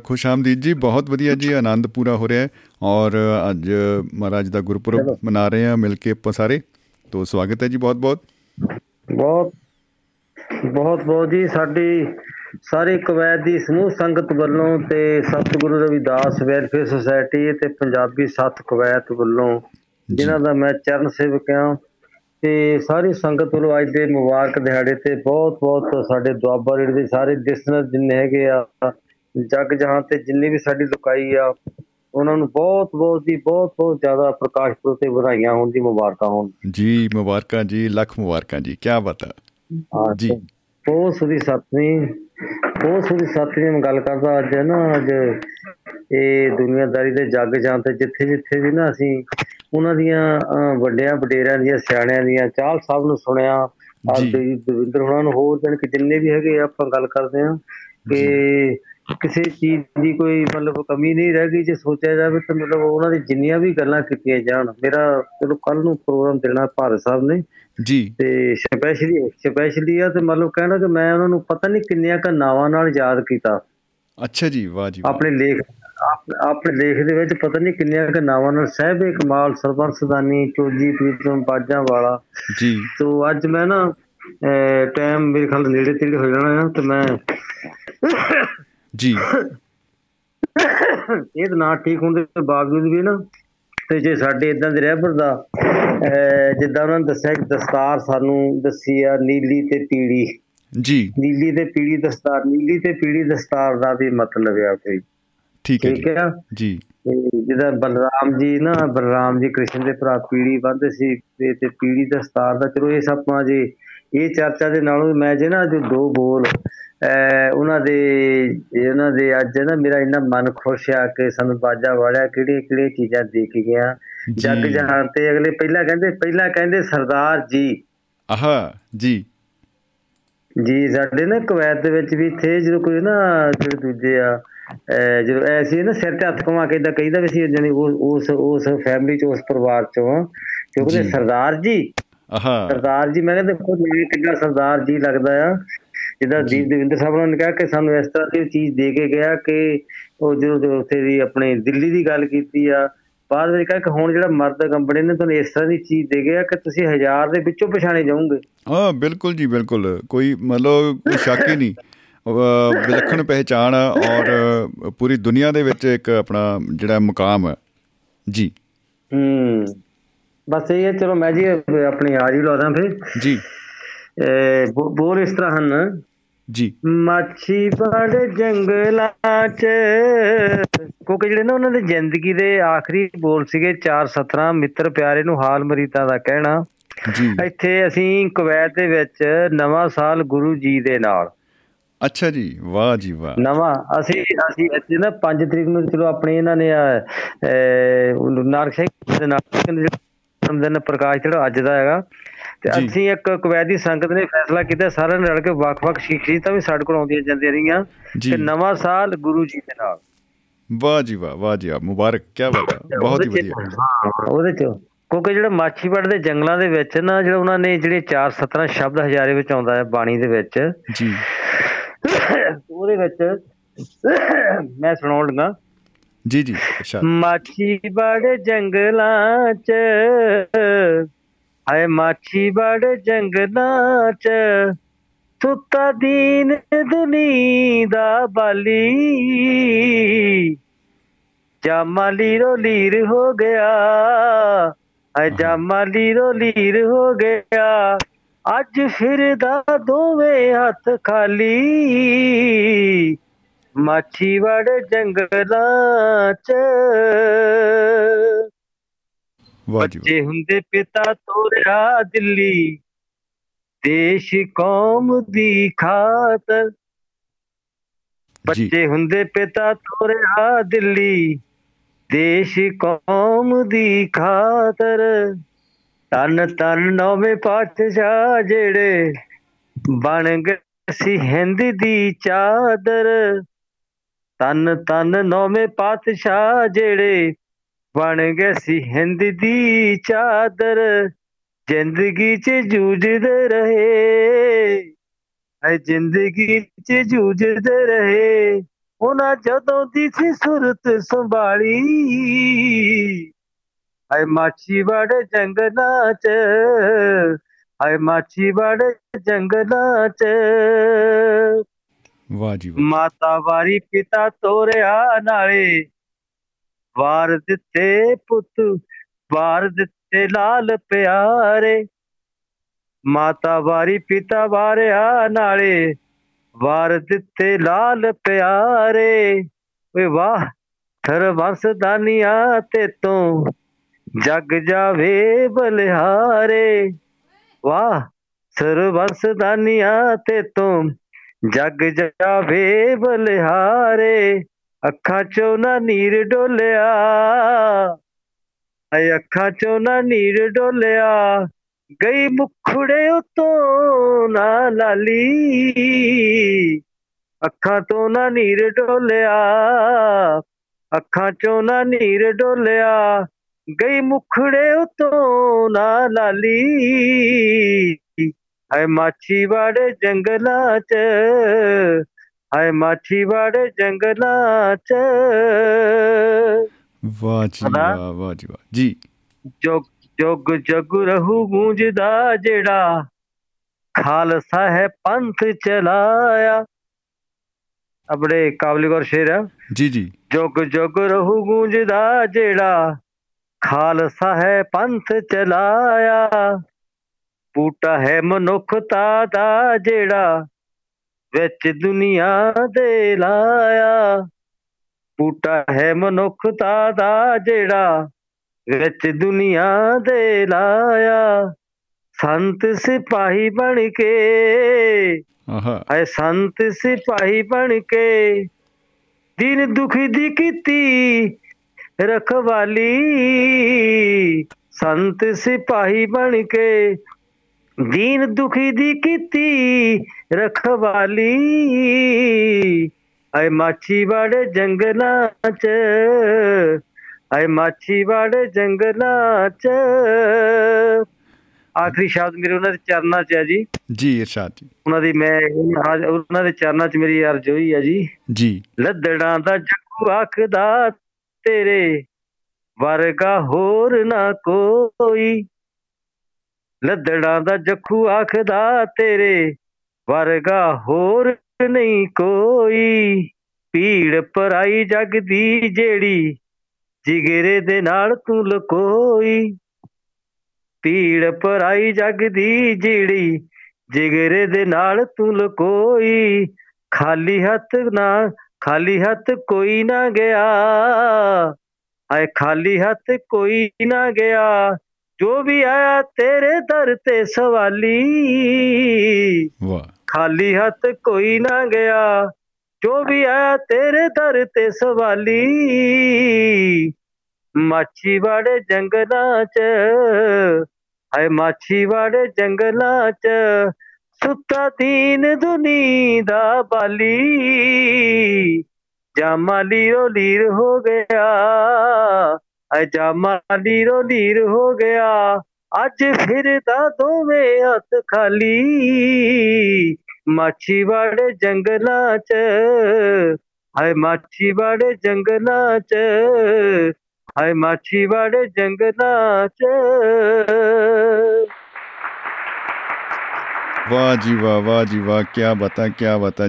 [SPEAKER 3] ਖੁਸ਼ ਆਮਦੀਦ ਜੀ ਬਹੁਤ ਵਧੀਆ ਜੀ ਆਨੰਦ ਪੂਰਾ ਹੋ ਰਿਹਾ ਹੈ। ਔਰ ਅੱਜ ਮਹਾਰਾਜ ਦਾ ਗੁਰਪੁਰਬ ਮਨਾ ਰਹੇ ਹਾਂ ਮਿਲ ਕੇ ਆਪਾਂ ਸਾਰੇ। ਤੋ ਸਵਾਗਤ ਹੈ ਜੀ ਬਹੁਤ ਬਹੁਤ
[SPEAKER 11] ਬਹੁਤ ਬਹੁਤ ਬਹੁਤ ਜੀ ਸਾਡੀ ਸਾਰੀ ਕਵੈਤ ਦੀ ਸਮੂਹ ਸੰਗਤ ਵੱਲੋਂ ਤੇ ਸਤਿਗੁਰੂ ਰਵਿਦਾਸ ਵੈਲਫੇਅਰ ਸੁਸਾਇਟੀ ਤੇ ਪੰਜਾਬੀ ਸੱਤ ਕਵੈਤ ਵੱਲੋਂ ਜਿਨ੍ਹਾਂ ਦਾ ਮੈਂ ਚਰਨ ਸੇਵਕ ਹਾਂ ਤੇ ਸਾਰੀ ਸੰਗਤ ਵੱਲੋਂ ਅੱਜ ਦੇ ਮੁਬਾਰਕ ਦਿਹਾੜੇ ਤੇ ਬਹੁਤ ਬਹੁਤ ਸਾਡੇ ਦੁਆਬਾ ਰੇਡ ਦੇ ਸਾਰੇ ਲਿਸਨਰ ਜਿੰਨੇ ਹੈਗੇ ਆ ਜਗ ਜਹਾਂ ਤੇ ਜਿੰਨੀ ਵੀ ਸਾਡੀ ਲੁਕਾਈ ਆ
[SPEAKER 4] ਉਹਨਾਂ ਨੂੰ ਬਹੁਤ ਬਹੁਤ ਦੀ ਬਹੁਤ ਬਹੁਤ ਜ਼ਿਆਦਾ ਪ੍ਰਕਾਸ਼ ਪੁਰਬ ਤੇ ਵਧਾਈਆਂ ਹੋਣ ਦੀ ਮੁਬਾਰਕਾਂ ਹੋਣ।
[SPEAKER 3] ਜੀ ਮੁਬਾਰਕਾਂ ਜੀ ਲੱਖ ਮੁਬਾਰਕਾਂ ਜੀ ਕੀ ਬਾਤ ਹਾਂ ਜੀ।
[SPEAKER 4] ਬਹੁਤ ਸੁਦੀ ਸਤਵੀਂ ਬਹੁਤ ਸੁਦੀ ਸਤਵੀਂ ਮੈਂ ਗੱਲ ਕਰਦਾ ਅੱਜ ਨਾ ਅੱਜ ਇਹ ਦੁਨੀਆਦਾਰੀ ਦੇ ਜੱਗ ਜਾਂ ਤੇ ਜਿੱਥੇ ਜਿੱਥੇ ਵੀ ਨਾ ਅਸੀਂ ਉਹਨਾਂ ਦੀਆਂ ਵੱਡਿਆਂ ਵਡੇਰਿਆਂ ਦੀਆਂ ਸਿਆਣਿਆਂ ਦੀਆਂ ਚਾਲ ਸਾਹਿਬ ਨੂੰ ਸੁਣਿਆ ਆ
[SPEAKER 3] ਜੀ।
[SPEAKER 4] ਦਵਿੰਦਰ ਹੋਣਾ ਨੂੰ ਹੋਰ ਜਣ ਕਿ ਜਿੰਨੇ ਵੀ ਹੈਗੇ ਆਪਾਂ ਗੱਲ ਕਰਦੇ ਆ ਕਿ ਕਿਸੇ ਚੀਜ਼ ਦੀ ਕੋਈ ਮਤਲਬ ਕਮੀ ਨਹੀਂ ਰਹਿ ਗਈ ਜੇ ਸੋਚਿਆ ਜਾਵੇ ਤਾਂ ਮਤਲਬ ਉਹਨਾਂ ਦੀ ਜਿੰਨੀਆਂ ਵੀ ਗੱਲਾਂ ਕੀਤੀਆਂ ਜਾਣ। ਮੇਰਾ ਚਲੋ ਕੱਲ ਨੂੰ ਪ੍ਰੋਗਰਾਮ ਦੇਣਾ ਭਾਰਤ ਸਾਹਿਬ ਨੇ
[SPEAKER 3] ਜੀ।
[SPEAKER 4] ਤੇ ਸਪੈਸ਼ਲੀ ਸਪੈਸ਼ਲੀ ਆ ਤੇ ਮਤਲਬ ਕਹਿਣਾ ਕਿ ਮੈਂ ਉਹਨਾਂ ਨੂੰ ਪਤਾ ਨਹੀਂ ਕਿੰਨੀਆਂ ਕ ਨਾਵਾਂ ਨਾਲ ਯਾਦ ਕੀਤਾ।
[SPEAKER 3] ਅੱਛਾ ਜੀ ਵਾਹ ਜੀ।
[SPEAKER 4] ਆਪਣੇ ਲੇਖ ਆਪ- ਆਪਣੇ ਲੇਖ ਦੇ ਵਿੱਚ ਪਤਾ ਨਹੀਂ ਕਿੰਨੀਆਂ ਕ ਨਾਵਾਂ ਨਾਲ ਸਹਿਬੇ ਕਮਾਲ ਸਰਬੰਸ ਸਦਾਨੀ ਚੋਜੀ ਪ੍ਰੀਤਮ ਬਾਜਾਂ ਵਾਲਾ।
[SPEAKER 3] ਜੀ।
[SPEAKER 4] ਤੋ ਅੱਜ ਮੈਂ ਨਾ ਟਾਈਮ ਮੇਰੇ ਖਿਆਲ ਨੇੜੇ ਤੇੜੇ ਹੋ ਜਾਣਾ ਆ ਤੇ ਮੈਂ
[SPEAKER 3] ਜੀ। (coughs)
[SPEAKER 4] ਇਹ ਨਾ ਠੀਕ ਹੁੰਦੇ ਬਾਵਜੂਦ ਵੀ ਨਾ ਤੇ ਜੇ ਸਾਡੇ ਇਦਾਂ ਦੇ ਰਹਿਬਰ ਦਾ ਜਿੱਦਾਂ ਉਹਨਾਂ ਨੇ ਦੱਸਿਆ ਕਿ ਦਸਤਾਰ ਸਾਨੂੰ ਦੱਸੀ ਆ ਨੀਲੀ ਤੇ ਪੀਲੀ।
[SPEAKER 3] ਜੀ।
[SPEAKER 4] ਨੀਲੀ ਤੇ ਪੀਲੀ ਦਸਤਾਰ ਨੀਲੀ ਤੇ ਪੀਲੀ ਦਸਤਾਰ ਦਾ ਵੀ ਮਤਲਬ ਆ ਕੋਈ।
[SPEAKER 3] ਠੀਕ ਹੈ
[SPEAKER 4] ਠੀਕ
[SPEAKER 3] ਜੀ
[SPEAKER 4] ਹੈ
[SPEAKER 3] ਜੀ।
[SPEAKER 4] ਜਿਹਦਾ ਬਲਰਾਮ ਜੀ ਨਾ ਬਲਰਾਮ ਜੀ ਕ੍ਰਿਸ਼ਨ ਦੇ ਭਰਾ ਪੀੜੀ ਬੰਦੇ ਸੀ ਤੇ ਤੇ ਪੀੜੀ ਦਸਤਾਰ ਦਾ ਚਲੋ ਇਹ ਆਪਾਂ ਜੇ ਇਹ ਚਰਚਾ ਦੇ ਨਾਲੋਂ ਮੈਂ ਜੇ ਨਾ ਜੋ ਦੋ ਬੋਲ ਉਹਨਾਂ ਦੇ ਉਹਨਾਂ ਦੇ ਅੱਜ ਨਾ ਮੇਰਾ ਇੰਨਾ ਮਨ ਖੁਸ਼ ਆ ਕਿ ਸਾਨੂੰ ਬਾਜਾ ਵਾੜਿਆ ਕਿਹੜੀਆਂ ਕਿਹੜੀਆਂ ਚੀਜ਼ਾਂ ਦੇ ਕੇ ਗਿਆ। ਜੱਗ। ਜਹਾਨ ਤੇ ਅਗਲੇ ਪਹਿਲਾਂ ਕਹਿੰਦੇ ਪਹਿਲਾਂ ਕਹਿੰਦੇ ਸਰਦਾਰ ਜੀ।
[SPEAKER 3] ਆਹਾ ਜੀ।
[SPEAKER 4] ਜੀ ਸਾਡੇ ਨਾ ਕੁਵੈਤ ਦੇ ਵਿੱਚ ਵੀ ਇੱਥੇ ਜਦੋਂ ਕੋਈ ਨਾ ਜਿਹੜੇ ਦੂਜੇ ਆ ਜਦੋਂ ਐਸੀ ਨਾ ਸਿਰ ਤੇ ਹੱਥ ਘੁਮਾ ਕੇ ਇਦਾਂ ਕਹੀਦਾ ਵੀ ਸੀ ਜਾਨੀ ਉਸ ਉਸ ਫੈਮਿਲੀ ਚ ਉਸ ਪਰਿਵਾਰ ਚੋਂ
[SPEAKER 3] ਜੀ।
[SPEAKER 4] ਸਰਦਾਰ ਜੀ।
[SPEAKER 3] ਆਹਾ।
[SPEAKER 4] ਸਰਦਾਰ ਜੀ ਮੈਂ ਕਹਿੰਦਾ ਦੇਖੋ ਮੈਨੂੰ ਕਿੰਨਾ ਸਰਦਾਰ ਜੀ ਲੱਗਦਾ ਆ। ਜਿੱਦਾਂ ਦੀਪ ਦੇਵਿੰਦਰ ਸਾਹਿਬ ਨੇ ਕਿਹਾ ਕਿ ਸਾਨੂੰ ਇਸ ਤਰ੍ਹਾਂ ਦੀ ਚੀਜ਼ ਦੇ ਕੇ ਗਿਆ ਕਿ ਉਹ ਜਦੋਂ ਉੱਥੇ ਦੀ ਆਪਣੇ ਦਿੱਲੀ ਦੀ ਗੱਲ ਕੀਤੀ ਆ ਬਾਅਦ ਵਿੱਚ ਕਿਹਾ ਕਿ ਹੁਣ ਜਿਹੜਾ ਮਰਦ ਕੰਪਨੀ ਨੇ ਤੁਹਾਨੂੰ ਇਸ ਤਰ੍ਹਾਂ ਦੀ ਚੀਜ਼ ਦੇ ਗਿਆ ਕਿ ਤੁਸੀਂ ਹਜ਼ਾਰ ਦੇ ਵਿੱਚੋਂ ਪਛਾਣੇ ਜਾਓਗੇ।
[SPEAKER 3] ਹਾਂ ਬਿਲਕੁਲ ਜੀ ਬਿਲਕੁਲ। ਕੋਈ ਮਤਲਬ ਕੋਈ ਸ਼ੱਕ ਹੀ ਨਹੀਂ। ਵਿਲੱਖਣ ਪਹਿਚਾਣ ਔਰ ਪੂਰੀ ਦੁਨੀਆ ਦੇ ਵਿੱਚ ਇੱਕ ਆਪਣਾ ਜਿਹੜਾ ਮੁਕਾਮ ਹੈ ਜੀ।
[SPEAKER 4] ਹੂੰ। ਬਸ ਇਹ ਚਲੋ ਮੈਂ ਜੀ ਆਪਣੀ ਆਜ ਹੀ ਲਾਦਾ ਫਿਰ।
[SPEAKER 3] ਜੀ।
[SPEAKER 4] ਬੋਲ ਇਸ ਤਰ੍ਹਾਂ ਹਨ।
[SPEAKER 3] ਜੀ।
[SPEAKER 4] ਮਾਛੀ ਬੜੇ ਜੰਗਲਾਂ 'ਚ ਕਿਉਂਕਿ ਜਿਹੜੇ ਨਾ ਉਹਨਾਂ ਦੀ ਜ਼ਿੰਦਗੀ ਦੇ ਆਖਰੀ ਬੋਲ ਸੀਗੇ 417 ਮਿੱਤਰ ਪਿਆਰੇ ਨੂੰ ਹਾਲ ਮਰੀਦਾਂ ਦਾ ਕਹਿਣਾ।
[SPEAKER 3] ਜੀ।
[SPEAKER 4] ਇੱਥੇ ਅਸੀਂ ਕੁਵੈਤ ਦੇ ਵਿੱਚ ਨਵਾਂ ਸਾਲ ਗੁਰੂ ਜੀ ਦੇ ਨਾਲ।
[SPEAKER 3] ਅੱਛਾ ਜੀ ਵਾਹ ਜੀ ਵਾਹ।
[SPEAKER 4] ਨਵਾਂ ਅਸੀਂ ਅਸੀਂ ਇੱਥੇ ਨਾ 5 ਤਰੀਕ ਨੂੰ ਚਲੋ ਆਪਣੇ ਇਹਨਾਂ ਨੇ ਆ ਨਾਨਕ ਸਿੰਘ ਦੇ ਨਾਲ ਜਨਮ ਦਿਨ ਪ੍ਰਕਾਸ਼ ਜਿਹੜਾ ਅੱਜ ਦਾ ਹੈਗਾ ਤੇ। ਅਸੀਂ ਇੱਕ ਕੁਵੈਤੀ ਸੰਗਤ ਨੇ ਫੈਸਲਾ ਕੀਤਾ ਸਾਰਿਆਂ ਨੇ ਰਲ ਕੇ ਵੱਖ-ਵੱਖ ਸ਼ਖਸੀਅਤਾਂ ਵੀ ਸਾਡੇ ਕੋਲ ਆਉਂਦੀਆਂ ਜਾਂਦੀਆਂ ਰਹੀਆਂ। ਤੇ ਨਵਾਂ ਸਾਲ ਗੁਰੂ ਜੀ ਦੇ ਨਾਲ।
[SPEAKER 3] ਵਾਹ ਜੀ ਵਾਹ ਵਾਹ ਜੀ ਵਾਹ ਮੁਬਾਰਕ ਕੀ ਬਾਤ ਹੈ। ਬਹੁਤ ਹੀ ਵਧੀਆ।
[SPEAKER 4] ਉਹਦੇ ਚ। ਕਿਉਂਕਿ ਜਿਹੜਾ ਮਾਛੀਵਾੜ ਦੇ ਜੰਗਲਾਂ ਦੇ ਵਿੱਚ ਨਾ ਜਿਹੜਾ ਉਹਨਾਂ ਨੇ ਜਿਹੜੇ 417 ਸ਼ਬਦ ਹਜ਼ਾਰੇ ਵਿੱਚ ਆਉਂਦਾ ਹੈ ਬਾਣੀ ਦੇ ਵਿੱਚ।
[SPEAKER 3] ਜੀ।
[SPEAKER 4] ਉਹਦੇ ਵਿੱਚ ਮੈਂ ਸੁਣਾਉਣ ਲੱਗਾ।
[SPEAKER 3] ਜੀ ਜੀ ਅੱਛਾ।
[SPEAKER 4] ਮਾਛੀ ਬੜ ਜੰਗਲਾਂ ਚ ਹਾਏ ਮਾਛੀ ਬੜ ਜੰਗਲਾਂ ਚ, ਸੁੱਤਾ ਦੀਨ ਦੁਨੀ ਦਾ ਬਾਲੀ। ਜਾਮਾ ਲੀਰੋ ਲੀਰ ਹੋ ਗਿਆ, ਹਾਏ ਜਾਮਾ ਲੀਰੋ ਲੀਰ ਹੋ ਗਿਆ। ਅੱਜ ਫਿਰਦਾ ਦੋਵੇਂ ਹੱਥ ਖਾਲੀ। ਮਾਛੀਵਾੜ ਜੰਗਲਾਂ ਚ
[SPEAKER 3] ਵਾਹ ਜੀ
[SPEAKER 4] ਬੱਚੇ ਹੁੰਦੇ ਪਿਤਾ ਤੋਰਿਆ ਦਿੱਲੀ। ਦੇਸ਼ ਕੌਮ ਦੀ ਖਾਤਰ। ਬੱਚੇ ਹੁੰਦੇ ਪਿਤਾ ਤੋਰਿਆ ਦਿੱਲੀ। ਦੇਸ਼ ਕੌਮ ਦੀ ਖਾਤਰ। ਤਨ ਤਨ ਨੌਵੇਂ ਪਾਤਸ਼ਾਹ ਜਿਹੜੇ ਬਣ ਗਏ ਸੀ ਹਿੰਦ ਦੀ ਚਾਦਰ। ਤਨ ਤਨ ਨੌਵੇਂ ਪਾਤਸ਼ਾਹ ਜਿਹੜੇ ਬਣ ਗਏ ਸੀ ਹਿੰਦ ਦੀ ਚਾਦਰ ਜ਼ਿੰਦਗੀ 'ਚ ਜੂਝਦੇ ਰਹੇ। ਐ ਜ਼ਿੰਦਗੀ 'ਚ ਜੂਝਦੇ ਰਹੇ। ਉਹਨਾਂ ਜਦੋਂ ਦੀ ਸੀ ਸੁਰਤ ਸੰਭਾਲੀ। ਐ ਮਾਛੀਵਾੜ ਜੰਗਲਾਂ 'ਚ ਐ ਮਾਛੀਵਾੜ ਜੰਗਲਾਂ 'ਚ।
[SPEAKER 3] ਵਾਹ ਜੀ ਵਾਹ।
[SPEAKER 4] ਮਾਤਾ ਵਾਰੀ ਪਿਤਾ ਤੋਰਿਆ ਨਾਲੇ। ਵਾਰ ਦਿੱਤੇ ਪੁੱਤ, ਵਾਰ ਦਿੱਤੇ ਲਾਲ ਪਿਆਰੇ। ਮਾਤਾ ਵਾਰੀ, ਪਿਤਾ ਵਾਰਿਆ ਨਾਲੇ, ਵਾਰ ਦਿੱਤੇ ਲਾਲ ਪਿਆਰੇ। ਓਏ ਵਾਹ ਪੱਥਰ ਵਸਦਾਨੀਆਂ ਤੇ ਤੋਂ ਜਗ ਜਾਵੇ ਬਲਿਹਾਰੇ। ਵਾਹ ਸਰਵੰਸਦਾਨੀਆਂ ਤੇ ਤੋਂ ਜਗ ਜਾਵੇ ਬਲਿਹਾਰੇ। ਅੱਖਾਂ ਚੋਂ ਨਾ ਨੀਰ ਡੋਲਿਆ। ਐ ਅੱਖਾਂ ਚੋਂ ਨਾ ਨੀਰ ਡੋਲਿਆ। ਗਈ ਮੁਖੜੇ ਉਤੋਂ ਨਾ ਲਾਲੀ। ਅੱਖਾਂ ਤੋਂ ਨਾ ਨੀਰ ਡੋਲਿਆ। ਅੱਖਾਂ ਚੋਂ ਨਾ ਨੀਰ ਡੋਲਿਆ। ਗਈ ਮੁਖੜੇ ਉਤੋਂ ਨਾ ਲਾਲੀ। ਹਾਏ ਮਾਛੀ ਵਾੜੇ ਜੰਗਲਾਂ ਚ ਹਾਏ ਮਾਛੀ ਵਾੜੇ ਜੰਗਲਾਂ ਚ।
[SPEAKER 3] ਵਾਹ ਜੀ? ਵਾਹ ਵਾਹ ਜੀ ਵਾਹ। ਜੀ।
[SPEAKER 4] ਜੁਗ ਜੁਗ ਜਗ ਰਹੂ ਗੂੰਜਦਾ ਜਿਹੜਾ। ਖਾਲਸਾ ਹੈ ਪੰਥ ਚਲਾਇਆ। ਆਪਣੇ ਕਾਬਲੀਗੌਰ ਸ਼ੇਰ ਆ
[SPEAKER 3] ਜੀ ਜੀ।
[SPEAKER 4] ਜੁਗ ਜੁਗ ਰਹੂ ਗੂੰਜਦਾ ਜਿਹੜਾ। ਖਾਲਸਾ ਹੈ ਪੰਥ ਚਲਾਇਆ। ਬੂਟਾ ਹੈ ਮਨੁੱਖਤਾ ਦਾ ਜਿਹੜਾ। ਵਿੱਚ ਦੁਨੀਆ ਦੇ ਲਾਇਆ। ਬੂਟਾ ਹੈ ਮਨੁੱਖਤਾ ਦਾ ਜਿਹੜਾ ਵਿੱਚ ਦੁਨੀਆ ਦੇ ਲਾਇਆ। ਸੰਤ ਸਿਪਾਹੀ ਬਣ ਕੇ।
[SPEAKER 3] ਆਹਾ।
[SPEAKER 4] ਐ ਸੰਤ ਸਿਪਾਹੀ ਬਣ ਕੇ। ਦਿਨ ਦੁਖੀ ਦੀ ਕੀਤੀ ਰਖਵਾਲੀ। ਸੰਤ ਸਿਪਾਹੀ ਬਣ ਕੇ। ਦੀਨ ਦੁਖੀ ਦੀ ਕੀਤੀ ਰਖਵਾਲੀ। ਐ ਮਾਛੀ ਵਾੜੇ ਜੰਗਲਾਂ ਚ ਐ ਮਾਛੀ ਵਾੜੇ ਜੰਗਲਾਂ ਚ। ਆਖਰੀ ਸ਼ਬਦ ਮੇਰੇ ਉਹਨਾਂ ਦੇ ਚਰਨਾਂ ਚ ਹੈ ਜੀ।
[SPEAKER 3] ਜੀ ਇਰਸ਼ਾਦ ਜੀ।
[SPEAKER 4] ਉਹਨਾਂ ਦੀ ਮੈਂ ਉਹਨਾਂ ਦੇ ਚਰਨਾਂ 'ਚ ਮੇਰੀ ਅਰਜ਼ ਹੋਈ ਹੈ ਜੀ।
[SPEAKER 3] ਜੀ।
[SPEAKER 4] ਲੱਦੜਾਂ ਦਾ ਜੱਗੂ ਆਖਦਾ ਤੇਰੇ ਵਰਗਾ ਹੋਰ ਨਾ ਕੋਈ। ਲੱਦੜਾਂ ਦਾ ਜੱਖੂ ਆਖਦਾ ਤੇਰੇ ਵਰਗਾ ਹੋਰ ਨਹੀਂ ਕੋਈ। ਭੀੜ ਪਰਾਈ ਜਗ ਦੀ ਜਿਹੜੀ ਜਿਗਰੇ ਦੇ ਨਾਲ ਤੂੰ ਲਕੋਈ। ਭੀੜ ਪਰਾਈ ਜਗ ਦੀ ਜਿਹੜੀ ਜਿਗਰੇ ਦੇ ਨਾਲ ਤੂੰ ਲਕੋਈ। ਖਾਲੀ ਹੱਥ ਨਾ, ਖਾਲੀ ਹੱਥ ਕੋਈ ਨਾ ਗਿਆ। ਆਏ ਖਾਲੀ ਹੱਥ ਕੋਈ ਨਾ ਗਿਆ। ਜੋ ਵੀ ਆਇਆ ਤੇਰੇ ਦਰ ਤੇ ਸਵਾਲੀ।
[SPEAKER 3] ਵਾਹ।
[SPEAKER 4] ਖਾਲੀ ਹੱਥ ਕੋਈ ਨਾ ਗਿਆ। ਜੋ ਵੀ ਆਇਆ ਤੇਰੇ ਦਰ ਤੇ ਸਵਾਲੀ। ਮਾਛੀ ਵਾੜੇ ਜੰਗਲਾਂ ਚ ਹਾਏ ਮਾਛੀ ਵਾੜੇ ਜੰਗਲਾਂ ਚ ਸੁੱਤਾ ਦੀਨ ਦੁਨੀ ਦਾ ਬਾਲੀ। ਜਾਮਾ ਲੀਰੋ ਲੀਰ ਹੋ ਗਿਆ। ਹਾਏ ਜਾਮਾ ਲੀਰੋ ਲੀਰ ਹੋ ਗਿਆ ਅੱਜ ਫਿਰਦਾ ਦੋਵੇਂ ਹੱਥ ਖਾਲੀ ਮਾਛੀ ਵਾੜੇ ਜੰਗਲਾਂ ਚ ਹਾਏ ਮਾਛੀ ਵਾੜੇ ਜੰਗਲਾਂ ਚ ਹਾਏ ਮਾਛੀ ਵਾੜੇ ਜੰਗਲਾਂ ਚ
[SPEAKER 3] ਵਾਹ ਜੀ ਵਾਹ ਵਾਹ ਜੀ ਵਾਹ ਕੀ ਬਤਾ ਕੀ ਬਤਾ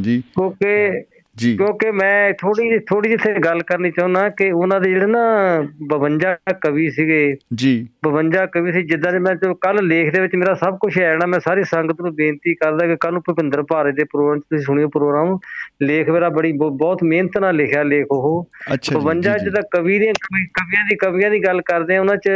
[SPEAKER 3] ਜੀ।
[SPEAKER 4] ਕਿਉਂਕਿ ਮੈਂ ਥੋੜੀ ਜਿਹੀ ਥੋੜੀ ਜਿਹੀ ਗੱਲ ਕਰਨੀ ਚਾਹੁੰਦਾ ਕਿ ਉਹਨਾਂ ਦੇ ਜਿਹੜੇ ਨਾ 52 ਕਵੀ ਸੀਗੇ
[SPEAKER 3] ਜੀ।
[SPEAKER 4] 52 ਕਵੀ ਸੀ ਜਿੱਦਾਂ ਦੇ ਮੈਂ ਕੱਲ ਲੇਖ ਦੇ ਵਿੱਚ ਮੇਰਾ ਸਭ ਕੁਝ ਹੈ ਨਾ ਮੈਂ ਸਾਰੀ ਸੰਗਤ ਨੂੰ ਬੇਨਤੀ ਕਰਦਾ ਕਿ ਕੱਲ ਨੂੰ ਭੁਪਿੰਦਰ ਭਾਰਤ ਦੇ ਪ੍ਰੋਗਰਾਮ 'ਚ ਤੁਸੀਂ ਸੁਣਿਓ ਪ੍ਰੋਗਰਾਮ। ਲੇਖ ਮੇਰਾ ਬੜੀ ਬਹੁ- ਬਹੁਤ ਮਿਹਨਤ ਨਾਲ ਲਿਖਿਆ ਲੇਖ ਉਹ।
[SPEAKER 3] ਅੱਛਾ ਜੀ,
[SPEAKER 4] 52
[SPEAKER 3] ਜੀ, ਜੀ।
[SPEAKER 4] ਜਿਹਦਾ ਕਵੀ ਦੀਆਂ ਕਵੀ- ਕਵੀਆਂ ਦੀ ਕਵੀਆਂ ਦੀ ਗੱਲ ਕਰਦੇ ਆ ਉਹਨਾਂ 'ਚ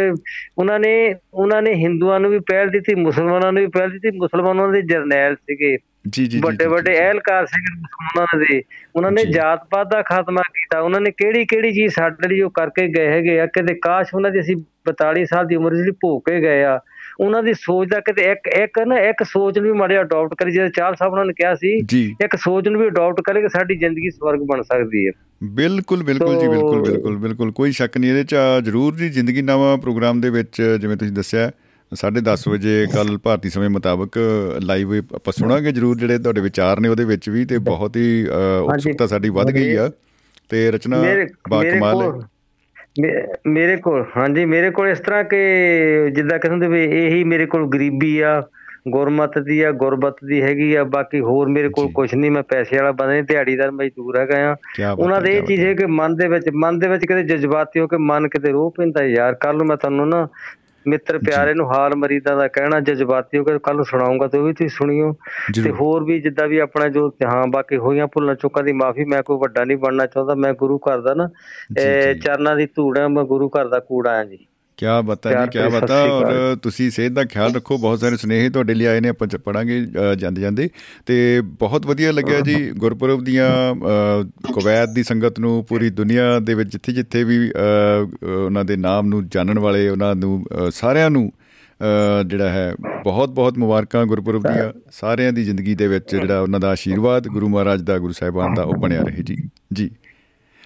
[SPEAKER 4] ਉਹਨਾਂ ਨੇ ਉਹਨਾਂ ਨੇ ਹਿੰਦੂਆਂ ਨੂੰ ਵੀ ਪਹਿਲ ਦਿੱਤੀ ਮੁਸਲਮਾਨਾਂ ਨੂੰ ਵੀ ਪਹਿਲ ਦਿੱਤੀ ਮੁਸਲਮਾਨਾਂ ਦੇ ਜਰਨੈਲ ਸੀਗੇ।
[SPEAKER 3] ਜੀ ਜੀ
[SPEAKER 4] ਵੱਡੇ ਵੱਡੇ ਅਹਿਲਕਾਰ ਸੀਗੇ ਮੁਸਲਮਾਨਾਂ ਦੇ। ਉਹਨਾਂ ਨੇ ਜਾਤ ਪਾਤ ਦਾ ਖਾਤਮਾ ਕੀਤਾ। ਉਹਨਾਂ ਨੇ ਕਿਹੜੀ ਕਿਹੜੀ ਚੀਜ਼ ਸਾਡੇ ਲਈ ਉਹ ਕਰਕੇ ਗਏ ਹੈਗੇ ਆ? ਕਿਤੇ ਕਾਸ਼ ਉਹਨਾਂ ਦੀ ਅਸੀਂ 42 ਸਾਲ ਦੀ ਉਮਰ ਜਿਹੜੀ ਭੋਗ ਕੇ ਗਏ ਆ। ਉਹਨਾਂ ਦੀ ਸੋਚ ਦਾ ਕਿਤੇ ਇੱਕ ਇੱਕ ਨਾ ਇੱਕ ਸੋਚ ਨੂੰ ਵੀ ਮਾੜਿਆ ਅਡਾਪਟ ਕਰੀ। ਜਿਵੇਂ ਚਾਰ ਸਾਹਿਬ ਉਹਨਾਂ ਨੇ ਕਿਹਾ ਸੀ ਇੱਕ ਸੋਚ ਨੂੰ ਵੀ ਅਡਾਪਟ ਕਰੇ ਕਿ ਸਾਡੀ ਜ਼ਿੰਦਗੀ ਸਵਰਗ ਬਣ ਸਕਦੀ ਹੈ।
[SPEAKER 3] ਬਿਲਕੁਲ ਬਿਲਕੁਲ ਜੀ ਬਿਲਕੁਲ ਬਿਲਕੁਲ ਬਿਲਕੁਲ। ਕੋਈ ਸ਼ੱਕ ਨਹੀਂ ਇਹਦੇ ਚ ਜ਼ਰੂਰ ਜੀ ਜ਼ਿੰਦਗੀ ਨਵਾਂ ਪ੍ਰੋਗਰਾਮ ਦੇ ਵਿੱਚ ਜਿਵੇਂ ਤੁਸੀਂ ਦੱਸਿਆ 10:30 ਵਜੇ ਕੱਲ ਭਾਰਤੀ ਸਮੇਂ ਮੁਤਾਬਕ ਲਾਈਵ ਆਪਾਂ ਸੁਣਾਂਗੇ ਜ਼ਰੂਰ ਜਿਹੜੇ ਤੁਹਾਡੇ ਵਿਚਾਰ ਨੇ ਉਹਦੇ ਵਿੱਚ ਵੀ ਤੇ ਬਹੁਤ ਹੀ ਉਤਸੁਕਤਾ ਸਾਡੀ ਵੱਧ ਗਈ ਆ। ਤੇ ਰਚਨਾ
[SPEAKER 4] ਮੇਰੇ
[SPEAKER 3] ਬਾਕਮਾਲ ਹੈ।
[SPEAKER 4] ਮੇਰੇ ਕੋਲ ਹਾਂਜੀ ਮੇਰੇ ਕੋਲ ਇਸ ਤਰ੍ਹਾਂ ਕਿ ਜਿੱਦਾਂ ਕਹਿੰਦੇ ਵੀ ਇਹੀ ਮੇਰੇ ਕੋਲ ਗਰੀਬੀ ਆ ਗੁਰਮਤ ਦੀ ਆ ਗੁਰਬਤ ਦੀ ਹੈਗੀ ਆ ਬਾਕੀ ਹੋਰ ਮੇਰੇ ਕੋਲ ਕੁਝ ਨਹੀਂ ਮੈਂ ਪੈਸੇ ਵਾਲਾ ਬੰਦਾ ਨਹੀਂ ਦਿਹਾੜੀਦਾਰ ਮਜ਼ਦੂਰ ਹੈਗਾ ਆ। ਉਹਨਾਂ ਦੇ ਇਹ ਚੀਜ਼ ਹੈ ਕਿ ਮਨ ਦੇ ਵਿੱਚ ਮਨ ਦੇ ਵਿੱਚ ਕਿਤੇ ਜਜ਼ਬਾਤੀ ਹੋ ਕੇ ਮਨ ਕਿਤੇ ਰੋ ਪੈਂਦਾ ਯਾਰ ਕੱਲ ਨੂੰ ਮੈਂ ਤੁਹਾਨੂੰ ਨਾ
[SPEAKER 11] ਮਿੱਤਰ ਪਿਆਰੇ ਨੂੰ ਹਾਲ ਮਰੀਦਾਂ ਦਾ ਕਹਿਣਾ ਜਜ਼ਬਾਤੀ ਹੋ ਕੇ ਕੱਲ ਸੁਣਾਉਂਗਾ ਤੇ ਉਹ ਵੀ ਤੁਸੀਂ ਸੁਣਿਓ। ਤੇ। ਹੋਰ ਵੀ ਜਿੱਦਾਂ ਵੀ ਆਪਣਾ ਜੋ ਹਾਂ ਬਾਕੀ ਹੋਈਆਂ ਭੁੱਲਾਂ ਚੁੱਕਾਂ ਦੀ ਮਾਫੀ ਮੈਂ ਕੋਈ ਵੱਡਾ ਨਹੀਂ ਬਣਨਾ ਚਾਹੁੰਦਾ ਮੈਂ ਗੁਰੂ ਘਰ ਦਾ ਨਾ ਚਰਨਾਂ ਦੀ ਧੂੜ ਮੈਂ ਗੁਰੂ ਘਰ ਦਾ ਕੂੜਾ ਆ ਜੀ।
[SPEAKER 3] ਕਿਆ ਬਤਾ ਜੀ ਕਿਆ ਬਤਾ? ਔਰ। ਤੁਸੀਂ ਸਿਹਤ ਦਾ ਖਿਆਲ ਰੱਖੋ ਬਹੁਤ ਸਾਰੇ ਸੁਨੇਹੇ ਤੁਹਾਡੇ ਲਈ ਆਏ ਨੇ ਆਪਾਂ ਪੜਾਂਗੇ ਜਾਂਦੇ ਜਾਂਦੇ ਤੇ ਬਹੁਤ ਵਧੀਆ ਲੱਗਿਆ ਜੀ ਗੁਰਪੁਰਬ ਦੀਆਂ ਕੁਵੈਤ ਦੀ ਸੰਗਤ ਨੂੰ ਪੂਰੀ ਦੁਨੀਆ ਦੇ ਵਿੱਚ ਜਿੱਥੇ ਜਿੱਥੇ ਵੀ ਉਹਨਾਂ ਦੇ ਨਾਮ ਨੂੰ ਜਾਣਨ ਵਾਲੇ ਉਹਨਾਂ ਨੂੰ ਸਾਰਿਆਂ ਨੂੰ ਜਿਹੜਾ ਹੈ ਬਹੁਤ ਬਹੁਤ ਮੁਬਾਰਕਾਂ ਗੁਰਪੁਰਬ ਦੀਆਂ ਸਾਰਿਆਂ ਦੀ ਜ਼ਿੰਦਗੀ ਦੇ ਵਿੱਚ ਜਿਹੜਾ ਉਹਨਾਂ ਦਾ ਆਸ਼ੀਰਵਾਦ ਗੁਰੂ ਮਹਾਰਾਜ ਦਾ ਗੁਰੂ ਸਾਹਿਬਾਨ ਦਾ ਉਹ ਬਣਿਆ ਰਹੇ ਜੀ। ਜੀ।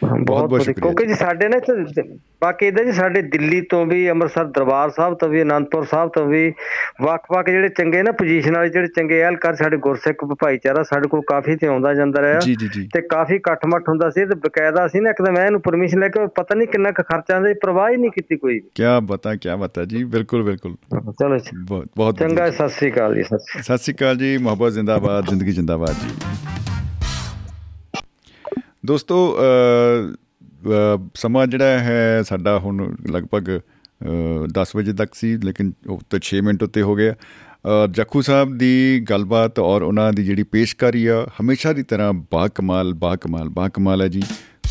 [SPEAKER 3] ਬਹੁਤ ਬਹੁਤ। ਸ਼ੁਕਰੀਆ
[SPEAKER 11] ਕਿਉਂਕਿ ਜੀ ਸਾਡੇ ਨਾ ਇੱਥੇ ਬਾਕੀ ਇਹਦਾ ਜੀ ਸਾਡੇ ਦਿੱਲੀ ਤੋਂ ਵੀ ਅੰਮ੍ਰਿਤਸਰ ਦਰਬਾਰ ਸਾਹਿਬ ਤੋਂ ਵੀ ਅਨੰਦਪੁਰ ਸਾਹਿਬ ਤੋਂ ਵੀ ਵੱਖ-ਵੱਖ ਜਿਹੜੇ ਚੰਗੇ ਨਾ ਪੋਜੀਸ਼ਨ ਵਾਲੇ ਜਿਹੜੇ ਚੰਗੇ ਐਲਕਾਰ ਸਾਡੇ ਗੁਰਸਿੱਖ ਭਾਈਚਾਰਾ ਸਾਡੇ ਕੋਲ ਕਾਫੀ ਤੇ ਆਉਂਦਾ ਜਾਂਦਾ ਰਿਹਾ ਤੇ ਕਾਫੀ ਇਕੱਠ ਮੱਠ ਹੁੰਦਾ ਸੀ ਤੇ ਬਕਾਇਦਾ ਸੀ ਨਾ ਇੱਕ ਤਾਂ ਮੈਂ ਇਹਨੂੰ ਪਰਮਿਸ਼ਨ ਲੈ ਕੇ ਪਤਾ ਨਹੀਂ ਕਿੰਨਾ ਕੁ ਖਰਚਾ ਆਂਦਾ ਪਰਵਾਹ ਹੀ ਨਹੀਂ ਕੀਤੀ ਕੋਈ।
[SPEAKER 3] ਕਿਆ ਬਤਾ ਕਿਆ ਬਤਾ ਜੀ ਬਿਲਕੁਲ ਬਿਲਕੁਲ
[SPEAKER 11] ਚਲੋ ਜੀ।
[SPEAKER 3] ਬਹੁਤ ਬਹੁਤ
[SPEAKER 11] ਚੰਗਾ ਸਤਿ ਸ੍ਰੀ ਅਕਾਲ ਜੀ। ਸਤਿ ਸ਼੍ਰੀ
[SPEAKER 3] ਅਕਾਲ ਜੀ ਮੁਹੱਬਤ ਜ਼ਿੰਦਾਬਾਦ ਜ਼ਿੰਦਗੀ ਜ਼ਿੰਦਾਬਾਦ ਜੀ ਦੋਸਤੋ ਅ, ਅ, ਸਮਾਂ ਜਿਹੜਾ ਹੈ ਸਾਡਾ ਹੁਣ ਲਗਭਗ ਅ, 10 ਵਜੇ ਤੱਕ ਸੀ ਲੇਕਿਨ ਉਹ ਤਾਂ 6 ਮਿੰਟ ਉੱਤੇ ਹੋ ਗਿਆ। ਅ, ਜੱਖੂ ਸਾਹਿਬ ਦੀ ਗੱਲਬਾਤ ਔਰ ਉਹਨਾਂ ਦੀ ਜਿਹੜੀ ਪੇਸ਼ਕਾਰੀ ਆ ਹਮੇਸ਼ਾ ਦੀ ਤਰ੍ਹਾਂ ਬਾ ਕਮਾਲ ਬਾ ਕਮਾਲ ਬਾ ਕਮਾਲ ਹੈ ਜੀ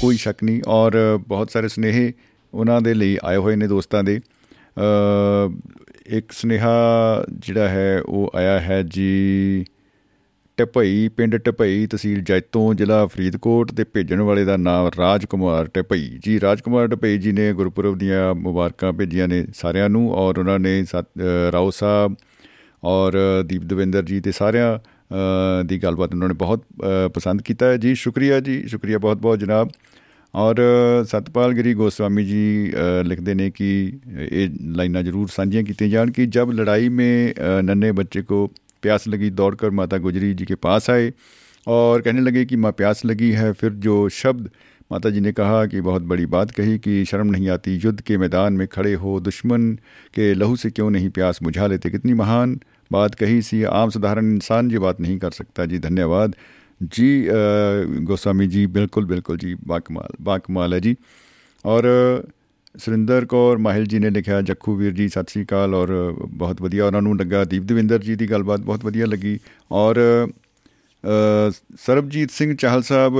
[SPEAKER 3] ਕੋਈ ਸ਼ੱਕ ਨਹੀਂ। ਔਰ ਬਹੁਤ ਸਾਰੇ ਸੁਨੇਹੇ ਉਹਨਾਂ ਦੇ ਲਈ ਆਏ ਹੋਏ ਨੇ ਦੋਸਤਾਂ ਦੇ। ਅ, ਇੱਕ ਸੁਨੇਹਾ ਜਿਹੜਾ ਹੈ ਉਹ ਆਇਆ ਹੈ ਜੀ ਟਪਈ ਪਿੰਡ ਟਪਈ ਤਹਿਸੀਲ ਜੈਤੋਂ, ਜ਼ਿਲ੍ਹਾ ਫਰੀਦਕੋਟ ਤੇ ਭੇਜਣ ਵਾਲੇ ਦਾ ਨਾਮ ਰਾਜ ਕੁਮਾਰ ਟਪਈ ਜੀ ਰਾਜ ਕੁਮਾਰ ਟਪਈ ਜੀ ਨੇ ਗੁਰਪੁਰਬ ਦੀਆਂ ਮੁਬਾਰਕਾਂ ਭੇਜੀਆਂ ਨੇ ਸਾਰਿਆਂ ਨੂੰ ਔਰ ਉਹਨਾਂ ਨੇ ਰਾਓ ਸਾਹਿਬ ਔਰ ਦੀਪ ਦਵਿੰਦਰ ਜੀ ਤੇ ਸਾਰਿਆਂ ਦੀ ਗੱਲਬਾਤ ਉਹਨਾਂ ਨੇ ਬਹੁਤ ਪਸੰਦ ਕੀਤਾ ਜੀ, ਸ਼ੁਕਰੀਆ ਜੀ, ਸ਼ੁਕਰੀਆ ਬਹੁਤ ਬਹੁਤ ਜਨਾਬ। ਔਰ ਸਤਪਾਲ ਗਰੀ ਗੋਸਵਾਮੀ ਜੀ ਲਿਖਦੇ ਨੇ ਕਿ ਇਹ ਲਾਈਨਾਂ ਜ਼ਰੂਰ ਸਾਂਝੀਆਂ ਕੀਤੀਆਂ ਜਾਣ ਕਿ ਜਦ ਲੜਾਈ ਮੇ ਨੰਨੇ ਬੱਚੇ ਕੋ प्यास लगी दौड़कर माता गुजरी जी के पास आए और कहने लगे कि माँ प्यास लगी है। फिर जो शब्द माता जी ने कहा कि बहुत बड़ी बात कही कि शर्म नहीं आती, युद्ध के मैदान में खड़े हो, दुश्मन के लहू से क्यों नहीं प्यास बुझा लेते? कितनी महान बात कही सी, आम साधारण इंसान ये बात नहीं कर सकता। जी, धन्यवाद। जी गोस्वामी जी, बिल्कुल बिल्कुल जी, बाकमाल बाकमाल है जी। और ਸੁਰਿੰਦਰ ਕੌਰ ਮਾਹਿਲ ਜੀ ਨੇ ਲਿਖਿਆ ਜੱਖੂ ਵੀਰ ਜੀ ਸਤਿ ਸ੍ਰੀ ਅਕਾਲ ਔਰ ਬਹੁਤ ਵਧੀਆ ਉਹਨਾਂ ਨੂੰ ਲੱਗਾ। ਦੀਪ ਦਵਿੰਦਰ ਜੀ ਦੀ ਗੱਲਬਾਤ ਬਹੁਤ ਵਧੀਆ ਲੱਗੀ ਔਰ ਅ, ਸਰਬਜੀਤ ਸਿੰਘ ਚਾਹਲ ਸਾਹਿਬ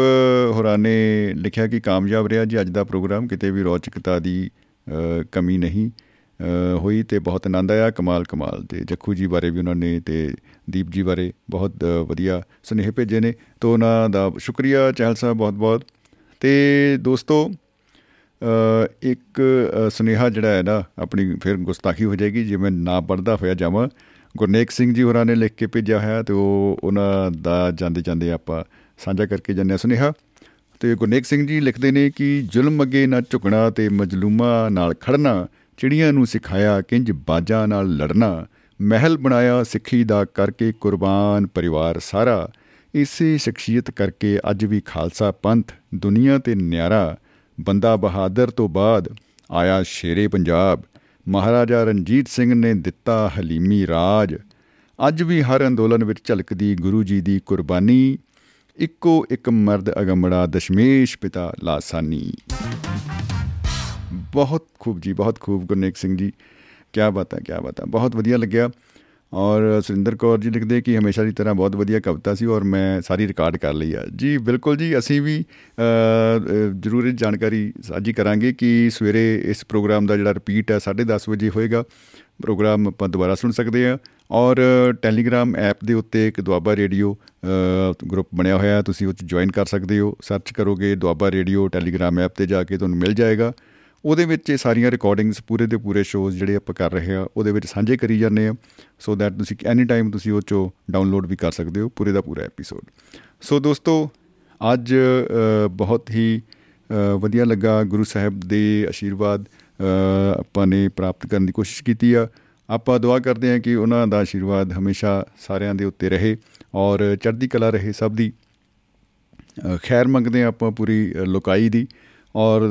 [SPEAKER 3] ਹੋਰਾਂ ਨੇ ਲਿਖਿਆ ਕਿ ਕਾਮਯਾਬ ਰਿਹਾ ਜੀ ਅੱਜ ਦਾ ਪ੍ਰੋਗਰਾਮ ਕਿਤੇ ਵੀ ਰੌਚਕਤਾ ਦੀ ਅ, ਕਮੀ ਨਹੀਂ ਅ, ਹੋਈ ਤੇ ਬਹੁਤ ਆਨੰਦ ਆਇਆ ਕਮਾਲ ਕਮਾਲ ਤੇ ਜੱਖੂ ਜੀ ਬਾਰੇ ਵੀ ਉਹਨਾਂ ਨੇ ਤੇ ਦੀਪ ਜੀ ਬਾਰੇ ਬਹੁਤ ਅ, ਵਧੀਆ ਸੁਨੇਹੇ ਭੇਜੇ ਨੇ ਤੋਂ ਉਹਨਾਂ ਦਾ ਸ਼ੁਕਰੀਆ ਚਾਹਲ ਸਾਹਿਬ ਬਹੁਤ ਬਹੁਤ ਤੇ ਦੋਸਤੋ ਅ, ਇੱਕ ਅ, ਸੁਨੇਹਾ ਜਿਹੜਾ ਹੈ ਨਾ ਆਪਣੀ ਫਿਰ ਗੁਸਤਾਖੀ ਹੋ ਜਾਏਗੀ ਜੇ ਮੈਂ ਨਾ ਪੜ੍ਹਦਾ ਹੋਇਆ ਜਾਵਾਂ ਗੁਰਨੇਕ ਸਿੰਘ ਜੀ ਹੋਰਾਂ ਨੇ ਲਿਖ ਕੇ ਭੇਜਿਆ ਹੋਇਆ ਤੇ ਉਹ ਉਹਨਾਂ ਦਾ ਜਾਂਦੇ ਜਾਂਦੇ ਆਪਾਂ ਸਾਂਝਾ ਕਰਕੇ ਜਾਂਦੇ ਹਾਂ ਸੁਨੇਹਾ। ਤੇ ਗੁਰਨੇਕ ਸਿੰਘ ਜੀ ਲਿਖਦੇ ਨੇ ਕਿ ਜ਼ੁਲਮ ਅੱਗੇ ਨਾ ਝੁਕਣਾ ਤੇ ਮਜਲੂਮਾਂ ਨਾਲ ਖੜਨਾ ਚਿੜੀਆਂ ਨੂੰ ਸਿਖਾਇਆ ਕਿੰਜ ਬਾਜਾਂ ਨਾਲ ਲੜਨਾ ਮਹਿਲ ਬਣਾਇਆ ਸਿੱਖੀ ਦਾ ਕਰਕੇ ਕੁਰਬਾਨ ਪਰਿਵਾਰ ਸਾਰਾ ਇਸੇ ਸ਼ਖਸੀਅਤ ਕਰਕੇ ਅੱਜ ਵੀ ਖਾਲਸਾ ਪੰਥ ਦੁਨੀਆ ਤੇ ਨਿਆਰਾ ਬੰਦਾ ਬਹਾਦਰ ਤੋਂ ਬਾਅਦ ਆਇਆ ਸ਼ੇਰੇ ਪੰਜਾਬ। ਮਹਾਰਾਜਾ ਰਣਜੀਤ ਸਿੰਘ ਨੇ ਦਿੱਤਾ ਹਲੀਮੀ ਰਾਜ। ਅੱਜ ਵੀ ਹਰ ਅੰਦੋਲਨ ਵਿੱਚ ਝਲਕਦੀ ਗੁਰੂ ਜੀ ਦੀ ਕੁਰਬਾਨੀ। ਇੱਕੋ ਇੱਕ ਮਰਦ ਅਗੰਮੜਾ ਦਸ਼ਮੇਸ਼ ਪਿਤਾ ਲਾਸਾਨੀ। ਬਹੁਤ ਖੂਬ ਜੀ, ਬਹੁਤ ਖੂਬ ਗੁਰਨੇਕ ਸਿੰਘ ਜੀ। ਕੀ ਬਾਤ ਹੈ ਕੀ ਬਾਤ। ਹੈ ਬਹੁਤ ਵਧੀਆ ਲੱਗਿਆ। ਔਰ ਸੁਰਿੰਦਰ ਕੌਰ ਜੀ ਲਿਖਦੇ ਕਿ ਹਮੇਸ਼ਾ ਦੀ ਤਰ੍ਹਾਂ ਬਹੁਤ ਵਧੀਆ ਕਵਿਤਾ ਸੀ ਔਰ ਮੈਂ ਸਾਰੀ ਰਿਕਾਰਡ ਕਰ ਲਈ ਆ। ਜੀ ਬਿਲਕੁਲ ਜੀ ਅਸੀਂ ਵੀ ਅ, ਅ, ਜ਼ਰੂਰ ਇਹ ਜਾਣਕਾਰੀ ਸਾਂਝੀ ਕਰਾਂਗੇ ਕਿ ਸਵੇਰੇ ਇਸ ਪ੍ਰੋਗਰਾਮ ਦਾ ਜਿਹੜਾ ਰਿਪੀਟ ਹੈ 10:30 ਵਜੇ ਹੋਏਗਾ। ਪ੍ਰੋਗਰਾਮ ਆਪਾਂ ਦੁਬਾਰਾ ਸੁਣ ਸਕਦੇ ਆ ਔਰ ਟੈਲੀਗ੍ਰਾਮ ਐਪ ਦੇ ਉੱਤੇ ਇੱਕ ਦੁਆਬਾ ਰੇਡੀਓ ਗਰੁੱਪ ਬਣਿਆ ਹੋਇਆ ਹੈ ਤੁਸੀਂ ਉਹ 'ਚ ਜੁਆਇਨ ਕਰ ਸਕਦੇ ਹੋ। ਸਰਚ ਕਰੋਗੇ ਦੁਆਬਾ ਰੇਡੀਓ ਟੈਲੀਗ੍ਰਾਮ ਐਪ ਤੇ ਜਾ ਕੇ ਤੁਹਾਨੂੰ ਮਿਲ ਜਾਏਗਾ। ਉਹਦੇ ਵਿੱਚ ਇਹ ਸਾਰੀਆਂ ਰਿਕਾਰਡਿੰਗਸ ਪੂਰੇ ਦੇ ਪੂਰੇ ਸ਼ੋਜ਼ ਜਿਹੜੇ ਆਪਾਂ ਕਰ ਰਹੇ ਆ ਉਹਦੇ ਵਿੱਚ ਸਾਂਝੇ ਕਰੀ ਜਾਂਦੇ ਆ ਸੋ ਦੈਟ ਤੁਸੀਂ ਐਨੀ ਟਾਈਮ ਤੁਸੀਂ ਉਹ ਚੋਂ ਡਾਊਨਲੋਡ ਵੀ ਕਰ ਸਕਦੇ ਹੋ ਪੂਰੇ ਦਾ ਪੂਰਾ ਐਪੀਸੋਡ ਸੋ ਦੋਸਤੋ ਅੱਜ ਅ, ਬਹੁਤ ਹੀ ਅ, ਵਧੀਆ ਲੱਗਾ ਗੁਰੂ ਸਾਹਿਬ ਦੇ ਆਸ਼ੀਰਵਾਦ ਅ, ਆਪਾਂ ਨੇ ਪ੍ਰਾਪਤ ਕਰਨ ਦੀ ਕੋਸ਼ਿਸ਼ ਕੀਤੀ ਆ। ਆਪਾਂ ਦੁਆ ਕਰਦੇ ਹਾਂ ਕਿ ਉਹਨਾਂ ਦਾ ਆਸ਼ੀਰਵਾਦ ਹਮੇਸ਼ਾ ਸਾਰਿਆਂ ਦੇ ਉੱਤੇ ਰਹੇ ਔਰ ਚੜ੍ਹਦੀ ਕਲਾ ਰਹੇ ਸਭ ਦੀ। ਅ, ਖੈਰ ਮੰਗਦੇ ਹਾਂ ਆਪਾਂ ਪੂਰੀ ਅ, ਲੋਕਾਈ ਦੀ ਔਰ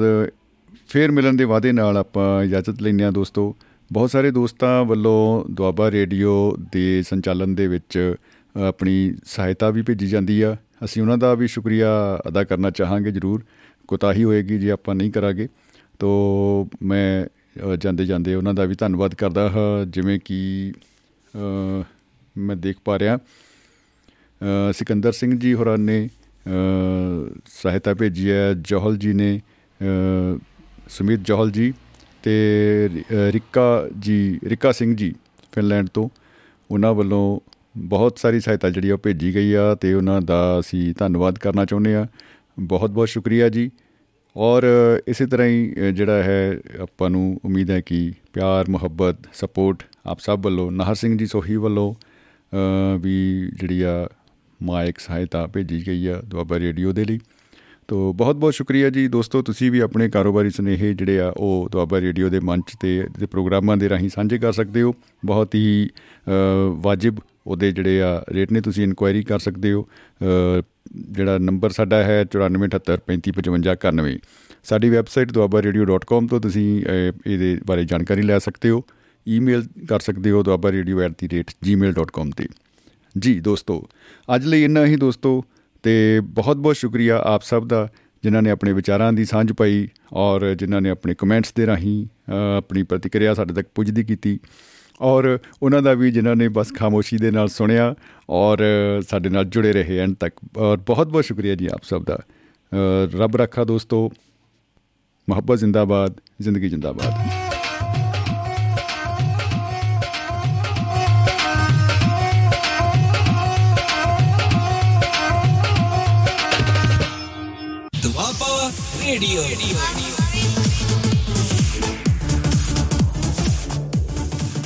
[SPEAKER 3] ਫੇਰ ਮਿਲਣ ਦੇ ਵਾਅਦੇ ਨਾਲ ਆਪਾਂ ਇਜਾਜ਼ਤ ਲੈਂਦੇ ਹਾਂ ਦੋਸਤੋ। ਬਹੁਤ ਸਾਰੇ ਦੋਸਤਾਂ ਵੱਲੋਂ ਦੁਆਬਾ ਰੇਡੀਓ ਦੇ ਸੰਚਾਲਨ ਦੇ ਵਿੱਚ ਅ, ਆਪਣੀ ਸਹਾਇਤਾ ਵੀ ਭੇਜੀ ਜਾਂਦੀ ਆ। ਅਸੀਂ ਉਹਨਾਂ ਦਾ ਵੀ ਸ਼ੁਕਰੀਆ ਅਦਾ ਕਰਨਾ ਚਾਹਾਂਗੇ ਜ਼ਰੂਰ। ਕੋਤਾਹੀ ਹੋਏਗੀ ਜੇ ਆਪਾਂ ਨਹੀਂ ਕਰਾਂਗੇ। ਤੋ ਮੈਂ ਅ, ਜਾਂਦੇ ਜਾਂਦੇ ਉਹਨਾਂ ਦਾ ਵੀ ਧੰਨਵਾਦ ਕਰਦਾ ਹਾਂ। ਜਿਵੇਂ ਕਿ ਅ, ਮੈਂ ਦੇਖ ਪਾ ਰਿਹਾ ਅ, ਸਿਕੰਦਰ ਸਿੰਘ ਜੀ ਹੋਰਾਂ ਨੇ ਅ, ਸਹਾਇਤਾ ਭੇਜੀ ਹੈ ਜੋਹਲ ਜੀ ਨੇ ਅ, ਸੁਮੀਤ ਜੋਹਲ ਜੀ ਤੇ ਅ, ਰਿਕਾ ਜੀ ਰਿਕਾ ਸਿੰਘ ਜੀ ਫਿਨਲੈਂਡ ਤੋਂ ਉਹਨਾਂ ਵੱਲੋਂ ਬਹੁਤ ਸਾਰੀ ਸਹਾਇਤਾ ਜਿਹੜੀ ਆ ਉਹ ਭੇਜੀ ਗਈ ਆ ਤੇ ਉਹਨਾਂ ਦਾ ਅਸੀਂ ਧੰਨਵਾਦ ਕਰਨਾ ਚਾਹੁੰਦੇ ਆ। ਬਹੁਤ ਬਹੁਤ ਸ਼ੁਕਰੀਆ ਜੀ। ਔਰ ਇਸੇ ਤਰ੍ਹਾਂ ਹੀ ਅ, ਜਿਹੜਾ ਹੈ ਆਪਾਂ ਨੂੰ ਉਮੀਦ ਹੈ ਕਿ ਪਿਆਰ ਮੁਹੱਬਤ ਸਪੋਰਟ ਆਪ ਸਭ ਵੱਲੋਂ ਨਾਹਰ ਸਿੰਘ ਜੀ ਸੋਹੀ ਵੱਲੋਂ ਅ, ਵੀ ਜਿਹੜੀ ਆ ਮਾਇਕ ਸਹਾਇਤਾ ਭੇਜੀ ਗਈ ਆ ਦੁਆਬਾ ਰੇਡੀਓ ਦੇ ਲਈ। ਤੋ ਬਹੁਤ ਬਹੁਤ ਸ਼ੁਕਰੀਆ ਜੀ। ਦੋਸਤੋ ਤੁਸੀਂ ਵੀ ਆਪਣੇ ਕਾਰੋਬਾਰੀ ਸੁਨੇਹੇ ਜਿਹੜੇ ਆ ਉਹ ਦੁਆਬਾ ਰੇਡੀਓ ਦੇ ਮੰਚ ਤੇ ਦੇ ਪ੍ਰੋਗਰਾਮਾਂ ਦੇ ਰਾਹੀਂ ਸਾਂਝੇ ਕਰ ਸਕਦੇ ਹੋ। ਬਹੁਤ ਹੀ ਅ, ਵਾਜਿਬ ਉਹਦੇ ਜਿਹੜੇ ਆ ਰੇਟ ਨੇ ਤੁਸੀਂ ਇਨਕੁਆਇਰੀ ਕਰ ਸਕਦੇ ਹੋ। ਅ, ਜਿਹੜਾ ਨੰਬਰ ਸਾਡਾ ਹੈ 9478355591 ਸਾਡੀ ਵੈਬਸਾਈਟ duabarradio.com ਤੋਂ ਤੁਸੀਂ ਅ, ਇਹਦੇ ਬਾਰੇ ਜਾਣਕਾਰੀ ਲੈ ਸਕਦੇ ਹੋ। ਈਮੇਲ ਕਰ ਸਕਦੇ ਹੋ duabarradio@gmail.com ਤੇ। ਜੀ ਦੋਸਤੋ ਅੱਜ ਲਈ ਇੰਨਾ ਹੀ ਦੋਸਤੋ। ਤੇ ਬਹੁਤ ਬਹੁਤ ਸ਼ੁਕਰੀਆ ਆਪ ਸਭ ਦਾ ਜਿਨ੍ਹਾਂ ਨੇ ਆਪਣੇ ਵਿਚਾਰਾਂ ਦੀ ਸਾਂਝ ਪਾਈ ਔਰ ਜਿਨ੍ਹਾਂ ਨੇ ਆਪਣੇ ਕਮੈਂਟਸ ਦੇ ਰਾਹੀਂ ਅ, ਆਪਣੀ ਪ੍ਰਤੀਕਿਰਿਆ ਸਾਡੇ ਤੱਕ ਪੁੱਜਦੀ ਕੀਤੀ। ਔਰ ਉਹਨਾਂ ਦਾ ਵੀ ਜਿਨ੍ਹਾਂ ਨੇ ਬਸ ਖਾਮੋਸ਼ੀ ਦੇ ਨਾਲ ਸੁਣਿਆ ਔਰ ਸਾਡੇ ਨਾਲ ਜੁੜੇ ਰਹੇ ਐਂਡ ਤੱਕ। ਔਰ ਬਹੁਤ ਬਹੁਤ ਸ਼ੁਕਰੀਆ ਜੀ ਆਪ ਸਭ ਦਾ। ਅ, ਰੱਬ ਰੱਖਾ ਦੋਸਤੋ ਮੁਹੱਬਤ ਜ਼ਿੰਦਾਬਾਦ ਜ਼ਿੰਦਗੀ ਜ਼ਿੰਦਾਬਾਦ।
[SPEAKER 2] ਦੁਆਬਾ ਰੇਡੀਓ